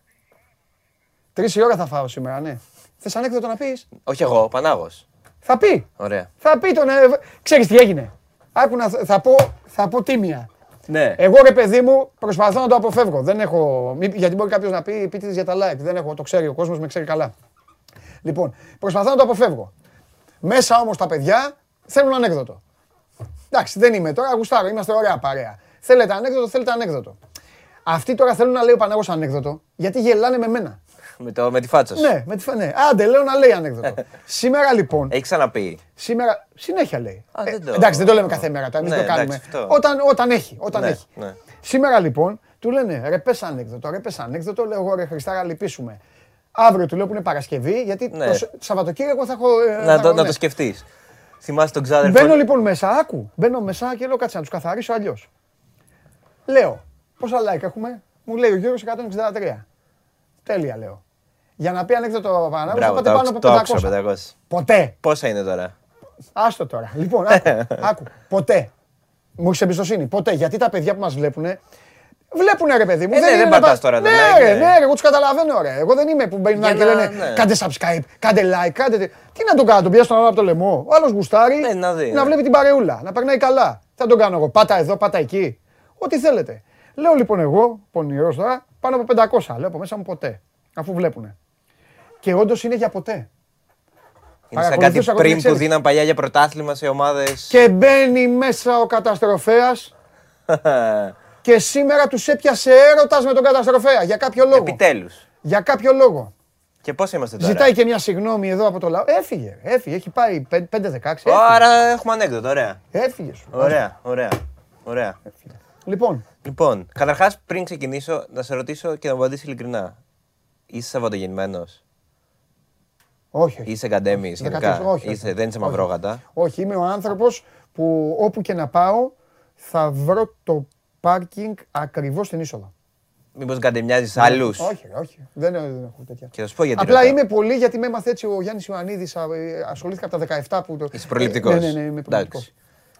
Τρεις η ώρα θα φάω σήμερα, ναι. Θες ανέκδοτο να πεις; Όχι εγώ, ο Πανάγος. Θα πει. Ωραία. Θα πει τον... ε, Ξέρεις τι έγινε. Άκου να... Θα πω, θα πω τίμια. Ναι. Εγώ ρε παιδί μου προσπαθώ να το αποφεύγω. Δεν έχω. μη- Γιατί μπορεί κάποιος να πει πείτε για τα like. Δεν έχω. Το ξέρει ο κόσμος, με ξέρει καλά. Λοιπόν, προσπαθώ να το αποφεύγω. Μέσα όμως τα παιδιά θέλουν ανέκδοτο. Εντάξει, δεν είμαι τώρα, γουστάρω, είμαστε ωραία παρέα. Θέλετε ανέκδοτο, θέλετε ανέκδοτο. Αυτοί τώρα θέλουν να λέει ο Πανάγος ανέκδοτο, γιατί γελάνε με μένα. Με, το, με τη φάτσα σου. Ναι, με τη φα- ναι. Άντε, λέω να λέει ανέκδοτο. Σήμερα λοιπόν, Έχει ξαναπεί. σήμερα συνέχεια λέει. Α, δεν το- εντάξει, δεν το λέμε κάθε μέρα, τώρα εμείς Ναι, το κάνουμε. εντάξει, αυτό. Όταν, όταν έχει, όταν Ναι, έχει. ναι. Σήμερα λοιπόν του λένε ρε πες ανέκδοτο, ρε πες ανέκδοτο, λέω εγώ ρε Χριστάρα λυπήσουμε. Αύριο του λέω που είναι Παρασκευή, γιατί Ναι. το Σ- Σαββατοκύριακο θα έχω. ε, θα Να το, έχω, να ναι. το σκεφτείς. Θυμάσαι τον ξάδερφο. Μπαίνω λοιπόν μέσα, άκου. Μπαίνω μέσα και λέω κάτσε να τους καθαρίσω αλλιώς. Λέω, πόσα like έχουμε, μου λέει ο Γιώργος 163. Τέλεια λέω. Για να πει ανέκδοτο ο Παναγιώτης θα Μπράβο, πάτε το, πάνω άκουσα- από το άκουσα 500. 500. Ποτέ. Πόσα είναι τώρα; Άστο τώρα. Λοιπόν, άκου, άκου. Ποτέ. Μου έχεις εμπιστοσύνη. Ποτέ. Γιατί τα παιδιά που μας βλέπουν. Βλέπουν ρε παιδί μου. Ε, ναι, δεν είναι πατάς πα- τώρα το ναι, like, ρε, ναι. ναι, ρε, εγώ τους καταλαβαίνω. Ρε. Εγώ δεν είμαι που μπαίνουν Για και να- λένε ναι. κάντε subscribe, κάντε like, κάντε. τι». Τι να τον κάνω, τον πιάσω τον άλλο από το λαιμό. Ο άλλος γουστάρει Ναι, να δει, ναι. βλέπει την παρεούλα, να περνάει καλά. Τι θα τον κάνω εγώ, πάτα εδώ, πάτα εκεί. Ό,τι θέλετε. Λέω λοιπόν εγώ, πονηρός τώρα, πάνω από 500. Λέω από μέσα μου ποτέ. Αφού βλέπουν. Και όντως είναι για ποτέ. Είναι σαν κάτι Παρακολουθούσα εγώ την πριν που εξέλιξη. δίναν παλιά για πρωτάθλημα σε ομάδες. Και μπαίνει μέσα ο καταστροφέας και σήμερα τους έπιασε έρωτας με τον καταστροφέα για κάποιο λόγο. Επιτέλους. Για κάποιο λόγο. Και πώς είμαστε τώρα; Ζητάει και μια συγγνώμη εδώ από το λαό. Έφυγε, έφυγε. Έχει πάει 5-16. Έφυγε. Άρα έχουμε ανέκδοτο. Ωραία. έφυγε σου. Ωραία, ωραία. ωραία. Λοιπόν, Λοιπόν, καταρχάς πριν ξεκινήσω, να σε ρωτήσω και να μου απαντήσεις ειλικρινά. Είσαι Σαββατογεννημένος; όχι. όχι. Είσαι καντέμι γενικά. 14, όχι, Είσαι, όχι. δεν είσαι Όχι. μαυρόγατα. Όχι, είμαι ο άνθρωπος που όπου και να πάω θα βρω το πάρκινγκ ακριβώς στην είσοδο. Μήπως καντεμιάζει άλλους; Όχι, ρε, όχι. Δεν, δεν έχω τέτοια. Και θα σου πω γιατί. Απλά ρωτάω. είμαι πολύ γιατί με έμαθε έτσι ο Γιάννης Ιωαννίδης. Ασχολήθηκα από τα 17 που. το- Είσαι προληπτικός. Ε, Ναι, ναι, ναι, είμαι προληπτικός.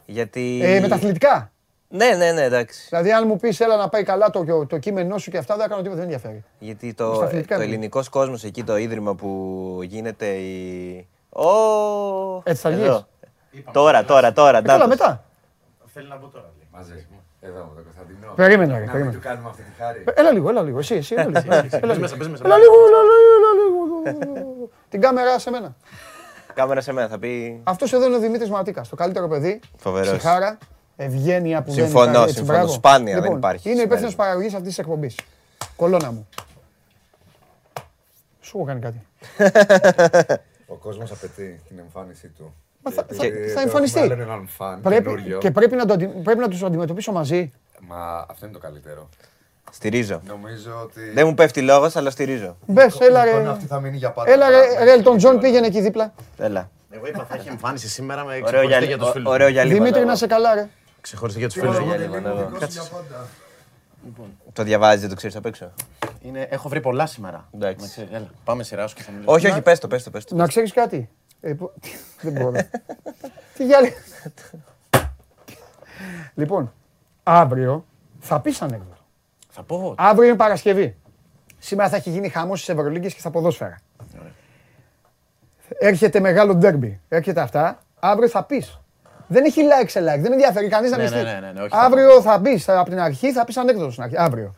Γιατί. Ε, με τα αθλητικά. Ναι, ναι, ναι, εντάξει. Δηλαδή, αν μου πεις έλα να πάει καλά το, το κείμενό σου και αυτά, δεν θα κάνω τίποτα, δεν ενδιαφέρει. Γιατί Στα το, αθλητικά το είναι. ελληνικός κόσμος εκεί, το ίδρυμα που γίνεται η. Ω! Έτσι θα Εδώ. Τώρα, τώρα, τώρα. Ε, καλά, ντάτος. μετά. Θέλει να μπω τώρα, λέει. Μαζί μου. Εδώ με τον Κωνσταντινό. Περίμενε, ρε, Να μην περίμενε. του κάνουμε αυτή τη χάρη. Ε, Έλα λίγο, έλα λίγο. Εσύ, εσύ, έλα λίγο. Έλα Πες λίγο. μέσα, πες μέσα. Έλα λίγο, έλα λίγο, έλα λίγο. Την κάμερα σε μένα. Κάμερα σε μένα θα πει. Αυτός εδώ είναι ο Δημήτρης Ματίκα, το καλύτερο παιδί. Φοβερός. Ψυχάρα, ευγένεια που Συμφωνώ, δεν υπάρχει. συμφωνώ. μπράβο. Σπάνια δεν Λοιπόν, υπάρχει Είναι στη υπεύθυνος μέρα. παραγωγής αυτής της εκπομπής. Κολόνα μου. Σου έχω κάνει κάτι. Ο κόσμος απαιτεί την εμφάνισή του. Μα θα- Γιατί θα- θα εδώ εμφανιστεί. έχουμε άλλον έναν φαν Πρέπει, καινούριο. και πρέπει να, το, αντι- πρέπει να τους αντιμετωπίσω μαζί. Μα αυτό είναι το καλύτερο. Στηρίζω. Νομίζω ότι. Δεν μου πέφτει λόγος, αλλά στηρίζω. Μπες, έλα η εικόνα ρε. αυτή θα μείνει για πάντα. Έλα ρε, ρε Elton John πήγαινε εκεί δίπλα. Έλα. Εγώ είπα θα έχει εμφάνιση σήμερα με Ωραίο ξεχωριστή γυαλί. για τους φίλους. Ωραίο μου. γυαλί. Δημήτρη μαντεύω. να σε καλά ρε. Ξεχωριστή για τους Φίλος φίλους μου, μου. γυαλί, είναι μαντεύω. δικός σου για πάντα. Το διαβάζεις, δεν το ξέρεις απ' έξω. Είναι, έχω βρει πολλά σήμερα. Εντάξει. Να ξέρεις, Έλα, πάμε σειρά σου και θα μιλήσω. Όχι, όχι, πες το, πες το, πες το. Να ξέρεις κάτι. Ε, που- δεν μπορώ. Τι γυάλι. λοιπόν, αύριο θα πεις ανέκδοτο. Θα πω. Αύριο είναι Παρασκευή. Σήμερα θα έχει γίνει χαμός στι Ευρωλίγκε και στα ποδόσφαιρα. Έρχεται μεγάλο ντέρμπι. Έρχεται αυτά. Αύριο θα πεις. Δεν έχει like σε like. Δεν ενδιαφέρει κανείς να Ναι, μισθεί. ναι, ναι, ναι, ναι, όχι, θα Αύριο θα μπει από την αρχή, θα πεις ανέκδοτο στην αρχή. Αύριο.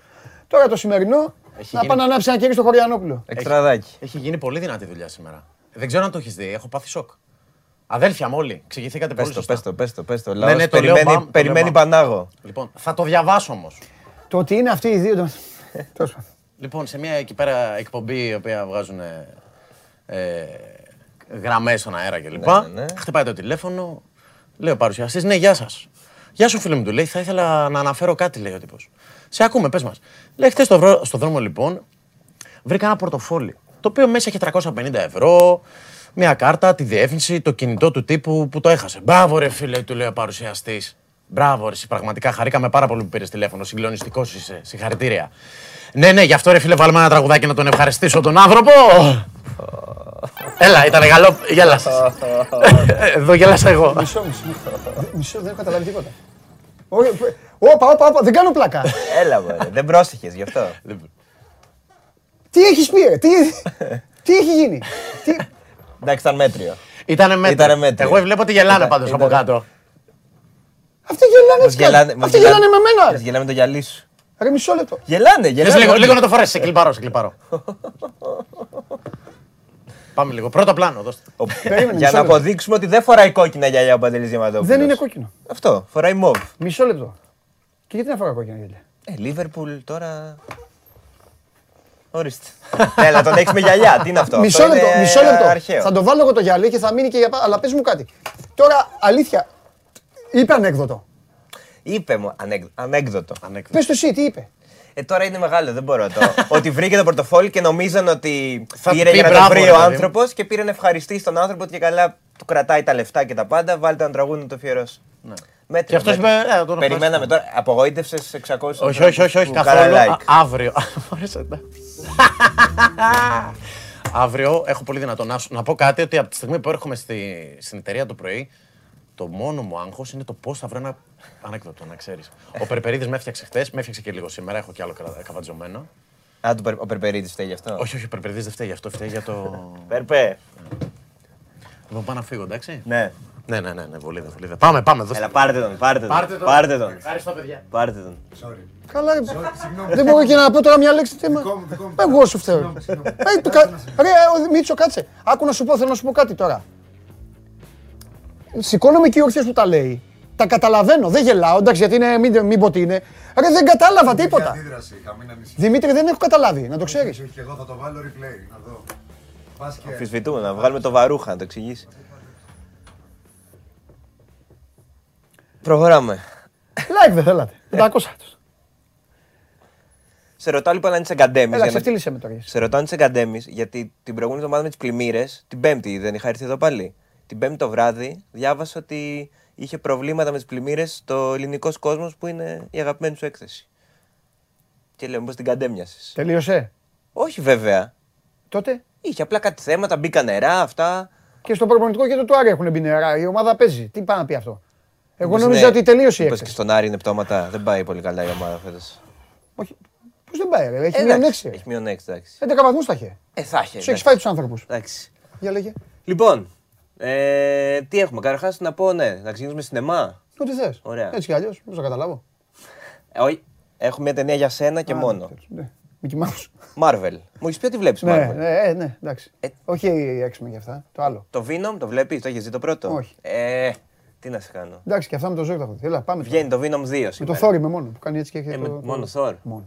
Τώρα το σημερινό Έχει να γίνει- πάει να ανάψει ένα κερί στο Χωριανόπουλο. Εξτραδάκι. Έχει γίνει πολύ δυνατή δουλειά σήμερα. Δεν ξέρω αν το έχεις δει. Έχω πάθει σοκ. Αδέλφια μου όλοι. Εξηγηθήκατε Πες πολύ το, σωστά. πες το, πες το, πες το. Ναι, Λαός ναι, το λέω, περιμένει, μπαμ, το περιμένει λέω, μπαμ. Πανάγο. Λοιπόν, θα το διαβάσω όμως. Το ότι είναι αυτοί οι δύο. το- Τέλος πάντων. Λοιπόν, σε μια εκεί πέρα εκπομπή η οποία βγάζουν ε, ε, γραμμές στον αέρα κλπ. Ναι, ναι, ναι. Χτυπάει το τηλέφωνο, λέει ο παρουσιαστής, Ναι, γεια σας. Γεια σου, φίλε μου, του λέει. Θα ήθελα να αναφέρω κάτι, λέει ο τύπος. Σε ακούμε, πες μας. Λέει, χθε στο, βρω- στο δρόμο, λοιπόν, βρήκα ένα πορτοφόλι. Το οποίο μέσα έχει 350 ευρώ, μια κάρτα, τη διεύθυνση, το κινητό του τύπου που το έχασε. Μπράβο, ρε φίλε, του λέει ο παρουσιαστής. Μπράβο, ρε, εσύ, πραγματικά χαρήκαμε πάρα πολύ που πήρες τηλέφωνο. Συγκλονιστικός είσαι. Συγχαρητήρια. Ναι, ναι, γι' αυτό ρε φίλε, βάλουμε ένα τραγουδάκι να τον ευχαριστήσω τον άνθρωπο. Έλα, ήταν καλό. Γέλασες. Εδώ γέλασα εγώ. Μισό, μισό. Μισό, δεν έχω καταλάβει τίποτα. Όχι, π- Όπα, όπα, όπα, δεν κάνω πλάκα. Έλα, μωρέ, δεν πρόσεχες γι' αυτό. Τι έχεις πει, ρε, τι, τι έχει γίνει; Τι... Εντάξει, ήταν μέτριο. Ήτανε μέτριο. Ήτανε μέτριο. Εγώ βλέπω ότι γελάνε Ήταν- πάντως από ήτανε- κάτω. Αυτοί γελάνε Μας έτσι γελάνε- κάτι. μας Αυτοί γελάνε με μένα, Μας ρε. γελάμε το γυαλί σου. Ρε, μισό λεπτό. Γελάνε, Θες γελάνε. λίγο, όλοι. λίγο να το φορέσεις, σε κλιπαρώ, σε κλιπαρώ. Πάμε λίγο. Πρώτο πλάνο, δώστε. Ο- Περίμενε, Για μισό να λεπτό. αποδείξουμε ότι δεν φοράει κόκκινα γυαλιά ο Παντελής Διαμαντόπουλος. Δεν είναι κόκκινο. Αυτό, φοράει μοβ. Μισό λεπτό. Και γιατί να φοράω κόκκινα γέλια. Ε, Λίβερπουλ τώρα. Ορίστε. Έλα, τον έχεις με γυαλιά. Τι είναι αυτό; Μισό αυτό λεπτό, είναι μισό λεπτό. Αρχαίο. Θα το βάλω εγώ το γυαλί και θα μείνει και για πα- Αλλά πες μου κάτι. Τώρα, αλήθεια, είπε ανέκδοτο. Είπε μου ανέκδο- ανέκδοτο. Πες το εσύ, τι είπε. Ε, τώρα είναι μεγάλο, δεν μπορώ το. ότι βρήκε το πορτοφόλι και νομίζαν ότι Θα πήρε πει για να το μπράβο, βρει ρε ο παιδί μου. άνθρωπος και πήρε να ευχαριστήσει τον άνθρωπο ότι και καλά του κρατάει τα λεφτά και τα πάντα. Βάλτε ένα τραγούδι να το αφιερώσει. Μέτριο, Και αυτός μέτριο. είπε, ε, τον Περιμέναμε τώρα. Απογοήτευσες 600 Όχι, όχι, όχι, όχι, που καθόλου. κάνα Α- like. Αύριο. Μ' άρεσε, ναι. Αύριο έχω πολύ δυνατό να, σου- να πω κάτι ότι από τη στιγμή που έρχομαι στη, στην εταιρεία το πρωί, το μόνο μου άγχος είναι το πώς θα βρω ένα ανέκδοτο, να ξέρεις. Ο Περπερίδης με έφτιαξε χθες, με έφτιαξε και λίγο σήμερα. Έχω και άλλο κρα- καβατζωμένο. Α, το Περ- ο Περπερίδης φταίει γι' αυτό; Όχι, όχι, ο Περπερίδης δεν φταίει γι' αυτό, φταίει για το. Περπέ. Εγώ πάω να φύγω, εντάξει. Ναι. Ναι, ναι, ναι, ναι, βολίδα, βολίδα. Πάμε, πάμε. Δώστε. Έλα, πάρτε τον, πάρτε τον. Πάρτε τον. Πάρτε τον. Ευχαριστώ, παιδιά. Πάρτε τον. Καλά, ρε. δεν μπορώ και να πω τώρα μια λέξη θέμα. Εγώ σου φταίω. Ε, το κα- Ρε, ο Μίτσο, κάτσε. Άκου να σου πω, θέλω να σου πω κάτι τώρα. Σηκώνομαι και οι ορθίες που τα λέει. Τα καταλαβαίνω, δεν γελάω, εντάξει, γιατί είναι, μην, μην πω τι είναι. Ρε, δεν κατάλαβα τίποτα. Αντίδραση είχα, μην ανησυχείς. Δημήτρη, δεν έχω καταλάβει, να το ξέρεις. Όχι, εγώ θα το βάλω replay, να δω. Πας και... Αμφισβητούμε, να βγάλουμε το βαρούχα να το εξηγήσει. Προχωράμε. Like δεν θέλατε. 500 τους. Σε ρωτάω λοιπόν αν είσαι γκαντέμι. Έλα, ξεφτύλισε με τώρα. εσύ. Σε ρωτάω αν είσαι γκαντέμι, γιατί την προηγούμενη εβδομάδα με τις πλημμύρες, την Πέμπτη δεν είχα έρθει εδώ πάλι. Την Πέμπτη το βράδυ διάβασα ότι είχε προβλήματα με τις πλημμύρες στο ελληνικός κόσμος που είναι η αγαπημένη σου έκθεση. Και λέω, μήπως την καντέμιασες. Τελείωσε; Όχι βέβαια. Τότε; Είχε απλά κάτι θέματα, μπήκαν νερά, αυτά. και στο προπονητικό και το του Άρη έχουν μπει νερά. Η ομάδα παίζει. Τι πάει να πει αυτό; Εγώ Μήπως νόμιζα είναι- ότι τελείωσε η μήπως και έκθεση. στον Άρη είναι πτώματα. Δεν πάει πολύ καλά η ομάδα φέτος. Όχι. Πώς δεν πάει, ρε. Έχει μείον έξι. ρε. Έχει μείον έξι, εντάξει. 11 βαθμούς θα είχε. Ε, θα έχει. Τους έχει εντάξει. φάει τους άνθρωπους. Εντάξει. Για λέγε. Λοιπόν, ε, τι έχουμε. Καταρχάς να πω, ναι, να ξεκινήσουμε σινεμά. Ό,τι θες. Ωραία. Έτσι κι αλλιώς. Πώς θα καταλάβω. Ε, όχι, έχω μια ταινία για σένα και μόνο. Ναι. Μικη Mouse. Marvel. Μου έχεις πει ότι βλέπεις Ναι, Marvel. ναι, ε, ναι, εντάξει. Ε. Όχι η X-Men και αυτά. Το άλλο. Το Venom το βλέπεις, το έχεις δει το πρώτο; Όχι. Ε, τι να σε κάνω; Εντάξει, και αυτά με το ζώο θα δω. Έλα, πάμε. Βγαίνει το Venom 2 Με το σήμερα. Thor είμαι μόνο που κάνει έτσι και έχει Ε, με- το- μόνο το- Thor. Μόνο.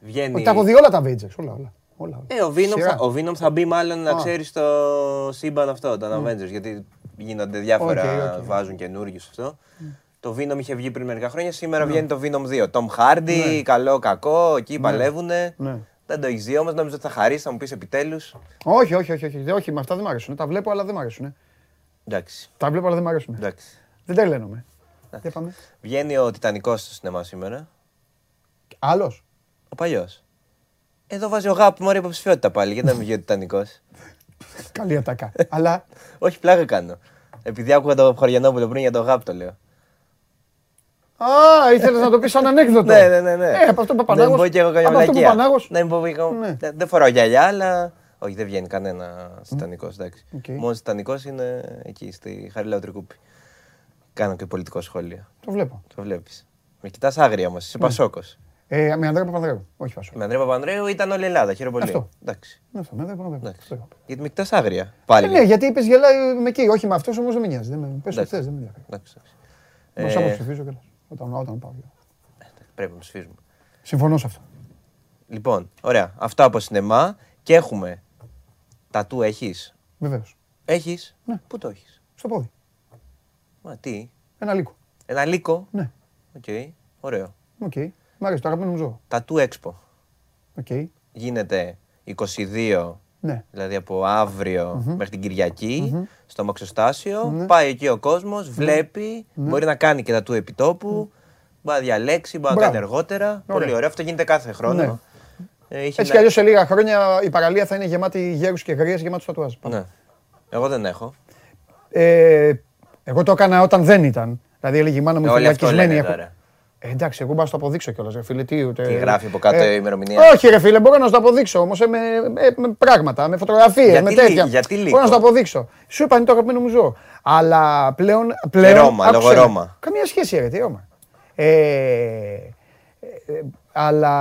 Βγαίνει... Όχι, Τα έχω δει όλα τα Avengers. Όλα, όλα. όλα. Ε, ο Venom, Σειρά. θα, ο Venom θα μπει μάλλον να Α. ξέρεις στο σύμπαν αυτό, των Avengers. Γιατί γίνονται διάφορα, Οκ, οκ. βάζουν καινούριου αυτό. Το Venom είχε βγει πριν μερικά χρόνια, σήμερα βγαίνει το Venom 2. Tom Hardy, καλό, κακό, εκεί παλεύουνε. Ναι. Δεν το έχεις δει όμως, νόμιζα ότι θα χαρίσει, θα μου πεις επιτέλους. Όχι, όχι, όχι, όχι, όχι, με αυτά δεν μ' αρέσουν. Τα βλέπω, αλλά δεν μ' αρέσουν. Εντάξει. Τα βλέπω, αλλά δεν μ' αρέσουν. εντάξει. Δεν τρελαίνομαι. Για πάμε. Βγαίνει ο Τιτανικός στο σινεμά σήμερα. Άλλος; Ο παλιός. Εδώ βάζει ο Γάπ μωρή υποψηφιότητα πάλι. Γιατί να μην βγει ο Τιτανικός. Καλή ατακά. Αλλά Όχι, πλάκα κάνω. Επειδή άκουγα το Χωριανόπουλο πριν για το Γάπ το λέω. Α, ήθελες να το πεις σαν ανέκδοτο. Ναι, ναι, ναι. ναι. Ε, από αυτό που Να Πανάγος. μην πω και εγώ καμιά Από αυτό που βλακεία. Πανάγος. Να μην πω και εγώ- Ναι. Δεν- Δεν φοράω γυαλιά, αλλά. Όχι, δεν βγαίνει κανένα Τιτανικός. Εντάξει. Οκ. Μόνος Τιτανικός είναι εκεί στη Χαριλάου Τρικούπη. Κάνω και πολιτικό σχόλιο. Το βλέπω. Το βλέπεις. Με κοιτάς άγρια όμως, Ναι. είσαι Πασόκος. Ε, με Ανδρέα Παπανδρέου. Όχι Πασό. Με Ανδρέα Παπανδρέου ήταν όλη η Ελλάδα. Χαίρομαι πολύ. Αυτό. Εντάξει. Ναι, αυτό, με Ανδρέα Παπανδρέου. Εντάξει. Το είπα. Γιατί με κοιτάς άγρια. Πάλι. Ε, ναι, γιατί είπες γελάει με εκεί. Όχι με αυτούς όμως δεν με νοιάζει. Δεν με πες το Εντάξει. θες, δεν με ενδιαφέρει. Εντάξει, εντάξει. Μπορούσα να Ε, ψηφίσω κιόλας. Όταν, όταν πάω. Πρέπει να ψηφίζουμε. Συμφωνώ σε αυτό. Λοιπόν, ωραία. Αυτά από σινεμά και έχουμε. Τατού έχεις; Βεβαίως. Έχεις; Ναι. Πού το έχεις; Στο πόδι. Μα τι; Ένα λύκο. Ένα λύκο; Ναι. Οκ. Ωραίο. Οκ. Μ' αρέσει το αγαπημένο μου ζώο. Tattoo Expo. OK. Γίνεται 22, Ναι. δηλαδή από αύριο μέχρι την Κυριακή στο Αμαξοστάσιο. Ναι. Πάει εκεί ο κόσμος, βλέπει, μπορεί να κάνει και τατού επιτόπου. Μπορεί να διαλέξει, μπορεί να Μπράβο. κάνει αργότερα. Πολύ Ωραία. ωραίο. Αυτό γίνεται κάθε χρόνο. Ναι. Ε, είχε Έτσι να- κι αλλιώς σε λίγα χρόνια η παραλία θα είναι γεμάτη γέρους και γρίε, γεμάτου τατουάζ. Ναι. Εγώ δεν έχω. Ε, εγώ το έκανα όταν δεν ήταν. Δηλαδή έλεγε η μάνα μου Ε, όλοι αυτό φυλακισμένη. λένε έχω. τώρα. Ε, εντάξει, εγώ μπορώ να σου το αποδείξω κιόλας. Ρε φίλε, τι, ούτε... Τι γράφει από κάτω η ημερομηνία; Όχι, ρε φίλε, μπορώ να σου το αποδείξω όμως με, με, με πράγματα, με φωτογραφίε, Γιατί με λύ- τέτοια. γιατί λύκο; Μπορώ να σου το αποδείξω. Σου είπα είναι το αγαπημένο μου ζώο. Αλλά πλέον. πλέον Ρώμα, άκουσε λόγω με. Ρώμα. Καμία σχέση, ρε, τι Ρώμα. Ε, ε, ε, αλλά.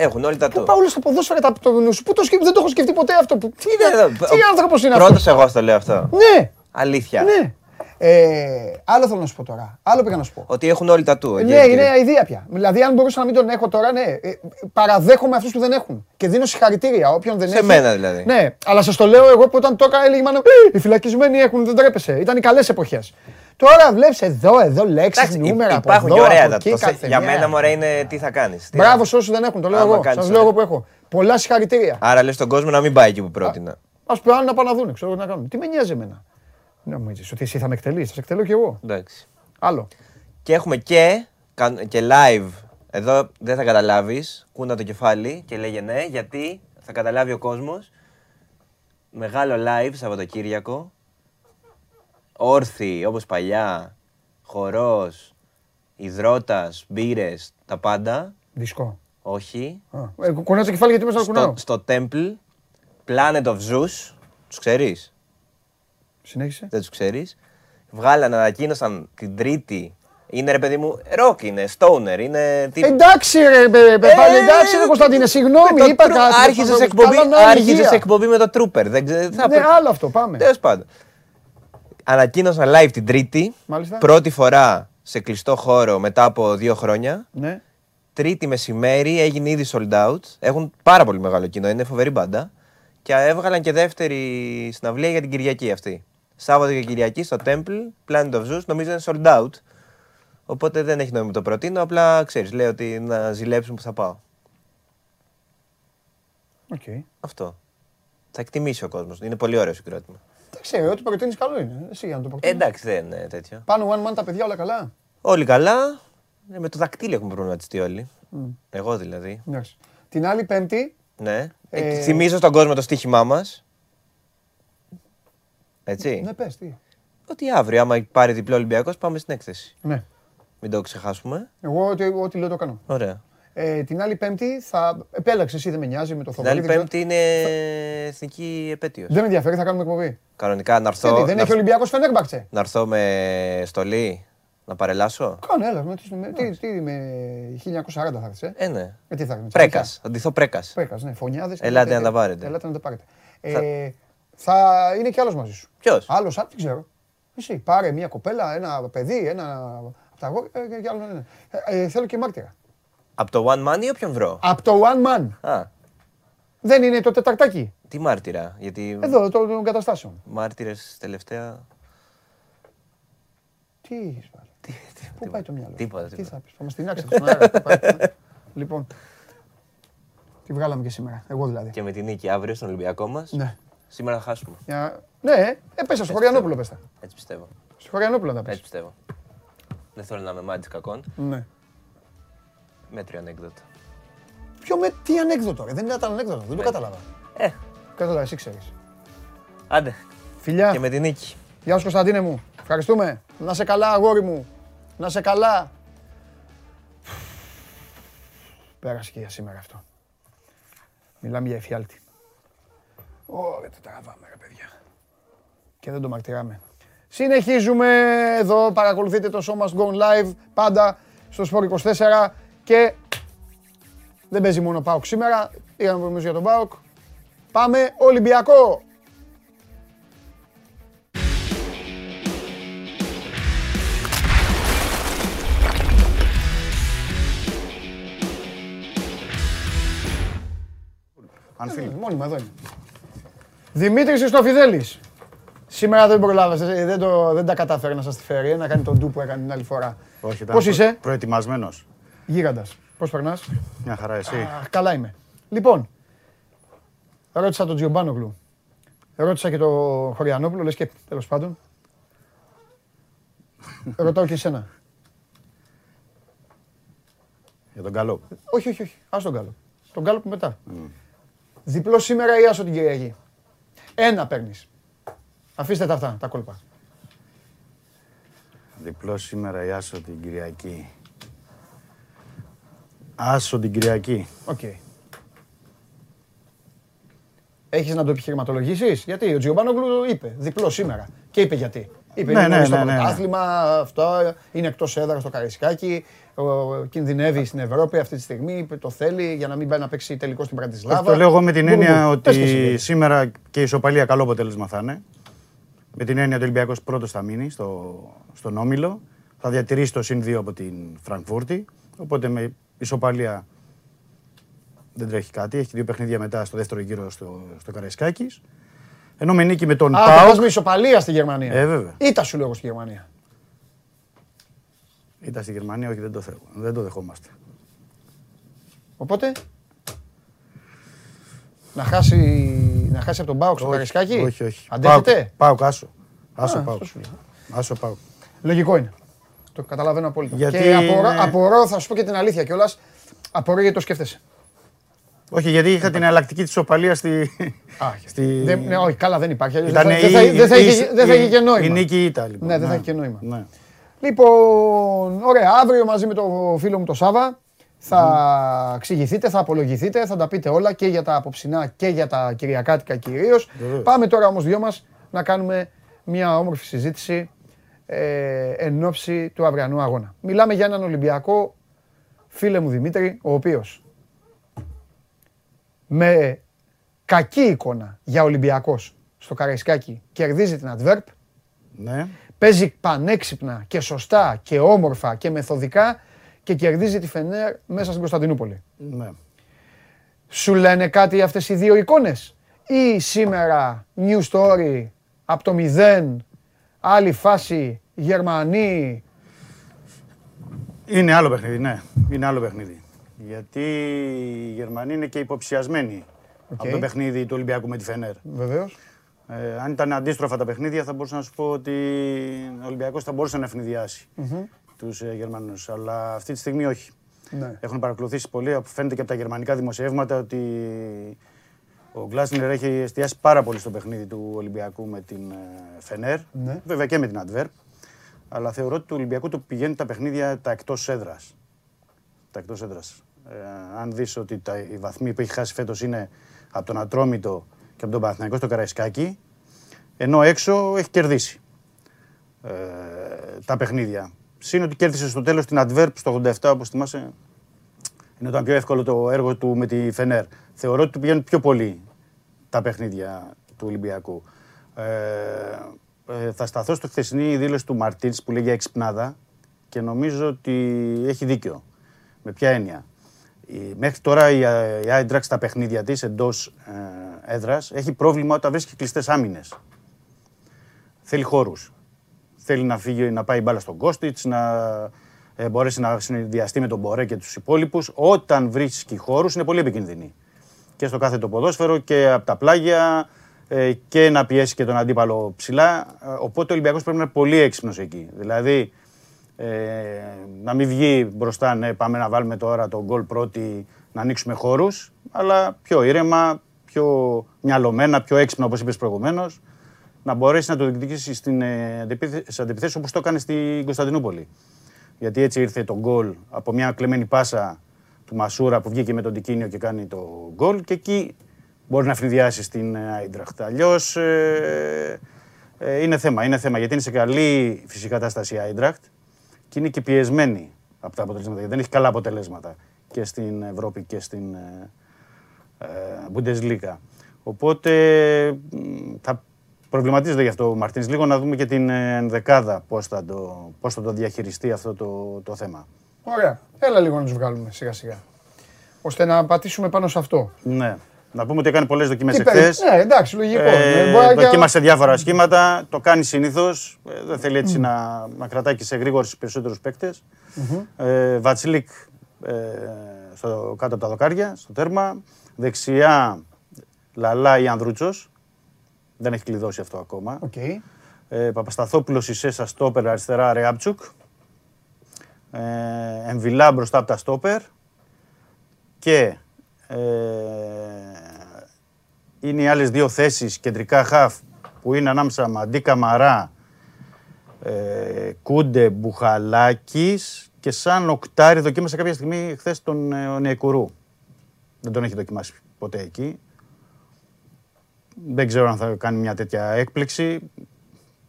Έχουν όλοι τα Πού του. πάω όλος στο ποδόσφαιρο τα το νου σου; Πού το σκέφτομαι, δεν το έχω σκεφτεί ποτέ αυτό. που- Τι, είναι εδώ; τι άνθρωπος είναι αυτός; Πρώτο εγώ στο λέω αυτό. Ναι, Αλήθεια. ναι. Ε, άλλο θέλω να σου πω τώρα. Άλλο πήγα να σου πω. Ότι έχουν όλοι τα του. Ναι, είναι αηδία πια. Δηλαδή, αν μπορούσα να μην τον έχω τώρα, ναι. ε, παραδέχομαι αυτούς που δεν έχουν. Και δίνω συγχαρητήρια. Όποιον δεν Σε έχει. μένα δηλαδή. Ναι, αλλά σας το λέω εγώ που όταν το έκανα έλεγε η μάνα μου, «Ε, Οι φυλακισμένοι έχουν, δεν τρέπεσαι. Ήταν οι καλές εποχές. Τώρα βλέπεις εδώ, εδώ λέξεις, Εντάξει, νούμερα. από υπάρχουν εδώ, και ωραία από τα εκεί, του. κάθε Για μια. μένα μωρέ είναι τι θα κάνεις. Μπράβο σε όσους δεν έχουν, το λέω Άμα εγώ. κάνεις Σας λέω ωραία. εγώ που έχω. Πολλά συγχαρητήρια. Άρα λες τον κόσμο να μην πάει εκεί που πρότεινα. Α πούμε, άλλοι να πάνε να δουν, ξέρω τι να κάνουν. Τι με νοιάζει εμένα. Νομίζεις ότι εσύ θα με εκτελείς, θα σε εκτελώ κι εγώ. Εντάξει. Άλλο. Και έχουμε και, καν- και live. Εδώ δεν θα καταλάβεις. Κούνα το κεφάλι και λέγε ναι, γιατί θα καταλάβει ο κόσμος. Μεγάλο live Σαββατοκύριακο. Όρθιοι όπως παλιά. Χορός, υδρότας, μπύρες, τα πάντα. Δισκό. Όχι. Α, ε, κουνάω το κεφάλι γιατί μέσα να κουνάω. Στο, στο Temple, Planet of Zeus. Τους ξέρεις; Συνέχισε. δεν τους ξέρεις. Βγάλανε, ανακοίνωσαν την Τρίτη. Είναι ρε παιδί μου, rock είναι, stoner, είναι. τι- Εντάξει ρε, μπε, μπε, πάλι εντάξει ρε Κωνσταντίνε, συγγνώμη, με το είπα Troo- κάτι. Άρχιζες Καλά εκπομπή, να είναι άρχιζες υγεία. εκπομπή με το Trooper. Δεν ξέρω, θα Ναι, πρέ- άλλο αυτό, πάμε. Τέλος πάντων. Ανακοίνωσαν live την Τρίτη. Μάλιστα. Πρώτη φορά σε κλειστό χώρο μετά από δύο χρόνια. Ναι. Τρίτη μεσημέρι έγινε ήδη sold out. Έχουν πάρα πολύ μεγάλο κοινό, είναι φοβερή μπάντα. Και έβγαλαν και δεύτερη συναυλία για την Κυριακή αυτή. Σάββατο και Κυριακή στο Temple, Planet of Zeus, νομίζω είναι sold out. Οπότε δεν έχει νόημα το προτείνω, απλά ξέρεις, λέω ότι να ζηλέψουν που θα πάω. Οκ. Αυτό. Θα εκτιμήσει ο κόσμος. Είναι πολύ ωραίο συγκρότημα. Δεν ξέρω, ό,τι προτείνεις καλό είναι. Εσύ για να το Ε, προτείνεις. εντάξει, δεν είναι τέτοιο. Πάνο OneMan τα παιδιά όλα καλά; Όλοι καλά. Ε, με το δακτύλιο έχουμε προβληματιστεί όλοι. Εγώ δηλαδή. Εντάξει. Την άλλη Πέμπτη, Ναι. Ε, Ε, θυμίζω στον κόσμο το στοίχημά μας. Έτσι. ναι πες τι. Ότι αύριο, άμα πάρει διπλό Ολυμπιακός, πάμε στην έκθεση. Ναι. Μην το ξεχάσουμε. Εγώ ό,τι, ό,τι λέω το κάνω. Ωραία. Ε, την άλλη Πέμπτη θα επέλεξε εσύ, δεν με νοιάζει με το Την Θοδωρή. άλλη δεν ξέρω. Πέμπτη είναι εθνική επέτειος. Δεν με ενδιαφέρει, θα κάνουμε εκπομπή. Κανονικά να έρθω, Γιατί δεν να, έχει Ολυμπιακός Φενέρμπαχτσε. να έρθω με στολή, να παρελάσω; Κάνε, έλα. Με, τι- με, τι, τι, με 1940 θα έρθεις, ε. Ε, ναι. Με τι θα έρθεις. Πρέκας. Θα ντυθώ πρέκας. Πρέκας, ναι. Φωνιάδες. Ελάτε τέτοια. να τα πάρετε. Ελάτε να τα πάρετε. Ε, θα είναι κι άλλος μαζί σου. Ποιος; Άλλος, α, δεν ξέρω. Εσύ, πάρε μια κοπέλα, ένα παιδί, ένα από τα αγόρια ε, και άλλο. ναι, ναι. Ε, ε, θέλω και μάρτυρα. Από το One Man ή όποιον βρω; Από το One Man. Α, Δεν είναι το τεταρτάκι. τι μάρτυρα. Γιατί Εδώ, το- των καταστάσεων. μάρτυρες τελευταία... Τι έχεις βάλει. Πού πάει το μυαλό; σου; Τίποτα, Τι τίποτα. θα πεις, θα μας την άξεις στον αέρα. Πού πάει. Λοιπόν, τη βγάλαμε και σήμερα, εγώ δηλαδή. Και με την νίκη αύριο στον Ολυμπιακό μας, Ναι. Σήμερα θα χάσουμε. Για- Ναι, ε, πες τα, στο Χωριανόπουλο πες τα. Έτσι πιστεύω. Στο Χωριανόπουλο να πεις. Έτσι πιστεύω. Δεν θέλω να είμαι μάτι κακών. Ναι. μέτριο ανέκδοτο. Ποιο με τι ανέκδοτο, ρε. δεν ήταν ανέκδοτο, δεν το κατάλαβα. Ε, Κατάλαβα, εσύ ξέρεις. άντε. Φιλιά, Και με την νίκη. γεια σου Κωνσταντίνε μου. Ευχαριστούμε. Να σε καλά, αγόρι μου. Να σε καλά. Πέρασε και για σήμερα αυτό. Μιλάμε για εφιάλτη. Ωραία, το τραβάμε ρε παιδιά. Και δεν το μαρτυράμε. Συνεχίζουμε εδώ, παρακολουθείτε το Show Must Go Live πάντα στο Sport 24 και δεν παίζει μόνο ΠΑΟΚ σήμερα, είχαμε προηγούμενος για τον ΠΑΟΚ. Πάμε Ολυμπιακό! Αν φίλοι. Ε, Μόνιμα εδώ είναι. Δημήτρης Ιστοφιδέλης. Σήμερα δεν προλάβασε, δεν, το, δεν τα κατάφερε να σας τη φέρει, να κάνει τον ντου που έκανε την άλλη φορά. Όχι, ήταν Πώς προ- είσαι; προετοιμασμένος. Γίγαντας. Πώς περνάς; Μια χαρά εσύ. Αχ, καλά είμαι. Λοιπόν, ρώτησα τον Τζιομπάνογλου. Ρώτησα και τον Χωριανόπουλο, λες και τέλος πάντων. Ρωτάω και εσένα. Για τον καλό. όχι, όχι, όχι. Άσ' τον Γκάλο. Τον Γκάλο που μετά. Διπλό σήμερα ή άσο την Κυριακή; Ένα παίρνεις. Αφήστε τα αυτά, τα κόλπα. Διπλό σήμερα η Άσο την Κυριακή. Άσο την Κυριακή. Οκ. Έχεις να το επιχειρηματολογήσεις, γιατί ο Τζιομπάνογλου είπε διπλό σήμερα. Και είπε γιατί. Είπε Ναι, είναι ναι, νωρίς στο ναι, ναι, ναι. πρωτάθλημα, αυτό είναι εκτός έδρας στο Καραϊσκάκι, ο- κινδυνεύει στην Ευρώπη αυτή τη στιγμή, το θέλει για να μην πάει να παίξει τελικό στην Πρατισλάβα. Το λέω εγώ με την Μπου, μπου, έννοια μπου. Πες και εσύ, ότι κύριε. σήμερα και η ισοπαλία καλό αποτέλεσμα θα είναι. Με την έννοια ότι ο Ολυμπιακός πρώτος θα μείνει στο, στον Όμιλο. Θα διατηρήσει το συν 2 από την Φραγκφούρτη. Οπότε με ισοπαλία δεν τρέχει κάτι. Έχει δύο παιχνίδια μετά στο δεύτερο γύρο στο, στο Καραϊσκάκης. Ενώ με νίκη με τον Α, θα ΠΑΟΚ. πας με ισοπαλία στη Γερμανία. Ε, βέβαια. Ήττα σου λέω εγώ στη Γερμανία. Ήττα στη Γερμανία, όχι δεν το, θέλω, δεν το δεχόμαστε. Οπότε, να χάσει, να χάσει από τον Πάοκ στο Καραϊσκάκι; Όχι, όχι. Αντέχετε; Πάοκ, Πάοκ, άσο. Άσο Α, Πάοκ. αυτό σου λέω. Άσο Πάοκ. Λογικό είναι. Το καταλαβαίνω απόλυτα. Γιατί Και απορώ, είναι- απορώ, θα σου πω και την αλήθεια κιόλας. Απορώ γιατί το σκέφτεσαι. Όχι, γιατί είχα την εναλλακτική της οπαλίας στη. στη... Δεν, ναι, όχι, καλά δεν υπάρχει. αλλιώς Ήταν δεν θα, η- δεν θα, δεν θα, η- είχε, δεν θα είχε και νόημα. Η νίκη ήταν λοιπόν. Ναι, δεν θα είχε και νόημα. Ναι. Λοιπόν, ωραία, αύριο μαζί με τον φίλο μου τον Σάβα θα εξηγηθείτε, θα απολογηθείτε, θα τα πείτε όλα και για τα απόψινά και για τα κυριακάτικα κυρίως. Βεβαίως. Πάμε τώρα όμως δυο μας να κάνουμε μια όμορφη συζήτηση ε, εν ώψη του αυριανού αγώνα. Μιλάμε για έναν Ολυμπιακό, φίλε μου Δημήτρη, ο οποίος με κακή εικόνα για Ολυμπιακός στο Καραϊσκάκι κερδίζει την Adverb ναι. Παίζει πανέξυπνα και σωστά και όμορφα και μεθοδικά και κερδίζει τη Φενέρ μέσα στην Κωνσταντινούπολη. ναι. Σου λένε κάτι αυτές οι δύο εικόνες; Ή σήμερα new story από το μηδέν, άλλη φάση, Γερμανοί; Είναι άλλο παιχνίδι, ναι. Είναι άλλο παιχνίδι. Γιατί οι Γερμανοί είναι και υποψιασμένοι από το παιχνίδι του Ολυμπιακού με τη Φενέρ. Βεβαίως. Ε, αν ήταν αντίστροφα τα παιχνίδια, θα μπορούσα να σου πω ότι ο Ολυμπιακός θα μπορούσε να ευνηδιάσει τους ε, Γερμανούς. Αλλά αυτή τη στιγμή όχι. Ναι. Έχουν παρακολουθήσει πολύ, φαίνεται και από τα γερμανικά δημοσιεύματα ότι ο Γκλάσνερ έχει εστιάσει πάρα πολύ στο παιχνίδι του Ολυμπιακού με την ε, Φενέρ, Ναι. βέβαια και με την Αντβέρπ. Αλλά θεωρώ ότι του Ολυμπιακού του πηγαίνει τα παιχνίδια τα εκτός έδρας. Τα εκτός έδρας. Ε, αν δεις ότι τα, οι βαθμοί που έχει χάσει φέτος είναι από τον Ατρόμητο και από τον Παναθηναϊκό στο Καραϊσκάκι, ενώ έξω έχει κερδίσει ε, τα παιχνίδια. Συν ότι κέρδισε στο τέλος την Adverb στο 87, όπως θυμάσαι. Είναι ήταν πιο εύκολο το έργο του με τη Φενέρ. Θεωρώ ότι του πηγαίνουν πιο πολύ τα παιχνίδια του Ολυμπιακού. Ε, ε, θα σταθώ στο χθεσινή δήλωση του Μαρτίνς που λέγει εξυπνάδα και νομίζω ότι έχει δίκιο. Με ποια έννοια. Η- μέχρι τώρα η, ε, η Άιντραξ στα παιχνίδια της εντός ε, έδρας έχει πρόβλημα όταν βρίσκει κλειστές άμυνες. Θέλει χώρους. Θέλει να φύγει, να πάει η μπάλα στον Κώστιτς, να ε, μπορέσει να συνδυαστεί με τον Μπορέ και τους υπόλοιπους. Όταν βρίσκει χώρους είναι πολύ επικίνδυνη. Και στο κάθε το ποδόσφαιρο και από τα πλάγια ε, και να πιέσει και τον αντίπαλο ψηλά. Ε, Οπότε ο Ολυμπιακός πρέπει να είναι πολύ έξυπνος εκεί. Δηλαδή Ε, να μην βγει μπροστά, ναι, πάμε να βάλουμε τώρα τον γκολ πρώτη, να ανοίξουμε χώρους, αλλά πιο ήρεμα, πιο μυαλωμένα, πιο έξυπνα όπως είπες προηγουμένως, να μπορέσει να το διεκδικήσει στην, ε, αντιπίθε- στις αντιπιθέσεις όπως το έκανε στην Κωνσταντινούπολη. Γιατί έτσι ήρθε το γκολ από μια κλεμμένη πάσα του Μασούρα που βγήκε με τον Τικίνιο και κάνει το γκολ και εκεί μπορεί να φρυδιάσει στην Άιντραχτ. Αλλιώς είναι θέμα, είναι θέμα γιατί είναι σε καλή φυσική κατάσταση η Άιντραχτ και είναι και πιεσμένη από τα αποτελέσματα γιατί δεν έχει καλά αποτελέσματα και στην Ευρώπη και στην ε, ε, Bundesliga. Οπότε μ, θα προβληματίζεται γι' αυτό ο Μαρτίνς λίγο να δούμε και την ε, ενδεκάδα πώς θα το, πώς θα το διαχειριστεί αυτό το, το θέμα. Ωραία. Έλα λίγο να τους βγάλουμε σιγά σιγά. Ώστε να πατήσουμε πάνω σε αυτό. Ναι. Να πούμε ότι έκανε πολλές δοκιμές Τι παίρνει- εχθές. Ναι, εντάξει, λογικό. Ε, Ε, μπορεί να- δοκίμασε διάφορα σχήματα, το κάνει συνήθως. δεν θέλει έτσι να, να κρατάει και σε εγρήγορση τους περισσότερους παίκτες. Ε, Βατσλίκ ε, στο, κάτω από τα δοκάρια, στο τέρμα. Δεξιά Λαλά ή Ανδρούτσος. Δεν έχει κλειδώσει αυτό ακόμα. Οκ. Ε, Παπασταθόπουλος Ισέσα Στόπερ, αριστερά Ρεάπτσουκ. Ε, Εμβιλά μπροστά από τα Στόπερ. Και ε, είναι οι άλλες δύο θέσεις κεντρικά χαφ που είναι ανάμεσα Μαντί Καμαρά, ε, Κούντε Μπουχαλάκης και σαν οκτάρι δοκίμασε κάποια στιγμή χθες τον ε, Νεκουρού. Δεν τον έχει δοκιμάσει ποτέ εκεί. Δεν ξέρω αν θα κάνει μια τέτοια έκπληξη.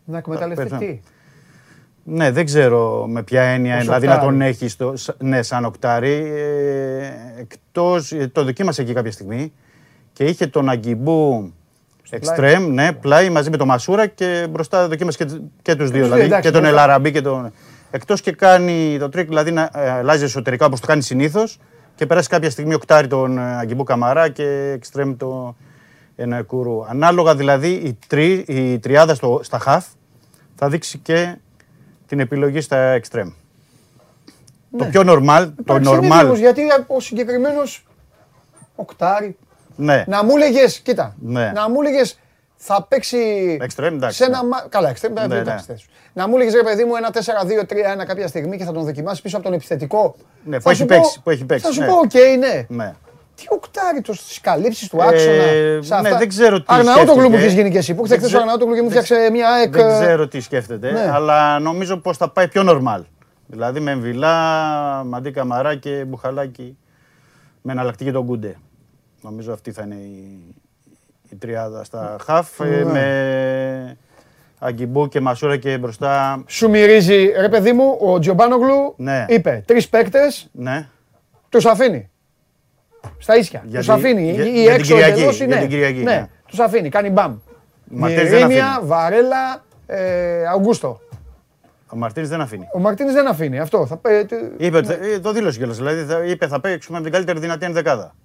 Να εκμεταλλευτεί. Ναι, δεν ξέρω με ποια έννοια, Ως δηλαδή να οκτάρι. τον έχει στο, σ- ναι, σαν οκτάρι. Ε, εκτός, ε, το δοκίμασε εκεί κάποια στιγμή και είχε τον Αγκιμπού εξτρέμ, ναι, πλάι μαζί με τον Μασούρα και μπροστά δοκίμασε και, και τους δύο, δύο, δηλαδή εντάξει, και τον μπροστά. Ελ Αραμπί και τον... Εκτός και κάνει το τρικ, δηλαδή να ε, αλλάζει εσωτερικά όπως το κάνει συνήθως και περάσει κάποια στιγμή οκτάρι τον ε, Αγκιμπού Καμαρά και εξτρέμ το Ονιεκούρου. Ανάλογα δηλαδή η, τρι, η τριάδα στο, στα χαφ θα δείξει και την επιλογή στα εξτρέμ. Το πιο normal, το Εντάξει, είναι normal, δίκαιος, γιατί ο συγκεκριμένος οκτάρι. ναι, Να μου έλεγε, κοίτα, Ναι. να μου έλεγε θα παίξει. εξτρέμ, εντάξει. Σε ένα. ναι. μα- Καλά, εξτρέμ, δεν Ναι, ήταν ναι. στις θέσεις σου. Να μου έλεγε ρε παιδί μου ένα 4-2-3-1 κάποια στιγμή και θα τον δοκιμάσεις πίσω από τον επιθετικό. Ναι, Θα που έχει σου παίξει, πω- που έχει παίξει, Θα σου ναι. πω, οκ, ναι. Ναι. Τι οκτάρι το στι καλύψει του άξονα. Ε, σε ναι, αυτά; δεν ξέρω τι Αρναούτογλου μου σκέφτηκε. έχει γίνει και εσύ. Που Δεν χθε ο ξέ- Αρναούτογλου και μου δεν- φτιάξε μια ΑΕΚ. Δεν ε, ξέρω τι σκέφτεται, ναι. αλλά νομίζω πως θα πάει πιο normal. Δηλαδή με Εμβιλά, Μαντί Καμαρά και Μπουχαλάκη με εναλλακτική τον Κούντε. Νομίζω αυτή θα είναι η, η τριάδα στα χαφ. ε, Ναι. με Αγκιμπού και Μασούρα και μπροστά. Σου μυρίζει, ρε παιδί μου, ο Τζιομπάνογλου Ναι. είπε τρεις παίκτες, Ναι, τους αφήνει. Στα ίσια. Για Τους την- αφήνει. για- Ή για την έξω Κυριακή, εντελώς για είναι. την Κυριακή, Ναι, ναι. τους αφήνει. Κάνει μπαμ. Μαρτίνς δεν Μυρίνια, αφήνει. Βαρέλα, ε, Αυγούστο. ο Μαρτίνς δεν αφήνει. Ο Μαρτίνης δεν αφήνει. Αυτό. Θα, πέ- τι- Είπε, ότι θα- ε, το δήλωσε κιόλας, δηλαδή θα- είπε θα παίξουμε με την καλύτερη δυνατή ενδεκάδα.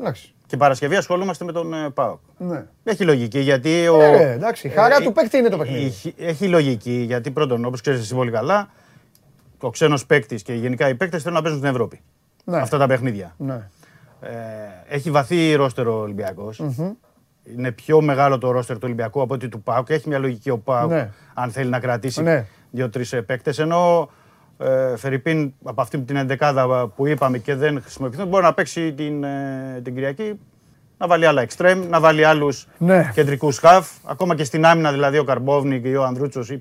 Εντάξει. Και Παρασκευή ασχολούμαστε με τον ε, ΠΑΟΚ. Ναι. Έχει λογική γιατί ο. Ε, εντάξει, η χαρά ε, του παίκτη είναι το παιχνίδι. Έχει, έχει λογική γιατί πρώτον, όπως ξέρεις εσύ πολύ καλά, ο ξένος παίκτης και γενικά οι παίκτες θέλουν να παίζουν στην Ευρώπη. Ναι. Αυτά τα παιχνίδια. Ναι. Ε, έχει βαθύ ρόστερο ο Ολυμπιακός. Είναι πιο μεγάλο το ρόστερ του Ολυμπιακού από ότι του ΠΑΟΚ. Έχει μια λογική ο ΠΑΟΚ Ναι. αν θέλει να κρατήσει Ναι. δύο-τρεις παίκτες. Ενώ ε, Φερρυπίν από αυτή την εντεκάδα που είπαμε και δεν χρησιμοποιηθούν, μπορεί να παίξει την, ε, την Κυριακή, να βάλει άλλα εξτρέμ, να βάλει άλλους Ναι. κεντρικούς χαφ. Ακόμα και στην άμυνα δηλαδή ο Καρμπόβνικ ή ο Ανδρούτσος.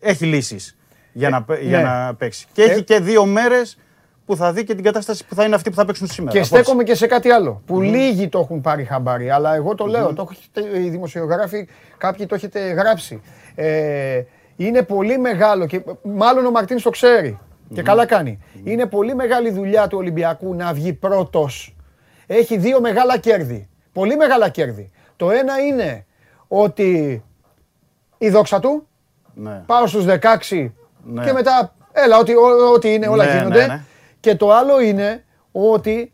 Έχει λύσεις για, να, παί- για ναι. να παίξει. Και Ε, έχει και δύο μέρες που θα δει και την κατάσταση που θα είναι αυτή που θα παίξουν σήμερα. Και Απόψε. στέκομαι και σε κάτι άλλο. Που λίγοι το έχουν πάρει χαμπάρι. Αλλά εγώ το λέω. Το έχετε, οι δημοσιογράφοι, κάποιοι το έχετε γράψει. Ε, είναι πολύ μεγάλο και μάλλον ο Μαρτίνς το ξέρει. Και καλά κάνει. Είναι πολύ μεγάλη δουλειά του Ολυμπιακού να βγει πρώτος. Έχει δύο μεγάλα κέρδη. Πολύ μεγάλα κέρδη. Το ένα είναι ότι η δόξα του, Ναι. πάω στους 16 Ναι. και μετά, έλα, ό,τι, ό- ό,τι είναι, όλα Ναι, γίνονται. Ναι, ναι. Και το άλλο είναι ότι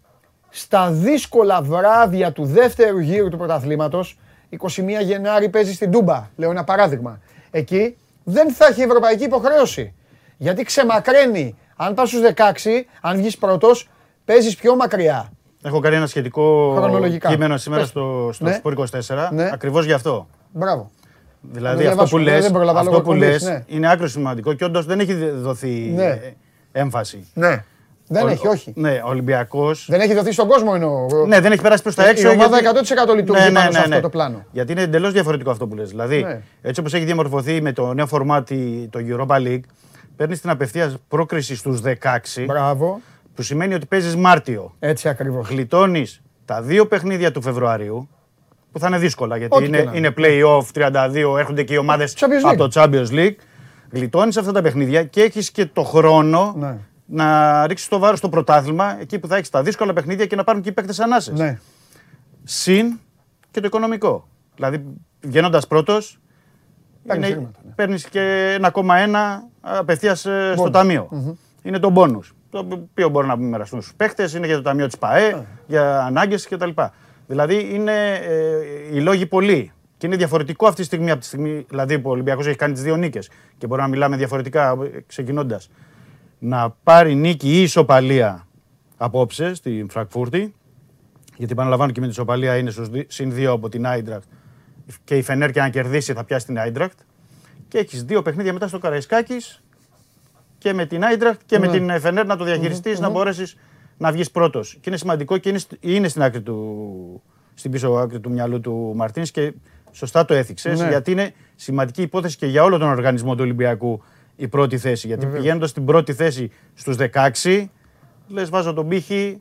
στα δύσκολα βράδια του δεύτερου γύρου του πρωταθλήματος, 21 Γενάρη παίζει στην Τούμπα, λέω ένα παράδειγμα. Εκεί δεν θα έχει ευρωπαϊκή υποχρέωση. Γιατί ξεμακραίνει. Αν πας στους 16, αν βγεις πρώτος, παίζεις πιο μακριά. Έχω κάνει ένα σχετικό Χρονολογικά. κείμενο σήμερα Πες. στο, στο Ναι. Sport 24, Ναι. ακριβώς γι' αυτό. Μπράβο. Δηλαδή το αυτό που διαβάσουμε, λες, δεν προλαβαίνω αυτό εγώ που εκπομπής, λες ναι. είναι άκρος σημαντικό και όντως δεν έχει δοθεί Ναι. ε, έμφαση. Ναι. Δεν Ο- έχει, όχι. Ναι, ο Ολυμπιακός Δεν έχει δοθεί στον κόσμο εννοώ. Ναι, δεν έχει περάσει προς τα Η έξω. ομάδα γιατί- 100% λειτουργεί πάνω σε αυτό το πλάνο. Γιατί είναι εντελώς διαφορετικό αυτό που λες. Δηλαδή, Ναι. έτσι όπως έχει διαμορφωθεί με το νέο φορμάτι το Europa League, παίρνεις την απευθείας πρόκριση στους 16, Μπράβο. που σημαίνει ότι παίζεις Μάρτιο. Έτσι ακριβώς. Γλιτώνεις τα δύο παιχνίδια του Φεβρουαρίου, που θα είναι δύσκολα γιατί Ό,τι και είναι, να είναι play-off 32, έρχονται και οι ομάδες Champions League. από το Champions League. Γλιτώνεις αυτά τα παιχνίδια και έχεις και το χρόνο Ναι. Να ρίξει το βάρος στο πρωτάθλημα, εκεί που θα έχεις τα δύσκολα παιχνίδια και να πάρουν και οι παίκτες ανάσες. Ναι. Συν και το οικονομικό. Δηλαδή, βγαίνοντας πρώτος, Παίρνεις χρήματα, ναι. παίρνεις και 1,1 απευθείας στο Bonus. ταμείο. Είναι το μπόνου. Το οποίο μπορεί να μοιραστούν στους παίχτε, είναι για το ταμείο της ΠαΕ, για ανάγκες κτλ. Δηλαδή είναι ε, οι λόγοι πολλοί. Και είναι διαφορετικό αυτή τη στιγμή από τη στιγμή δηλαδή, που ο Ολυμπιακός έχει κάνει τις δύο νίκες και μπορούμε να μιλάμε διαφορετικά ξεκινώντας. Να πάρει νίκη ή ισοπαλία απόψε στην Φραγκφούρτη. Γιατί επαναλαμβάνω και με την ισοπαλία είναι στους δι- συν δύο από την Άιντρακτ. Και η Φενέρ και αν κερδίσει θα πιάσει την Άιντρακτ. Και έχεις δύο παιχνίδια μετά στο Καραϊσκάκης και με την Άιντρακτ και με Ναι. την Φενέρ να το διαχειριστείς, να μπορέσεις να βγεις πρώτος. Και είναι σημαντικό και είναι, σ- είναι στην άκρη του, στην πίσω άκρη του μυαλού του Μαρτίνς και σωστά το έθιξες. Ναι. Γιατί είναι σημαντική υπόθεση και για όλο τον οργανισμό του Ολυμπιακού η πρώτη θέση. Γιατί πηγαίνοντας στην πρώτη θέση στους 16, λες βάζω τον πύχη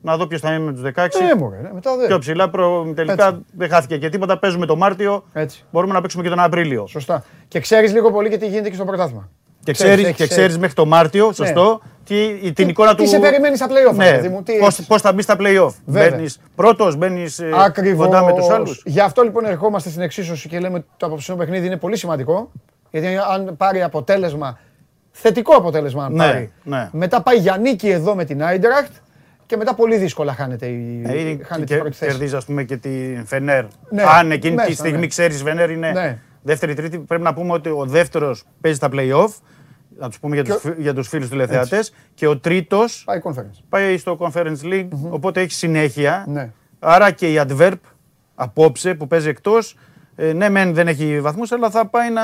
να δω ποιος θα είναι με τους 16. Ναι, μωρέ, ναι, μετά δεν. Πιο ψηλά, προ... τελικά Έτσι. δεν χάθηκε και τίποτα. Παίζουμε το Μάρτιο. Έτσι. Μπορούμε να παίξουμε και τον Απρίλιο. Σωστά. Και ξέρεις λίγο πολύ και τι γίνεται και στο πρωτάθλημα. Και Ξέρεις, ξέρεις έχεις, και ξέρεις μέχρι το Μάρτιο, σωστό, τι, την Τι- εικόνα του. τι σε περιμένει στα play-off, ναι, παιδί μου, τι πώς, έχεις. πώς θα μπεις στα play-off. Βέβαια. Μπαίνεις πρώτος, μπαίνεις Ακριβώς. κοντά με τους άλλους. Γι' αυτό λοιπόν ερχόμαστε στην εξίσωση και λέμε ότι το απόψινό παιχνίδι είναι πολύ σημαντικό. Γιατί αν πάρει αποτέλεσμα, θετικό αποτέλεσμα αν Ναι, πάρει, ναι. μετά πάει για νίκη εδώ με την Άιντρακτ και μετά πολύ δύσκολα χάνεται η, χάνεται η και πρώτη θέση. κερδίζει, ας πούμε, και τη Φενέρ. Ναι, Αν εκείνη μέσα, τη στιγμή ναι. ξέρεις Φενέρ είναι Ναι. δεύτερη-τρίτη, πρέπει να πούμε ότι ο δεύτερος παίζει τα play-off. Να τους πούμε για Και τους, ο- φι- για τους φίλους τηλεθεατές. Και ο τρίτος Πάει conference. πάει στο Conference League, οπότε έχει συνέχεια. Ναι. Άρα και η Adverb απόψε που παίζει εκτός. Ε, ναι, μεν δεν έχει βαθμούς, αλλά θα πάει να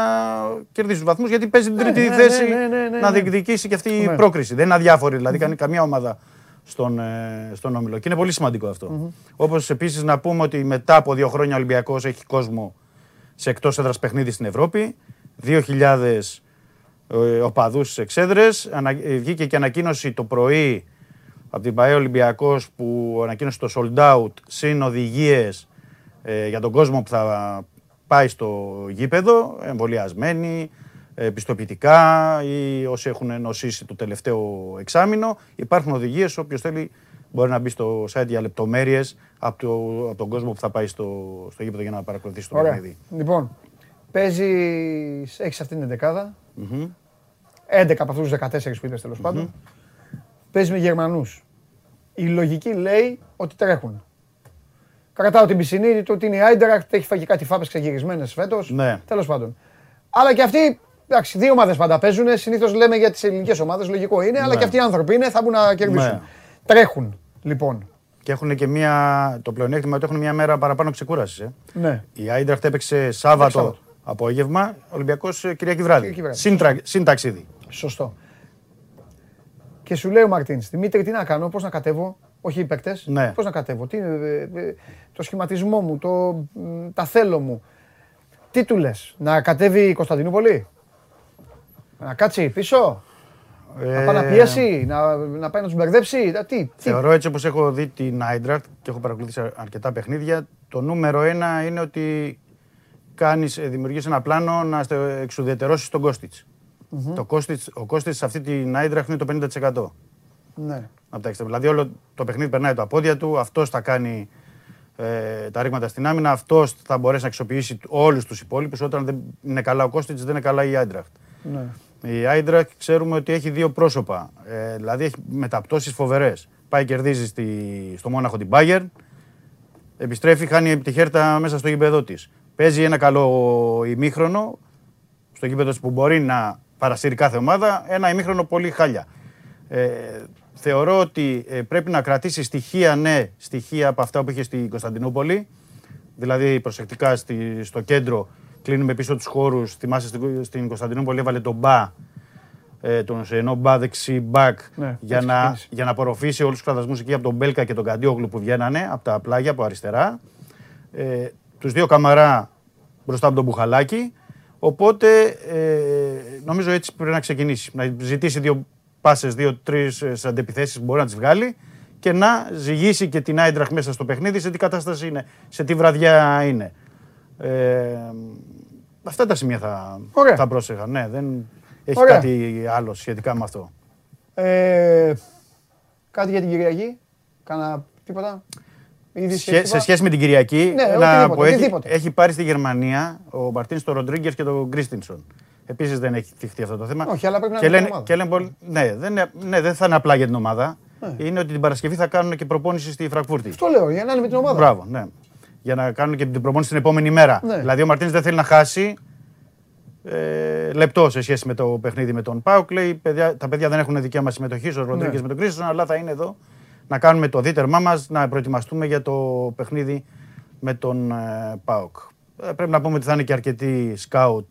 κερδίσει του βαθμούς γιατί παίζει την τρίτη ναι, θέση ναι, ναι, ναι, ναι, να ναι. διεκδικήσει και αυτή η Ναι. πρόκριση. Δεν είναι αδιάφορη, δηλαδή κάνει καμία ομάδα στον, ε, στον όμιλο. Και είναι πολύ σημαντικό αυτό. Όπως επίσης να πούμε ότι μετά από δύο χρόνια ο Ολυμπιακός έχει κόσμο σε εκτός έδρας παιχνίδι στην Ευρώπη. 2.000 ε, οπαδούς στις εξέδρες. Ανα, ε, βγήκε και ανακοίνωση το πρωί από την ΠαΕ Ολυμπιακός που ανακοίνωσε το sold out συν οδηγίες ε, για τον κόσμο που θα πάει στο γήπεδο, εμβολιασμένοι, ε, πιστοποιητικά ή όσοι έχουν νοσήσει το τελευταίο εξάμεινο. Υπάρχουν οδηγίες, όποιος θέλει μπορεί να μπει στο site για λεπτομέρειες από, το, από τον κόσμο που θα πάει στο, στο γήπεδο για να παρακολουθήσει το Ωραία. παιχνίδι. Λοιπόν, παίζεις, έχεις αυτή την εντεκάδα. 11 από αυτούς τους 14 που είδε τέλος πάντων. Παίζεις με Γερμανούς. Η λογική λέει ότι τρέχουν. Κρατάω την πισινή του ότι είναι η Άιντρακτ, έχει φάει και κάτι φάπες ξεγυρισμένες φέτος. Ναι. Τέλος πάντων. Αλλά και αυτοί, εντάξει, δύο ομάδες πάντα παίζουν. Συνήθως λέμε για τις ελληνικές ομάδες, λογικό είναι, αλλά και αυτοί οι άνθρωποι είναι, θα μπουν να κερδίσουν. Ναι. Τρέχουν, λοιπόν. Και έχουν και μία, το πλεονέκτημα ότι έχουν μία μέρα παραπάνω ξεκούρασης. Ε. Ναι. Η Άιντραχτ έπαιξε Σάββατο Σάββατο. απόγευμα, ο Ολυμπιακό Κυριακή βράδυ. Κυριακή βράδυ. Συν, τρα- συν ταξίδι. Σωστό. Και σου λέει ο Μαρτίν, Δημήτρη, τι να κάνω, πώς να κατέβω; Όχι οι παίκτες. Ναι. Πώς να κατέβω. Τι, ε, ε, το σχηματισμό μου, το, μ, τα θέλω μου. Τι του λες, Να κατέβει η Κωνσταντινούπολη; Να κάτσει πίσω; Να πάει να Ε, πιέσει, να, να πάει να τους μπερδέψει; να- Τι, τι; Θεωρώ έτσι όπως έχω δει την Άιντρακτ και έχω παρακολουθήσει αρκετά παιχνίδια, το νούμερο ένα είναι ότι κάνεις, ε, δημιουργείς ένα πλάνο να στε- εξουδετερώσεις τον Κώστιτς. Το Κώστιτς, ο Κώστιτς σε αυτή την Άιντρακτ είναι το 50%. Ναι. Από τα εξτρέμ. Δηλαδή όλο το παιχνίδι περνάει τα πόδια του, αυτός θα κάνει ε, τα ρήγματα στην άμυνα, αυτός θα μπορέσει να αξιοποιήσει όλους τους υπόλοιπους. Όταν δεν είναι καλά ο Κώστιτς δεν είναι καλά η Άιντρακτ. ναι. Η Άιντρακ ξέρουμε ότι έχει δύο πρόσωπα. Ε, δηλαδή έχει μεταπτώσεις φοβερές. Πάει κερδίζει στη, στο Μόναχο την Bayern, επιστρέφει, χάνει τη χέρτα μέσα στο γήπεδο της. Παίζει ένα καλό ημίχρονο, στο γήπεδο της που μπορεί να παρασύρει κάθε ομάδα, ένα ημίχρονο πολύ χάλια. Ε, θεωρώ ότι ε, πρέπει να κρατήσει στοιχεία, ναι, στοιχεία από αυτά που είχε στην Κωνσταντινούπολη, δηλαδή προσεκτικά στη, στο κέντρο κλείνουμε πίσω τους χώρους. Θυμάσαι στην, στην Κωνσταντινούπολη έβαλε τον Μπα, ε, τον Σενό Μπα δεξί μπακ, Ναι, για, έτσι να, ξεκίνησε. για να απορροφήσει όλους τους κραδασμού εκεί από τον Μπέλκα και τον Καντιόγλου που βγαίνανε από τα πλάγια από αριστερά. Ε, τους δύο καμαρά μπροστά από τον Μπουχαλάκη. Οπότε ε, νομίζω έτσι πρέπει να ξεκινήσει. Να ζητήσει δύο πάσες, δύο-τρει αντεπιθέσεις που μπορεί να τις βγάλει και να ζυγίσει και την Άιντραχ μέσα στο παιχνίδι σε τι κατάσταση είναι, σε τι βραδιά είναι. Ε, αυτά τα σημεία θα, Ωραία. θα πρόσεχα. Ναι, δεν έχει Ωραία. κάτι άλλο σχετικά με αυτό. Ε, κάτι για την Κυριακή; Κάνα τίποτα; Είδηση Σχέ- έξυπνα; σε σχέση με την Κυριακή, Ναι, να οτιδήποτε, πω, έχει, οτιδήποτε. έχει πάρει στη Γερμανία ο Μαρτίν τον Ροντρίγκερ και τον Κρίστινσον. Επίσης δεν έχει θυχτεί αυτό το θέμα. Όχι, αλλά πρέπει να και είναι λένε, ομάδα. και λένε πολύ- ναι, δεν είναι, ναι, δεν θα είναι απλά για την ομάδα. Ναι. Είναι ότι την Παρασκευή θα κάνουν και προπόνηση στη Φραγκφούρτη. Αυτό λέω, για να είναι με την ομάδα. Μπράβο, ναι. Για να κάνουν και την προπόνηση την επόμενη μέρα. Ναι. Δηλαδή ο Μαρτίνς δεν θέλει να χάσει ε, λεπτός σε σχέση με το παιχνίδι με τον Πάουκ. Λέει παιδιά, τα παιδιά δεν έχουν δικαίωμα συμμετοχή ο Ροντρίγκες Ναι. με τον Κρίστον, αλλά θα είναι εδώ να κάνουμε το δίτερμά μας, να προετοιμαστούμε για το παιχνίδι με τον ε, Πάουκ. Ε, πρέπει να πούμε ότι θα είναι και αρκετοί σκάουτ,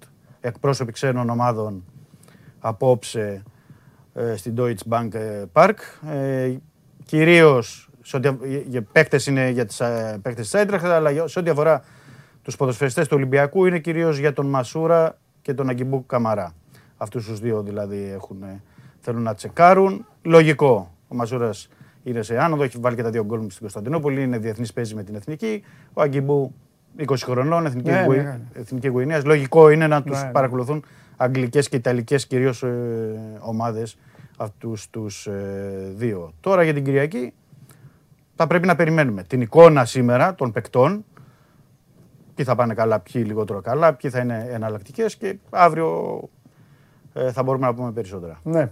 εκπρόσωποι ξένων ομάδων απόψε ε, στην Deutsche Bank ε, Park. Ε, κυρίως σε ό,τι, αυ- για παίκτες είναι για τις ε, παίκτες της Άιντραχτ, αλλά για- σε ό,τι αφορά τους ποδοσφαιριστές του Ολυμπιακού είναι κυρίως για τον Μασούρα και τον Αγκιμπού Καμαρά. Αυτούς τους δύο δηλαδή έχουν, ε, θέλουν να τσεκάρουν. Λογικό. Ο Μασούρας είναι σε άνοδο, έχει βάλει και τα δύο γκολ στην Κωνσταντινούπολη, είναι διεθνής παίζει με την Εθνική. Ο Αγκιμπού 20 χρονών, Εθνική, Ναι, Γουι- ναι, ναι. Εθνική Γουινέας. Λογικό είναι να τους Ναι, ναι. παρακολουθούν αγγλικές και ιταλικές κυρίως ε, ομάδες αυτούς τους ε, δύο. Τώρα για την Κυριακή θα πρέπει να περιμένουμε την εικόνα σήμερα των παικτών. Ποιοι θα πάνε καλά, ποιοι λιγότερο καλά, ποιοι θα είναι εναλλακτικές και αύριο ε, θα μπορούμε να πούμε περισσότερα. Ναι.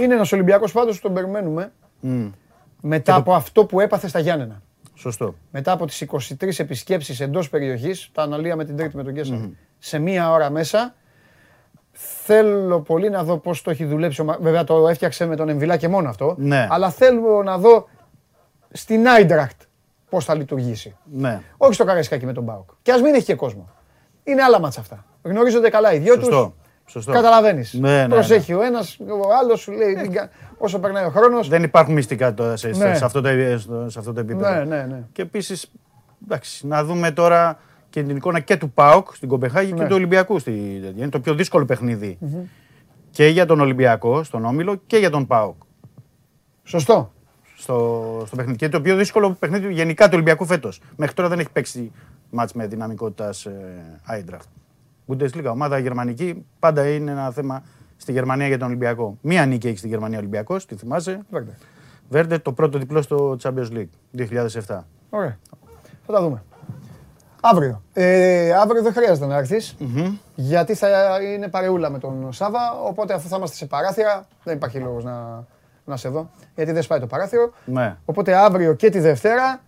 Είναι ένας Ολυμπιακός πάντως που τον περιμένουμε Μμ, μετά από αυτό που έπαθε στα Γιάννενα. Σωστό. Μετά από τις 23 επισκέψεις εντός περιοχής, τα αναλύαμε την Τρίτη με τον Κέσσαρ, σε μία ώρα μέσα, θέλω πολύ να δω πώς το έχει δουλέψει. ο Μα- Βέβαια το έφτιαξε με τον Εμβιλά και μόνο αυτό. Ναι. Αλλά θέλω να δω στην Άιντρακτ πώς θα λειτουργήσει. Ναι. Όχι στο Καραϊσκάκι με τον Μπάουκ. Και ας μην έχει και κόσμο. Είναι άλλα μάτσα αυτά. Γνωρίζονται καλά οι δυο τους. Σωστό. Σωστό. Καταλαβαίνεις. Ναι, ναι, ναι. Προσέχει ο ένας, ο άλλος σου λέει «Μην κα- όσο περνάει ο χρόνος. Δεν υπάρχουν μυστικά τώρα σε, Ναι. σε, αυτό το, στο- σε αυτό το επίπεδο. Ναι, ναι, ναι. Και επίσης, να δούμε τώρα και την εικόνα και του ΠΑΟΚ στην Κοπεχάγη και Ναι. του Ολυμπιακού. Στη, είναι το πιο δύσκολο παιχνίδι. Και για τον Ολυμπιακό στον Όμιλο και για τον ΠΑΟΚ. Σωστό. Στο, στο παιχνίδι. Και το πιο δύσκολο παιχνίδι γενικά του Ολυμπιακού φέτος. Μέχρι τώρα δεν έχει παίξει μάτς με δυναμικότητας ε, Eintracht. Bundesliga, ομάδα γερμανική, πάντα είναι ένα θέμα στη Γερμανία για τον Ολυμπιακό. Μία νίκη έχει στη Γερμανία ο Ολυμπιακός, τη θυμάσαι; Βέρντερ. Βέρντερ, το πρώτο διπλό στο Champions League 2007. Ωραία. Θα τα δούμε. Αύριο. Ε, αύριο δεν χρειάζεται να έρθεις, γιατί θα είναι παρεούλα με τον Σάβα, οπότε αφού θα είμαστε σε παράθυρα, δεν υπάρχει λόγος να, να σε δω, γιατί δεν σπάει το παράθυρο. Ναι. Οπότε αύριο και τη Δευτέρα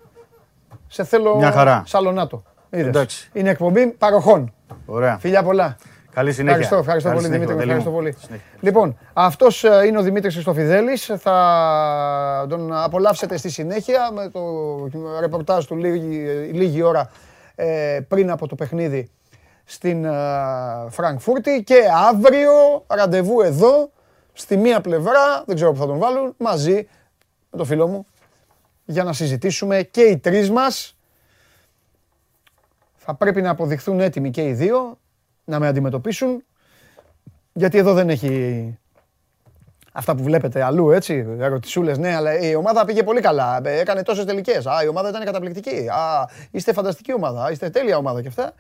σε θέλω Μια χαρά. σαλονάτο. Είδες. Εντάξει. Είναι εκπομπή παροχών. Ωραία. Φιλιά πολλά. Καλή συνέχεια. Ευχαριστώ, ευχαριστώ Καλή πολύ συνέχεια, Δημήτρη. Παντελή Ευχαριστώ μου. πολύ. Συνέχεια. Λοιπόν, αυτός είναι ο Δημήτρης Χριστοφιδέλης. Θα τον απολαύσετε στη συνέχεια με το ρεπορτάζ του λίγη, λίγη ώρα ε, πριν από το παιχνίδι στην ε, Φραγκφούρτη. Και αύριο ραντεβού εδώ, στη μία πλευρά, δεν ξέρω που θα τον βάλουν, μαζί με το φίλο μου, για να συζητήσουμε και οι τρεις μας. Θα πρέπει να αποδειχθούν έτοιμοι και οι δύο, να με αντιμετωπίσουν, γιατί εδώ δεν έχει αυτά που βλέπετε αλλού, έτσι, ερωτησούλες, ναι, αλλά η ομάδα πήγε πολύ καλά, ε, έκανε τόσες τελικές, α, η ομάδα ήταν καταπληκτική, α, είστε φανταστική ομάδα, είστε τέλεια ομάδα και αυτά.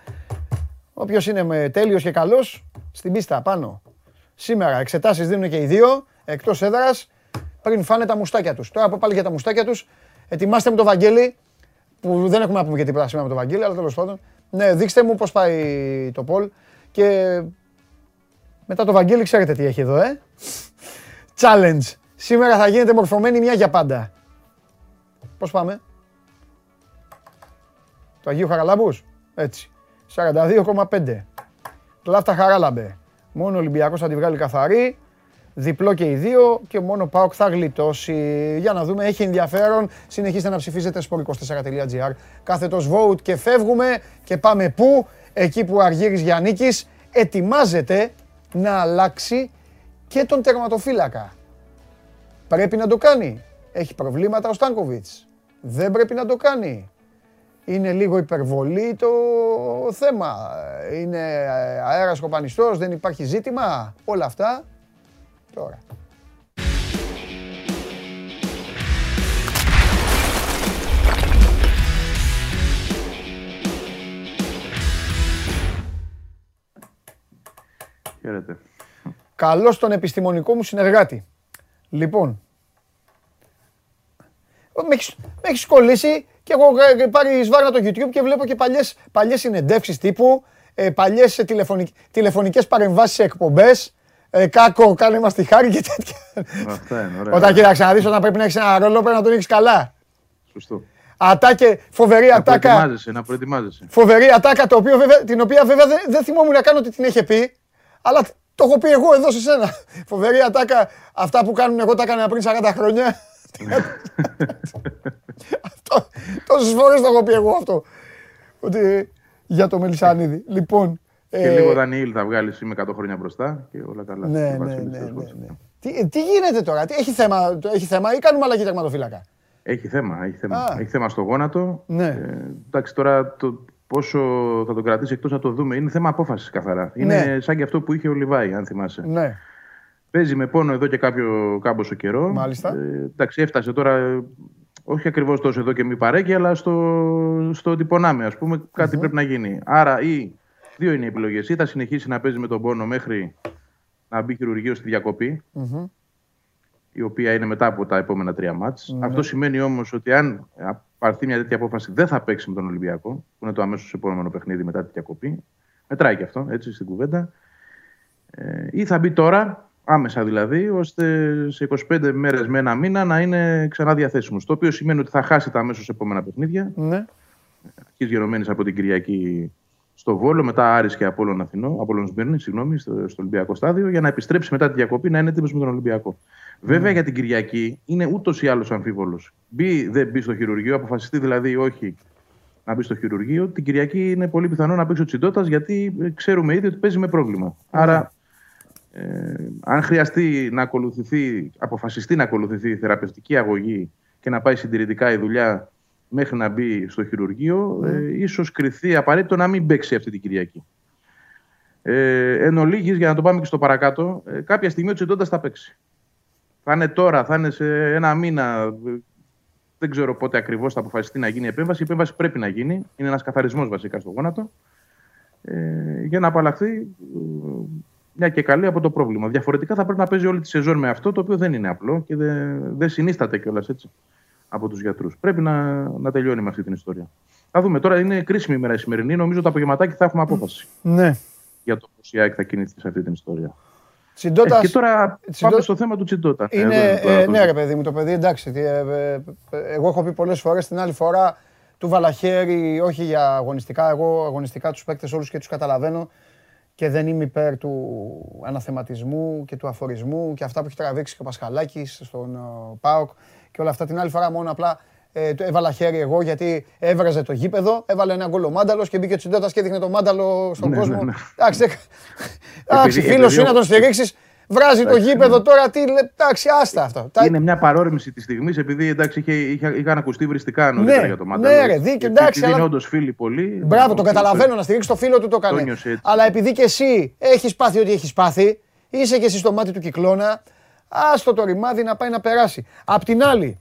Όποιος είναι με τέλειος και καλός, στην πίστα πάνω. Σήμερα εξετάσεις δίνουν και οι δύο, εκτός έδρας, πριν φάνε τα μουστάκια τους. Τώρα που πάλι για τα μουστάκια τους, ετοιμάστε μου το Βαγγέλη, που δεν έχουμε να πούμε και τίποτα σήμερα με το Βαγγέλη, αλλά τέλος πάντων. Ναι, δείξτε μου πώς πάει το Πολ και μετά το Βαγγέλη ξέρετε τι έχει εδώ, ε. Challenge. Σήμερα θα γίνεται μορφωμένη μια για πάντα. Πώς πάμε; Το Αγίου Χαραλάμπους; Έτσι. 42,5. Κλάφτα Χαράλαμπε. Μόνο ο Ολυμπιακός θα τη βγάλει καθαρή. Διπλό και οι δύο και μόνο ΠΑΟΚ θα γλιτώσει. Για να δούμε, έχει ενδιαφέρον. Συνεχίστε να ψηφίζετε sport24.gr. Κάθετος vote και φεύγουμε και πάμε πού; Εκεί που ο Αργύρης Γιαννίκης ετοιμάζεται να αλλάξει και τον τερματοφύλακα. Πρέπει να το κάνει. Έχει προβλήματα ο Στάνκοβιτς. Δεν πρέπει να το κάνει. Είναι λίγο υπερβολή το θέμα. Είναι αέρας κοπανιστός, δεν υπάρχει ζήτημα. Όλα αυτά τώρα. Χαίρετε. Καλώς τον επιστημονικό μου συνεργάτη. Λοιπόν, με έχεις, με έχεις κολλήσει και έχω ε, πάρει σβάρνα το YouTube και βλέπω και παλιές, παλιές συνεντεύξεις τύπου, ε, παλιές ε, τηλεφωνικ, τηλεφωνικές παρεμβάσεις σε εκπομπές, ε, κάκο, κάνε μας τη χάρη και τέτοια. Αυτά είναι, ωραία. Όταν κοίταξε να δεις, όταν πρέπει να έχεις ένα ρόλο, πρέπει να τον έχεις καλά. Σωστό. Ατάκε, φοβερή Να ατάκα. προετοιμάζεσαι, να προετοιμάζεσαι. Φοβερή ατάκα, το οποίο, βέβαια, την οποία βέβαια δεν, δεν θυμόμουν να κάνω ότι την είχε πει, αλλά το έχω πει εγώ εδώ σε σένα. Φοβερή ατάκα, αυτά που κάνουν εγώ τα έκανα πριν 40 χρόνια. αυτό, τόσες φορές το έχω πει εγώ αυτό. Ότι, για το Μελισανίδη. Λοιπόν, Και ε, λίγο Δανιήλ θα βγάλεις, είμαι 100 χρόνια μπροστά και όλα καλά. Ναι, Και ναι, Βασίλης, ναι, τέλος ναι, πάντων. ναι. Τι, τι γίνεται τώρα, τι, έχει, θέμα, το- έχει θέμα ή κάνουμε αλλαγή τερματοφύλακα; Έχει θέμα, έχει θέμα. Α. Έχει θέμα στο γόνατο. Ναι. Ε, εντάξει, τώρα το πόσο θα τον κρατήσει εκτός να το δούμε είναι θέμα απόφασης καθαρά. Είναι Ναι. σαν και αυτό που είχε ο Λιβάη, αν θυμάσαι. Ναι, Παίζει με πόνο εδώ και κάποιο κάμποσο καιρό. Μάλιστα. Ε, εντάξει, έφτασε τώρα. ε, Όχι ακριβώς τόσο εδώ και μη παρέκει, αλλά στο, στο ότι πονάμε, ας πούμε, κατι πρέπει να γίνει. Άρα, ή δύο είναι οι επιλογές. Ή θα συνεχίσει να παίζει με τον πόνο μέχρι να μπει χειρουργείο στη διακοπη Μμμ. η οποία είναι μετά από τα επόμενα τρία μάτς. Ναι. Αυτό σημαίνει όμως ότι αν πάρθει μια τέτοια απόφαση δεν θα παίξει με τον Ολυμπιακό, που είναι το αμέσως επόμενο παιχνίδι μετά τη διακοπή. Μετράει και αυτό, έτσι, στην κουβέντα. Ε, ή θα μπει τώρα, άμεσα δηλαδή, ώστε σε 25 μέρες με ένα μήνα να είναι ξανά διαθέσιμος. Το οποίο σημαίνει ότι θα χάσει τα αμέσως επόμενα παιχνίδια. ναι. Αρχής γενομένης από την Κυριακή στο Βόλο, μετά Άρης και Απόλλων Αθηνό, Απόλλων Σμύρνη, συγγνώμη, στο, στο Ολυμπιακό στάδιο, για να επιστρέψει μετά τη διακοπή να είναι έτοιμος με τον Ολυμπιακό. Βέβαια για την Κυριακή είναι ούτως ή άλλως αμφίβολος. Μπει, δεν μπει στο χειρουργείο, αποφασιστεί δηλαδή ή όχι να μπει στο χειρουργείο. Την Κυριακή είναι πολύ πιθανό να παίξει ο Τσιντότα γιατί ε, ξέρουμε ήδη ότι παίζει με πρόβλημα. Άρα, ε, αν χρειαστεί να ακολουθηθεί, αποφασιστεί να ακολουθηθεί θεραπευτική αγωγή και να πάει συντηρητικά η δουλειά μέχρι να μπει στο χειρουργείο, ε, ίσως κριθεί απαραίτητο να μην παίξει αυτή την Κυριακή. Ε, εν ολίγης, για να το πάμε και στο παρακάτω, ε, κάποια στιγμή ο Τσιντόντας θα παίξει. Θα είναι τώρα, θα είναι σε ένα μήνα, ε, δεν ξέρω πότε ακριβώς θα αποφασιστεί να γίνει η επέμβαση. Η επέμβαση πρέπει να γίνει, είναι ένας καθαρισμός βασικά στο γόνατο, ε, για να απαλλαχθεί ε, μια και καλή από το πρόβλημα. Διαφορετικά θα πρέπει να παίζει όλη τη σεζόν με αυτό, το οποίο δεν είναι απλό και δεν, δεν συνίσταται κιόλας έτσι από τους γιατρούς. Πρέπει να, να τελειώνει με αυτή την ιστορία. Θα δούμε. Τώρα είναι κρίσιμη ημέρα η σημερινή. Νομίζω το απογευματάκι θα έχουμε απόφαση ναι. για το πώς η ΑΕΚ θα κινηθεί σε αυτή την ιστορία. Τσιντότας, Ε, και τώρα Τσιντό- πάμε στο θέμα του Τσιντότα. Είναι, Εδώ τώρα ε, το- ναι, ρε παιδί μου, το παιδί εντάξει. τι, ε, ε, ε, εγώ έχω πει πολλές φορές την άλλη φορά του Βαλαχέρη, όχι για αγωνιστικά. Εγώ αγωνιστικά τους παίκτες όλους και τους καταλαβαίνω και δεν είμαι υπέρ του αναθεματισμού και του αφορισμού και αυτά που έχει τραβήξει και ο Πασχαλάκης στον ε, ΠΑΟΚ και όλα αυτά. Την άλλη φορά μόνο απλά ε, το έβαλα χέρι εγώ γιατί έβραζε το γήπεδο, έβαλε ένα γκολ ο Μάνταλος και μπήκε ο Τσιντότα και έδειχνε το Μάνταλο στον Ναι, κόσμο. ναι, ναι. Εντάξει, δεν- εντάξει, Επειδή- φίλος σου επειδή είναι να ο- τον στηρίξεις. Βράζει το Εντάξει, γήπεδο ναι. τώρα, τι λέ- εντάξει, άστα αυτά. Τα- Είναι μια παρόρμηση της στιγμής, επειδή εντάξει, είχε, είχε, είχαν ακουστεί βριστικά νωρίτερα Ναι, για το ναι, Μάνταλο. ρε, δίκιο, Και εντάξει, επειδή είναι αλλά- όντως φίλοι πολύ. Μπράβο, το ο- καταλαβαίνω να στηρίξεις το φίλο του το Το έκανε. νιώσες έτσι. Αλλά επειδή και εσύ έχεις πάθει ό,τι έχεις πάθει, είσαι και εσύ στο μάτι του κυκλώνα, άστο το ρημάδι να πάει να περάσει. Απ' την άλλη,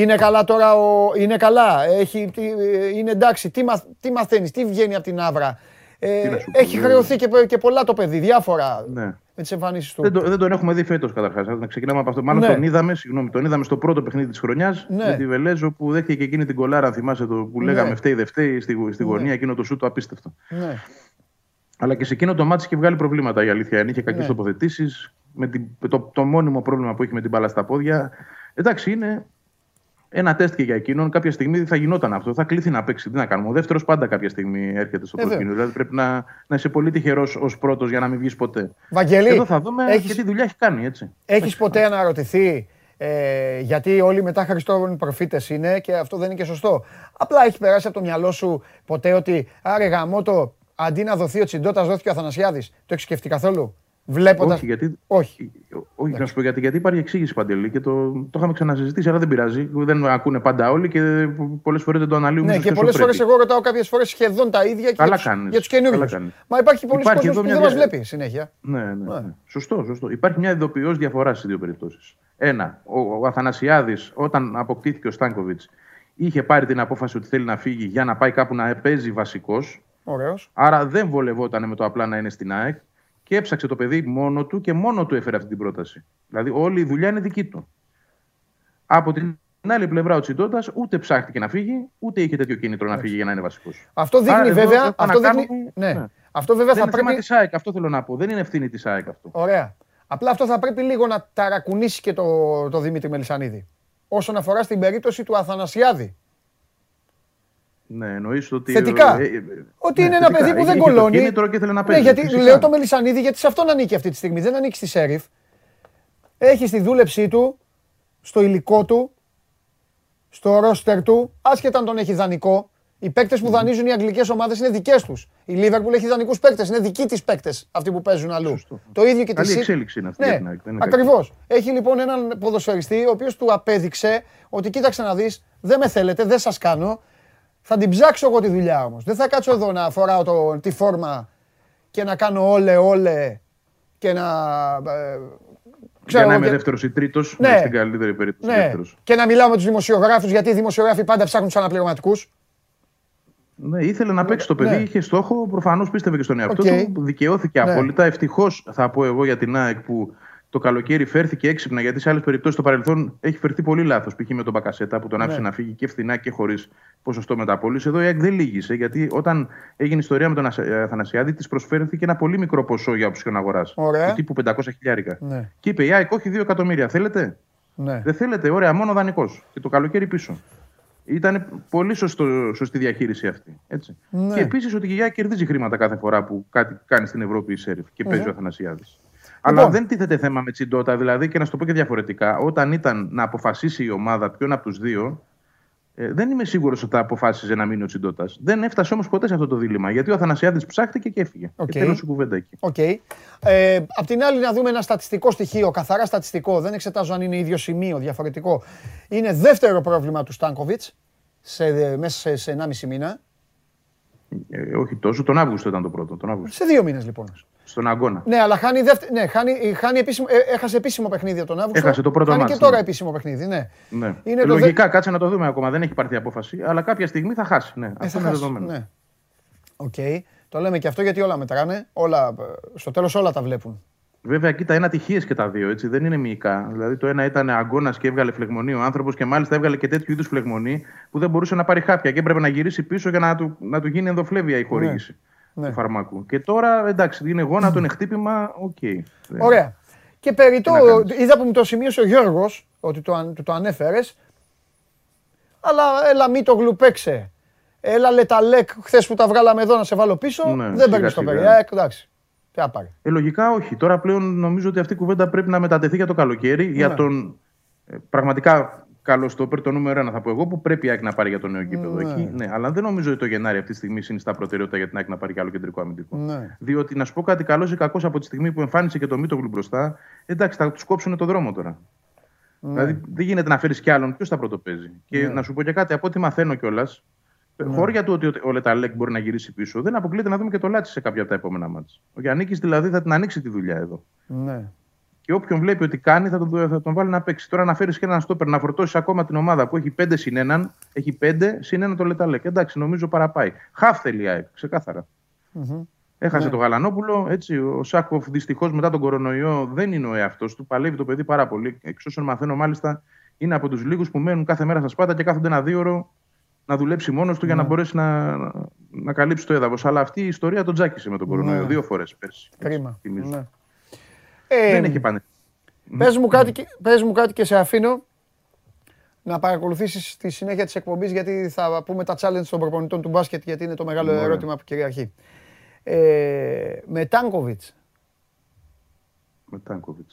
είναι καλά τώρα, ο, είναι καλά, έχει, τι- είναι εντάξει, τι, μαθ, τι μαθαίνεις, τι βγαίνει από την άβρα; Ε, Τι να σου πω, έχει ναι. χρεωθεί και, και πολλά το παιδί, διάφορα Ναι. με τις εμφανίσεις του. Δεν, το, δεν τον έχουμε δει φέτος καταρχάς. Να ξεκινάμε από αυτό. Μάλλον Ναι. τον είδαμε, συγγνώμη, τον είδαμε στο πρώτο παιχνίδι της χρονιάς Ναι. με τη Βελέζο που δέχτηκε και εκείνη την κολάρα. Αν θυμάσαι το που Ναι. λέγαμε φταίει δεν φταίει στη, στη Ναι. γωνία, εκείνο το σου το απίστευτο. Ναι. Αλλά και σε εκείνο το μάτι είχε βγάλει προβλήματα η αλήθεια. είναι. Είχε κακές Ναι. τοποθετήσεις. Με την, με το, το μόνιμο πρόβλημα που έχει με την μπάλα στα πόδια. Εντάξει, είναι ένα τεστ και για εκείνον. Κάποια στιγμή θα γινόταν αυτό. Θα κλείθει να παίξει. Τι να κάνουμε. Ο δεύτερος πάντα κάποια στιγμή έρχεται στο Ε, προσκήνιο. βέβαια. Δηλαδή πρέπει να, να είσαι πολύ τυχερός ως πρώτος για να μην βγεις ποτέ. Βαγγελή, Εδώ θα δούμε έχεις- και τι δουλειά έχει κάνει, έτσι. Έχεις ποτέ αναρωτηθεί, ε, γιατί όλοι μετά Χριστόβων προφήτες είναι και αυτό δεν είναι και σωστό; Απλά έχει περάσει από το μυαλό σου ποτέ ότι άρε γαμώτο, αντί να δοθεί ο Τσιντότα, δόθηκε ο Αθανασιάδης. Το έχεις σκεφτεί καθόλου; Βλέποντα. Όχι, γιατί, Όχι. όχι να σου πω γιατί, γιατί υπάρχει εξήγηση παντελή και το, το είχαμε ξανασυζητήσει, αλλά δεν πειράζει. Δεν ακούνε πάντα όλοι και πολλές φορές δεν το αναλύουμε. Ναι, ίσως και όσο πολλές φορές πρέπει. εγώ ρωτάω κάποιες φορές σχεδόν τα ίδια και Καλά για τους- κάνεις. για τους Καλά καινούριου. κάνεις. Μα υπάρχει πολλοί Υπάρχει κόσμος εδώ που μια δεν μας δια- βλέπει συνέχεια. Ναι, ναι, Ναι. ναι. Σωστό, σωστό. Υπάρχει μια ειδοποιώς διαφοράς στι δύο περιπτώσεις. Ένα, ο, ο Αθανασιάδης, όταν αποκτήθηκε ο Στάνκοβιτς, είχε πάρει την απόφαση ότι θέλει να φύγει για να πάει κάπου να παίζει βασικός. Ωραίος. Άρα δεν βολευόταν με το απλά να είναι στην ΑΕΚ και έψαξε το παιδί μόνο του και μόνο του έφερε αυτή την πρόταση. Δηλαδή όλη η δουλειά είναι δική του. Από την άλλη πλευρά ο Τσιντότα ούτε ψάχτηκε να φύγει, ούτε είχε τέτοιο κίνητρο να φύγει για να είναι βασικός. Αυτό δείχνει βέβαια. Αυτό, δείχνει, ναι. ναι. αυτό βέβαια Δεν θα είναι θέμα πρέπει. της ΑΕΚ, αυτό θέλω να πω. Δεν είναι ευθύνη της ΑΕΚ αυτό. Ωραία. Απλά αυτό θα πρέπει λίγο να ταρακουνήσει και το, το Δημήτρη Μελισανίδη. Όσον αφορά στην περίπτωση του Αθανασιάδη. Ναι, εννοείς ότι. Θετικά. ε, ε, Ότι ναι, είναι ένα θετικά. παιδί που Είχε- δεν είχε το κολώνει. κίνητρο και ήθελε να Ναι, παίζει. γιατί φυσικά. λέω το Μελισανίδη γιατί σε αυτόν ανήκει αυτή τη στιγμή. Δεν ανήκει στη Σέριφ. Έχει στη δούλεψή του, στο υλικό του, στο ρόστερ του, άσχετα αν τον έχει δανεικό. Οι παίκτες που δανείζουν οι αγγλικές ομάδες είναι δικές τους. Η Λίβερπουλ έχει δανεικούς παίκτες. Είναι δικοί της παίκτες αυτοί που παίζουν αλλού. Σωστό. Το ίδιο και τη Καλή City. εξέλιξη είναι αυτή Ναι, για την ΑΕΚ, δεν είναι ακριβώς. Έχει λοιπόν έναν ποδοσφαιριστή ο οποίος του απέδειξε ότι κοίταξε να δεις, δεν με θέλετε, δεν σας κάνω. Θα την ψάξω εγώ τη δουλειά όμως. Δεν θα κάτσω εδώ να φοράω το, τη φόρμα και να κάνω όλε, όλε και να. ε, Για να εγώ είμαι και- δεύτερος ή τρίτος, Ναι. στην καλύτερη περίπτωση. Ναι, δεύτερος. και να μιλάω με τους δημοσιογράφους γιατί οι δημοσιογράφοι πάντα ψάχνουν τους αναπληρωματικούς. Ναι, ήθελε να παίξει το παιδί, ναι. είχε στόχο, προφανώς πίστευε και στον εαυτό Οκ. του. Δικαιώθηκε Ναι. απόλυτα. Ευτυχώς θα πω εγώ για την ΑΕΚ που το καλοκαίρι φέρθηκε έξυπνα, γιατί σε άλλες περιπτώσεις στο παρελθόν έχει φερθεί πολύ λάθος. Π.χ. με τον Μπακασέτα που τον άφησε Ναι. να φύγει και φθηνά και χωρίς ποσοστό μεταπόληση. Εδώ η ΑΕΚ δεν λύγησε, γιατί όταν έγινε ιστορία με τον Ασα- Αθανασιάδη, της προσφέρθηκε ένα πολύ μικρό ποσό για option αγοράς. Ωραία. Του τύπου 500 χιλιάρικα. Ναι. Και είπε η ΑΕΚ, όχι 2 εκατομμύρια. Θέλετε; Ναι. Δεν θέλετε, ωραία, μόνο δανεικός. Και το καλοκαίρι πίσω. Ήταν πολύ σωστό, σωστή διαχείριση αυτή. Έτσι. Ναι. Και επίσης ότι η ΓΙΑ κερδίζει χρήματα κάθε φορά που κάτι κάνει στην Ευρώπη η ΣΕΡΙΦ και παίζει ο Αθανασιάδης. Αλλά Λοιπόν. δεν τίθεται θέμα με τσιντότα, δηλαδή και να σου το πω και διαφορετικά. Όταν ήταν να αποφασίσει η ομάδα ποιον από τους δύο, ε, δεν είμαι σίγουρος ότι θα αποφάσιζε να μείνει ο Τσιντώτας. Δεν έφτασε όμως ποτέ σε αυτό το δίλημμα. Γιατί ο Αθανασιάδης ψάχτηκε και έφυγε. Οκ. Και τέλος η κουβέντα εκεί. Οκ. Ε, απ' την άλλη, να δούμε ένα στατιστικό στοιχείο, καθαρά στατιστικό. Δεν εξετάζω αν είναι ίδιο σημείο, διαφορετικό. Είναι δεύτερο πρόβλημα του Στάνκοβιτς σε, μέσα σε, σε 1,5 μήνα. Ε, όχι τόσο, τον Αύγουστο ήταν το πρώτο. Τον Αύγουστο. Σε δύο μήνες λοιπόν. Στον αγώνα. Ναι, αλλά χάνει, δευτε... ναι, χάνει, χάνει επίσημο, ε, έχασε επίσημο παιχνίδι από τον Αύγουστο. Έχασε το πρώτο Χάνει ματς, και τώρα ναι. επίσημο παιχνίδι, ναι. Ναι. Είναι Ε, το δε- Λογικά, κάτσε να το δούμε ακόμα. Δεν έχει πάρθει απόφαση. Αλλά κάποια στιγμή θα χάσει. Ναι, Ε, αυτό θα είναι χάσει, δεδομένο. Ναι. Οκ. Το λέμε και αυτό γιατί όλα μετράνε. Όλα, ε, στο τέλος όλα τα βλέπουν. Βέβαια, κοίτα, είναι ατυχίες και τα δύο, έτσι. Δεν είναι μυϊκά. Δηλαδή, το ένα ήταν αγκώνα και έβγαλε φλεγμονή ο άνθρωπος και μάλιστα έβγαλε και τέτοιου είδους φλεγμονή που δεν μπορούσε να πάρει χάπια και έπρεπε να γυρίσει πίσω για να του, να του γίνει ενδοφλέβια η χορήγηση Ναι. Του φαρμάκου. Και τώρα, εντάξει, είναι γόνατο, είναι χτύπημα, οκ. Ωραία. Και περί το, Τι να κάνεις. είδα που μου το σημείωσε ο Γιώργος, ότι το, αν- του το ανέφερες, αλλά έλα μη το γλουπέξε. Έλα λεταλέκ, χθες που τα βγάλαμε εδώ να σε βάλω πίσω, Ναι, δεν σιγά παίρνει το σιγά. παιδί. Ε, εντάξει. Τι να πάρει. Ε, λογικά όχι. Τώρα πλέον νομίζω ότι αυτή η κουβέντα πρέπει να μετατεθεί για το καλοκαίρι. Για Ναι. τον ε, πραγματικά καλό στόπερ, το νούμερο ένα θα πω εγώ, που πρέπει η ΑΕΚ να πάρει για το νέο γήπεδο Ναι. εκεί. Ναι, αλλά δεν νομίζω ότι το Γενάρη αυτή τη στιγμή συνιστά προτεραιότητα για την ΑΕΚ να πάρει και άλλο κεντρικό αμυντικό. Ναι. Διότι να σου πω κάτι καλό ή κακό από τη στιγμή που εμφάνισε και το Μίτογλου μπροστά, εντάξει, θα τους κόψουν το δρόμο τώρα. Ναι. Δηλαδή δεν γίνεται να φέρεις κι άλλον. Ποιος θα πρωτοπαίζει. Και να σου πω και κάτι, από ό,τι μαθαίνω κιόλας, Ναι. χώρια του ότι ο- ο Λεταλέκ μπορεί να γυρίσει πίσω, δεν αποκλείεται να δούμε και το Λάτσι σε κάποια από τα επόμενα μάτια. Ο Γιάννη δηλαδή θα την ανοίξει τη δουλειά εδώ. Ναι. Και όποιον βλέπει ότι κάνει θα τον, θα τον βάλει να παίξει. Τώρα να φέρεις και έναν στόπερ να φορτώσει ακόμα την ομάδα που έχει 5 συν 1, έχει 5 συν 1 το Λεταλέκ. Εντάξει, νομίζω παραπάει. Χαφ θέλει η ΑΕΚ, ξεκάθαρα. Έχασε Ναι. το Γαλανόπουλο. Έτσι, ο Σάκοφ δυστυχώς μετά τον κορονοϊό δεν είναι ο εαυτός του. Παλεύει το παιδί πάρα πολύ. Εξ όσων μαθαίνω, μάλιστα, είναι από τους λίγους που μένουν κάθε μέρα στα σπάτα και κάθονται ένα δύο να δουλέψει μόνος του για να Ναι. μπορέσει να, να καλύψει το έδαφος. Αλλά αυτή η ιστορία τον τζάκισε με τον κορονοϊό Ναι. δύο φορές πέρσι. Κρίμα. θυμίζω. Ναι. Ε, Δεν έχει πάνε. Πες μου, κάτι, και- πες μου κάτι και σε αφήνω να παρακολουθήσεις τη συνέχεια της εκπομπής γιατί θα πούμε τα challenge των προπονητών του μπάσκετ γιατί είναι το μεγάλο Ωραία. ερώτημα που κυριαρχεί. Ε, με Τάνκοβιτς. Με Τάνκοβιτ.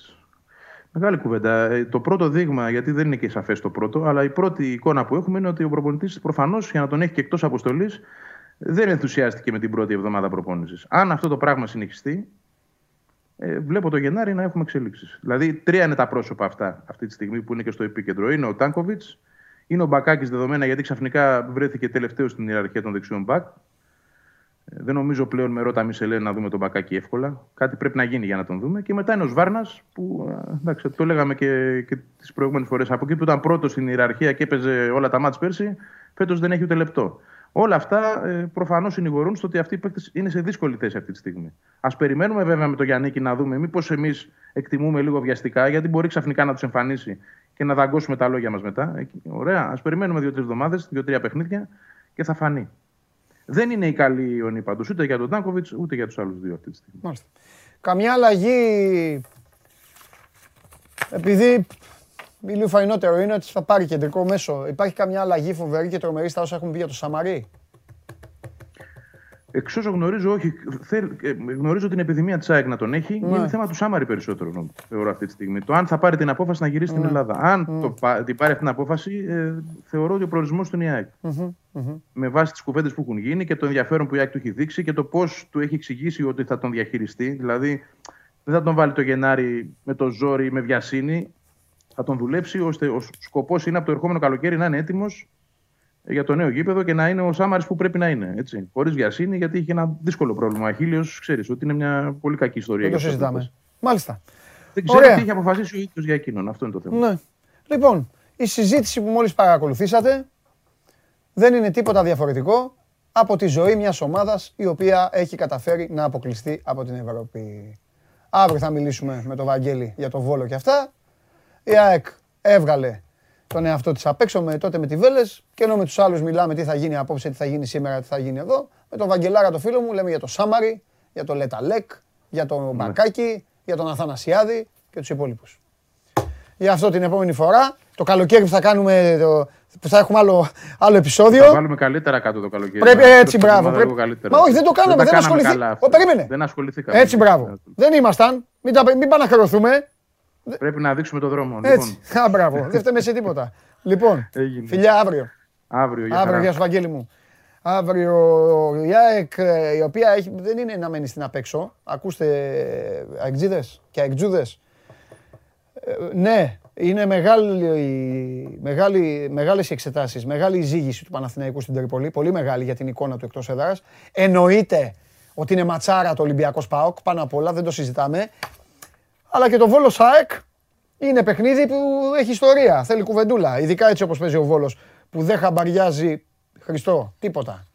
Μεγάλη κουβέντα. Ε, Το πρώτο δείγμα, γιατί δεν είναι και σαφές το πρώτο, αλλά η πρώτη εικόνα που έχουμε είναι ότι ο προπονητής προφανώς για να τον έχει και εκτός αποστολής δεν ενθουσιάστηκε με την πρώτη εβδομάδα προπόνησης. Αν αυτό το πράγμα συνεχιστεί, ε, βλέπω το Γενάρη να έχουμε εξελίξεις. Δηλαδή, τρία είναι τα πρόσωπα αυτά αυτή τη στιγμή που είναι και στο επίκεντρο. Είναι ο Τάνκοβιτς, είναι ο Μπακάκης δεδομένα γιατί ξαφνικά βρέθηκε τελευταίο στην ιεραρχία των δεξιών μπακ. Ε, Δεν νομίζω πλέον με ρώτα Μισελέ να δούμε τον Μπακάκη εύκολα. Κάτι πρέπει να γίνει για να τον δούμε. Και μετά είναι ο Σβάρνας, που ε, εντάξει, το λέγαμε και, και τις προηγούμενες φορές. Από εκεί που ήταν πρώτος στην ιεραρχία και έπαιζε όλα τα μάτς πέρσι, φέτος δεν έχει ούτε λεπτό. Όλα αυτά ε, προφανώς συνηγορούν στο ότι αυτοί οι παίκτες είναι σε δύσκολη θέση αυτή τη στιγμή. Α περιμένουμε βέβαια με τον Γιάννη να δούμε μήπως εμείς εκτιμούμε λίγο βιαστικά, γιατί μπορεί ξαφνικά να τους εμφανίσει και να δαγκώσουμε τα λόγια μας μετά. Εκεί, Ωραία. Α περιμένουμε δύο-τρεις εβδομάδες, δύο-τρία παιχνίδια και θα φανεί. Δεν είναι η καλή ιονή πάντως ούτε για τον Τάνκοβιτς ούτε για τους άλλους δύο αυτή τη στιγμή. Μάλιστα. Καμιά αλλαγή, επειδή λίγο φαϊνότερο είναι ότι θα πάρει κεντρικό μέσο. Υπάρχει καμιά αλλαγή φοβερή και τρομερή στα όσα έχουμε πει για το Σαμαρί; Εξ όσο γνωρίζω, όχι. Θέλ, ε, γνωρίζω την επιθυμία της ΑΕΚ να τον έχει. Ναι. Είναι θέμα του Σάμαρη περισσότερο, νομίζω, θεωρώ αυτή τη στιγμή. Το αν θα πάρει την απόφαση να γυρίσει στην Ελλάδα. Αν το, πα- την πάρει αυτή την απόφαση, ε, θεωρώ ότι ο προορισμός του είναι η ΑΕΚ. Με βάση τις κουβέντες που έχουν γίνει και το ενδιαφέρον που η ΑΕΚ του έχει δείξει και το πώς του έχει εξηγήσει ότι θα τον διαχειριστεί. Δηλαδή, δεν θα τον βάλει το Γενάρη με το ζόρι ή με βιασύνη. Θα τον δουλέψει ώστε ο σκοπός είναι από το ερχόμενο καλοκαίρι να είναι έτοιμος για το νέο γήπεδο και να είναι ο Σάμαρης που πρέπει να είναι. Έτσι. Χωρίς βιασύνη, γιατί είχε ένα δύσκολο πρόβλημα. Ο Αχίλιος, ξέρεις ότι είναι μια πολύ κακή ιστορία. Δεν το για αυτούς τους συζητάμε. Μάλιστα. Δεν ξέρω Ωραία. τι έχει αποφασίσει ο ίδιος για εκείνον. Αυτό είναι το θέμα. Ναι. Λοιπόν, η συζήτηση που μόλις παρακολουθήσατε δεν είναι τίποτα διαφορετικό από τη ζωή μιας ομάδας η οποία έχει καταφέρει να αποκλειστεί από την Ευρώπη. Αύριο θα μιλήσουμε με τον Βαγγέλη για το Βόλο και αυτά. Η ΑΕΚ έβγαλε τον εαυτό της απ' έξω με, τότε με τη Βέλες και ενώ με τους άλλους μιλάμε τι θα γίνει απόψε, τι θα γίνει σήμερα, τι θα γίνει εδώ. Με τον Βαγγελάρα το φίλο μου λέμε για το Σάμαρι, για το Λεταλέκ, για τον Μπαρκάκη, για τον Αθανασιάδη και τους υπόλοιπους. Γι' αυτό την επόμενη φορά, το καλοκαίρι που θα κάνουμε, το, που θα έχουμε άλλο, άλλο επεισόδιο. Θα βάλουμε καλύτερα κάτω το καλοκαίρι. Πρέπει Να έτσι, το μπράβο. λίγο Πρέπει... καλύτερα. Μα όχι, δεν το κάναμε, τα δεν, κάναμε ασχοληθεί. καλά Ω, αυτά. περίμενε. Δεν ασχοληθήκαμε. Έτσι, μπράβο. Δεν ήμασταν. Μην, τα, μην πάμε να χαρωθούμε. Πρέπει να δείξουμε το δρόμο. Έτσι. Λοιπόν, Α, μπράβο. δεν φταίμε σε τίποτα. Λοιπόν, Έγινε. φιλιά αύριο. αύριο για Αύριο, χαρά. γεια σου, Βαγγέλη μου. Αύριο η ΑΕΚ, ε, η οποία έχει, δεν είναι να μένει στην απέξω. Ακούστε, αεκτζίδες και αεκτζούδες. Ε, ναι, είναι μεγάλη, μεγάλη, μεγάλες οι εξετάσεις, μεγάλη η ζήγηση του Παναθηναϊκού στην Τρίπολη, πολύ μεγάλη για την εικόνα του εκτός έδρας. Εννοείται ότι είναι ματσάρα το Ολυμπιακός ΠΑΟΚ, πάνω απ' όλα, δεν το συζητάμε. Αλλά και το Βόλος ΑΕΚ είναι παιχνίδι που έχει ιστορία, θέλει κουβεντούλα. Ειδικά έτσι όπως παίζει ο Βόλος, που δεν χαμπαριάζει Χριστό, τίποτα.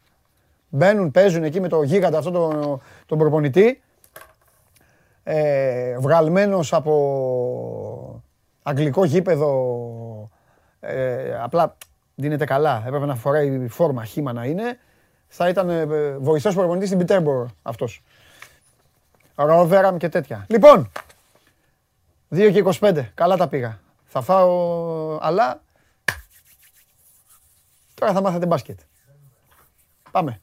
Μπαίνουν, παίζουν εκεί με το γίγαντα αυτό τον, τον προπονητή, ε, βγαλμένος από αγγλικό γήπεδο, ε, απλά δίνεται καλά, έπρεπε να φοράει φόρμα, χήμα να είναι, θα ήταν ε, βοηθός προπονητής στην Πιτέρμπορ αυτός. Ρόβεραμ και τέτοια. Λοιπόν, 2 και 25, καλά τα πήγα. Θα φάω, αλλά τώρα θα μάθετε μπάσκετ. Πάμε.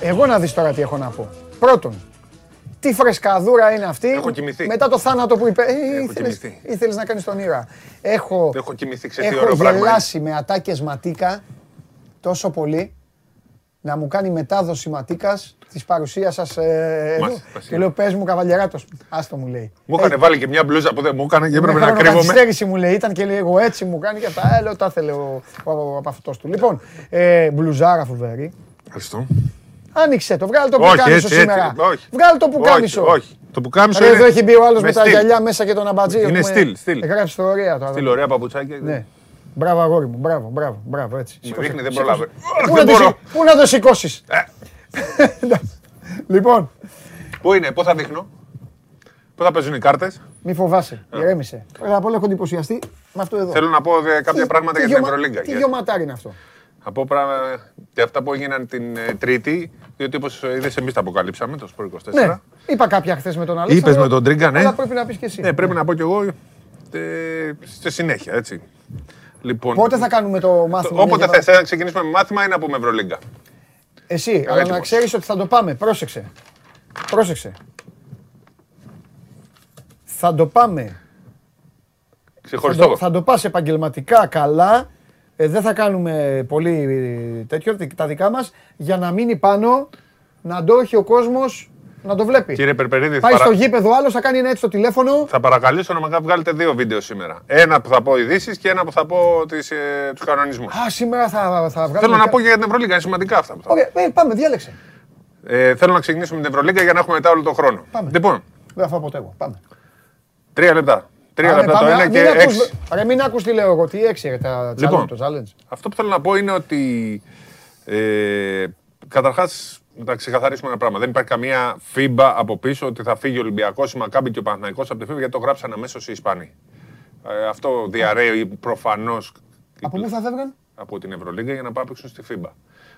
Εγώ να δεις τώρα τι έχω να πω. Πρώτον, τι φρεσκαδούρα είναι αυτή. Έχω κοιμηθεί. Μετά το θάνατο που είπε. Ε, ήθελες, κοιμηθεί. ήθελες να κάνεις τον ήρα. Έχω, Έχω κοιμηθεί, ξέρεις τι έχω ωραίο πράγμα είναι. γελάσει με ατάκες ματίκα τόσο πολύ να μου κάνει μετάδοση ματίκας της παρουσίας σας ε, εδώ. Μάλιστα, Και λέω πες μου καβαλιαράτος. Άστο μου λέει. Μου είχαν βάλει και μια μπλούζα που δεν μου έκανε και έπρεπε Με να κρύβομαι. χρονοκαθυστέρηση μου λέει, ήταν και λίγο έτσι μου κάνει και αυτά. Ε, λέω, τα ήθελε ο, ο, ο, ο αυτός του. Λοιπόν, ε, μπλουζάρα φοβερή. Ευχαριστώ. Άνοιξε το, βγάλε το Όχι, πουκάμισο έτσι, σήμερα. έτσι, όχι. Βγάλε το πουκάμισο. Όχι, όχι. Το πουκάμισο Ρε, είναι. εδώ έχει μπει ο άλλος με, τα στυλ. γυαλιά μέσα και τον αμπατζή. Είναι έχουμε- στυλ, στυλ. Γράψει το ωραία τώρα. Στυλ, ωραία παπουτσάκια. Ναι. Μπράβο αγόρι μου, μπράβο, μπράβο, μπράβο, έτσι. Μου Σήκωσε, δείχνει, δεν σήκωσε. προλάβε. Πού Δεν να το μπορώ. σηκ- Πού να το σηκώσεις; Λοιπόν, Πού είναι, πού θα δείχνω; Πού θα παίζουν οι κάρτες; μη φοβάσαι, ηρέμησε. Πρώτα απ' όλα έχω εντυπωσιαστεί με αυτό εδώ. Θέλω να πω ε, κάποια Τι- πράγματα τι για την γιωμα- Ευρωλίγκα. Τι Για- γιωματάρι είναι αυτό; Από πράγματα και αυτά που έγιναν την ε, Τρίτη, διότι όπως είδες, εμείς τα αποκαλύψαμε το Σπορ 24. Ναι, είπα κάποια χθες με τον Αλέξανδρο. Είπες με τον Τρίγκα, ναι. Αλλά πρέπει να πεις και εσύ. Ναι, πρέπει να πω κι εγώ ε, στη συνέχεια, έτσι. Λοιπόν, Πότε θα κάνουμε το μάθημα. Όποτε για να- θες, να ξεκινήσουμε με μάθημα ή να πούμε Ευρωλίγκα. Εσύ, αλλά έτοιμος. να ξέρεις ότι θα το πάμε. Πρόσεξε. πρόσεξε. Θα το πάμε. Θα Ξεχωριστό. το, θα το πας επαγγελματικά καλά. Ε, δεν θα κάνουμε πολύ ε, τέτοιο, τα δικά μας, για να μείνει πάνω, να το έχει ο κόσμος, να το βλέπει. Κύριε Περπερίδη, Πάει παρα- στο γήπεδο άλλος, θα κάνει ένα έτσι στο τηλέφωνο. θα παρακαλήσω να με βγάλετε δύο βίντεο σήμερα. Ένα που θα πω ειδήσεις και ένα που θα πω τις, ε, τους κανονισμούς. Α, σήμερα θα, θα βγάλουμε... Θέλω να κα- πω και για την Ευρωλίγα, είναι σημαντικά αυτά. που θα πω. Ωραία, ε, πάμε, διάλεξε. Ε, θέλω να ξεκινήσουμε με την Ευρωλίγα για να έχουμε μετά όλο τον χρόνο. Πάμε. Λοιπόν, Δεν θα φάω ποτέ εγώ. Πάμε. τρία λεπτά. Τρία Πάμε, λεπτά το πάμε. ένα Μην και ακούς- έξι. Ρε, μην ακούς τι λέω εγώ, τι έξι ρε, τα Λοιπόν. challenge, το challenge. Αυτό που θέλω να πω είναι ότι ε, καταρχάς να ξεκαθαρίσουμε ένα πράγμα. Δεν υπάρχει καμία φίμπα από πίσω ότι θα φύγει ο Ολυμπιακός, η Μακάμπη και ο Παναθηναϊκός από τη φίμπα γιατί το γράψαν αμέσως οι Ισπανοί. Ε, αυτό διαρρέει προφανώς Από πού θα φεύγαν; από την Ευρωλίγα για να πάμε παίξουν στη φίμπα.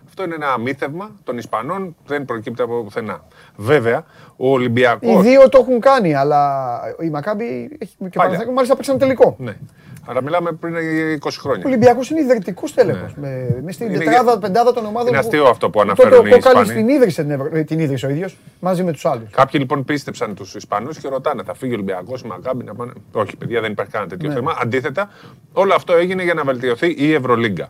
Αυτό είναι ένα αμύθευμα των Ισπανών, δεν προκύπτει από πουθενά. Βέβαια, ο Ολυμπιακό. Οι δύο το έχουν κάνει, αλλά η Μακάμπη έχει και ο Παναθηναϊκός μάλιστα παίξαν τελικό. Ναι. Άρα μιλάμε πριν 20 Ο χρόνια. Ολυμπιακός είναι ιδρυτικός τέλεχος. Με, με στην Ναι. Είναι τετράδα, για- πεντάδα των ομάδων. Είναι που- αστείο αυτό που Τότε αναφέρουν οι ο Κόκαλης Ισπανοί. την ίδρυσε, την, Ευρω- ε, την ίδρυσε ο ίδιος μαζί με τους άλλους. Κάποιοι λοιπόν πίστεψαν τους Ισπανούς και ρωτάνε, θα φύγει ο Ολυμπιακός, η Μακάμπη να πάνε; Όχι, παιδιά, δεν υπάρχει κανένα τέτοιο Ναι. θέμα. Αντίθετα, όλο αυτό έγινε για να βελτιωθεί η Ευρωλίγκα.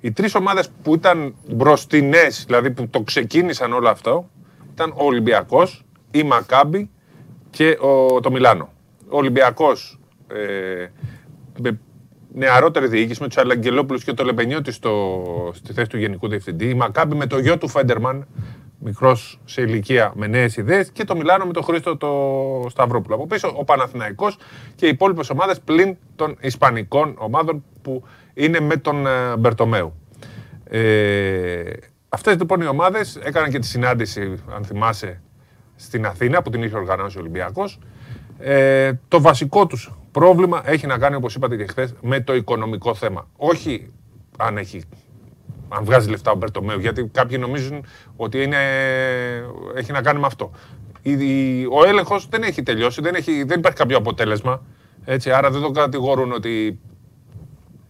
Οι τρεις ομάδες που ήταν μπροστινές, δηλαδή που το ξεκίνησαν όλο αυτό, ήταν ο Ολυμπιακός, η Μακάμπη και ο, το Μιλάνο. Ο Ολυμπιακός ε, με νεαρότερη διοίκηση με τους Αλαγγελόπουλους και το Λεπενιώτη στο, στη θέση του Γενικού Διευθυντή. Η Μακάμπη με το γιο του Φέντερμαν, μικρός σε ηλικία με νέες ιδέες. Και το Μιλάνο με τον Χρήστο το Σταυρόπουλο. Από πίσω ο Παναθηναϊκός και οι υπόλοιπες ομάδες πλην των Ισπανικών ομάδων που είναι με τον ε, Μπερτομέου. Ε, Αυτές λοιπόν οι ομάδες έκαναν και τη συνάντηση, αν θυμάσαι, στην Αθήνα που την είχε οργανώσει ο Ολυμπιακός. Ε, το βασικό τους πρόβλημα έχει να κάνει, όπως είπατε και χθες, με το οικονομικό θέμα. Όχι αν, έχει, αν βγάζει λεφτά ο Μπερτομέου, γιατί κάποιοι νομίζουν ότι είναι, έχει να κάνει με αυτό. Η- η- ο έλεγχος δεν έχει τελειώσει, δεν, έχει, δεν υπάρχει κάποιο αποτέλεσμα. Έτσι, άρα δεν το κατηγορούν ότι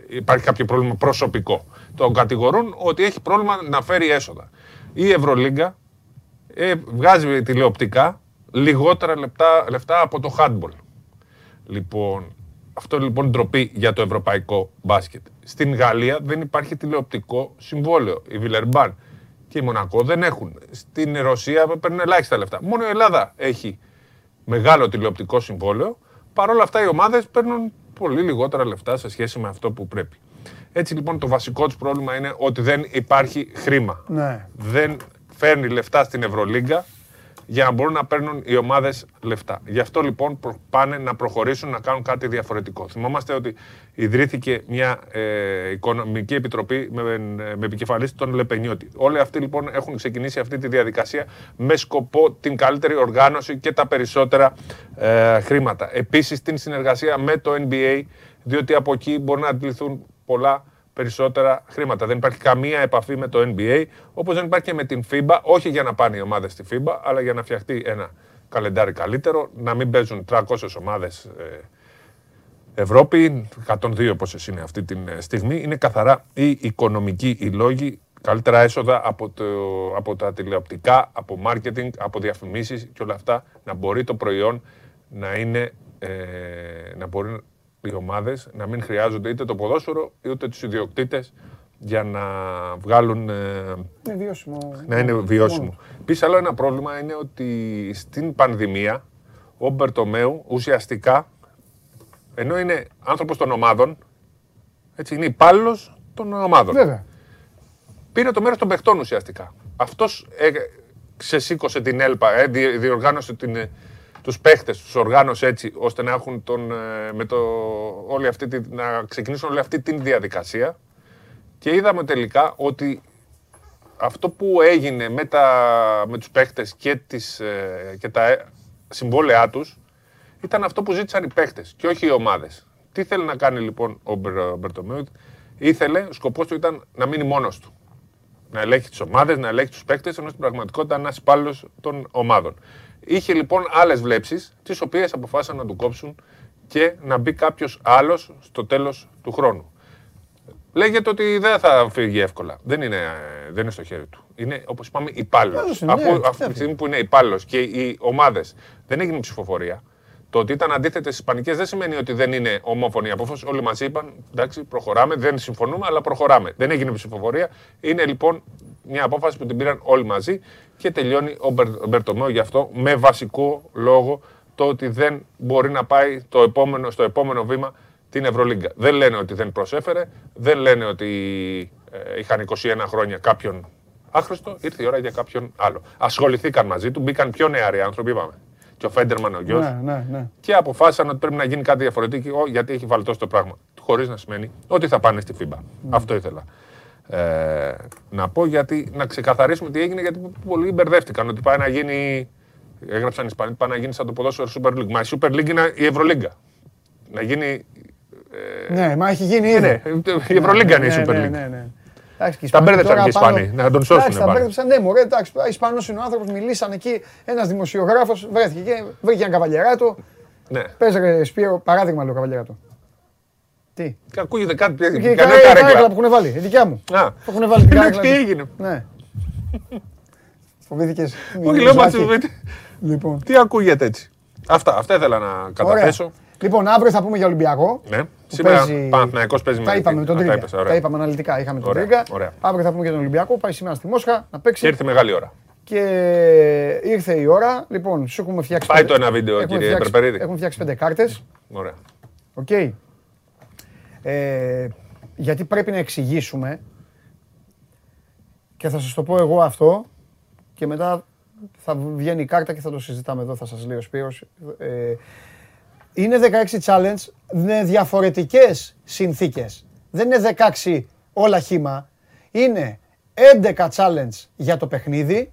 υπάρχει κάποιο πρόβλημα προσωπικό. Τον κατηγορούν ότι έχει πρόβλημα να φέρει έσοδα. Η Ευρωλίγκα ε, βγάζει τηλεοπτικά λιγότερα λεπτά, λεφτά από το handball. Λοιπόν, αυτό λοιπόν ντροπή για το ευρωπαϊκό μπάσκετ. Στην Γαλλία δεν υπάρχει τηλεοπτικό συμβόλαιο. Η Βιλερμπάν και η Μονακό δεν έχουν. Στην Ρωσία παίρνουν ελάχιστα λεφτά. Μόνο η Ελλάδα έχει μεγάλο τηλεοπτικό συμβόλαιο. Παρ' όλα αυτά οι ομάδες παίρνουν πολύ λιγότερα λεφτά σε σχέση με αυτό που πρέπει. Έτσι λοιπόν το βασικό τους πρόβλημα είναι ότι δεν υπάρχει χρήμα. Ναι. Δεν φέρνει λεφτά στην Ευρωλίγκα για να μπορούν να παίρνουν οι ομάδες λεφτά. Γι' αυτό λοιπόν προ- πάνε να προχωρήσουν να κάνουν κάτι διαφορετικό. Θυμόμαστε ότι ιδρύθηκε μια ε, οικονομική επιτροπή με, με επικεφαλής τον Λεπενιώτη. Όλοι αυτοί λοιπόν έχουν ξεκινήσει αυτή τη διαδικασία με σκοπό την καλύτερη οργάνωση και τα περισσότερα ε, χρήματα. Επίσης την συνεργασία με το NBA, διότι από εκεί μπορούν να αντιληφθούν πολλά περισσότερα χρήματα. Δεν υπάρχει καμία επαφή με το NBA, όπως δεν υπάρχει και με την FIBA, όχι για να πάνε οι ομάδες στη FIBA, αλλά για να φτιαχτεί ένα καλεντάρι καλύτερο, να μην παίζουν 300 ομάδες ε, Ευρώπη, 102 πόσες είναι αυτή τη στιγμή, είναι καθαρά οι οικονομικοί οι λόγοι, καλύτερα έσοδα από, το, από τα τηλεοπτικά, από marketing, από διαφημίσεις και όλα αυτά, να μπορεί το προϊόν να είναι, ε, να μπορεί οι ομάδες να μην χρειάζονται είτε το ποδόσφαιρο είτε τους ιδιοκτήτες για να βγάλουν ε, Είναι βιώσιμο. να είναι βιώσιμο. Επίση, άλλο ένα πρόβλημα είναι ότι στην πανδημία ο Μπερτομέου ουσιαστικά, ενώ είναι άνθρωπος των ομάδων, έτσι, είναι υπάλληλος των ομάδων. Βέβαια. Πήρε το μέρος των παιχτών ουσιαστικά. Αυτός ε, ξεσήκωσε την ΕΛΠΑ, ε, δι- διοργάνωσε την, ε, τους παίχτες, τους οργάνωσε έτσι, ώστε να, έχουν τον, ε, με το, όλη αυτή, τη- να ξεκινήσουν όλη αυτή την διαδικασία. Και είδαμε τελικά ότι αυτό που έγινε με, τα, με τους παίχτες και, τις, ε, και τα ε, συμβόλαιά τους ήταν αυτό που ζήτησαν οι παίχτες και όχι οι ομάδες. Τι θέλει να κάνει λοιπόν ο Μπερ- Μπερτομέου. Ήθελε, ο σκοπός του ήταν να μείνει μόνος του. Να ελέγχει τις ομάδες, να ελέγχει τους παίχτες, ενώ στην πραγματικότητα είναι ένας υπάλληλος των ομάδων. Είχε λοιπόν άλλες βλέψεις, τις οποίες αποφάσισαν να του κόψουν και να μπει κάποιος άλλος στο τέλος του χρόνου. λέγεται ότι δεν θα φύγει εύκολα. Δεν είναι, ε, δεν είναι στο χέρι του. Είναι, όπως είπαμε, υπάλληλος. Υπάλληλος είναι, Αφού ναι, αυτή ναι. τη στιγμή που είναι υπάλληλος και οι ομάδες δεν έγινε ψηφοφορία, το ότι ήταν αντίθετες Ισπανικές δεν σημαίνει ότι δεν είναι ομόφωνη η απόφαση. Όλοι μαζί είπαν εντάξει, προχωράμε, δεν συμφωνούμε, αλλά προχωράμε. Δεν έγινε ψηφοφορία. Είναι λοιπόν μια απόφαση που την πήραν όλοι μαζί και τελειώνει ο Μπερ- ο Μπερτομέο γι' αυτό με βασικό λόγο το ότι δεν μπορεί να πάει το επόμενο, στο επόμενο βήμα την Ευρωλίγκα. Δεν λένε ότι δεν προσέφερε, δεν λένε ότι ε, είχαν 21 χρόνια κάποιον άχρηστο, ήρθε η ώρα για κάποιον άλλο. Ασχοληθήκαν μαζί του, μπήκαν πιο νεαροί άνθρωποι, είπαμε. Και ο Φέντερμαν ο γιος, Ναι, ναι, ναι. και αποφάσισαν ότι πρέπει να γίνει κάτι διαφορετικό γιατί έχει βαλτώσει το πράγμα. Χωρίς να σημαίνει ότι θα πάνε στη FIBA. Αυτό ήθελα ε, να πω γιατί να ξεκαθαρίσουμε τι έγινε γιατί πολλοί μπερδεύτηκαν ότι πάει να γίνει. Έγραψαν οι Ισπανοί, πάει να γίνει σαν το ποδόσφαιρο Super League. Μα η Super League είναι η Ευρωλίγκα. Να γίνει. Ναι, μα έχει γίνει Ε, ήδη. ναι, η Ευρωλίγκα είναι η Ναι, Super ναι, League. ναι, ναι. Εντάξει, και οι Τα Ισπανοί μπέρδεψαν τώρα και οι πάνω- Ισπανοί, να τον σώσουν Εντάξει, τα πάλι. μπέρδεψαν. Ναι, μωρέ, εντάξει, Ισπανός είναι ο άνθρωπος, μιλήσαν εκεί. Ένας δημοσιογράφος βρέθηκε και βρήκε ένα καβαλιαράτο. Ναι. Πες ρε Σπύρο, παράδειγμα λέω καβαλιαράτο. Τι; Και ακούγεται κάτι. Και η Κανένα καρέκλα καρέκλα. που έχουν βάλει, η δικιά μου. Α. Που έχουν βάλει την Λέω, καρέκλα. τι του. έγινε. Ναι. Φοβήθηκες. Όχι, λέω, μα Μιζάκι. Λοιπόν. Τι ακούγεται έτσι. Αυτά, αυτά ήθελα να καταθέσω. Λοιπόν, αύριο θα πούμε για Ολυμπιακό. Ναι. που Σήμερα παίζει- Παναθηναϊκός παίζει Τα με είπαμε με τον Α, τα Τρίγκα. είπες, ωραία. Τα είπαμε αναλυτικά. Είχαμε τον Ωραία, Τρίγκα. ωραία. Αύριο θα πούμε για τον Ολυμπιακό. Πάει σήμερα στη Μόσχα να παίξει. Και ήρθε μεγάλη ώρα. Και ήρθε η ώρα. Λοιπόν, σου έχουμε φτιάξει. Πάει πέντε- το ένα βίντεο, έχουμε κύριε φτιάξει- Περπερίδη. Έχουμε φτιάξει πέντε κάρτες. Ωραία. Οκ. Ε, γιατί πρέπει να εξηγήσουμε και θα σας το πω εγώ αυτό και μετά θα βγαίνει η κάρτα και θα το συζητάμε εδώ, θα σας λέει ο Σπύρος. Ε, είναι 16 challenge με διαφορετικές συνθήκες. Δεν είναι 16 όλα χύμα. Είναι 11 challenge για το παιχνίδι,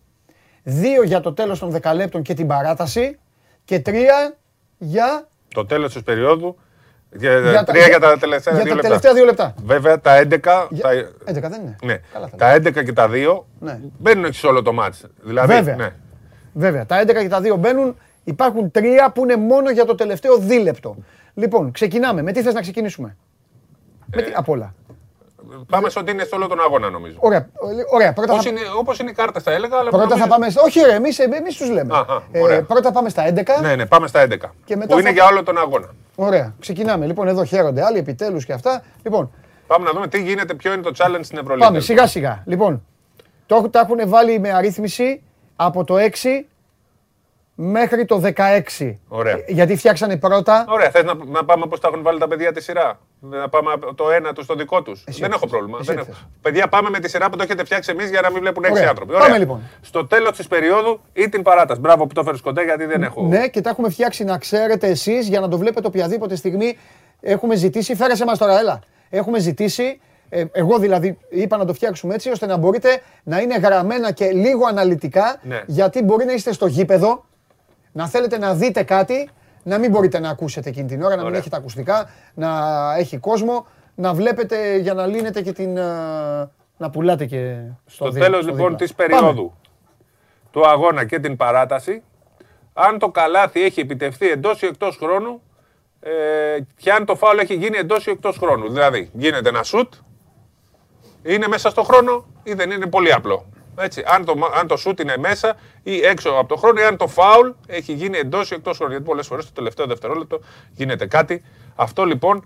2 για το τέλος των 10 λεπτών και την παράταση και 3 για Το τέλος της περίοδου. Για, Για τα- τρία για τα τελευταία για δύο τα λεπτά. τελευταία δύο λεπτά. Βέβαια τα 11. Για- Τα, 11 δεν είναι. ναι, Καλά θα τα 11 και τα 2 Ναι. μπαίνουν σε όλο το μάτς. Δηλαδή, Βέβαια. Ναι. Βέβαια, τα 11 και τα 2 μπαίνουν. Υπάρχουν τρία που είναι μόνο για το τελευταίο δίλεπτο. Λοιπόν, ξεκινάμε. Με τι θες να ξεκινήσουμε; Με τι, απ' όλα. Πάμε σε ότι είναι σε όλο τον αγώνα νομίζω. Ωραία, ωραία. Πρώτα Πώς θα, είναι, όπως είναι οι κάρτες θα έλεγα, αλλά πρώτα θα νομίζω- πάμε. στα- Όχι, ρε, εμείς, εμείς τους λέμε. Α, α, Ε, ωραία. πρώτα πάμε στα 11. Ναι, ναι, πάμε στα 11. Και μετά που είναι θα- για όλο τον αγώνα. Ωραία, ξεκινάμε. Λοιπόν, εδώ χαίρονται άλλοι επιτέλους και αυτά. Λοιπόν, Πάμε να δούμε τι γίνεται, ποιο είναι το challenge στην Ευρωλίγα. πάμε σιγά σιγά. Λοιπόν, το, τα έχουν βάλει με αρρύθμιση από το 6 μέχρι το 16. Ωραία. Ε, Γιατί φτιάξανε πρώτα. Ωραία, θες να, να πάμε πώς τα έχουν βάλει τα παιδιά τη σειρά; Να πάμε από το ένα τους στο δικό τους; Δεν ήρθες. έχω πρόβλημα. Εσύ Δεν ήρθες. έχω. Παιδιά, πάμε με τη σειρά που το έχετε φτιάξει εμείς για να μην βλέπουν έξι Ωραία. άνθρωποι. Πάμε, λοιπόν. Στο τέλος της περίοδου ή την παράταση. Μπράβο που το έφερε κοντά γιατί δεν έχω. Ναι, και τα έχουμε φτιάξει να ξέρετε εσείς για να το βλέπετε οποιαδήποτε στιγμή. Έχουμε ζητήσει, φέρε σε μας τώρα, έλα. Έχουμε ζητήσει, ε, εγώ δηλαδή είπα να το φτιάξουμε έτσι, ώστε να μπορείτε να είναι γραμμένα και λίγο αναλυτικά, Ναι. γιατί μπορεί να είστε στο γήπεδο, να θέλετε να δείτε κάτι, να μην μπορείτε να ακούσετε εκείνη την ώρα, να μην Ωραία. έχετε ακουστικά, να έχει κόσμο, να βλέπετε για να λύνετε και την... ε, να πουλάτε και στο Στο δι- τέλος στο λοιπόν δίπλα. της Πάμε. περίοδου του αγώνα και την παράταση, αν το καλάθι έχει επιτευχθεί εντός ή εκτός χρόνου ε, και αν το φάουλ έχει γίνει εντός ή εκτός χρόνου. Δηλαδή, γίνεται ένα σουτ, είναι μέσα στο χρόνο ή δεν είναι πολύ απλό. Έτσι, αν το, αν το σουτ είναι μέσα ή έξω από το χρόνο, ή αν το φάουλ έχει γίνει εντός ή εκτός χρόνου. Γιατί πολλές φορές το τελευταίο δευτερόλεπτο γίνεται κάτι. Αυτό λοιπόν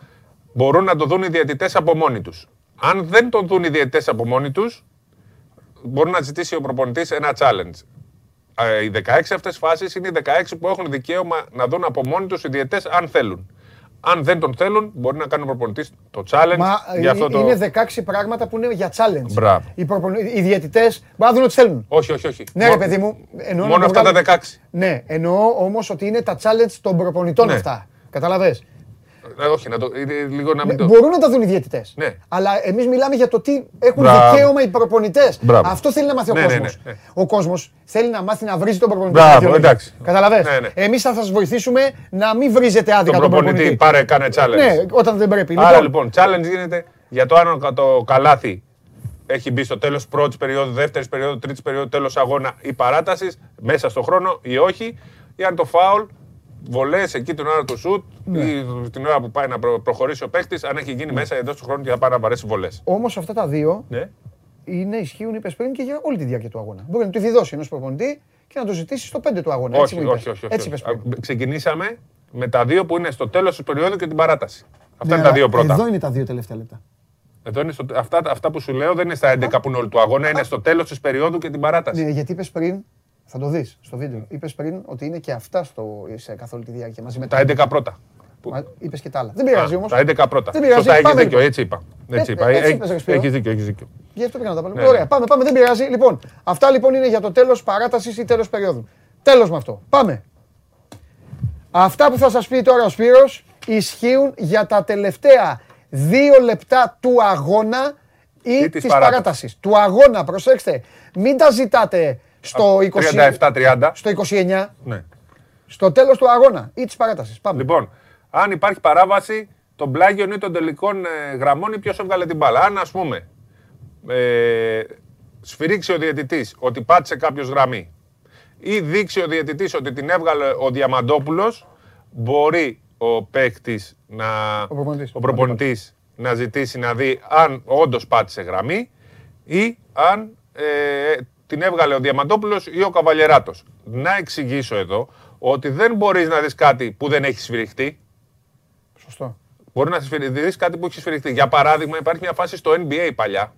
μπορούν να το δουν οι διαιτητές από μόνοι τους. Αν δεν το δουν οι διαιτητές από μόνοι τους, μπορεί να ζητήσει ο προπονητής ένα challenge. Ε, οι 16 αυτές φάσεις είναι οι 16 που έχουν δικαίωμα να δουν από μόνοι τους οι διαιτητές αν θέλουν. Αν δεν τον θέλουν, μπορεί να κάνει ο προπονητή το challenge Μα για ε, αυτό το. είναι 16 πράγματα που είναι για challenge. Μπράβο. Οι, προπονη... οι διαιτητές μπορούν να δουν ό,τι θέλουν. Όχι, όχι, όχι. Ναι, ρε παιδί μου. Εννοώ να Μόνο το αυτά τα βγάλουν- 16. Ναι, εννοώ όμως ότι είναι τα challenge των προπονητών Ναι. αυτά. Καταλαβες. Ε, όχι, να το, ε, λίγο να μην Ναι, το. μπορούν να τα δουν οι διαιτητές. Ναι. Αλλά εμείς μιλάμε για το τι έχουν Μπράβο. δικαίωμα οι προπονητές. Μπράβο. Αυτό θέλει να μάθει ο Ναι, ναι, κόσμος. ναι, ναι. Ο κόσμος θέλει να μάθει να βρίζει τον προπονητή. Μπράβο, στα δικαιολογία. εντάξει. Καταλαβες; Ναι, ναι. Εμείς θα σας βοηθήσουμε να μην βρίζετε άδικα Τον τον προπονητή, προπονητή. πάρε, κάνε challenge. Ναι, όταν δεν πρέπει. Άρα λοιπόν, challenge γίνεται για το αν το καλάθι έχει μπει στο τέλος πρώτης περίοδου, δεύτερης περίοδου, τρίτης περίοδου, τέλος αγώνα ή παράτασης, μέσα στο χρόνο ή όχι, ή αν το φάουλ βολές εκεί την ώρα του σουτ Ναι. ή την ώρα που πάει να προ- προχωρήσει ο παίκτης, αν έχει γίνει μέσα εντός του χρόνου και θα πάει να βαρέσει βολές. Όμως αυτά τα δύο Ναι. είναι, ισχύουν, είπες πριν, και για όλη τη διάρκεια του αγώνα. Μπορεί να του διδώσει ενός προπονητή και να το ζητήσει στο 5 του αγώνα. Έτσι Όχι, μου είπες. όχι, όχι. όχι, Έτσι όχι. είπες πριν. Α, Ξεκινήσαμε με τα δύο που είναι στο τέλος τη περίοδου και την παράταση. Αυτά Ναι, είναι τα αλλά δύο πρώτα. Εδώ είναι τα δύο τελευταία λεπτά. Εδώ είναι στο, αυτά, αυτά που σου λέω δεν είναι στα 11 που είναι όλου του αγώνα, είναι στο τέλος της περίοδου και την παράταση. Ναι, γιατί είπες πριν, θα το δεις στο βίντεο, είπες πριν ότι είναι και αυτά στο, σε καθ' όλη τη διάρκεια μαζί με Τα 11 πρώτα. Είπες και τα άλλα. Δεν πειράζει Α, όμως. Τα 11 πρώτα. Δεν πειράζει, Σωστά, έχει πάμε, δίκιο, λοιπόν. έτσι είπα. Έτσι Ε, είπα. έτσι Έχει- είπες, ρε Σπύρο. Έχεις δίκιο, έχεις δίκιο. Γι' αυτό πήγα να τα βάλουμε. Ναι, Ωραία, ναι. πάμε, πάμε, δεν πειράζει. Λοιπόν, αυτά λοιπόν είναι για το τέλος παράτασης ή τέλος περίοδου. Τέλος με αυτό. Πάμε. Αυτά που θα σας πει τώρα ο Σπύρος ισχύουν για τα τελευταία δύο λεπτά του αγώνα ή, Ή της της παράτασης. παράτασης. Του αγώνα, προσέξτε. Μην τα ζητάτε στο 20, 37-30. στο 29, Ναι. στο τέλος του αγώνα ή της παράτασης. Πάμε. Λοιπόν, αν υπάρχει παράβαση των πλάγιων ή των τελικών ε, γραμμών ή ποιος έβγαλε την μπάλα. Αν ας πούμε ε, σφυρίξει ο διαιτητής ότι πάτησε κάποιος γραμμή ή δείξει ο διαιτητής ότι την έβγαλε ο Διαμαντόπουλος, μπορεί ο παίκτης να. Ο προπονητής. ο προπονητής να ζητήσει να δει αν όντως πάτησε γραμμή ή αν ε, την έβγαλε ο Διαμαντόπουλος ή ο Καβαλιεράτος. Να εξηγήσω εδώ ότι δεν μπορείς να δεις κάτι που δεν έχει σφυριχτεί. Σωστό. Μπορεί να δεις κάτι που έχει σφυριχτεί. Για παράδειγμα, υπάρχει μια φάση στο NBA παλιά,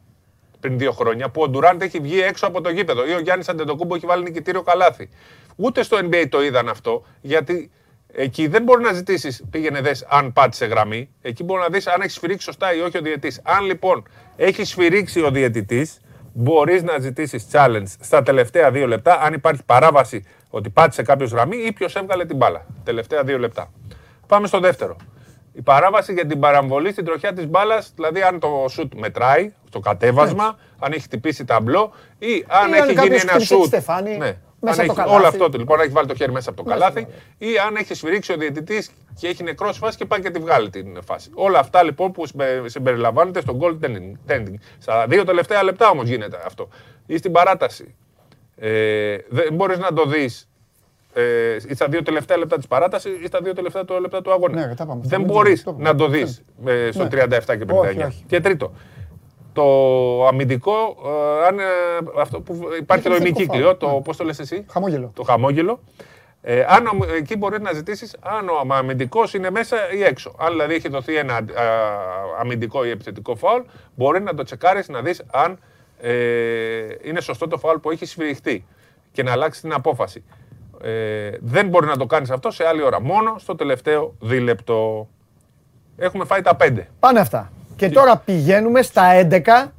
πριν δύο χρόνια, που ο Ντουράντ έχει βγει έξω από το γήπεδο ή ο Γιάννης Αντετοκούμπο έχει βάλει νικητήριο καλάθι. Ούτε στο NBA το είδαν αυτό, γιατί εκεί δεν μπορεί να ζητήσεις, πήγαινε δες αν πάτησε γραμμή. Εκεί μπορεί να δεις αν έχει σφυρίξει σωστά ή όχι ο διαιτή. Αν λοιπόν έχει σφυρίξει ο διαιτητής, μπορείς να ζητήσεις challenge στα τελευταία δύο λεπτά, αν υπάρχει παράβαση ότι πάτησε κάποιος γραμμή ή ποιος έβγαλε την μπάλα. Τελευταία δύο λεπτά. Πάμε στο δεύτερο. Η παράβαση για την παραμβολή στην τροχιά της μπάλας, δηλαδή αν το σουτ μετράει, το κατέβασμα, αν έχει χτυπήσει ταμπλό ή αν Ή αν έχει γίνει κάποιος ένα χτύπησε τη σουτ. Στεφάνη Ναι. Μέσα αν από το έχει, καλάθι. όλο αυτό, λοιπόν, αν έχει βάλει το χέρι μέσα από το Μέσα καλάθι στο ή αν έχει σφυρίξει ο διαιτητής και έχει νεκρώσει φάση και πάει και τη βγάλει την φάση. Όλα αυτά λοιπόν που συμπε- συμπεριλαμβάνονται στο goal tending. tending. Στα δύο τελευταία λεπτά όμως γίνεται αυτό. Ή στην παράταση. Ε, δεν μπορείς να το δεις ε, ή στα δύο τελευταία λεπτά της παράτασης ή στα δύο τελευταία του λεπτά του αγώνα. Ναι, τα πάμε. δεν Το μπορείς το είπαμε. να το δεις στο Ναι. 37 και 59. Όχι, όχι. Και τρίτο, το αμυντικό, ε, αν, ε, αυτό που υπάρχει Είναι το θετικό ημικύκλιο, φάουλ, το ναι. πώς το λες εσύ, Χαμόγελο. το χαμόγελο. Ε, αν ο- εκεί μπορείς να ζητήσεις αν ο αμυντικός είναι μέσα ή έξω. Αν δηλαδή έχει δοθεί ένα α, αμυντικό ή επιθετικό φάουλ, μπορεί να το τσεκάρεις να δεις αν ε, είναι σωστό το φάουλ που έχει σφυριχτεί και να αλλάξεις την απόφαση. Ε, δεν μπορεί να το κάνεις αυτό σε άλλη ώρα. Μόνο στο τελευταίο δίλεπτο. Έχουμε φάει τα πέντε. Πάνε αυτά. Και τώρα πηγαίνουμε στα 11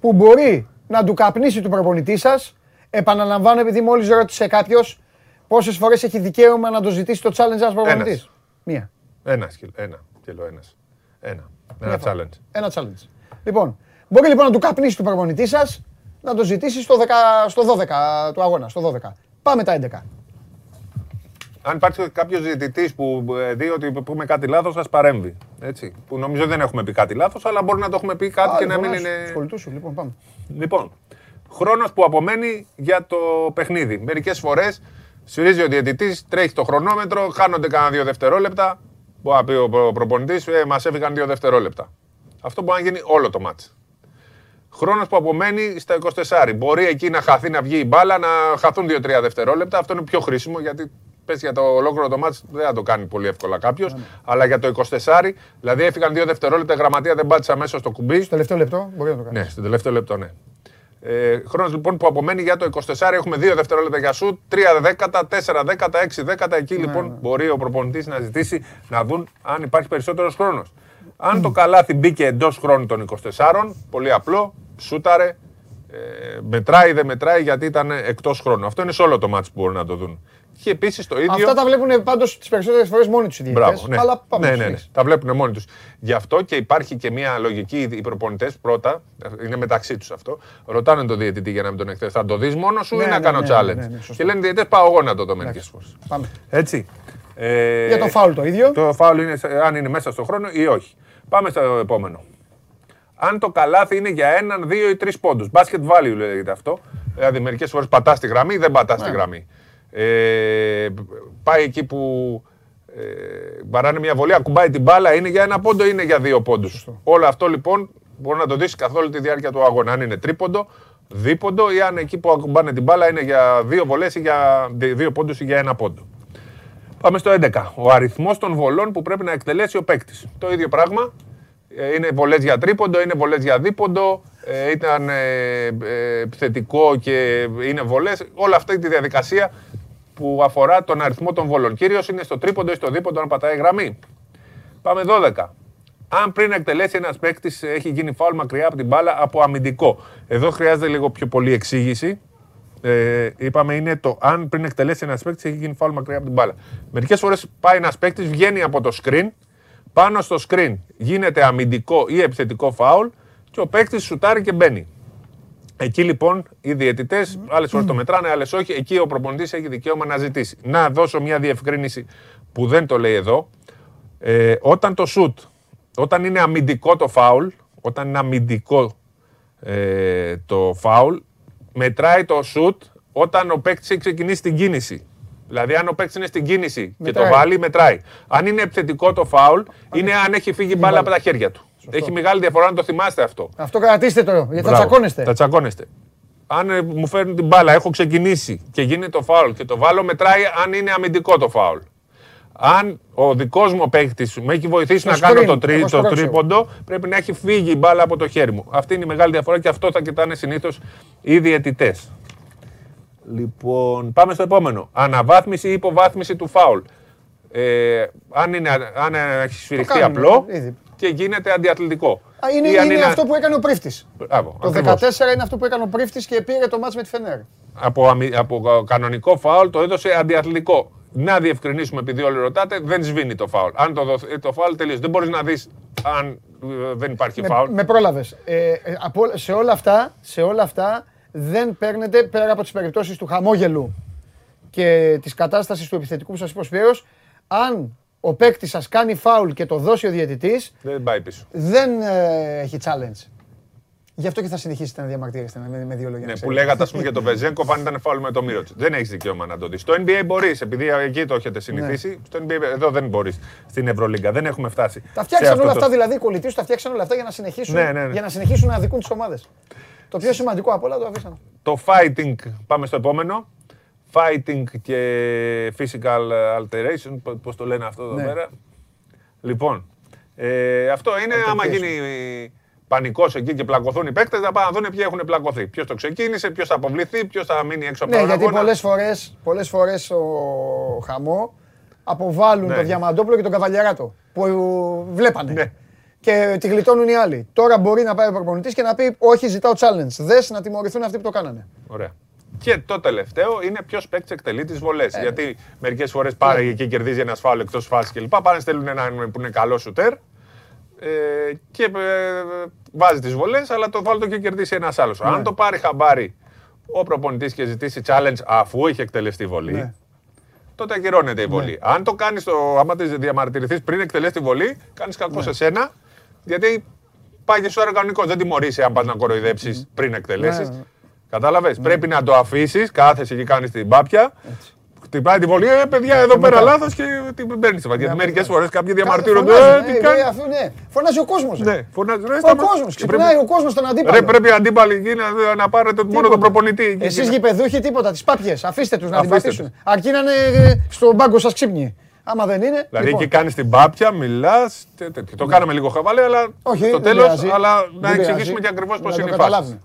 που μπορεί να του καπνίσει του προπονητή σας. Επαναλαμβάνω, επειδή μόλις ρώτησε κάποιος πόσες φορές έχει δικαίωμα να το ζητήσει το challenge ένας προπονητής; Ένας. Μία. Ένας, σκυλ- ένα, κιλό, ένας. Ένα. Ένα Μία φορά. challenge. Ένα challenge. Λοιπόν, μπορεί λοιπόν να του καπνίσει του προπονητή σας να το ζητήσει στο, 10, στο 12 του αγώνα. Στο 12. Πάμε τα 11. Αν υπάρχει κάποιος διαιτητής που ε, δει ότι πούμε κάτι λάθος, θα παρέμβει. Έτσι. Που νομίζω δεν έχουμε πει κάτι λάθος, αλλά μπορεί να το έχουμε πει κάτι και να μην είναι. Σχολητού σου, λοιπόν, πάμε. Λοιπόν, χρόνος που απομένει για το παιχνίδι. Μερικές φορές σφυρίζει ο διαιτητής, τρέχει το χρονόμετρο, χάνονται κανένα δύο δευτερόλεπτα. Μπορεί να πει ο προ- προπονητής, ε, μας έφυγαν δύο δευτερόλεπτα. Αυτό μπορεί να γίνει όλο το μάτς. Χρόνος που απομένει στα 24. Μπορεί εκεί να χαθεί, να βγει η μπάλα, να χαθούν 2-3 δευτερόλεπτα. Αυτό είναι πιο χρήσιμο γιατί πες για το ολόκληρο το μάτς δεν θα το κάνει πολύ εύκολα κάποιος. Αλλά για το 24, δηλαδή έφυγαν 2 δευτερόλεπτα, η γραμματεία δεν πάτησε αμέσως στο κουμπί. Στο τελευταίο λεπτό μπορεί να το κάνει. Ναι, στο τελευταίο λεπτό, ναι. Ε, Χρόνος λοιπόν που απομένει για το 24, έχουμε 2 δευτερόλεπτα για σου, 3 δέκατα, 4 δέκατα, 6 δέκατα. Εκεί λοιπόν μπορεί ο προπονητής να ζητήσει να δουν αν υπάρχει περισσότερος χρόνος. Αν το καλάθι μπήκε εντός χρόνου των 24, πολύ απλό, σούταρε, ε, μετράει, δεν μετράει γιατί ήταν εκτός χρόνου. Αυτό είναι σε όλο το μάτσο που μπορούν να το δουν. Και επίσης το ίδιο. Αυτά τα βλέπουν πάντως τις περισσότερες φορές μόνοι τους οι διαιτητές. Μπράβο, ναι. Αλλά πάμε. ναι, ναι, ναι. συνέχισε. Τα βλέπουν μόνοι τους. Γι' αυτό και υπάρχει και μια λογική. Οι προπονητές πρώτα, είναι μεταξύ τους αυτό, ρωτάνε τον διαιτητή για να μην τον εκθέσει. Θα το δεις μόνος σου Ναι, ή να ναι, κάνω ναι, challenge; ναι, ναι, σωστό. και λένε οι διαιτητές, πάω εγώ να το δω μερικέ φορέ. Πάμε. Έτσι. Ε, Για το φάουλ το ίδιο. Το φάουλ είναι σε- αν είναι μέσα στον χρόνο ή όχι. Πάμε στο επόμενο. Αν το καλάθι είναι για έναν, δύο ή τρεις πόντους. Basket value λέγεται αυτό. Δηλαδή μερικές φορές πατάς τη γραμμή ή δεν πατάς Ναι. τη γραμμή. Ε, πάει εκεί που Ε, βαράνε μια βολή, ακουμπάει την μπάλα, είναι για ένα πόντο ή είναι για δύο πόντους. Όλο αυτό λοιπόν μπορεί να το δεις καθ' όλη τη διάρκεια του αγώνα. Αν είναι τρίποντο, δίποντο ή αν εκεί που ακουμπάνε την μπάλα είναι για δύο βολές ή για δι- δύο πόντους ή για ένα πόντο. Πάμε στο 11. Ο αριθμός των βολών που πρέπει να εκτελέσει ο παίκτης. Το ίδιο πράγμα. Ε, Είναι βολές για τρίποντο, είναι βολές για δίποντο, ε, ήταν ε, ε, επιθετικό και είναι βολές. Όλα αυτή τη διαδικασία που αφορά τον αριθμό των βολών. Κυρίω είναι στο τρίποντο ή στο δίποντο, αν πατάει γραμμή. Πάμε 12. Αν πριν εκτελέσει ένας παίκτης, έχει γίνει φάουλ μακριά από την μπάλα από αμυντικό. Εδώ χρειάζεται λίγο πιο πολύ εξήγηση. Ε, είπαμε είναι το αν πριν εκτελέσει ένας παίκτης, έχει γίνει φάουλ μακριά από την μπάλα. Μερικές φορές πάει ένας παίκτης, βγαίνει από το screen, πάνω στο screen γίνεται αμυντικό ή επιθετικό φάουλ και ο παίκτης σουτάρει και μπαίνει. Εκεί λοιπόν οι διαιτητές, άλλες φορέ το μετράνε, άλλες όχι. Εκεί ο προπονητής έχει δικαίωμα να ζητήσει. Να δώσω μια διευκρίνηση που δεν το λέει εδώ. Ε, όταν το σουτ, όταν είναι αμυντικό το φάουλ, όταν είναι αμυντικό ε, το φάουλ, μετράει το σουτ όταν ο παίκτης έχει ξεκινήσει την κίνηση. Δηλαδή, αν ο παίκτης είναι στην κίνηση και Μετράει. το βάλει, μετράει. Αν είναι επιθετικό το φάουλ, είναι αν έχει φύγει μπάλα από τα χέρια του. Έχει μεγάλη διαφορά να το θυμάστε αυτό. Αυτό κρατήστε το, γιατί θα Μπράβο. τσακώνεστε. Θα τσακώνεστε. Αν ε, μου φέρνουν την μπάλα, έχω ξεκινήσει και γίνει το φάουλ και το βάλω, μετράει αν είναι αμυντικό το φάουλ. Αν ο δικός μου παίκτης με έχει βοηθήσει Στο να κάνω screen, το, τρί, εγώ το σπρώξω. τρίποντο, πρέπει να έχει φύγει η μπάλα από το χέρι μου. Αυτή είναι η μεγάλη διαφορά και αυτό θα κοιτάνε συνήθως οι διαιτητές. Λοιπόν, πάμε στο επόμενο. Αναβάθμιση ή υποβάθμιση του φάουλ. Ε, αν, είναι, αν έχει σφυριχτεί κάνουμε, απλό ήδη. Και γίνεται αντιαθλητικό. Α, είναι, Ή αν είναι αυτό που έκανε ο Πρίφτης. Μπράβο, Το 14 ακριβώς. είναι αυτό που έκανε ο Πρίφτης και πήρε το μάτς με τη Φενέρ. από, αμυ- από κανονικό φάουλ το έδωσε αντιαθλητικό. Να διευκρινίσουμε, επειδή όλοι ρωτάτε, δεν σβήνει το φάουλ. Αν το, δοθ- το φάουλ τελείωσε, δεν μπορείς να δεις αν ε, δεν υπάρχει Με, φάουλ. με πρόλαβες. Ε, ε, από- σε, όλα αυτά, σε όλα αυτά δεν παίρνετε πέρα από τις περιπτώσεις του χαμόγελου και της κατάστασης του επιθετικού που σας είπε ο Σπύρος, αν ο παίκτη σας κάνει φάουλ και το δώσει ο διαιτητής, Δεν πάει πίσω. δεν ε, έχει challenge. Γι' αυτό και θα συνεχίσετε να διαμαρτύρεστε με, με δύο λόγια. Ναι, να που ξέρετε. λέγατε, ας πούμε, για τον Βεζέγκοφ, αν ήταν φάουλ με το Μύρωτ. Δεν έχεις δικαίωμα να το δεις. Στο NBA μπορείς, επειδή εκεί το έχετε συνηθίσει. Ναι. Στο NBA εδώ δεν μπορείς. Στην Ευρωλίγκα δεν έχουμε φτάσει. Τα σε φτιάξαν αυτό όλα το- αυτά δηλαδή οι κολλητοί σου, τα φτιάξαν όλα αυτά για να συνεχίσουν, Ναι, ναι, ναι. Για να, συνεχίσουν να αδικούν τις ομάδες. Το πιο σημαντικό από όλα το αφήσαν. Το fighting, πάμε στο επόμενο. Fighting και physical alteration, πο- πώς το λένε αυτό εδώ Ναι. πέρα. Λοιπόν, ε, αυτό είναι άμα Altercation. γίνει πανικός εκεί και πλακωθούν οι παίκτες, να πάνε να δουν ποιοι έχουν πλακωθεί. Ποιος το ξεκίνησε, ποιος θα αποβληθεί, ποιος θα μείνει έξω από Ναι, τον γιατί αγώνα. πολλές φορές, πολλές φορές ο Χαμό αποβάλλουν Ναι. τον Διαμαντόπουλο και τον Καβαλιαράτο που βλέπανε. Ναι. Και τη γλιτώνουν οι άλλοι. Τώρα μπορεί να πάει ο προπονητής και να πει όχι ζητάω challenge. Δες να τιμωρηθούν αυτοί που το κάνανε. Ωραία. Και το τελευταίο είναι ποιος παίκτης εκτελεί τις βολές. Ε. Γιατί μερικές φορές πάρει και κερδίζει ένα φάουλ εκτός φάσης κλπ. Πάνε στέλνουν έναν που είναι καλός σουτέρ ε, και ε, βάζει τις βολές, αλλά το φάουλ το έχει κερδίσει ένας άλλος. Ναι. Αν το πάρει χαμπάρι ο προπονητής και ζητήσει challenge αφού έχει εκτελεστεί βολή, Ναι. τότε ακυρώνεται η βολή. Αν το κάνεις, άμα τη διαμαρτυρηθείς πριν εκτελέσει τη βολή, κάνεις κακό Ναι. σε σένα, γιατί πάει και σου άρα κανονικός. Δεν τιμωρείσαι αν πας να κοροϊδέψεις πριν εκτελέσεις. Ναι, ναι. Κατάλαβε. Πρέπει να το αφήσεις, κάθεσαι και κάνεις την πάπια. Χτυπάει τη βολή, ε, παιδιά, εδώ πέρα μετά. λάθος και την παίρνεις. Γιατί μετά. μερικές φορές κάποιοι διαμαρτύρονται. Φωνάζουν, Ε, τι ναι, κάνεις; ναι, αφού, ναι. Φωνάζει ο κόσμος. Ναι, φωνάζει. Ρε, Ο σταμα- κόσμος. Και Ξυπνάει ο κόσμος τον Πρέπει, αντίπαλο. ρε, πρέπει οι αντίπαλοι εκεί να, να πάρετε μόνο τον προπονητή. εκεί Εσείς και να- γηπεδούχοι τίποτα, τις πάπιες. Αφήστε τους να την Αφήστε πατήσουν. Αρκεί να είναι ε, στον πάγκο σας ξύπνοι. Άμα δεν είναι. Δηλαδή λοιπόν. εκεί κάνεις την πάπια, μιλάς. Το κάναμε λίγο χαβαλέ, αλλά Όχι, στο δεν τέλος, πειράζει. αλλά να Δεν πειράζει. εξηγήσουμε και ακριβώς πώς Να το είναι η καταλάβουν. φάση.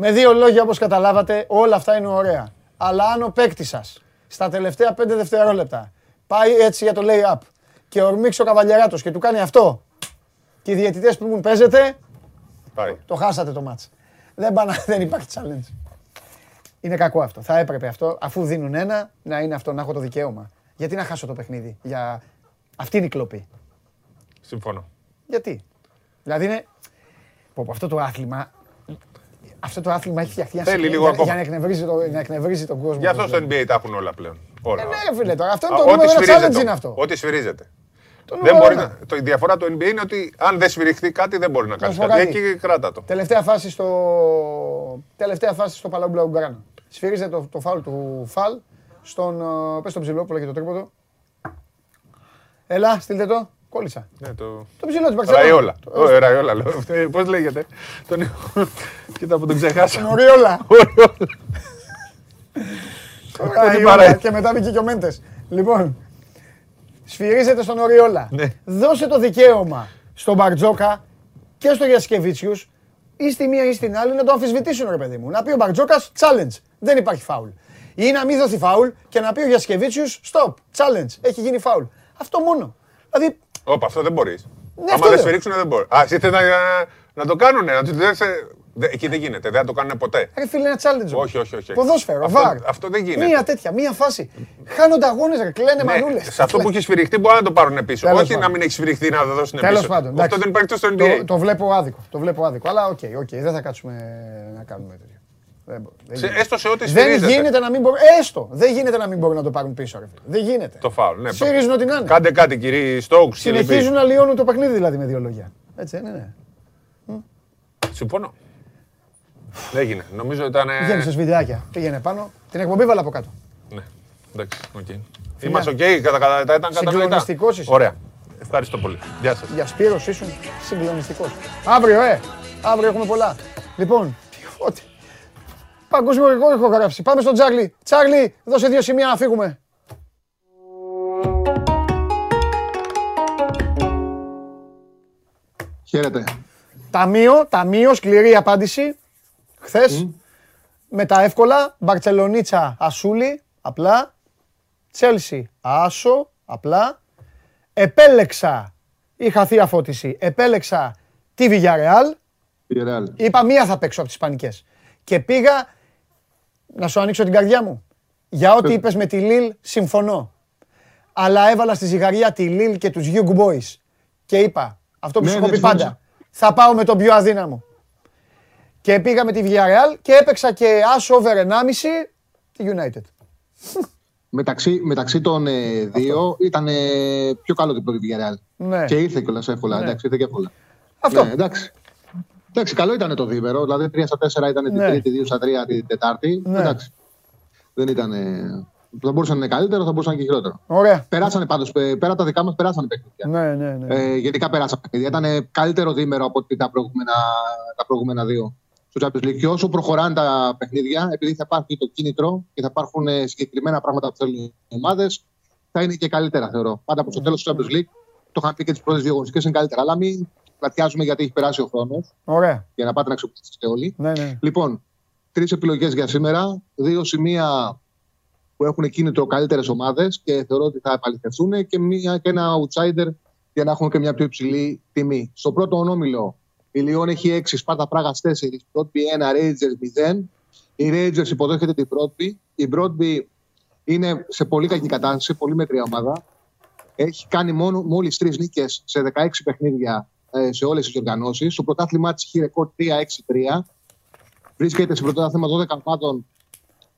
Με δύο λόγια, όπως καταλάβατε, όλα αυτά είναι ωραία. Αλλά αν ο παίκτης σας στα τελευταία πέντε δευτερόλεπτα πάει έτσι για το lay-up και ορμήξει ο καβαλιαράτος και του κάνει αυτό και οι διαιτητές που μου παίζετε, Πάει. το χάσατε το μάτς. Δεν, πάνε, δεν υπάρχει challenge. Είναι κακό αυτό. Θα έπρεπε αυτό, αφού δίνουν ένα, να είναι αυτό, να έχω το δικαίωμα. Γιατί να χάσω το παιχνίδι. Για... Αυτή είναι η κλοπή; Συμφωνώ. Γιατί; Δηλαδή είναι. Πω, πω, αυτό το άθλημα. Αυτό το άθλημα έχει φτιαχτεί για, Θέλει για- λίγο για, ακόμα. για να, εκνευρίζει το, να εκνευρίζει τον κόσμο. Γι' αυτό όπως στο λέμε. NBA τα έχουν όλα πλέον. Όλα. Ε, ναι, φίλε, τώρα. Αυτό είναι Α, το ό,τι νούμερο ένα σφυρίζεται. challenge είναι αυτό. Ό,τι σφυρίζεται. Το Δεν νούμερο μπορεί ένα. να, το, η διαφορά του NBA είναι ότι αν δεν σφυριχθεί κάτι δεν μπορεί να κάνει σου πω κάτι. κάτι. Εκεί κράτα το. Τελευταία φάση στο, τελευταία φάση στο Παλαού Μπλαουγκράνο. Σφυρίζεται το, το φάουλ του Φαλ στον, ε, πες στον Ψηλόπουλο και το τρίποδο. Έλα, στείλτε το. Κόλλησα. Ναι, το... Το ψηλό της Μπαρσελόνα. Ραϊόλα. Το- Ω, Ραϊόλα, λέω. Αυτό, Πώς λέγεται; Τον... Κοίτα που τον ξεχάσα. Τον Οριόλα. Ό,τι Αϊόλα. παρά- Και μετά μπήκε και ο Μέντες. Λοιπόν, σφυρίζεται στον Οριόλα. Ναι. Δώσε το δικαίωμα στον Μπαρτζόκα και στο Γιασκεβίτσιους ή στη μία ή στην άλλη να το αμφισβητήσουν, ρε παιδί μου. Να πει ο Μπαρτζόκας, challenge, δεν υπάρχει φάουλ. Ή να μην δοθεί φάουλ και να πει ο Γιασκεβίτσιους, stop, challenge, έχει γίνει φάουλ. Αυτό μόνο. Δηλαδή, Όπα, αυτό δεν μπορείς. Ναι, Άμα αυτό δεν λέω. σφυρίξουν, δεν μπορείς. Α, εσύ θες να, να το κάνουνε. Να τους λες, ε, δε- Εκεί δεν γίνεται. Δεν θα το κάνουν ποτέ. ρε φίλε, ένα challenge. Όχι, όχι, όχι. Ποδόσφαιρο, Αυτό- VAR. αυτό δεν γίνεται. Μία τέτοια, μία φάση. Χάνονται αγώνες, ρε, κλαίνε μανούλες. Ναι, σε αυτό που έχει σφυριχτεί μπορεί να το πάρουν πίσω. Τέλος Όχι πάντων. να μην έχει σφυριχτεί να το δώσουν πίσω. Τέλο πάντων. Αυτό εντάξει. δεν υπάρχει τόσο στο Το, NBA. το βλέπω άδικο. Το βλέπω άδικο. Αλλά OK, OK, δεν θα κάτσουμε να κάνουμε τέτοιο. Δεν μπο- δεν Σε- γίνεται. έστω σε ό,τι Δεν σφυρίζεται. γίνεται να μην μπορούν. Έστω. Δεν γίνεται να μην μπορούν να το πάρουν πίσω. Ρε. φίλε. Δεν γίνεται. Το φάουλ. Ναι. Σφυρίζουν ό,τι να είναι. Κάντε κάτι, κύριε Στόουξ. Συνεχίζουν να λιώνουν το παιχνίδι δηλαδή με δύο λόγια. Έτσι δεν είναι. Συμφωνώ. Δεν έγινε. Νομίζω ήταν. Γέμισε βιντεάκια. Πήγαινε πάνω. Την εκπομπή βάλα από κάτω. Ναι. Εντάξει, οκ. Είμαστε οκ, κατά, κατά, ήταν κατανοητά. Συγκλονιστικός είσαι. Ωραία. Ευχαριστώ πολύ. Γεια σας. Γεια Σπύρος ήσουν συγκλονιστικός. Αύριο, ε! Αύριο έχουμε πολλά. Λοιπόν, ό,τι. Παγκόσμιο ρεκόρ έχω γράψει. Πάμε στον Τσάρλι. Τσάρλι, δώσε δύο σημεία να φύγουμε. Χαίρετε. Ταμείο, ταμείο, σκληρή απάντηση. Χθες. Με τα εύκολα. Μπαρτσελονίτσα, Ασούλη, απλά. Τσέλσι, Άσο, απλά. Επέλεξα, είχα θεία φώτιση, επέλεξα τη Villarreal. Η Real. Είπα μία θα παίξω από τις Ισπανικές. Και πήγα να σου ανοίξω την καρδιά μου. Για ό,τι είπες με τη Λίλ, συμφωνώ. Αλλά έβαλα στη ζυγαριά τη Λίλ και τους Young Boys. Και είπα, αυτό που Ναι, σου ναι, έχω πει συμφώνησα. πάντα, θα πάω με τον πιο αδύναμο. Και πήγα με τη Villarreal και έπαιξα και Ash over 1,5 τη United. Μεταξύ, μεταξύ των ε, δύο ήταν ε, πιο καλό την πρώτη Villarreal. Ναι. Και ήρθε κιόλας εύκολα. Ναι. Εντάξει, ήρθε και εύκολα. Αυτό. Ναι, εντάξει. Εντάξει, καλό ήταν το δίμερο. Δηλαδή 3 στα 4 ήταν την Ναι. Τρίτη, 2 στα 3 την Τετάρτη. Ναι. Εντάξει. Δεν ήταν. Ε, θα μπορούσε να είναι καλύτερο, θα μπορούσε να είναι και χειρότερο. Ωραία. Περάσανε πάντως, πέρα τα δικά μας περάσανε παιχνίδια. Ναι, ναι, ναι. Ε, γενικά περάσαμε παιχνίδια. Ήταν ε, καλύτερο δίμερο από ότι τα προηγούμενα, τα προηγούμενα δύο στο Champions League. Και όσο προχωράνε τα παιχνίδια, επειδή θα υπάρχει το κίνητρο και θα υπάρχουν ε, συγκεκριμένα πράγματα που θέλουν οι ομάδες, θα είναι και καλύτερα θεωρώ. Πάντα προς το τέλος του Champions League, το είχαν πει και τις πρώτες δύο αγωνιστικέ, είναι καλύτερα. Αλλά μην πλατιάζουμε γιατί έχει περάσει ο χρόνος Ωραία. για να πάτε να αξιοποιήσετε όλοι. Ναι, ναι. Λοιπόν, τρεις επιλογές για σήμερα. Δύο σημεία που έχουν κίνητρο καλύτερες ομάδες και θεωρώ ότι θα επαληθευτούν και, μία, και ένα outsider για να έχουν και μια πιο υψηλή τιμή. Στο πρώτο ονόμιλο η Λιόν έχει 6, Σπάρτα Πράγα 4, Πρώτμπι 1, Rangers 0. Η Rangers υποδέχεται την Πρώτμπι. Η Πρώτμπι είναι σε πολύ κακή κατάσταση, πολύ μέτρια ομάδα. Έχει κάνει μόνο, μόλις τρεις νίκες σε 16 παιχνίδια ε, σε όλες τις οργανώσεις. Στο πρωτάθλημά της έχει ρεκόρ 3-6-3 βρίσκεται σε πρωτάθλημα 12 ομάδων.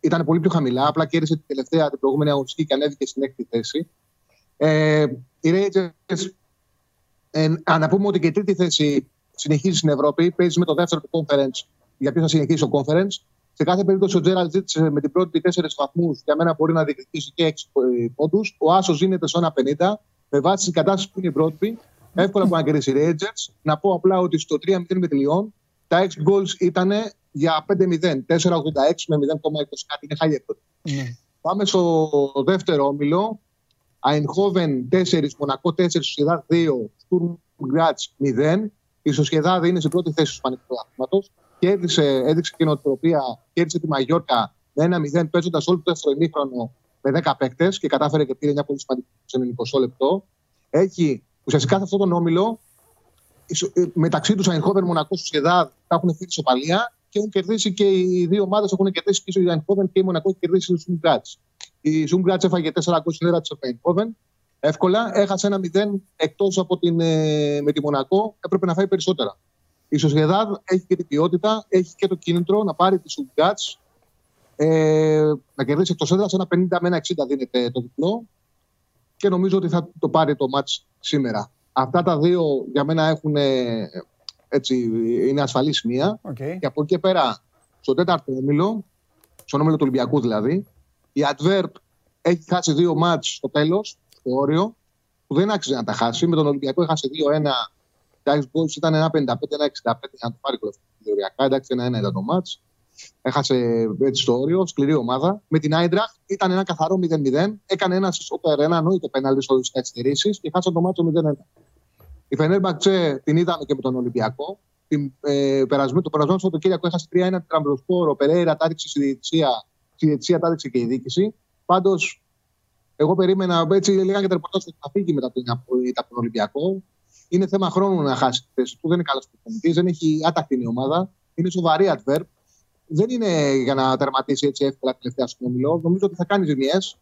Ήταν πολύ πιο χαμηλά. Απλά κέρδισε την τελευταία, την προηγούμενη αγωνιστική και ανέβηκε στην έκτη θέση. Ε, οι Rangers, ε, α, να πούμε ότι και η τρίτη θέση συνεχίζει στην Ευρώπη. Παίζει με το δεύτερο του conference. Για ποιο θα συνεχίσει το conference. Σε κάθε περίπτωση ο Τζέραλτ ζήτησε με την πρώτη τέσσερις βαθμούς. Για μένα μπορεί να διεκδικήσει και έξι πόντους. Ο Άσος ζήνεται στο 1,50 με βάση την κατάσταση που είναι η πρώτη. Εύκολα μπορεί να κερδίσει οι Rangers. Να πω απλά ότι στο 3-0 με τη Λιόν τα 6 goals ήταν για 5-0. 4-86 με 0,20 κάτι. Είναι χάλια πρώτη. Ναι. Πάμε στο δεύτερο όμιλο. Αϊνχόβεν 4, Μονακό 4, Σοσιαδάδ 2, Στουρμ Γκρατς 0. Η Σοσιαδάδ είναι στην πρώτη θέση του Ισπανικού Πρωταθλήματος και έδειξε, έδειξε και νοοτροπία, κέρδισε τη Μαγιόρκα με 1-0 παίζοντας όλο το δεύτερο ημίχρονο με 10 παίκτες και κατάφερε και πήρε μια πολύ σημαντική στο 90 λεπτό. Έχει ουσιαστικά σε αυτόν τον όμιλο η Σο- ε, μεταξύ τους Αϊνχόβεν, Μονακό, Σοσιαδάδ τα έχουν φύγει ισοπαλία και έχουν κερδίσει και οι δύο ομάδες έχουν κερδίσει και η Αϊνχόβεν και η Μονακό έχει κερδίσει η Στουρμ Γκρατς. Η Ζουμπράτ έφαγε 4 γκολ στην έδρα της Αϊνχόβεν. Εύκολα. Έχασε ένα 0 εκτός από την, ε, με τη Μονακό. Έπρεπε να φάει περισσότερα. Η Σοσιαδάδ έχει και την ποιότητα, έχει και το κίνητρο να πάρει τη Σουμπράτ. Ε, να κερδίσει εκτός έδρας. Ένα 50 με ένα 60 δίνεται το διπλό. Και νομίζω ότι θα το πάρει το μάτς σήμερα. Αυτά τα δύο για μένα έχουν, ε, έτσι, είναι ασφαλής σημεία. Okay. Και από εκεί και πέρα, στο τέταρτο όμιλο, στον όμιλο του Ολυμπιακού δηλαδή, η Adverb έχει χάσει δύο μάτς στο τέλος, στο όριο. που δεν άξιζε να τα χάσει. Με τον Ολυμπιακό έχασε 2-1. Εντάξει, γκολς ήταν 1-55-1-65 για να το πάρει θεωριακά. Εντάξει, ένα-ένα ήταν το μάτς. Έχασε έτσι στο όριο, σκληρή ομάδα. Με την Άιντρα ήταν ένα καθαρό 0-0. Έκανε ένα σοπερ, ένα ανόητο πέναλτι στι καθυστερήσει και χάσαν το μάτσο 0-1. Η Φενέρμπαξε την είδαμε και με τον Ολυμπιακό. Την, ε, περασμένο, το περασμένο Σαββατοκύριακο έχασε 3-1 την Τραμπροσπόρο. Περέιρα τα έδειξε στη διετησία. Στη διετησία τα έδειξε και η διοίκηση. Πάντως, εγώ περίμενα έτσι λίγα και τα ρεπορτάζ ότι θα φύγει μετά από τον Ολυμπιακό. Είναι θέμα χρόνου να χάσει τη θέση του. Δεν είναι καλός προπονητής, δεν έχει άτακτη η ομάδα. Είναι σοβαρή adverb. Δεν είναι για να τερματίσει έτσι εύκολα τελευταία στον ομιλό. Νομίζω ότι θα κάνει ζημιές.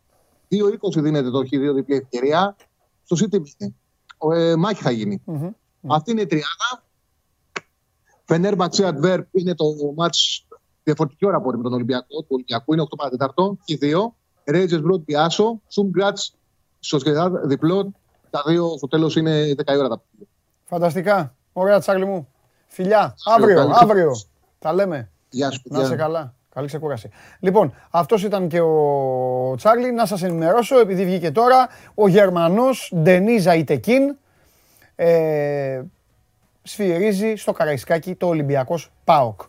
2-20 δίνεται το Χ2 διπλή ευκαιρία. Στο City ε, μάχη θα γίνει. Mm-hmm. Αυτή είναι η τριάδα. Φενέρμπαξε Adverb είναι το μάτς διαφορετική ώρα από με τον Ολυμπιακό. Του Ολυμπιακού είναι 8 παρατεταρτό και οι δύο. Ρέιτζε Μπροντ Πιάσο, Σουμ Γκράτς, Σοσιαδάδ διπλό. Τα δύο στο τέλος είναι 10 ώρα τα παιδιά. Φανταστικά. Ωραία, Τσάρλι μου. Φιλιά. Αύριο, αύριο. Τα λέμε. Γεια σου, Να σε καλά. Καλή ξεκούραση. Λοιπόν, αυτός ήταν και ο Τσάρλι. Να σας ενημερώσω, επειδή βγήκε τώρα, ο Γερμανός Ντενίζα Ιτεκίν ε, σφυρίζει στο Καραϊσκάκι το Ολυμπιακός ΠΑΟΚ.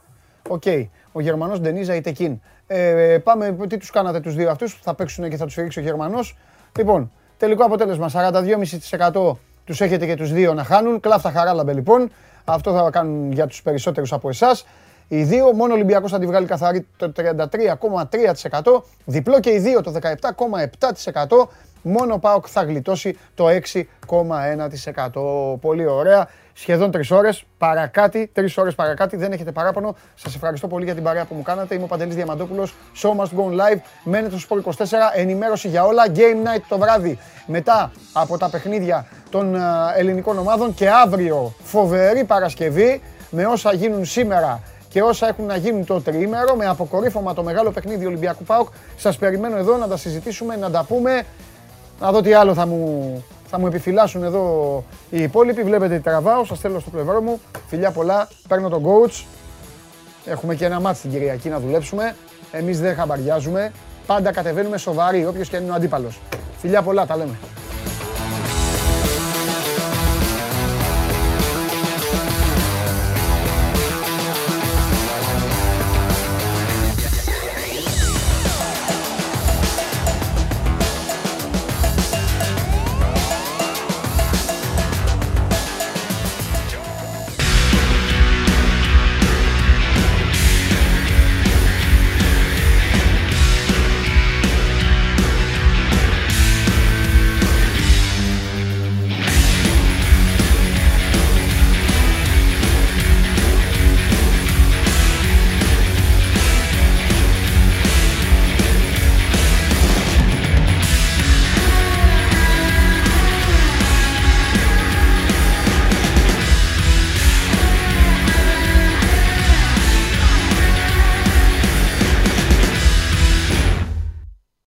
Οκ. Ο Γερμανός Ντενίζ Αϊτεκίν. Ε, πάμε, τι τους κάνατε τους δύο αυτούς, θα παίξουν και θα τους σφυρίξει ο Γερμανός. Λοιπόν, τελικό αποτέλεσμα 42,5% τους έχετε και τους δύο να χάνουν. Κλάφ' τα Χαράλαμπε λοιπόν. Αυτό θα κάνουν για τους περισσότερους από εσάς. Οι δύο, μόνο ο Ολυμπιακός θα τη βγάλει καθαρή το 33,3%, διπλό και οι δύο το 17,7%, μόνο ο ΠΑΟΚ θα γλιτώσει το 6,1%. Πολύ ωραία. Σχεδόν τρεις ώρες παρακάτι, τρεις ώρες παρακάτι. Δεν έχετε παράπονο. Σας ευχαριστώ πολύ για την παρέα που μου κάνατε. Είμαι ο Παντελής Διαμαντόπουλος. Show must go live. Μένετε στο Sport 24. Ενημέρωση για όλα. Game night το βράδυ. Μετά από τα παιχνίδια των ε, ελληνικών ομάδων. Και αύριο φοβερή Παρασκευή με όσα γίνουν σήμερα και όσα έχουν να γίνουν το τριήμερο με αποκορύφωμα το μεγάλο παιχνίδι Ολυμπιακού ΠΑΟΚ. Σας περιμένω εδώ να τα συζητήσουμε, να τα πούμε. Να δω τι άλλο θα μου, θα μου επιφυλάσσουν εδώ οι υπόλοιποι. Βλέπετε τι τραβάω, σας θέλω στο πλευρό μου. Φιλιά πολλά, παίρνω τον coach. Έχουμε και ένα μάτι την Κυριακή να δουλέψουμε. Εμείς δεν χαμπαριάζουμε. Πάντα κατεβαίνουμε σοβαροί, όποιος και είναι ο αντίπαλος. Φιλιά πολλά, τα λέμε.